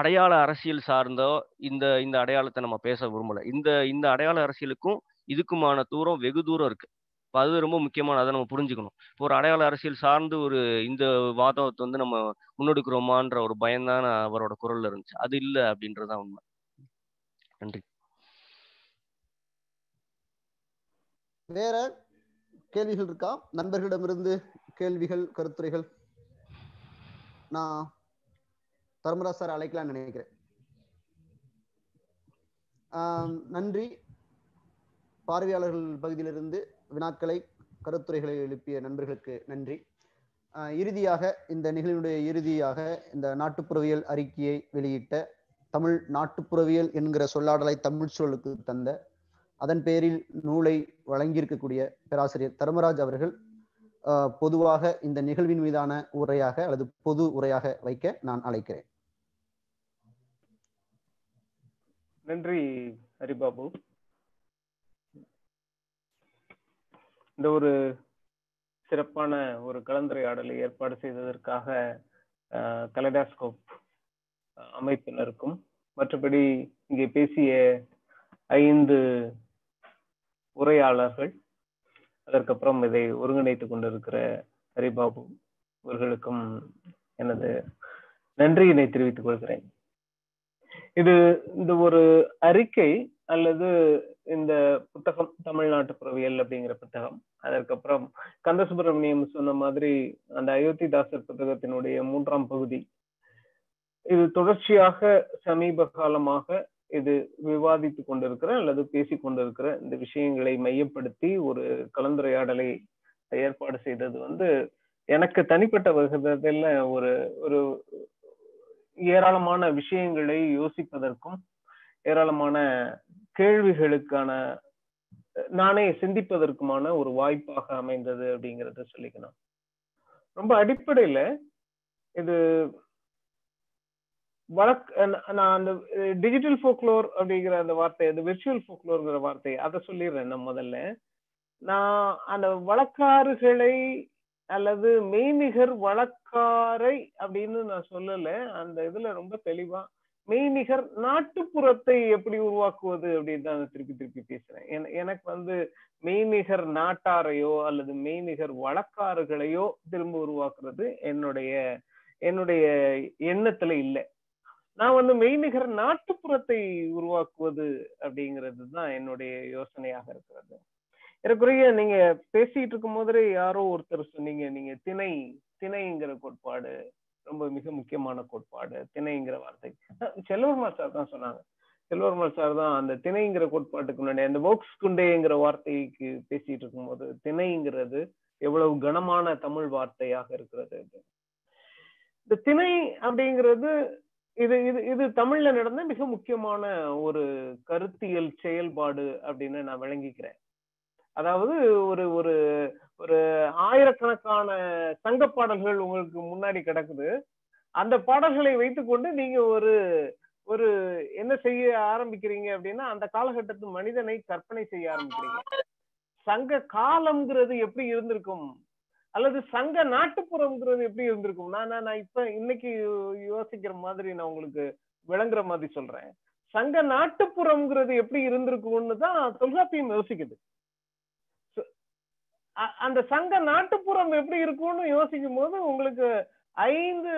அடையாள அரசியல் சார்ந்தோ இந்த இந்த அடையாளத்தை நம்ம பேச விரும்பல. இந்த இந்த அடையாள அரசியலுக்கும் இதுக்குமான தூரம் வெகு தூரம் இருக்குது இப்போ அது ரொம்ப முக்கியமான அதை நம்ம புரிஞ்சுக்கணும். இப்போ ஒரு அடையாள அரசியல் சார்ந்து ஒரு இந்த வாதத்தை வந்து நம்ம முன்னெடுக்கிறோமான்ற ஒரு பயம்தான் அவரோட குரல்ல இருந்துச்சு. அது இல்லை அப்படின்றதுதான் உண்மை. நன்றி. வேற? கேள்விகள் இருக்கா நண்பர்களிடமிருந்து கேள்விகள் கருத்துரைகள் நான் தர்மராஜ் சார் அழைக்கலாம்னு நினைக்கிறேன். நன்றி. பார்வையாளர்கள் பகுதியிலிருந்து வினாக்களை கருத்துரைகளை எழுப்பிய நண்பர்களுக்கு நன்றி. இறுதியாக இந்த நிகழ்வுடைய இறுதியாக இந்த நாட்டுப்புறவியல் அறிக்கையை வெளியிட்ட தமிழ் நாட்டுப்புறவியல் என்கிற சொல்லாடலை தமிழ் சொல்லுக்கு தந்த அதன் பேரில் நூலை வழங்கியிருக்கக்கூடிய பேராசிரியர் தர்மராஜ் அவர்கள் பொதுவாக இந்த நிகழ்வின் மீதான உரையாக அல்லது பொது உரையாக வைக்க நான் அழைக்கிறேன். நன்றி ஹரிபாபு. இந்த ஒரு சிறப்பான ஒரு கலந்துரையாடலை ஏற்பாடு செய்ததற்காக கலடாஸ்கோப் அமைப்பினருக்கும் மற்றபடி இங்கே பேசிய ஐந்து உரையாளர்கள். அதற்கப்புறம் இதை ஒருங்கிணைத்துக் கொண்டிருக்கிற ஹரிபாபு அவர்களுக்கும் எனது நன்றியினை தெரிவித்துக் கொள்கிறேன். இது இந்த ஒரு அறிக்கை அல்லது இந்த புத்தகம் தமிழ்நாட்டு புறவியல் அப்படிங்கிற புத்தகம். அதற்கப்புறம் கந்த சுப்பிரமணியம் சொன்ன மாதிரி அந்த அயோத்திதாசர் புத்தகத்தினுடைய மூன்றாம் பகுதி. இது தொடர்ச்சியாக சமீப காலமாக இது விவாதித்துக் கொண்டிருக்கிற அல்லது பேசிக் கொண்டிருக்கிற இந்த விஷயங்களை மையப்படுத்தி ஒரு கலந்துரையாடலை ஏற்பாடு செய்தது வந்து எனக்கு தனிப்பட்ட விதத்தில் ஒரு ஒரு ஏராளமான விஷயங்களை யோசிப்பதற்கும் ஏராளமான கேள்விகளுக்கான நானே சிந்திப்பதற்குமான ஒரு வாய்ப்பாக அமைந்தது அப்படிங்கறத சொல்லிக்கணும். ரொம்ப அடிப்படையில இது வழக் நான் அந்த டிஜிட்டல் ஃபோக்லோர் அப்படிங்கிற அந்த வார்த்தை அந்த விர்ச்சுவல் ஃபோக்லோர்ங்கிற வார்த்தை அதை சொல்லிடுறேன் நான் முதல்ல. நான் அந்த வழக்காறுகளை அல்லது மெய்நிகர் வழக்காரை அப்படின்னு நான் சொல்லல. அந்த இதுல ரொம்ப தெளிவா மெய்நிகர் நாட்டுப்புறத்தை எப்படி உருவாக்குவது அப்படின்னு தான் திருப்பி திருப்பி பேசுறேன். எனக்கு வந்து மெய்நிகர் நாட்டாரையோ அல்லது மெய்நிகர் வழக்காறுகளையோ திரும்ப உருவாக்குறது என்னுடைய என்னுடைய எண்ணத்துல இல்லை. நான் வந்து மெய்நிகர் நாட்டுப்புறத்தை உருவாக்குவது அப்படிங்கிறது தான் என்னுடைய யோசனையாக இருக்கிறது. ஏறக்குறைய நீங்க பேசிட்டு இருக்கும் போதே யாரோ ஒருத்தர் சொன்னீங்க நீங்க திணை திணைங்கிற கோட்பாடு ரொம்ப மிக முக்கியமான கோட்பாடு திணைங்கிற வார்த்தை. செல்வர்மா சார் தான் சொன்னாங்க. செல்வர்மா சார் தான் அந்த திணைங்கிற கோட்பாட்டுக்கு முன்னாடி அந்த போக்ஸ் குண்டேங்கிற வார்த்தைக்கு பேசிட்டு இருக்கும்போது திணைங்கிறது எவ்வளவு கனமான தமிழ் வார்த்தையாக இருக்கிறது. இந்த திணை அப்படிங்கிறது இது இது இது தமிழ்ல நடந்த மிக முக்கியமான ஒரு கருத்தியல் செயல்பாடு அப்படின்னு நான் விளங்கிக்கிறேன். அதாவது ஒரு ஒரு ஒரு ஆயிரக்கணக்கான சங்க பாடல்கள் உங்களுக்கு முன்னாடி கிடக்குது. அந்த பாடல்களை வைத்துக்கொண்டு நீங்க ஒரு ஒரு என்ன செய்ய ஆரம்பிக்கிறீங்க அப்படின்னா அந்த காலகட்டத்து மனிதனை கற்பனை செய்ய ஆரம்பிக்கிறீங்க. சங்க காலம்ங்கிறது எப்படி இருந்திருக்கும்? அல்லது சங்க நாட்டுப்புறம்ங்கிறது எப்படி இருந்திருக்கும்? நான் நான் நான் இப்ப இன்னைக்கு யோசிக்கிற மாதிரி நான் உங்களுக்கு விளங்குற மாதிரி சொல்றேன். சங்க நாட்டுப்புறம்ங்கிறது எப்படி இருந்திருக்கும்னு தான் தொல்காப்பியம் யோசிக்குது. அ- அந்த சங்க நாட்டுப்புறம் எப்படி இருக்கும்னு யோசிக்கும் போது உங்களுக்கு ஐந்து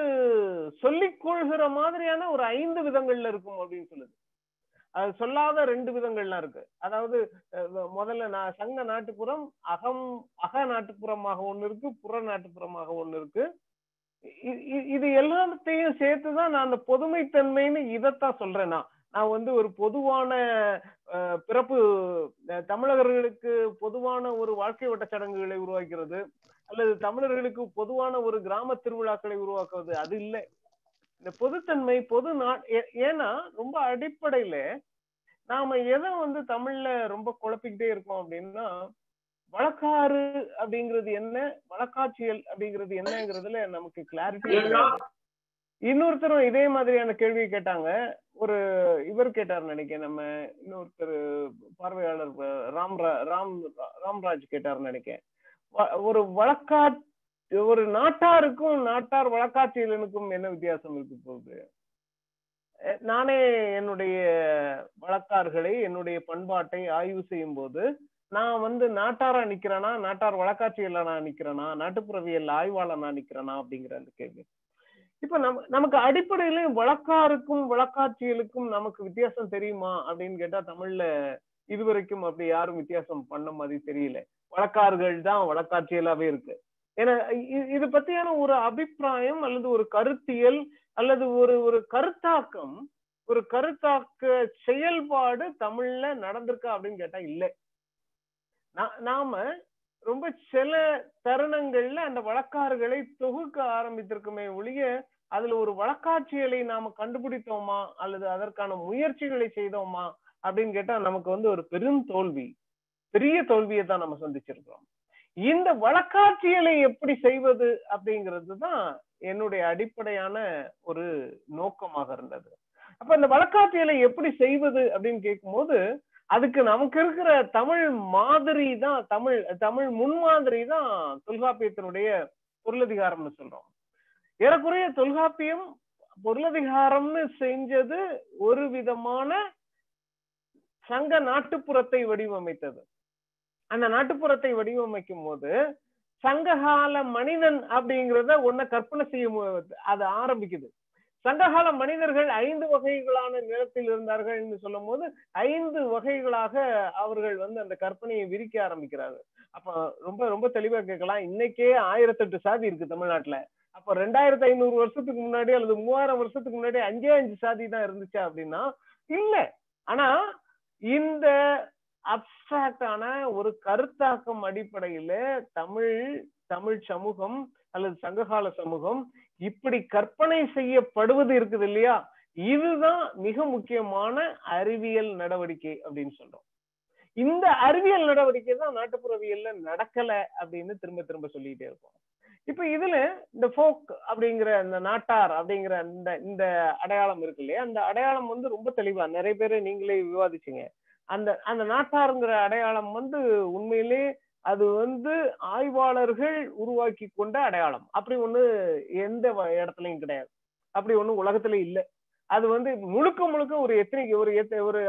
சொல்லிக் கொள்கிற மாதிரியான ஒரு ஐந்து விதங்கள்ல இருக்கும் அப்படின்னு சொல்லுது. அது சொல்லாத ரெண்டு விதங்கள்லாம் இருக்கு. அதாவது முதல்ல நான் சங்க நாட்டுப்புறம் அகம் அக நாட்டுப்புறமாக ஒண்ணு இருக்கு புற நாட்டுப்புறமாக ஒண்ணு இருக்கு. இது எல்லாத்தையும் சேர்த்துதான் நான் அந்த பொதுமைத்தன்மைன்னு இதைத்தான் சொல்றேன் நான். நான் வந்து ஒரு பொதுவான பிறப்பு தமிழர்களுக்கு பொதுவான ஒரு வாழ்க்கை வட்ட சடங்குகளை உருவாக்கிறது அல்லது தமிழர்களுக்கு பொதுவான ஒரு கிராம திருவிழாக்களை உருவாக்குவது அது இல்லை. இந்த பொதுத்தன்மை பொது நா ஏ- ஏன்னா ரொம்ப அடிப்படையில நாம எதை வந்து தமிழ்ல ரொம்ப குழப்பிக்கிட்டே இருக்கோம் அப்படின்னா வழக்காறு அப்படிங்கிறது என்ன வழக்காட்சியல் அப்படிங்கிறது என்னங்கிறதுல நமக்கு கிளாரிட்டி இன்னொருத்தரும் இதே மாதிரியான கேள்வி கேட்டாங்க. ஒரு இவர் கேட்டார் நினைக்கிறேன் நம்ம இன்னொருத்தர் பார்வையாளர் ராம்ரா ராம் ராம்ராஜ் கேட்டார் நினைக்கிறேன். வ- ஒரு வழக்கா ஒரு நாட்டாருக்கும் நாட்டார் வழக்காட்சியலனுக்கும் என்ன வித்தியாசம் இருக்கு போகுது? நானே என்னுடைய வழக்கார்களை என்னுடைய பண்பாட்டை ஆய்வு செய்யும் போது நான் வந்து நாட்டாரா நிக்கிறேனா நாட்டார் வழக்காட்சியலனா நிக்கிறேனா நாட்டுப்புறவியல் ஆய்வாளனா நிக்கிறேனா அப்படிங்கிற அந்த கேள்வி. இப்ப நம்ம நமக்கு அடிப்படையில வழக்காருக்கும் வழக்காட்சியலுக்கும் நமக்கு வித்தியாசம் தெரியுமா அப்படின்னு கேட்டா தமிழ்ல இதுவரைக்கும் அப்படி யாரும் வித்தியாசம் பண்ண மாதிரி தெரியல. வழக்கார்கள் தான் வழக்காட்சியலாவே இருக்கு. ஏன்னா இது பத்தியான ஒரு அபிப்பிராயம் அல்லது ஒரு கருத்தியல் அல்லது ஒரு ஒரு கருத்தாக்கம் ஒரு கருத்தாக்க செயல்பாடு தமிழ்ல நடந்திருக்கா அப்படின்னு கேட்டா இல்ல. நாம ரொம்ப சில தருணங்கள்ல அந்த வழக்காறுகளை தொகுக்க ஆரம்பித்திருக்குமே ஒழிய அதுல ஒரு வழக்காட்சியலை நாம கண்டுபிடித்தோமா அல்லது அதற்கான முயற்சிகளை செய்தோமா அப்படின்னு கேட்டா நமக்கு வந்து ஒரு பெரும் தோல்வி பெரிய தோல்வியை தான் நம்ம சந்திச்சிருக்கிறோம். இந்த வழக்காட்சியலை எப்படி செய்வது அப்படிங்கிறது தான் என்னுடைய அடிப்படையான ஒரு நோக்கமாக இருந்தது. அப்ப இந்த வழக்காட்சியலை எப்படி செய்வது அப்படின்னு கேட்கும்போது அதுக்கு நமக்கு இருக்கிற தமிழ் மாதிரி தான் தமிழ் தமிழ் முன்மாதிரி தான் தொல்காப்பியத்தினுடைய பொருளதிகாரம்னு சொல்றோம். ஏறக்குறைய தொல்காப்பியம் பொருளதிகாரம்னு செஞ்சது ஒரு விதமான சங்க நாட்டுப்புறத்தை வடிவமைத்தது. அந்த நாட்டுப்புறத்தை வடிவமைக்கும் போது சங்ககால மனிதன் அப்படிங்கிறத ஒன்ன கற்பனை செய்யும் போது அது ஆரம்பிக்குது. சங்ககால மனிதர்கள் ஐந்து வகைகளான நிலத்தில் இருந்தார்கள்னு சொல்லும் போது ஐந்து வகைகளாக அவர்கள் வந்து அந்த கற்பனையை விரிக்க ஆரம்பிக்கிறார்கள் அப்ப ரொம்ப ரொம்ப தெளிவா கேட்கலாம். இன்னைக்கே ஆயிரத்தெட்டு சாதி இருக்கு தமிழ்நாட்டுல. அப்ப ரெண்டாயிரத்தி ஐநூறு வருஷத்துக்கு முன்னாடி அல்லது மூவாயிரம் வருஷத்துக்கு முன்னாடி அஞ்சே அஞ்சு சாதி தான் இருந்துச்சா அப்படின்னா இல்ல. ஆனா இந்த அப்சாக்டான ஒரு கருத்தாக்கம் அடிப்படையில தமிழ் தமிழ் சமூகம் அல்லது சங்ககால சமூகம் இப்படி கற்பனை செய்யப்படுவது இருக்குது இல்லையா? இதுதான் மிக முக்கியமான அறிவியல் நடவடிக்கை அப்படின்னு சொல்றோம். இந்த அறிவியல் நடவடிக்கை தான் நாட்டுப்புறவியல்ல நடக்கல அப்படின்னு திரும்ப திரும்ப சொல்லிட்டே இருக்கோம். இப்ப இதுல இந்த ஃபோக் அப்படிங்கிற இந்த நாட்டார் அப்படிங்கிற இந்த இந்த அடையாளம் இருக்கு இல்லையா? அந்த அடையாளம் வந்து ரொம்ப தெளிவா நிறைய பேர் நீங்களே விவாதிச்சீங்க. அந்த அந்த நாட்டாருங்கிற அடையாளம் வந்து உண்மையிலே அது வந்து ஆய்வாளர்கள் உருவாக்கி கொண்ட அடையாளம். அப்படி ஒண்ணு எந்த இடத்துலயும் கிடையாது. அப்படி ஒண்ணு உலகத்துல இல்ல. அது வந்து முழுக்க முழுக்க ஒரு எத்தனிக் ஒரு ஒரு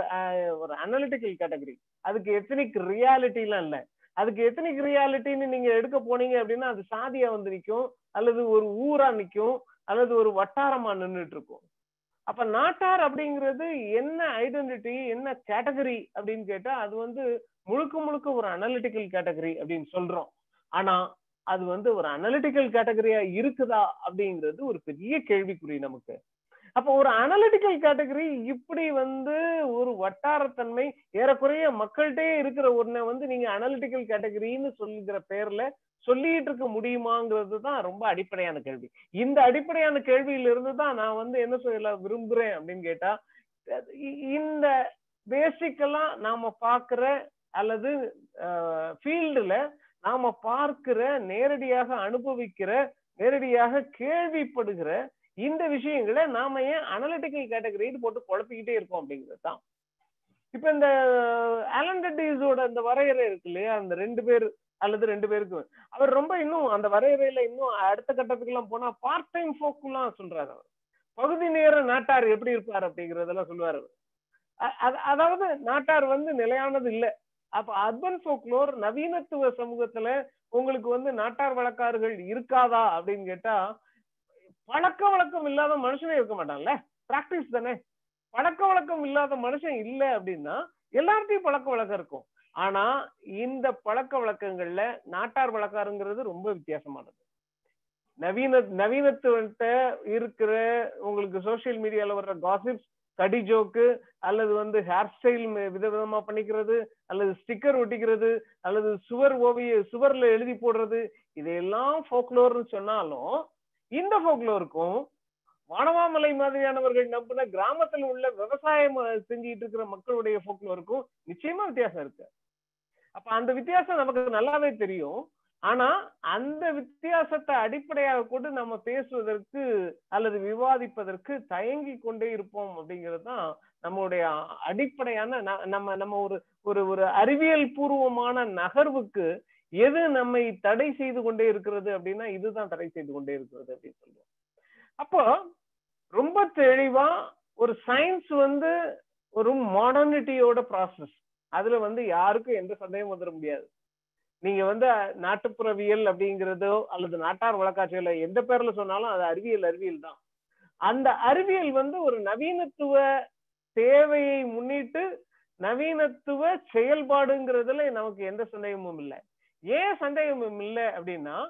ஒரு அனலிட்டிக்கல் கேட்டகரி அதுக்கு எத்தனிக் ரியாலிட்டிலாம் இல்ல. அதுக்கு எத்தனிக் ரியாலிட்டின்னு நீங்க எடுக்க போனீங்க அப்படின்னா அது சாதியா வந்து நிற்கும் அல்லது ஒரு ஊரா நிற்கும் அல்லது ஒரு வட்டாரமா நின்றுட்டு இருக்கும். அப்ப நாட்டார் அப்படிங்கிறது என்ன ஐடென்டிட்டி என்ன கேட்டகரி அப்படின்னு கேட்டா அது வந்து முழுக்க முழுக்க ஒரு அனலிட்டிக்கல் கேட்டகரி அப்படின்னு சொல்றோம். ஆனா அது வந்து ஒரு அனலிட்டிக்கல் கேட்டகரியா இருக்குதா அப்படிங்கிறது ஒரு பெரிய கேள்விக்குறி நமக்கு. அப்ப ஒரு அனலிட்டிக்கல் கேட்டகரி இப்படி வந்து ஒரு வட்டாரத்தன்மை ஏறக்குறைய மக்கள்கிட்டே இருக்கிற ஒன்றை வந்து நீங்க அனலிட்டிக்கல் கேட்டகரின்னு சொல்லுகிற பேர்ல சொல்லிட்டு இருக்க முடியுமாங்கிறது தான் ரொம்ப அடிப்படையான கேள்வி. இந்த அடிப்படையான கேள்வியில இருந்து தான் நான் வந்து என்ன சொல்ல விரும்புறேன் அப்படின்னு கேட்டா இ- இந்த பேசிக்கெல்லாம் நாம பாக்குற அல்லது ஃபீல்டுல நாம பார்க்கிற நேரடியாக அனுபவிக்கிற நேரடியாக கேள்விப்படுகிற இந்த விஷயங்களை நாம ஏன் அனலிட்டிக்கல் கேட்டகரின்னு போட்டு குழப்பிக்கிட்டே இருக்கோம் அப்படிங்கிறது தான். இப்ப இந்த அலண்டடிஸோட அந்த வரையறை இருக்கு இல்லையா? அந்த ரெண்டு பேர் அல்லது ரெண்டு பேருக்கு. அவர் ரொம்ப இன்னும் அந்த வரையறையில இன்னும் அடுத்த கட்டத்துக்கு எல்லாம் போனா பார்ட் டைம் ஃபோக்குலாம் சொல்றாரு அவர். பகுதி நேர நாட்டார் எப்படி இருப்பார் அப்படிங்கறதெல்லாம் சொல்லுவாரு அவர். அதாவது நாட்டார் வந்து நிலையானது இல்ல. அப்ப அர்பன் ஃபோக்லோர் நவீனத்துவ சமூகத்துல உங்களுக்கு வந்து நாட்டார் வழக்காறுகள் இருக்காதா அப்படின்னு கேட்டா பழக்க வழக்கம் இல்லாத மனுஷனே இருக்க மாட்டான்ல. பிராக்டிஸ் தானே. பழக்க வழக்கம் இல்லாத மனுஷன் இல்லை அப்படின்னா எல்லார்ட்டையும் பழக்க வழக்கம் இருக்கும். ஆனா இந்த பழக்க வழக்கங்கள்ல நாட்டார் வழக்காருங்கிறது ரொம்ப வித்தியாசமானது. நவீன நவீனத்துவன்ட்ட இருக்கிற உங்களுக்கு சோசியல் மீடியால வர்ற காசிப்ஸ் கடி ஜோக்கு அல்லது வந்து ஹேர் ஸ்டைல் விதவிதமா பண்ணிக்கிறது அல்லது ஸ்டிக்கர் ஒட்டிக்கிறது அல்லது சுவர் ஓவிய சுவர்ல எழுதி போடுறது இதையெல்லாம் ஃபோக்லோர்னு சொன்னாலும் இந்த ஃபோக்லோருக்கும் வானவாமலை மாதிரியானவர்கள் நம்பின கிராமத்தில் உள்ள விவசாயம் செஞ்சுட்டு இருக்கிற மக்களுடைய ஃபோக்லோருக்கும் நிச்சயமா வித்தியாசம் இருக்கு. அப்ப அந்த வித்தியாசம் நமக்கு நல்லாவே தெரியும். ஆனா அந்த வித்தியாசத்தை அடிப்படையாக கொண்டு நம்ம பேசுவதற்கு அல்லது விவாதிப்பதற்கு தயங்கி கொண்டே இருப்போம் அப்படிங்கிறது தான் நம்மளுடைய அடிப்படையான ந- நம்ம நம்ம ஒரு ஒரு ஒரு அறிவியல் பூர்வமான நகர்வுக்கு எது நம்மை தடை செய்து கொண்டே இருக்கிறது அப்படின்னா இதுதான் தடை செய்து கொண்டே இருக்கிறது அப்படின்னு சொல்லுவோம். அப்போ ரொம்ப தெளிவா ஒரு சயின்ஸ் வந்து ஒரு மாடர்னிட்டியோட ப்ராசஸ் அதுல வந்து யாருக்கும் எந்த சந்தேகம் வந்துட முடியாது. நீங்க வந்து நாட்டுப்புறவியல் அப்படிங்கிறதோ அல்லது நாட்டார் வழக்காட்சியில எந்த பேர்ல சொன்னாலும் அது அறிவியல் அறிவியல் தான். அந்த அறிவியல் வந்து ஒரு நவீனத்துவ தேவையை முன்னிட்டு நவீனத்துவ செயல்பாடுங்கிறதுல நமக்கு எந்த சந்தேகமும் இல்லை. ஏன் சந்தேகமும் இல்லை அப்படின்னா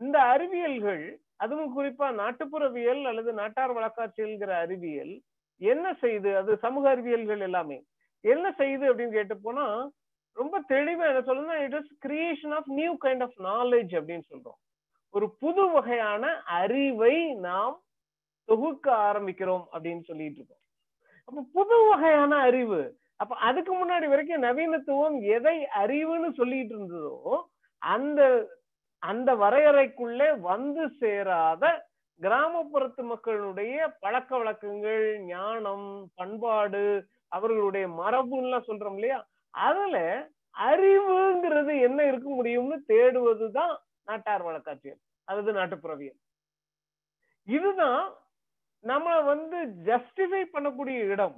இந்த அறிவியல்கள் அதுவும் குறிப்பா நாட்டுப்புறவியல் அல்லது நாட்டார் வழக்காட்சியல்கிற அறிவியல் என்ன செய்து அது சமூக அறிவியல்கள் எல்லாமே என்ன செய்யுது அப்படின்னு கேட்டு போனா ரொம்ப தெளிவா என்ன சொல்லணும்னா it is creation of new kind of knowledge அப்படின்னு சொல்றோம். ஒரு புது வகையான அறிவை நாம் தொகுக்க ஆரம்பிக்கிறோம் அப்படின்னு சொல்லிட்டு இருக்கோம். அப்ப புது வகையான அறிவு அப்ப அதுக்கு முன்னாடி வரைக்கும் நவீனத்துவம் எதை அறிவுன்னு சொல்லிட்டு இருந்ததோ அந்த அந்த வரையறைக்குள்ளே வந்து சேராத கிராமப்புறத்து மக்களுடைய பழக்க வழக்கங்கள் ஞானம் பண்பாடு அவர்களுடைய மரபுலாம் சொல்றோம் இல்லையா? அதுல அறிவுங்கிறது என்ன இருக்க முடியும்னு தேடுவதுதான் நாட்டார் வழக்காட்சியல் அல்லது நாட்டுப்புறவியல். இதுதான் நம்ம வந்து ஜஸ்டிஃபை பண்ணக்கூடிய இடம்.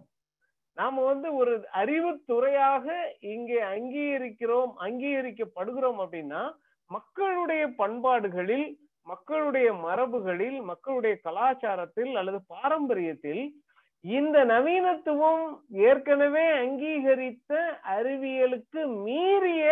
நாம வந்து ஒரு அறிவுத்துறையாக இங்கே அங்கீகரிக்கிறோம் அங்கீகரிக்கப்படுகிறோம் அப்படின்னா மக்களுடைய பண்பாடுகளில் மக்களுடைய மரபுகளில் மக்களுடைய கலாச்சாரத்தில் அல்லது பாரம்பரியத்தில் இந்த நவீனத்துவம் ஏற்கனவே அங்கீகரித்த அறிவியலுக்கு மீறிய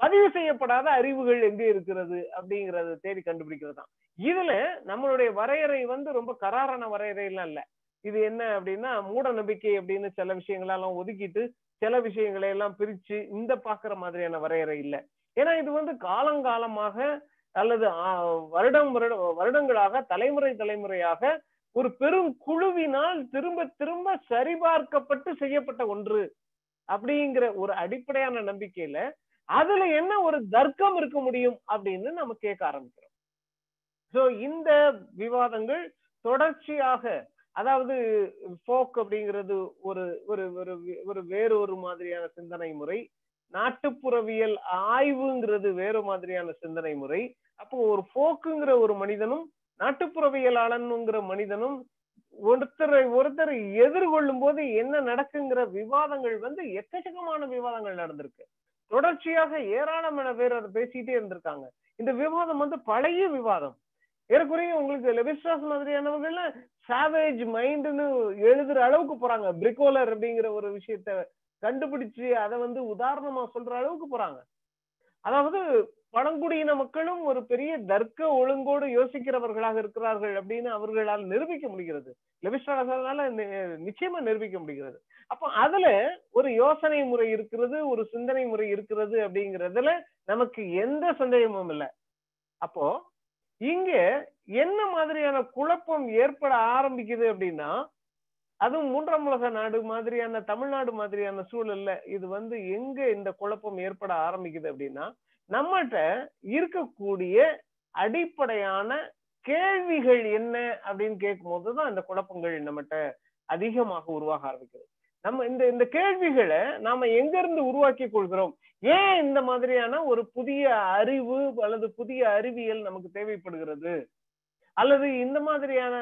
பதிவு செய்யப்படாத அறிவுகள் எங்க இருக்கிறது அப்படிங்கறத தேடி கண்டுபிடிக்கிறது தான் இதுல நம்மளுடைய வரையறை வந்து ரொம்ப கராரான வரையறையெல்லாம் இல்ல. இது என்ன அப்படின்னா மூட நம்பிக்கை அப்படின்னு சில விஷயங்களெல்லாம் ஒதுக்கிட்டு சில விஷயங்களை எல்லாம் பிரிச்சு இந்த பாக்குற மாதிரியான வரையறை இல்ல. ஏன்னா இது வந்து காலங்காலமாக அல்லது வருடம் வருட வருடங்களாக தலைமுறை தலைமுறையாக ஒரு பெரும் குழுவினால் திரும்ப திரும்ப சரிபார்க்கப்பட்டு செய்யப்பட்ட ஒன்று அப்படிங்கிற ஒரு அடிப்படையான நம்பிக்கையில அதுல என்ன ஒரு தர்க்கம் இருக்க முடியும் அப்படின்னு நம்ம கேட்க ஆரம்பிக்கிறோம். சோ இந்த விவாதங்கள் தொடர்ச்சியாக அதாவது போக் அப்படிங்கிறது ஒரு ஒரு ஒரு ஒரு வேறு ஒரு மாதிரியான சிந்தனை முறை. நாட்டுப்புறவியல் ஆய்வுங்கிறது வேறு மாதிரியான சிந்தனை முறை. அப்போ ஒரு போக்குங்கிற ஒரு மனிதனும் நாட்டுப்புறவியலாளனுங்கிற மனிதனும் ஒருத்தரை ஒருத்தர் எதிர்கொள்ளும் போது என்ன நடக்குங்கிற விவாதங்கள் வந்து எக்கச்சக்கமான விவாதங்கள் நடந்திருக்கு. தொடர்ச்சியாக ஏராளமான பேர் அதை பேசிட்டே இருந்திருக்காங்க. இந்த விவாதம் வந்து பழைய விவாதம். ஏறக்குறைய உங்களுக்கு லெவிஸ்ட்ராஸ் மாதிரியானவங்க எல்லாம் சாவேஜ் மைண்ட்னு எழுதுற அளவுக்கு போறாங்க. பிரிகோலர் அப்படிங்கிற ஒரு விஷயத்த கண்டுபிடிச்சு அதை வந்து உதாரணமா சொல்ற அளவுக்கு போறாங்க. அதாவது பழங்குடியின மக்களும் ஒரு பெரிய தர்க்க ஒழுங்கோடு யோசிக்கிறவர்களாக இருக்கிறார்கள் அப்படின்னு அவர்களால் நிரூபிக்க முடிகிறது. லெவிஸ்டானால நிச்சயமா நிரூபிக்க முடிகிறது. அப்போ அதுல ஒரு யோசனை முறை இருக்கிறது ஒரு சிந்தனை முறை இருக்கிறது அப்படிங்கிறதுல நமக்கு எந்த சந்தேகமும் இல்லை. அப்போ இங்க என்ன மாதிரியான குழப்பம் ஏற்பட ஆரம்பிக்குது அப்படின்னா அதுவும் மூன்றாம் உலக நாடு மாதிரியான தமிழ்நாடு மாதிரியான சூழல்ல இது வந்து எங்க இந்த குழப்பம் ஏற்பட ஆரம்பிக்குது அப்படின்னா நம்மகிட்ட இருக்கக்கூடிய அடிப்படையான கேள்விகள் என்ன அப்படின்னு கேட்கும் போதுதான் இந்த குழப்பங்கள் நம்மகிட்ட அதிகமாக உருவாக ஆரம்பிக்குது. நம்ம இந்த இந்த கேள்விகளை நாம எங்க இருந்து உருவாக்கி கொள்கிறோம்? ஏன் இந்த மாதிரியான ஒரு புதிய அறிவு அல்லது புதிய அறிவியல் நமக்கு தேவைப்படுகிறது? அல்லது இந்த மாதிரியான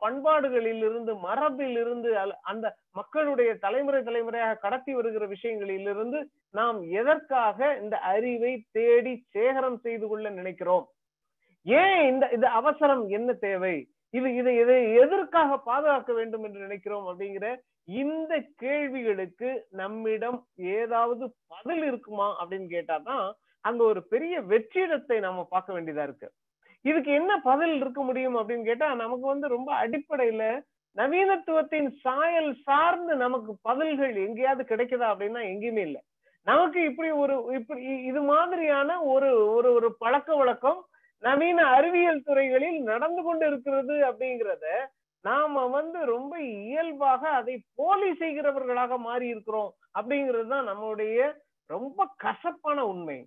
பண்பாடுகளில் இருந்து மரபில் இருந்து அந்த மக்களுடைய தலைமுறை தலைமுறையாக கடத்தி வருகிற விஷயங்களிலிருந்து நாம் எதற்காக இந்த அறிவை தேடி சேகரம் செய்து கொள்ள நினைக்கிறோம்? ஏன் இந்த இது அவசரம்? என்ன தேவை? இது இதை இதை எதற்காக பாதுகாக்க வேண்டும் என்று நினைக்கிறோம் அப்படிங்கிற இந்த கேள்விகளுக்கு நம்மிடம் ஏதாவது பதில் இருக்குமா அப்படின்னு கேட்டாதான் அங்க ஒரு பெரிய வெற்றிடத்தை நாம பார்க்க வேண்டியதா இருக்கு. இதுக்கு என்ன பதில் இருக்க முடியும் அப்படின்னு கேட்டா நமக்கு வந்து ரொம்ப அடிப்படையில நவீனத்துவத்தின் சாயல் சார்ந்து நமக்கு பதில்கள் எங்கேயாவது கிடைக்குதா அப்படின்னா எங்கேயுமே இல்லை. நமக்கு இப்படி ஒரு இப்படி இது மாதிரியான ஒரு ஒரு ஒரு பழக்க வழக்கம் நவீன அறிவியல் துறைகளில் நடந்து கொண்டு இருக்கிறது அப்படிங்கிறத நாம வந்து ரொம்ப இயல்பாக அதை போலி செய்கிறவர்களாக மாறி இருக்கிறோம் அப்படிங்கிறது தான் நம்மளுடைய ரொம்ப கசப்பான உண்மை.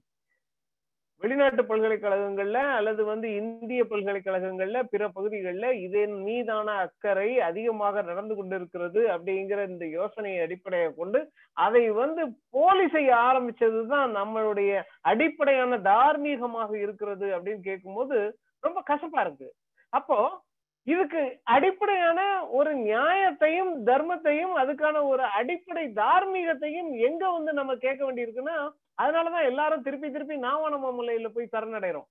வெளிநாட்டு பல்கலைக்கழகங்கள்ல அல்லது வந்து இந்திய பல்கலைக்கழகங்கள்ல பிற பகுதிகளில் இதன் மீதான அக்கறை அதிகமாக நடந்து கொண்டிருக்கிறது அப்படிங்கிற இந்த யோசனையை அடிப்படையை கொண்டு அதை வந்து போலி செய்ய ஆரம்பிச்சதுதான் நம்மளுடைய அடிப்படையான தார்மீகமாக இருக்கிறது அப்படின்னு கேட்கும்போது ரொம்ப கசப்பா இருக்கு. அப்போ இதுக்கு அடிப்படையான ஒரு நியாயத்தையும் தர்மத்தையும் அதுக்கான ஒரு அடிப்படை தார்மீகத்தையும் எங்க வந்து நம்ம கேட்க வேண்டியிருக்குன்னா அதனாலதான் எல்லாரும் திருப்பி திருப்பி நாவணமாமலையில போய் சரணடைறோம்.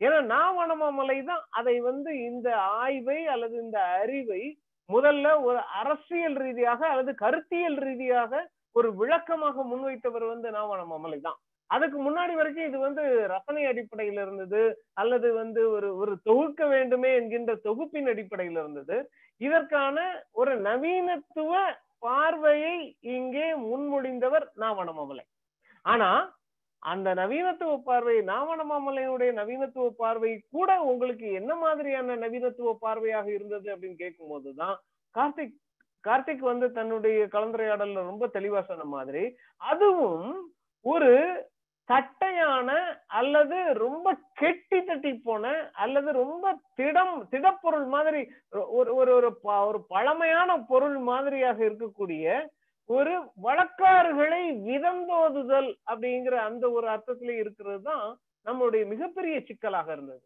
ஏன்னா நாவணமாமலை தான் அதை வந்து இந்த ஆய்வை அல்லது இந்த அறிவை முதல்ல ஒரு அரசியல் ரீதியாக அல்லது கருத்தியல் ரீதியாக ஒரு விளக்கமாக முன்வைத்தவர் வந்து நாவனமாமலை தான். அதுக்கு முன்னாடி வரைக்கும் இது வந்து ரசனை அடிப்படையில இருந்தது அல்லது வந்து ஒரு ஒரு தொகுக்க வேண்டுமே என்கின்ற தொகுப்பின் அடிப்படையில இருந்தது. இதற்கான ஒரு நவீனத்துவ பார்வையை இங்கே முன்மொழிந்தவர் நாவணமாமலை ஆனா அந்த நவீனத்துவ பார்வை நாவனமாமலையினுடைய நவீனத்துவ பார்வை கூட உங்களுக்கு என்ன மாதிரியான நவீனத்துவ பார்வையாக இருந்தது அப்படின்னு கேட்கும் போதுதான் கார்த்திக் கார்த்திக் வந்து தன்னுடைய கலந்துரையாடல்ல ரொம்ப தெளிவா சொன்ன மாதிரி அதுவும் ஒரு தட்டையான அல்லது ரொம்ப கெட்டி தட்டி போன அல்லது ரொம்ப திடம் திடப்பொருள் மாதிரி ஒரு ஒரு ஒரு ஒரு பழமையான பொருள் மாதிரியாக இருக்கக்கூடிய ஒரு வழக்காறுகளை விதந்தோதுதல் அப்படிங்கிற அந்த ஒரு அர்த்தத்துல இருக்கிறது தான் நம்மளுடைய மிகப்பெரிய சிக்கலாக இருந்தது.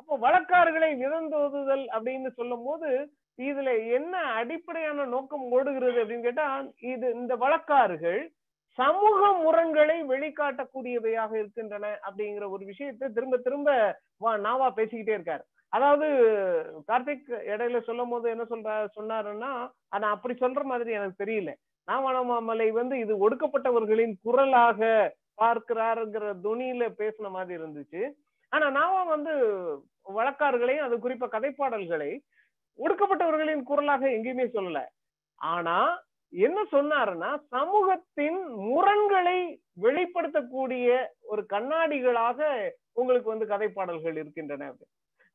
அப்போ வழக்காறுகளை விதந்தோதுதல் அப்படின்னு சொல்லும் போது இதுல என்ன அடிப்படையான நோக்கம் ஓடுகிறது அப்படின்னு கேட்டா இது இந்த வழக்காறுகள் சமூக முரண்களை வெளிக்காட்டக்கூடியவையாக இருக்கின்றன அப்படிங்கிற ஒரு விஷயத்தை திரும்ப திரும்ப நாவா பேசிக்கிட்டே இருக்காரு. அதாவது கார்த்திக் இடையில சொல்லும் போது என்ன சொல்ற சொன்னாருன்னா ஆனா அப்படி சொல்ற மாதிரி எனக்கு தெரியல. நாமலை வந்து இது ஒடுக்கப்பட்டவர்களின் குரலாக பார்க்கிறாருங்கிற துணியில பேசின மாதிரி இருந்துச்சு. ஆனா நாம வந்து வழக்காறுகளையும் அது குறிப்பா கதைப்பாடல்களை ஒடுக்கப்பட்டவர்களின் குரலாக எங்கேயுமே சொல்லல. ஆனா என்ன சொன்னாருன்னா சமூகத்தின் முரண்களை வெளிப்படுத்தக்கூடிய ஒரு கண்ணாடிகளாக உங்களுக்கு வந்து கதைப்பாடல்கள் இருக்கின்றன.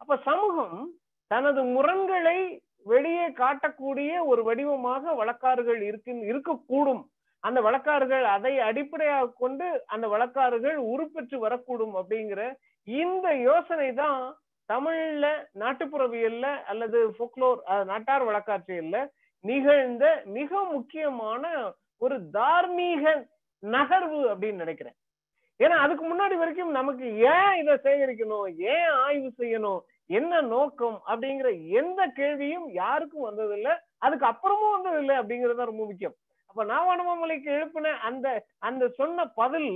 அப்ப சமூகம் தனது முரண்களை வெளியே காட்டக்கூடிய ஒரு வடிவமாக வழக்காறுகள் இருக்கு இருக்கக்கூடும். அந்த வழக்காறுகள் அதை அடிப்படையாக கொண்டு அந்த வழக்காறுகள் உருப்பெற்று வரக்கூடும் அப்படிங்கிற இந்த யோசனை தான் தமிழ்ல நாட்டுப்புறவியல்ல அல்லது ஃபோக்லோர் நாட்டார் வழக்காட்சியல்ல நிகழ்ந்த மிக முக்கியமான ஒரு தார்மீக நகர்வு அப்படின்னு நினைக்கிறேன். ஏன்னா அதுக்கு முன்னாடி வரைக்கும் நமக்கு ஏன் இதை சேகரிக்கணும்? ஏன் ஆய்வு செய்யணும்? என்ன நோக்கம் அப்படிங்கிற எந்த கேள்வியும் யாருக்கும் வந்ததில்லை. அதுக்கு அப்புறமும் வந்ததில்லை அப்படிங்கிறது ரொம்ப முக்கியம். அப்ப நாவானமலைக்கு எழுப்பின அந்த அந்த சொன்ன பதில்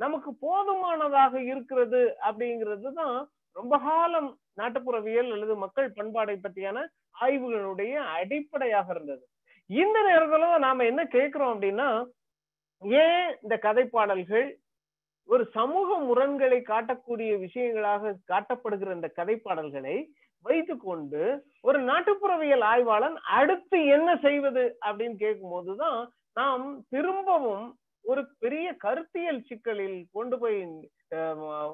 நமக்கு போதுமானதாக இருக்கிறது அப்படிங்கிறது தான் ரொம்ப காலம் நாட்டுப்புறவியல் அல்லது மக்கள் பண்பாடை பற்றியான ஆய்வுகளுடைய அடிப்படையாக இருந்தது. இந்த நேரத்துல நாம என்ன கேட்கிறோம் அப்படின்னா ஏன் இந்த கதைப்பாடல்கள் ஒரு சமூக முரண்களை காட்டக்கூடிய விஷயங்களாக காட்டப்படுகிற இந்த கதைப்பாடல்களை வைத்துக்கொண்டு ஒரு நாட்டுப்புறவியல் ஆய்வாளன் அடுத்து என்ன செய்வது அப்படின்னு கேட்கும்போதுதான் நாம் திரும்பவும் ஒரு பெரிய கருத்தியல் சிக்கலில் கொண்டு போய் அஹ்,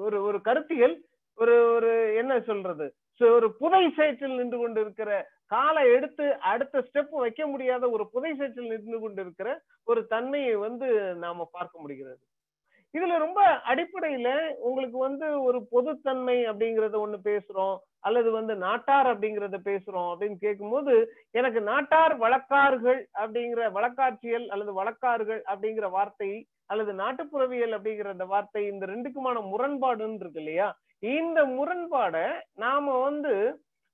ஒரு ஒரு கருத்தியல் ஒரு ஒரு என்ன சொல்றது ஒரு புதை சேற்றில் நின்று கொண்டிருக்கிற காலை எடுத்து அடுத்த ஸ்டெப் வைக்க முடியாத ஒரு புதை சேற்றில் நின்று கொண்டிருக்கிற ஒரு தன்மையை வந்து நாம பார்க்க முடிகிறது. இதுல ரொம்ப அடிப்படையில உங்களுக்கு வந்து ஒரு பொதுத்தன்மை அப்படிங்கறத ஒண்ணு பேசுறோம் அல்லது வந்து நாட்டார் அப்படிங்கறத பேசுறோம் அப்படின்னு கேட்கும்போது எனக்கு நாட்டார் வழக்கார்கள் அப்படிங்கிற வழக்காட்சியல் அல்லது வழக்கார்கள் அப்படிங்கிற வார்த்தை அல்லது நாட்டுப்புறவியல் அப்படிங்கிற அந்த வார்த்தை இந்த ரெண்டுக்குமான முரண்பாடுன்னு இருக்கு இல்லையா? இந்த முரண்பாடை நாம வந்து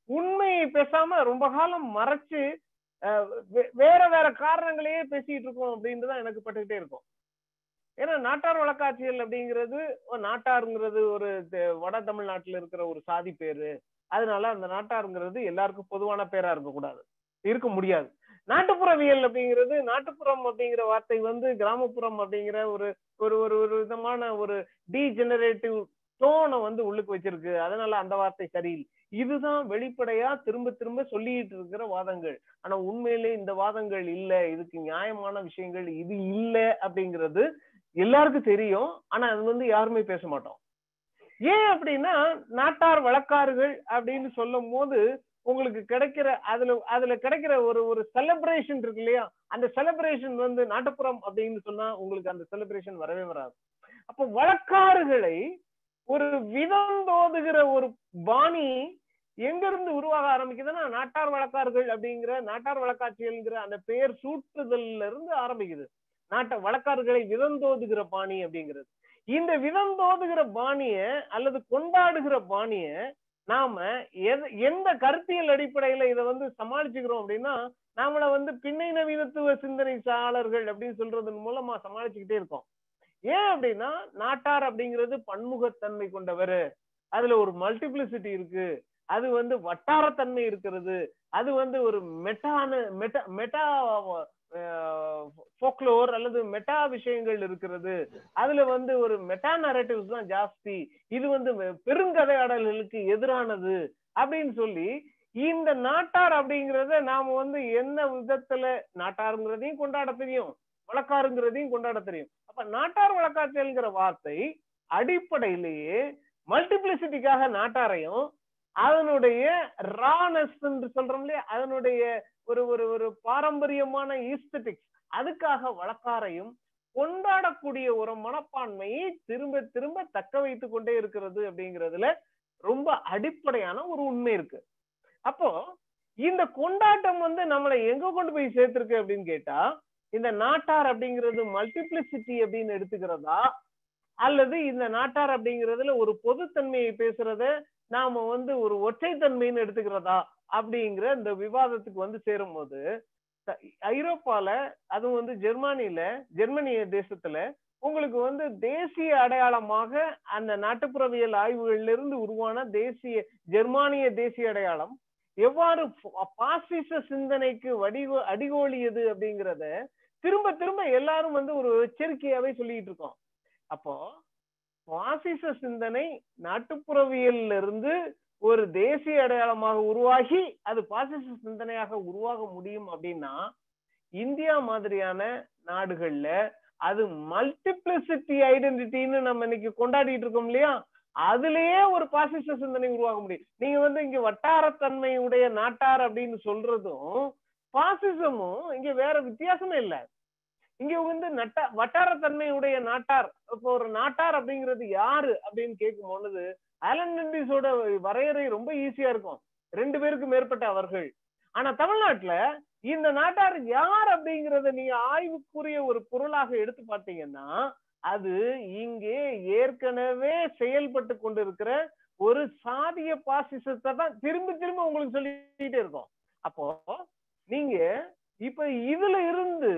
உண்மையை பேசாம ரொம்ப காலம் மறைச்சு அஹ், வே- வேற வேற காரணங்களையே பேசிட்டு இருக்கோம் அப்படின்றதான் எனக்கு பட்டுக்கிட்டே இருக்கும். ஏன்னா நாட்டார் வழக்காட்சியல் அப்படிங்கிறது நாட்டாருங்கிறது ஒரு வட தமிழ்நாட்டுல இருக்கிற ஒரு சாதி பேரு. அதனால அந்த நாட்டாருங்கிறது எல்லாருக்கும் பொதுவான பேரா இருக்கக்கூடாது. இருக்க முடியாது. நாட்டுப்புறவியல் அப்படிங்கிறது நாட்டுப்புறம் அப்படிங்கிற வார்த்தை வந்து கிராமப்புறம் அப்படிங்கிற ஒரு ஒரு ஒரு ஒரு விதமான ஒரு டீஜெனரேட்டிவ் டோனை வந்து உள்ளுக்கு வச்சிருக்கு. அதனால அந்த வார்த்தை சரியில்லை. இதுதான் வெளிப்படையா திரும்ப திரும்ப சொல்லிட்டு இருக்கிற வாதங்கள். ஆனா உண்மையிலே இந்த வாதங்கள் இல்ல. இதுக்கு நியாயமான விஷயங்கள் இது இல்ல அப்படிங்கிறது எல்லாருக்கும் தெரியும் ஆனா அது வந்து யாருமே பேச மாட்டோம். ஏன் அப்படின்னா நாட்டார் வழக்காறுகள் அப்படின்னு சொல்லும் போது உங்களுக்கு கிடைக்கிற அதுல அதுல கிடைக்கிற ஒரு ஒரு செலிப்ரேஷன் இருக்கு இல்லையா? அந்த செலிப்ரேஷன் வந்து நாட்டுப்புறம் அப்படின்னு சொன்னா உங்களுக்கு அந்த செலிப்ரேஷன் வரவே வராது. அப்போ வழக்காறுகளை ஒரு விதம் தோதுகிற ஒரு பாணி எங்க இருந்து உருவாக ஆரம்பிக்குதுன்னா நாட்டார் வழக்காறுகள் அப்படிங்கிற நாட்டார் வழக்காட்சிகள்ங்கிற அந்த பெயர் சூட்டுதல்ல இருந்து ஆரம்பிக்குது. நாட்டை வழக்காறுகளை விதந்தோதுகிற பாணி அப்படிங்கிறது. இந்த விதந்தோதுகிற பாணிய அல்லது கொண்டாடுகிற பாணிய நாம எந்த கருத்தியல் அடிப்படையில இதை வந்து சமாளிச்சுக்கிறோம் அப்படின்னா நாமள வந்து பின்னை நவீனத்துவ சிந்தனைச்சாளர்கள் அப்படின்னு சொல்றதன் மூலமா சமாளிச்சுக்கிட்டே இருக்கோம். ஏன் அப்படின்னா நாட்டார் அப்படிங்கிறது பன்முகத்தன்மை கொண்டவர். அதுல ஒரு மல்டிபிளிசிட்டி இருக்கு. அது வந்து வட்டாரத்தன்மை இருக்கிறது. அது வந்து ஒரு மெட்டான மெட்டா மெட்டா ஃபோக்லோர் அல்லது மெட்டா விஷயங்கள் இருக்கிறது. அதுல வந்து ஒரு மெட்டா நரேட்டிவ்ஸ் தான் ஜாஸ்தி. இது வந்து பெருங்கதையாடல்களுக்கு எதிரானது அப்படின்னு சொல்லி இந்த நாட்டார் அப்படிங்கறத நாம வந்து என்ன விதத்துல நாட்டாருங்கிறதையும் கொண்டாட தெரியும். வழக்காருங்கிறதையும் கொண்டாட தெரியும். அப்ப நாட்டார் வழக்காற்றல்ங்கிற வார்த்தை அடிப்படையிலேயே மல்டிபிளிசிட்டிக்காக நாட்டாரையும் அதனுடைய ரானஸ் என்று சொல்றோம் இல்லையா? அதனுடைய ஒரு ஒரு ஒரு பாரம்பரியமான ஈஸ்தட்டிக்ஸ் அதுக்காக வழக்காரையும் கொண்டாடக்கூடிய ஒரு மனப்பான்மையை திரும்ப திரும்ப தக்க வைத்து கொண்டே இருக்கிறது அப்படிங்கிறதுல ரொம்ப அடிப்படையான ஒரு உண்மை இருக்கு. அப்போ இந்த கொண்டாட்டம் வந்து நம்மளை எங்க கொண்டு போய் சேர்த்திருக்கு அப்படின்னு கேட்டா இந்த நாட்டார் அப்படிங்கிறது மல்டிபிளிசிட்டி அப்படின்னு எடுத்துக்கிறதா? அல்லது இந்த நாட்டார் அப்படிங்கிறதுல ஒரு பொதுத்தன்மையை பேசுறத நாம வந்து ஒரு ஒற்றைத்தன்மைன்னு எடுத்துக்கிறதா அப்படிங்கிற இந்த விவாதத்துக்கு வந்து சேரும்போது போது ஐரோப்பால அதுவும் வந்து ஜெர்மானியில ஜெர்மனிய தேசத்துல உங்களுக்கு வந்து தேசிய அடையாளமாக அந்த நாட்டுப்புறவியல் ஆய்வுகள்ல இருந்து உருவான தேசிய ஜெர்மானிய தேசிய அடையாளம் எவ்வாறு பாசிச சிந்தனைக்கு வடிவ அடிகோலியது அப்படிங்கிறத திரும்ப திரும்ப எல்லாரும் வந்து ஒரு எச்சரிக்கையாவே சொல்லிட்டு இருக்கோம். அப்போ பாசிச சிந்தனை நாட்டுப்புறவியல்ல இருந்து ஒரு தேசிய அடையாளமாக உருவாகி அது பாசிச சிந்தனையாக உருவாக முடியும் அப்படின்னா இந்தியா மாதிரியான நாடுகள்ல அது மல்டிப்ளிசிட்டி ஐடென்டிட்டின்னு நம்ம இன்னைக்கு கொண்டாடிட்டு இருக்கோம் இல்லையா? அதுலயே ஒரு பாசிச சிந்தனை உருவாக முடியும். நீங்க வந்து இங்க வட்டாரத்தன்மையுடைய நாட்டார் அப்படின்னு சொல்றதும் பாசிசமும் இங்க வேற வித்தியாசமே இல்லை. இங்க வந்து நட்ட வட்டாரத்தன்மையுடைய நாட்டார். இப்போ ஒரு நாட்டார் அப்படிங்கிறது யாரு அப்படின்னு கேட்கும் பொழுது ஆலன் மெண்டிஸோட வரையறை ரொம்ப ஈஸியா இருக்கும். ரெண்டு பேருக்கு மேற்பட்ட அவர்கள். ஆனா தமிழ்நாட்டுல இந்த நாட்டார் யார் அப்படிங்கறத நீங்க ஆய்வுக்குரிய ஒரு பொருளாக எடுத்து பார்த்தீங்கன்னா அது இங்கே ஏற்கனவே செயல்பட்டு கொண்டிருக்கிற ஒரு சாதிய பாசிசத்தை தான் திரும்ப திரும்ப உங்களுக்கு சொல்லிட்டே இருக்கும். அப்போ நீங்க இப்ப இதுல இருந்து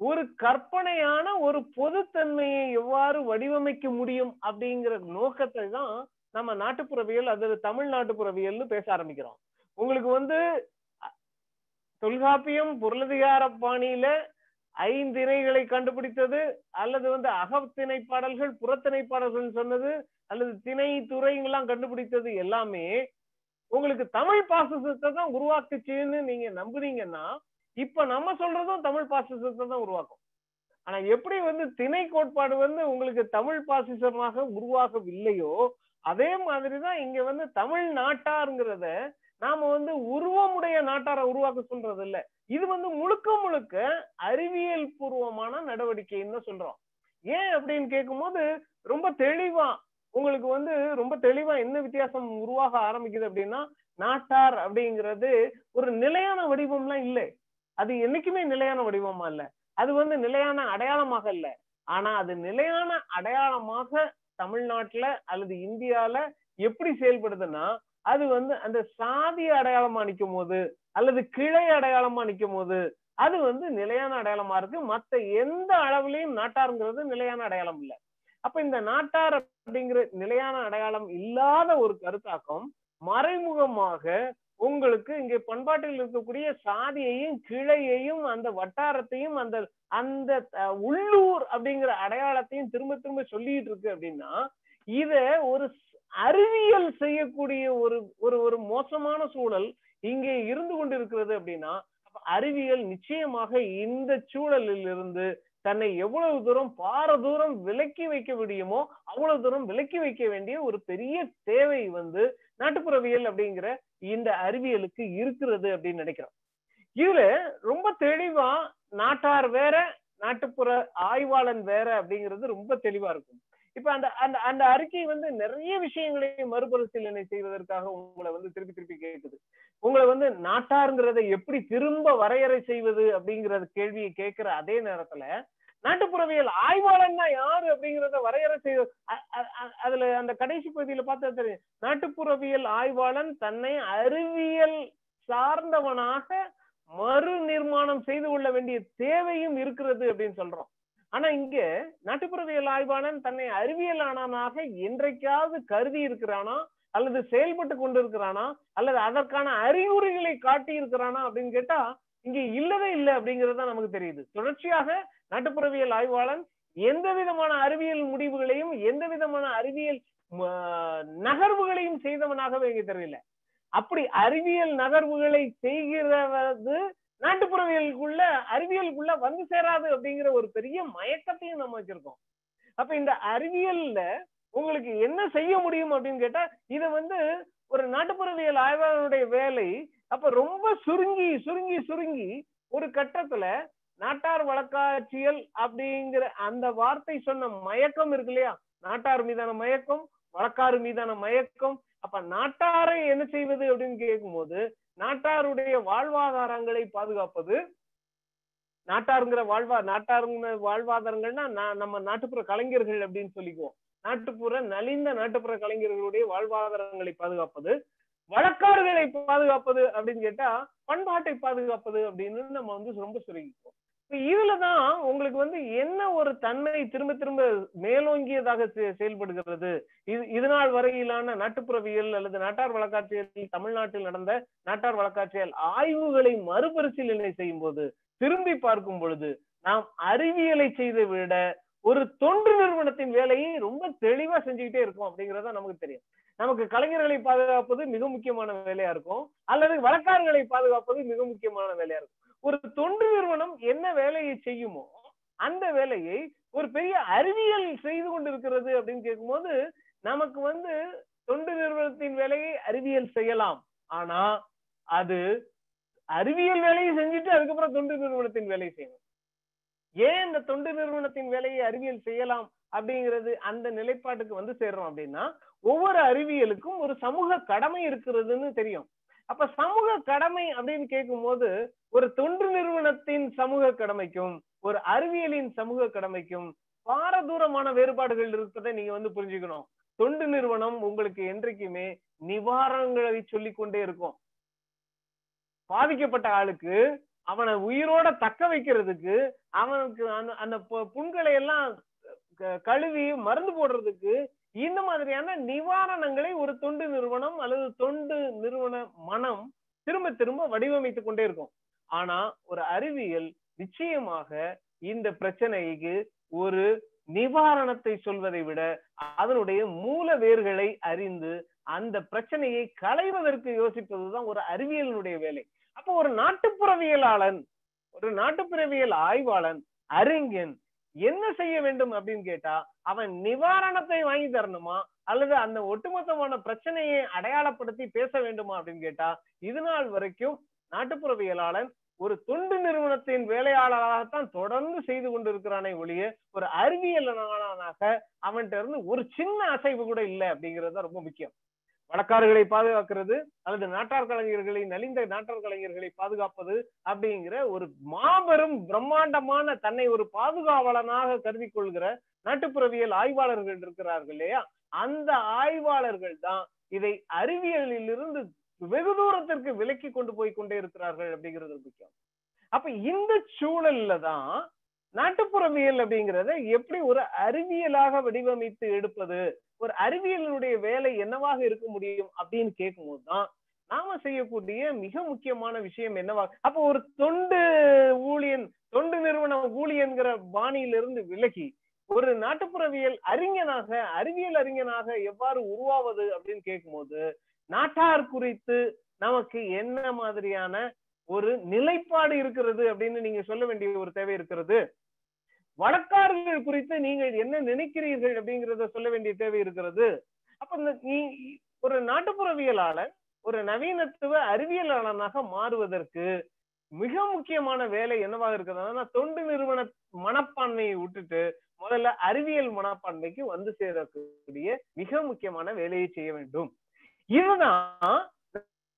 ஒரு கற்பனையான ஒரு பொதுத்தன்மையை எவ்வாறு வடிவமைக்க முடியும் அப்படிங்கிற நோக்கத்தை தான் நம்ம நாட்டுப்புறவியல் அது தமிழ் நாட்டுப்புறவியல்னு பேச ஆரம்பிக்கிறோம். உங்களுக்கு வந்து தொல்காப்பியம் பொருளதிகார பாணியில ஐந்திணைகளை கண்டுபிடித்தது அல்லது வந்து அகத்திணை பாடல்கள் புறத்திணை பாடல்கள் சொன்னது அல்லது திணை துறைங்கெல்லாம் கண்டுபிடித்தது எல்லாமே உங்களுக்கு தமிழ் பாசத்தை தான் உருவாக்குச்சுன்னு நீங்க நம்புனீங்கன்னா இப்ப நம்ம சொல்றதும் தமிழ் பாசிசத்தை தான் உருவாக்கும். ஆனா எப்படி வந்து திணை கோட்பாடு வந்து உங்களுக்கு தமிழ் பாசிசமாக உருவாகவில்லையோ அதே மாதிரிதான் இங்க வந்து தமிழ் நாட்டாருங்கிறத நாம வந்து உருவமுடைய நாட்டாரை உருவாக்க சொல்றது இல்ல இது வந்து முழுக்க முழுக்க அறிவியல் பூர்வமான நடவடிக்கைன்னு சொல்றோம். ஏன் அப்படின்னு கேட்கும்போது ரொம்ப தெளிவா உங்களுக்கு வந்து ரொம்ப தெளிவா என்ன வித்தியாசம் உருவாக ஆரம்பிக்குது அப்படின்னா நாட்டார் அப்படிங்கிறது ஒரு நிலையான வடிவம்லாம் இல்லை. அது என்னைக்குமே நிலையான வடிவமா இல்ல. அது வந்து நிலையான அடையாளமாக இல்ல. ஆனா அது நிலையான அடையாளமாக தமிழ்நாட்டுல அல்லது இந்தியால எப்படி செயல்படுதுன்னா அது வந்து அந்த சாதி அடையாளமா நிற்கும் போது அல்லது கிளை அடையாளமா நிற்கும் போது அது வந்து நிலையான அடையாளமா இருக்கு. மத்த எந்த அளவுலயும் நாட்டாருங்கிறது நிலையான அடையாளம் இல்ல. அப்ப இந்த நாட்டார் அப்படிங்கிற நிலையான அடையாளம் இல்லாத ஒரு கருத்தாக்கம் மறைமுகமாக உங்களுக்கு இங்கே பண்பாட்டில் இருக்கக்கூடிய சாதியையும் கிளையையும் அந்த வட்டாரத்தையும் அந்த அந்த உள்ளூர் அப்படிங்கிற அடையாளத்தையும் திரும்ப திரும்ப சொல்லிட்டு இருக்கு அப்படின்னா இத ஒரு அறிவியல் செய்யக்கூடிய ஒரு ஒரு ஒரு மோசமான சூழல் இங்கே இருந்து கொண்டிருக்கிறது அப்படின்னா அறிவியல் நிச்சயமாக இந்த சூழலில் இருந்து தன்னை எவ்வளவு தூரம் பார தூரம் விலக்கி வைக்க முடியுமோ அவ்வளவு தூரம் விலக்கி வைக்க வேண்டிய ஒரு பெரிய தேவை வந்து நாட்டுப்புறவியல் அப்படிங்கிற இந்த அறிவியலுக்கு இருக்கிறது அப்படின்னு நினைக்கிறோம். இதுல ரொம்ப தெளிவா நாட்டார் வேற நாட்டுப்புற ஆய்வாளன் வேற அப்படிங்கிறது ரொம்ப தெளிவா இருக்கும். இப்ப அந்த அந்த அந்த அறிக்கை வந்து நிறைய விஷயங்களை மறுபரிசீலனை செய்வதற்காக உங்களை வந்து திருப்பி திருப்பி கேட்குது உங்களை வந்து நாட்டாருங்கிறத எப்படி திரும்ப வரையறை செய்வது அப்படிங்கறது கேள்வியை கேட்கிற அதே நேரத்துல நாட்டுப்புறவியல் ஆய்வாளன்னா யாரு அப்படிங்கறத வரையறை செய்ய அதுல அந்த கடைசி பகுதியில பார்த்தா தெரியும். நாட்டுப்புறவியல் ஆய்வாளன் தன்னை அறிவியல் சார்ந்தவனாக மறு நிர்மாணம் செய்து கொள்ள வேண்டிய தேவையும் இருக்கிறது அப்படின்னு சொல்றோம். ஆனா இங்க நாட்டுப்புறவியல் ஆய்வாளன் தன்னை அறிவியலானவனாக என்றைக்காவது கருதி இருக்கிறானா அல்லது செயல்பட்டு கொண்டிருக்கிறானா அல்லது அதற்கான அறிகுறிகளை காட்டி இருக்கிறானா அப்படின்னு கேட்டா இங்க இல்லவே இல்லை அப்படிங்கறத நமக்கு தெரியுது. தொடர்ச்சியாக நாட்டுப்புறவியல் ஆய்வாளன் எந்த விதமான அறிவியல் முடிவுகளையும் எந்த விதமான அறிவியல் நகர்வுகளையும் செய்தவனாகவே இங்கே தெரியல. அப்படி அறிவியல் நகர்வுகளை செய்கிறது நாட்டுப்புறவியலுக்குள்ள அறிவியலுக்குள்ள வந்து சேராது அப்படிங்கிற ஒரு பெரிய மயக்கத்தையும் நம்ம வச்சிருக்கோம். அப்ப இந்த அறிவியல்ல உங்களுக்கு என்ன செய்ய முடியும் அப்படின்னு கேட்டா இத வந்து ஒரு நாட்டுப்புறவியல் ஆய்வாளருடைய வேலை அப்ப ரொம்ப சுருங்கி சுருங்கி சுருங்கி ஒரு கட்டத்துல நாட்டார் வழக்காட்சியல் அப்படிங்கிற அந்த வார்த்தை சொன்ன மயக்கம் இருக்கு இல்லையா? நாட்டார் மீதான மயக்கம் வழக்காறு மீதான மயக்கம். அப்ப நாட்டாரை என்ன செய்வது அப்படின்னு கேட்கும்போது நாட்டாருடைய வாழ்வாதாரங்களை பாதுகாப்பது நாட்டாருங்கிற வாழ்வா நாட்டாருங்கிற வாழ்வாதாரங்கள்னா நா- நம்ம நாட்டுப்புற கலைஞர்கள் அப்படின்னு சொல்லிக்குவோம். நாட்டுப்புற நலிந்த நாட்டுப்புற கலைஞர்களுடைய வாழ்வாதாரங்களை பாதுகாப்பது வழக்காறுகளை பாதுகாப்பது அப்படின்னு கேட்டா பண்பாட்டை பாதுகாப்பது அப்படின்னு நம்ம வந்து ரொம்ப சுருங்கிக்குவோம். இதுலதான் உங்களுக்கு வந்து என்ன ஒரு தன்மை திரும்ப திரும்ப மேலோங்கியதாக செ- செயல்படுகிறது? இது இதனால் நாள் வரையிலான நாட்டுப்புறவியல் அல்லது நாட்டார் வழக்காட்சியல் தமிழ்நாட்டில் நடந்த நாட்டார் வழக்காட்சியல் ஆய்வுகளை மறுபரிசீலனை செய்யும் போது திரும்பி பார்க்கும் பொழுது நாம் அறிவியலை செய்தை விட ஒரு தொண்டு நிறுவனத்தின் வேலையை ரொம்ப தெளிவா செஞ்சுக்கிட்டே இருக்கோம் அப்படிங்கறத நமக்கு தெரியும். நமக்கு கலைஞர்களை பாதுகாப்பது மிக முக்கியமான வேலையா இருக்கும் அல்லது வழக்காரர்களை பாதுகாப்பது மிக முக்கியமான வேலையா இருக்கும். ஒரு தொண்டு நிறுவனம் என்ன வேலையை செய்யுமோ அந்த வேலையை ஒரு பெரிய அறிவியல் செய்து கொண்டிருக்கிறது அப்படின்னு கேட்கும்போது நமக்கு வந்து தொண்டு நிறுவனத்தின் வேலையை அறிவியல் செய்யலாம். ஆனா அது அறிவியல் வேலையை செஞ்சுட்டு அதுக்கப்புறம் தொண்டு நிறுவனத்தின் வேலையை செய்யணும். ஏன் இந்த தொண்டு நிறுவனத்தின் வேலையை அறிவியல் செய்யலாம் அப்படிங்கிறது அந்த நிலைப்பாட்டுக்கு வந்து சேர்றோம் அப்படின்னா ஒவ்வொரு அறிவியலுக்கும் ஒரு சமூக கடமை இருக்கிறதுன்னு தெரியும். அப்ப சமூக கடமை அப்படின்னு கேட்கும்போது ஒரு தொண்டு நிறுவனத்தின் சமூக கடமைக்கும் ஒரு அறிவியலின் சமூக கடமைக்கும் பாரதூரமான வேறுபாடுகள் இருப்பதை நீங்க வந்து புரிஞ்சுக்கணும். தொண்டு நிறுவனம் உங்களுக்கு என்றைக்குமே நிவாரணங்களை சொல்லி கொண்டே இருக்கும். பாதிக்கப்பட்ட ஆளுக்கு அவனை உயிரோட தக்க வைக்கிறதுக்கு அவனுக்கு அந்த அந்த புண்களை எல்லாம் க- கழுவி மருந்து போடுறதுக்கு இந்த மாதிரியான நிவாரணங்களை ஒரு தொண்டு நிறுவனம் அல்லது தொண்டு நிறுவன மனம் திரும்ப திரும்ப வடிவமைத்துக் கொண்டே இருக்கும். ஆனா ஒரு அறிவியல் நிச்சயமாக இந்த பிரச்சனைக்கு ஒரு நிவாரணத்தை சொல்வதை விட அதனுடைய மூல வேர்களை அறிந்து அந்த பிரச்சனையை களைவதற்கு யோசிப்பதுதான் ஒரு அறிவியலினுடைய வேலை. அப்போ ஒரு நாட்டுப்புறவியலாளன் ஒரு நாட்டுப்புறவியல் ஆய்வாளன் அறிஞன் என்ன செய்ய வேண்டும் அப்படின்னு கேட்டா அவன் நிவாரணத்தை வாங்கி தரணுமா? அல்லது அந்த ஒட்டுமொத்தமான பிரச்சனையை அடையாளப்படுத்தி பேச வேண்டுமா அப்படின்னு கேட்டா இது நாள் வரைக்கும் நாட்டுப்புறவியலாளன் ஒரு தொண்டு நிறுவனத்தின் வேலையாளராகத்தான் தொடர்ந்து செய்து கொண்டிருக்கிறானே ஒழிய ஒரு அறிவியலாளனாக அவன்கிட்ட இருந்து ஒரு சின்ன அசைவு கூட இல்லை அப்படிங்கிறது ரொம்ப முக்கியம். வழக்காறுகளை பாதுகாக்கிறது அல்லது நாட்டார் கலைஞர்களை நலிந்த நாட்டார் கலைஞர்களை பாதுகாப்பது அப்படிங்கிற ஒரு மாபெரும் பிரம்மாண்டமான தன்னை ஒரு பாதுகாவலனாக கருதி கொள்கிற நாட்டுப்புறவியல் ஆய்வாளர்கள் இருக்கிறார்கள் இல்லையா? அந்த ஆய்வாளர்கள் தான் இதை அறிவியலில் இருந்து வெகு தூரத்திற்கு விலக்கி கொண்டு போய் கொண்டே இருக்கிறார்கள் அப்படிங்கிறது முக்கியம். அப்ப இந்த சூழல்ல தான் நாட்டுப்புறவியல் அப்படிங்கிறத எப்படி ஒரு அறிவியலாக வடிவமைத்து எடுப்பது ஒரு அறிவியலினுடைய வேலை என்னவாக இருக்க முடியும் அப்படின்னு கேட்கும்போது தான் நாம செய்யக்கூடிய மிக முக்கியமான விஷயம் என்னவா அப்போ ஒரு தொண்டு ஊழியன் தொண்டு நிறுவன ஊழியன்கிற பாணியிலிருந்து விலகி ஒரு நாட்டுப்புறவியல் அறிஞனாக அறிவியல் அறிஞனாக எவ்வாறு உருவாவது அப்படின்னு கேட்கும்போது நாட்டார் குறித்து நமக்கு என்ன மாதிரியான ஒரு நிலைப்பாடு இருக்கிறது அப்படின்னு நீங்க சொல்ல வேண்டிய ஒரு தேவை இருக்கிறது. வழக்காறுகள் குறித்து நீங்கள் என்ன நினைக்கிறீர்கள் அப்படிங்கிறத சொல்ல வேண்டிய தேவை இருக்கிறது. அப்ப இந்த நீ ஒரு நாட்டுப்புறவியலாளன் ஒரு நவீனத்துவ அறிவியலாளனாக மாறுவதற்கு மிக முக்கியமான வேலை என்னவாக இருக்குதுன்னா தொண்டு நிறுவன மனப்பான்மையை விட்டுட்டு முதல்ல அறிவியல் மனப்பான்மைக்கு வந்து சேரக்கூடிய மிக முக்கியமான வேலையை செய்ய வேண்டும். இதுதான்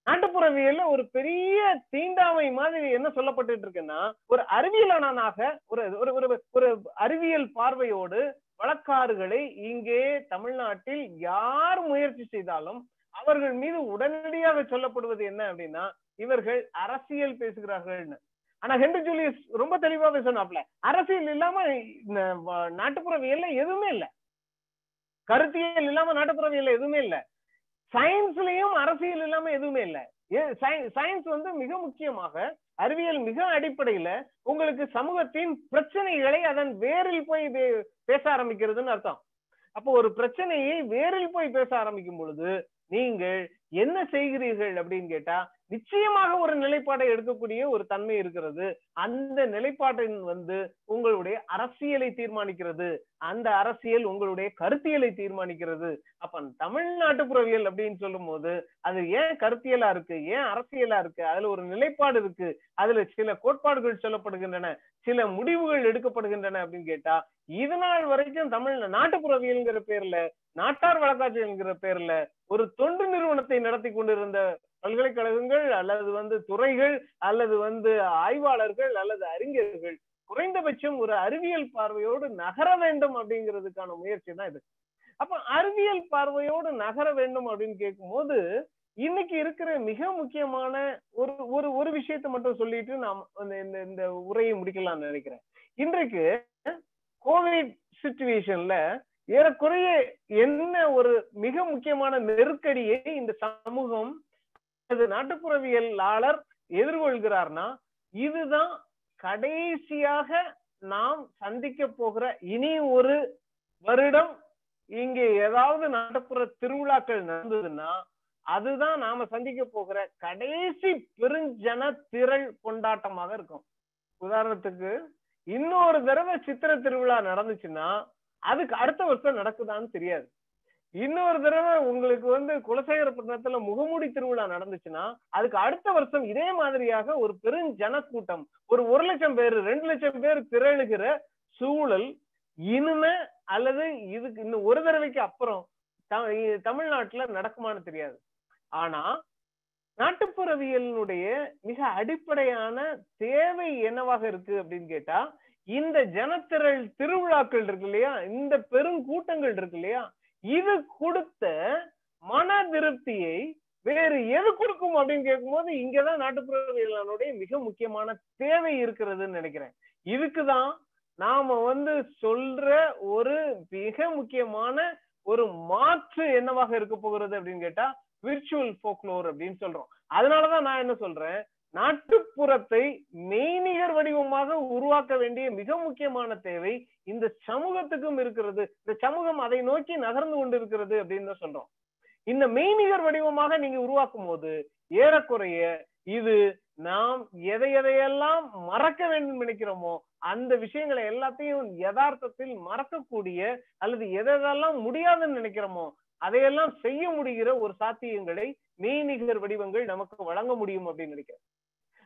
நாட்டுப்புறவியல்ல ஒரு பெரிய தீண்டாமை மாதிரி என்ன சொல்லப்பட்டு இருக்குன்னா ஒரு அறிவியலாளனாக ஒரு ஒரு ஒரு ஒரு அறிவியல் பார்வையோடு வழக்காறுகளை இங்கே தமிழ்நாட்டில் யார் முயற்சி செய்தாலும் அவர்கள் மீது உடனடியாக சொல்லப்படுவது என்ன அப்படின்னா இவர்கள் அரசியல் பேசுகிறார்கள்னு. ஆனா ஹென்ரி ஜூலியஸ் ரொம்ப தெளிவாவே சொன்னாப்ல அரசியல் இல்லாம நாட்டுப்புறவியல்ல எதுவுமே இல்ல. கருத்தியல் இல்லாம நாட்டுப்புறவியல்ல எதுவுமே இல்ல. சயின்ஸ்லயும் அரசியல் இல்லாம எதுவுமே இல்ல. சயின்ஸ் வந்து மிக முக்கியமாக அறிவியல் மிக அடிப்படையில உங்களுக்கு சமூகத்தின் பிரச்சனைகளை அதன் வேரில் போய் பேச ஆரம்பிக்கிறதுன்னு அர்த்தம். அப்போ ஒரு பிரச்சனையை வேரில் போய் பேச ஆரம்பிக்கும் பொழுது நீங்கள் என்ன செய்கிறீர்கள் அப்படின்னு கேட்டா நிச்சயமாக ஒரு நிலைப்பாடை எடுக்கக்கூடிய ஒரு தன்மை இருக்கிறது. அந்த நிலைப்பாட்டின் வந்து உங்களுடைய அரசியலை தீர்மானிக்கிறது. அந்த அரசியல் உங்களுடைய கருத்தியலை தீர்மானிக்கிறது. அப்ப தமிழ்நாட்டு புறவியல் அப்படின்னு சொல்லும் போது அது ஏன் கருத்தியலா இருக்கு? ஏன் அரசியலா இருக்கு? அதுல ஒரு நிலைப்பாடு இருக்கு. அதுல சில கோட்பாடுகள் சொல்லப்படுகின்றன. சில முடிவுகள் எடுக்கப்படுகின்றன அப்படின்னு கேட்டா இது நாள் வரைக்கும் தமிழ் நாட்டுப்புறவியல்ங்கிற பேர்ல நாட்டார் வழக்காட்சிங்கிற பேர்ல ஒரு தொண்டு நிறுவனத்தை நடத்தி கொண்டிருந்த பல்கலைக்கழகங்கள் அல்லது வந்து துறைகள் அல்லது வந்து ஆய்வாளர்கள் அல்லது அறிஞர்கள் குறைந்தபட்சம் ஒரு அறிவியல் பார்வையோடு நகர வேண்டும் அப்படிங்கிறதுக்கான முயற்சி தான் இது. அப்ப அறிவியல் பார்வையோடு நகர வேண்டும் அப்படின்னு கேட்கும்போது இன்னைக்கு இருக்கிற மிக முக்கியமான ஒரு ஒரு ஒரு விஷயத்தை மட்டும் சொல்லிட்டு நாம் இந்த இந்த உரையை முடிக்கலாம்னு நினைக்கிறேன். இன்றைக்கு கோவிட் சுச்சுவேஷன்ல ஏறக்குறைய என்ன ஒரு மிக முக்கியமான நெருக்கடியை இந்த சமூகம் நாட்டுப்புறவியலாளர் எதிர்கொள்கிறார்னா இதுதான் கடைசியாக நாம் சந்திக்க போகிற இனி ஒரு வருடம் இங்கே ஏதாவது நாட்டுப்புற திருவிழாக்கள் நடந்ததுன்னா அதுதான் நாம சந்திக்க போகிற கடைசி பெருஞ்சன திரள் கொண்டாட்டமாக இருக்கும். உதாரணத்துக்கு இன்னொரு தடவை சித்திர திருவிழா நடந்துச்சுன்னா அதுக்கு அடுத்த வருஷம் நடக்குதான்னு தெரியாது. இன்னொரு தடவை உங்களுக்கு வந்து குலசேகரப்பட்டினத்துல முகமூடி திருவிழா நடந்துச்சுன்னா அதுக்கு அடுத்த வருஷம் இதே மாதிரியாக ஒரு பெரும் ஜனக்கூட்டம் ஒரு ஒரு லட்சம் பேர் ரெண்டு லட்சம் பேர் திரழுகிற சூழல் இனிமே அல்லது இதுக்கு இன்னும் ஒரு தடவைக்கு அப்புறம் தமிழ்நாட்டுல நடக்குமான்னு தெரியாது. ஆனா நாட்டுப்புறவியலினுடைய மிக அடிப்படையான தேவை என்னவாக இருக்கு அப்படின்னு கேட்டா இந்த ஜனத்திரள் திருவிழாக்கள் இருக்கு இல்லையா? இந்த பெருங்கூட்டங்கள் இருக்கு இல்லையா? இது கொடுத்த மன திருப்தியை வேறு எது கொடுக்கும் அப்படின்னு கேட்கும்போது இங்கதான் நாட்டுப்புறவியலானுடைய மிக முக்கியமான தேவை இருக்கிறதுன்னு நினைக்கிறேன். இதுக்குதான் நாம வந்து சொல்ற ஒரு மிக முக்கியமான ஒரு மாற்று என்னவாக இருக்க போகிறது அப்படின்னு கேட்டா விர்ச்சுவல் போக்லோர் அப்படின்னு சொல்றோம். அதனாலதான் நான் என்ன சொல்றேன்? நாட்டுப்புறத்தை மெய்நிகர் வடிவமாக உருவாக்க வேண்டிய மிக முக்கியமான தேவை இந்த சமூகத்துக்கும் இருக்கிறது. இந்த சமூகம் அதை நோக்கி நகர்ந்து கொண்டிருக்கிறது அப்படின்னு தான் சொல்றோம். இந்த மெய்நிகர் வடிவமாக நீங்க உருவாக்கும் போது ஏறக்குறைய இது நாம் எதை எதையெல்லாம் மறக்க வேண்டும் நினைக்கிறோமோ அந்த விஷயங்களை எல்லாத்தையும் யதார்த்தத்தில் மறக்கக்கூடிய அல்லது எதெல்லாம் முடியாதுன்னு நினைக்கிறோமோ அதையெல்லாம் செய்ய முடிகிற ஒரு சாத்தியங்களை மெய்நிகர் வடிவங்கள் நமக்கு வழங்க முடியும் அப்படின்னு நினைக்கிறேன்.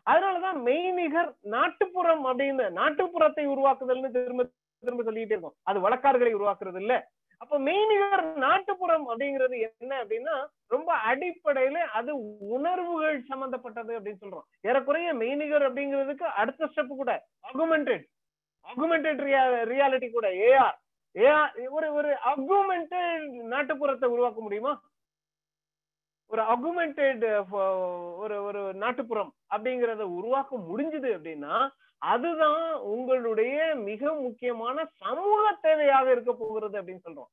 அதனாலதான் மெய்நிகர் நாட்டுப்புறம் அப்படின்னு நாட்டுப்புறத்தை உருவாக்குதல்னு திரும்ப திரும்ப சொல்லிட்டே இருக்கோம். அது வழக்காறுகளை உருவாக்குறது இல்ல. அப்ப மெய்நிகர் நாட்டுப்புறம் அப்படிங்கிறது என்ன அப்படின்னா ரொம்ப அடிப்படையில அது உணர்வுகள் சம்பந்தப்பட்டது அப்படின்னு சொல்றோம். ஏறக்குறைய மெய்நிகர் அப்படிங்கிறதுக்கு அடுத்த ஸ்டெப் கூட அகுமெண்டட் அகுமெண்டட் ரியாலிட்டி கூட ஏஆர் ஏஆர் ஒரு ஒரு அகுமெண்டட் நாட்டுப்புறத்தை உருவாக்க முடியுமா? ஒரு அகுமெண்டட் uh, ஒரு ஒரு நாட்டுப்புறம் அப்படிங்கறத உருவாக்க முடிஞ்சது அப்படின்னா அதுதான் உங்களுடைய மிக முக்கியமான சமூக தேவையாக இருக்க போகிறது அப்படின்னு சொல்றோம்.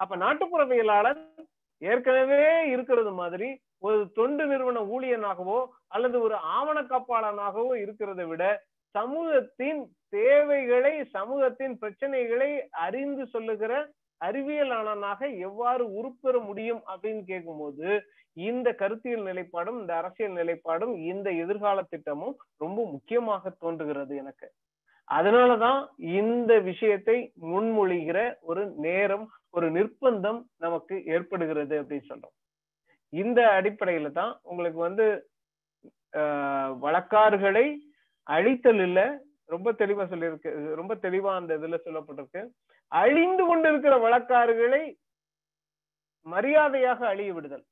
அப்ப நாட்டுப்புறவியலாளர் ஏற்கனவே இருக்கிறது மாதிரி ஒரு தொண்டு நிறுவன ஊழியனாகவோ அல்லது ஒரு ஆவண காப்பாளனாகவோ இருக்கிறத விட சமூகத்தின் தேவைகளை சமூகத்தின் பிரச்சனைகளை அறிந்து சொல்லுகிற அறிவியலாளனாக எவ்வாறு உருப்பெற முடியும் அப்படின்னு கேட்கும்போது இந்த கருத்தியல் நிலைப்பாடும் இந்த அரசியல் நிலைப்பாடும் இந்த எதிர்கால திட்டமும் ரொம்ப முக்கியமாக தோன்றுகிறது எனக்கு. அதனாலதான் இந்த விஷயத்தை முன்மொழிகிற ஒரு நேரம் ஒரு நிர்பந்தம் நமக்கு ஏற்படுகிறது அப்படின்னு சொல்றோம். இந்த அடிப்படையில தான் உங்களுக்கு வந்து வழக்காறுகளை அழித்தல் இல்ல ரொம்ப தெளிவா சொல்லியிருக்கு ரொம்ப தெளிவா அந்த இதுல சொல்லப்பட்டிருக்கு. அழிந்து கொண்டிருக்கிற வழக்காறுகளை மரியாதையாக அழிய விடுதல்.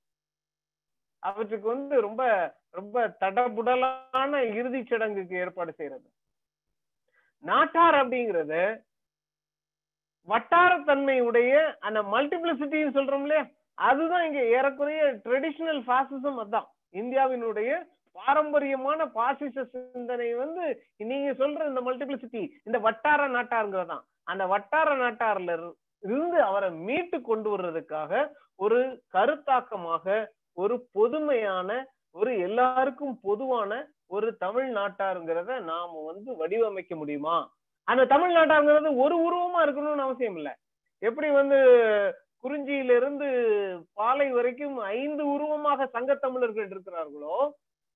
அவற்றுக்கு வந்து ரொம்ப ரொம்ப தடபுடலான இறுதி சடங்குக்கு ஏற்பாடு செய்யறது. நாட்டார் அப்படிங்கறது வட்டாரத்தன்மையுடைய அந்த மல்டிபிளிசிட்டின்னு சொல்றோம் இல்லையா? அதுதான் இங்க ஏறக்குறைய ட்ரெடிஷனல் பாசிசம் அதான். இந்தியாவினுடைய பாரம்பரியமான பாசிச சிந்தனை வந்து நீங்க சொல்ற இந்த மல்டிபிளிசிட்டி இந்த வட்டார நாட்டாருங்கிறதான். அந்த வட்டார நாட்டார்ல இருந்து அவரை மீட்டு கொண்டு வர்றதுக்காக ஒரு கருத்தாக்கமாக ஒரு பொதுமையான ஒரு எல்லாருக்கும் பொதுவான ஒரு தமிழ்நாட்டாருங்கிறத நாம வந்து வடிவமைக்க முடியுமா? அந்த தமிழ்நாட்டாருங்கிறது ஒரு உருவமா இருக்கணும்னு அவசியம் இல்லை. எப்படி வந்து குறிஞ்சியில இருந்து பாலை வரைக்கும் ஐந்து உருவமாக சங்கத்தமிழர்கள் இருக்கிறார்களோ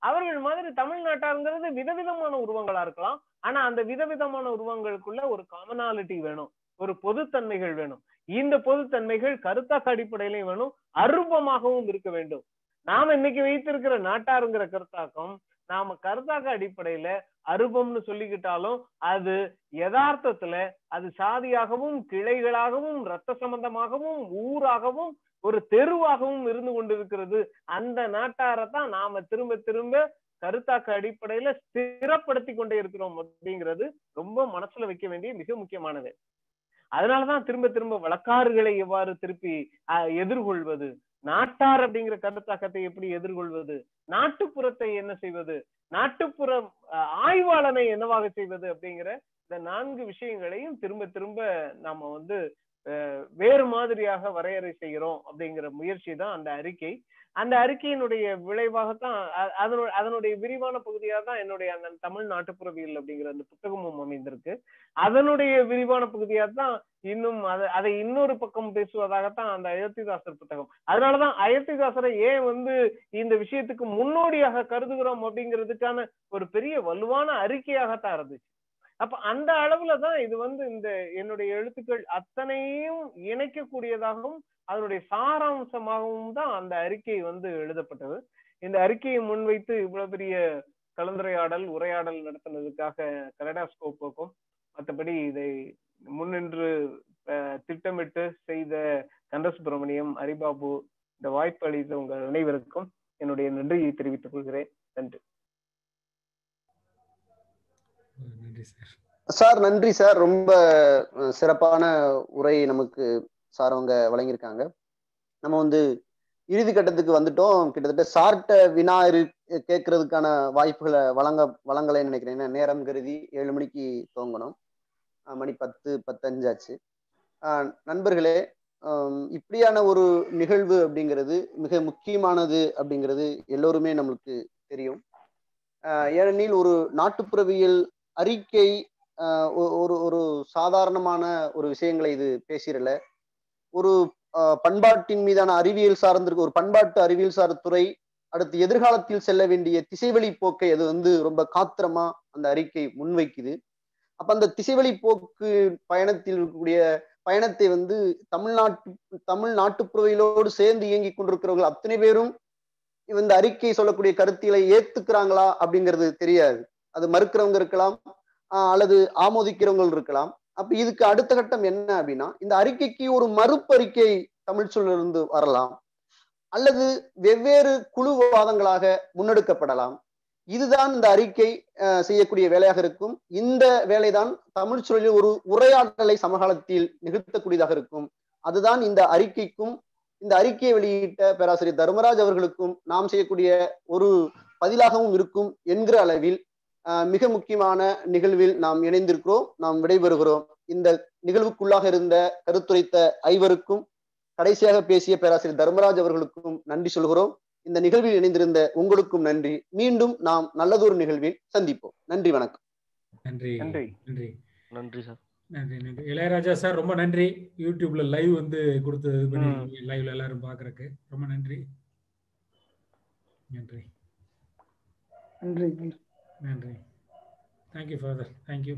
அவர்கள் மாதிரி தமிழ்நாட்டாருங்கிறது விதவிதமான உருவங்களா இருக்கலாம். ஆனா அந்த விதவிதமான உருவங்களுக்குள்ள ஒரு காமனாலிட்டி வேணும். ஒரு பொதுத்தன்மைகள் வேணும். இந்த பொதுத்தன்மைகள் கருத்தாக்க அடிப்படையிலையும் வேணும். அருபமாகவும் இருக்க வேண்டும். நாம இன்னைக்கு வைத்திருக்கிற நாட்டாருங்கிற கருத்தாக்கம் நாம கருத்தாக்க அடிப்படையில அருபம்னு சொல்லிக்கிட்டாலும் அது யதார்த்தத்துல அது சாதியாகவும் கிளைகளாகவும் ரத்த சம்பந்தமாகவும் ஊராகவும் ஒரு தெருவாகவும் இருந்து கொண்டிருக்கிறது. அந்த நாட்டாரத்தான் நாம திரும்ப திரும்ப கருத்தாக்க அடிப்படையில ஸ்திரப்படுத்தி கொண்டே இருக்கிறோம் அப்படிங்கிறது ரொம்ப மனசுல வைக்க வேண்டிய மிக முக்கியமானது. அதனாலதான் திரும்ப திரும்ப வழக்காறுகளை எவ்வாறு திருப்பி எதிர்கொள்வது? நாட்டார் அப்படிங்கிற கருத்தாக்கத்தை எப்படி எதிர்கொள்வது? நாட்டுப்புறத்தை என்ன செய்வது? நாட்டுப்புற ஆய்வாளனை என்னவாக செய்வது அப்படிங்கிற இந்த நான்கு விஷயங்களையும் திரும்ப திரும்ப நாம வந்து வேறு மாதிரியாக வரையறை செய்கிறோம் அப்படிங்கிற முயற்சி தான் அந்த அறிக்கை. அந்த அறிக்கையினுடைய விளைவாகத்தான் அதனுடைய அதனுடைய விரிவான பகுதியாக தான் என்னுடைய அந்த தமிழ் நாட்டுப்புறவியல் அப்படிங்கிற அந்த புத்தகமும் அமைந்திருக்கு. அதனுடைய விரிவான பகுதியாக தான் இன்னும் அதை அதை இன்னொரு பக்கம் பேசுவதாகத்தான் அந்த அயோத்திதாசர் புத்தகம். அதனாலதான் அயோத்திதாசரை ஏன் வந்து இந்த விஷயத்துக்கு முன்னோடியாக கருதுகிறோம் அப்படிங்கிறதுக்கான ஒரு பெரிய வலுவான அறிக்கையாகத்தான் இருந்துச்சு. அப்ப அந்த அளவுல தான் இது வந்து இந்த என்னுடைய எழுத்துக்கள் அத்தனையும் இணைக்கக்கூடியதாகவும் அதனுடைய சாராம்சமாகவும் தான் அந்த அறிக்கை வந்து எழுதப்பட்டது. இந்த அறிக்கையை முன்வைத்து இவ்வளவு பெரிய கலந்துரையாடல் உரையாடல் நடத்தினதுக்காக கலடாஸ்கோப்புக்கும் மற்றபடி இதை முன்னின்று திட்டமிட்டு செய்த கந்தசுப்பிரமணியம் ஹரிபாபு இந்த வாய்ப்பு அளித்த உங்கள் அனைவருக்கும் என்னுடைய நன்றியை தெரிவித்துக் கொள்கிறேன். நன்றி. சார். சார் நன்றி சார். ரொம்ப சிறப்பான உரை நமக்கு சார் அவங்க வழங்கியிருக்காங்க. நம்ம வந்து இறுதி கட்டத்துக்கு வந்துட்டோம். கிட்டத்தட்ட சார்ட்ட வினா இரு கேட்கறதுக்கான வாய்ப்புகளை வழங்க வழங்கலைன்னு நினைக்கிறேன். ஏன்னா நேரம் கருதி ஏழு மணிக்கு துவங்கணும் மணி பத்து பத்தஞ்சாச்சு நண்பர்களே இப்படியான ஒரு நிகழ்வு அப்படிங்கிறது மிக முக்கியமானது அப்படிங்கிறது எல்லோருமே நம்மளுக்கு தெரியும். ஏனெனில் ஒரு நாட்டுப்புறவியல் அறிக்கை ஒரு ஒரு சாதாரணமான ஒரு விஷயங்களை இது பேசிடல. ஒரு பண்பாட்டின் மீதான அறிவியல் சார்ந்திருக்க ஒரு பண்பாட்டு அறிவியல் சார் துறை அடுத்து எதிர்காலத்தில் செல்ல வேண்டிய திசைவழி போக்கை அது வந்து ரொம்ப காத்திரமா அந்த அறிக்கை முன்வைக்குது. அப்ப அந்த திசைவழி போக்கு பயணத்தில் இருக்கக்கூடிய பயணத்தை வந்து தமிழ்நாட்டு தமிழ் நாட்டுப்புறவையிலோடு சேர்ந்து இயங்கி கொண்டிருக்கிறவர்கள் அத்தனை பேரும் இந்த அறிக்கை சொல்லக்கூடிய கருத்தியலை ஏத்துக்கிறாங்களா அப்படிங்கிறது தெரியாது. அது மறுக்கிறவங்க இருக்கலாம் ஆஹ் அல்லது ஆமோதிக்கிறவங்க இருக்கலாம். அப்ப இதுக்கு அடுத்த கட்டம் என்ன அப்படின்னா இந்த அறிக்கைக்கு ஒரு மறுப்பறிக்கை தமிழ் சொல்லிருந்து வரலாம். அல்லது வெவ்வேறு குழுவாதங்களாக முன்னெடுக்கப்படலாம். இதுதான் இந்த அறிக்கை செய்யக்கூடிய வேலையாக இருக்கும். இந்த வேலைதான் தமிழ் சூழலில் ஒரு உரையாடலை சமகாலத்தில் நிகழ்த்தக்கூடியதாக இருக்கும். அதுதான் இந்த அறிக்கைக்கும் இந்த அறிக்கையை வெளியிட்ட பேராசிரியர் தர்மராஜ் அவர்களுக்கும் நாம் செய்யக்கூடிய ஒரு பதிலாகவும் இருக்கும் என்கிற அளவில் மிக முக்கியமான நிகழ்வில் நாம் இணைந்திருக்கிறோம். நாம் விடைபெறுகிறோம். இந்த நிகழ்வுக்குள்ளாக இருந்த கருத்துரைத்த ஐவருக்கும் கடைசியாக பேசிய பேராசிரியர் தர்மராஜ் அவர்களுக்கும் நன்றி சொல்கிறோம். இந்த நிகழ்வில் இணைந்திருந்த உங்களுக்கும் நன்றி. மீண்டும் நாம் நல்லதொரு நிகழ்வில் சந்திப்போம். நன்றி வணக்கம். நன்றி. நன்றி. நன்றி. நன்றி சார். நன்றி நன்றி. இளையராஜா சார் ரொம்ப நன்றி. யூடியூப்ல லைவ் வந்து கொடுத்து இது பண்ணிருக்கீங்க லைவ்ல எல்லாரும் பாக்குறதுக்கு ரொம்ப நன்றி. நன்றி நன்றி. நன்றி. Thank you father thank you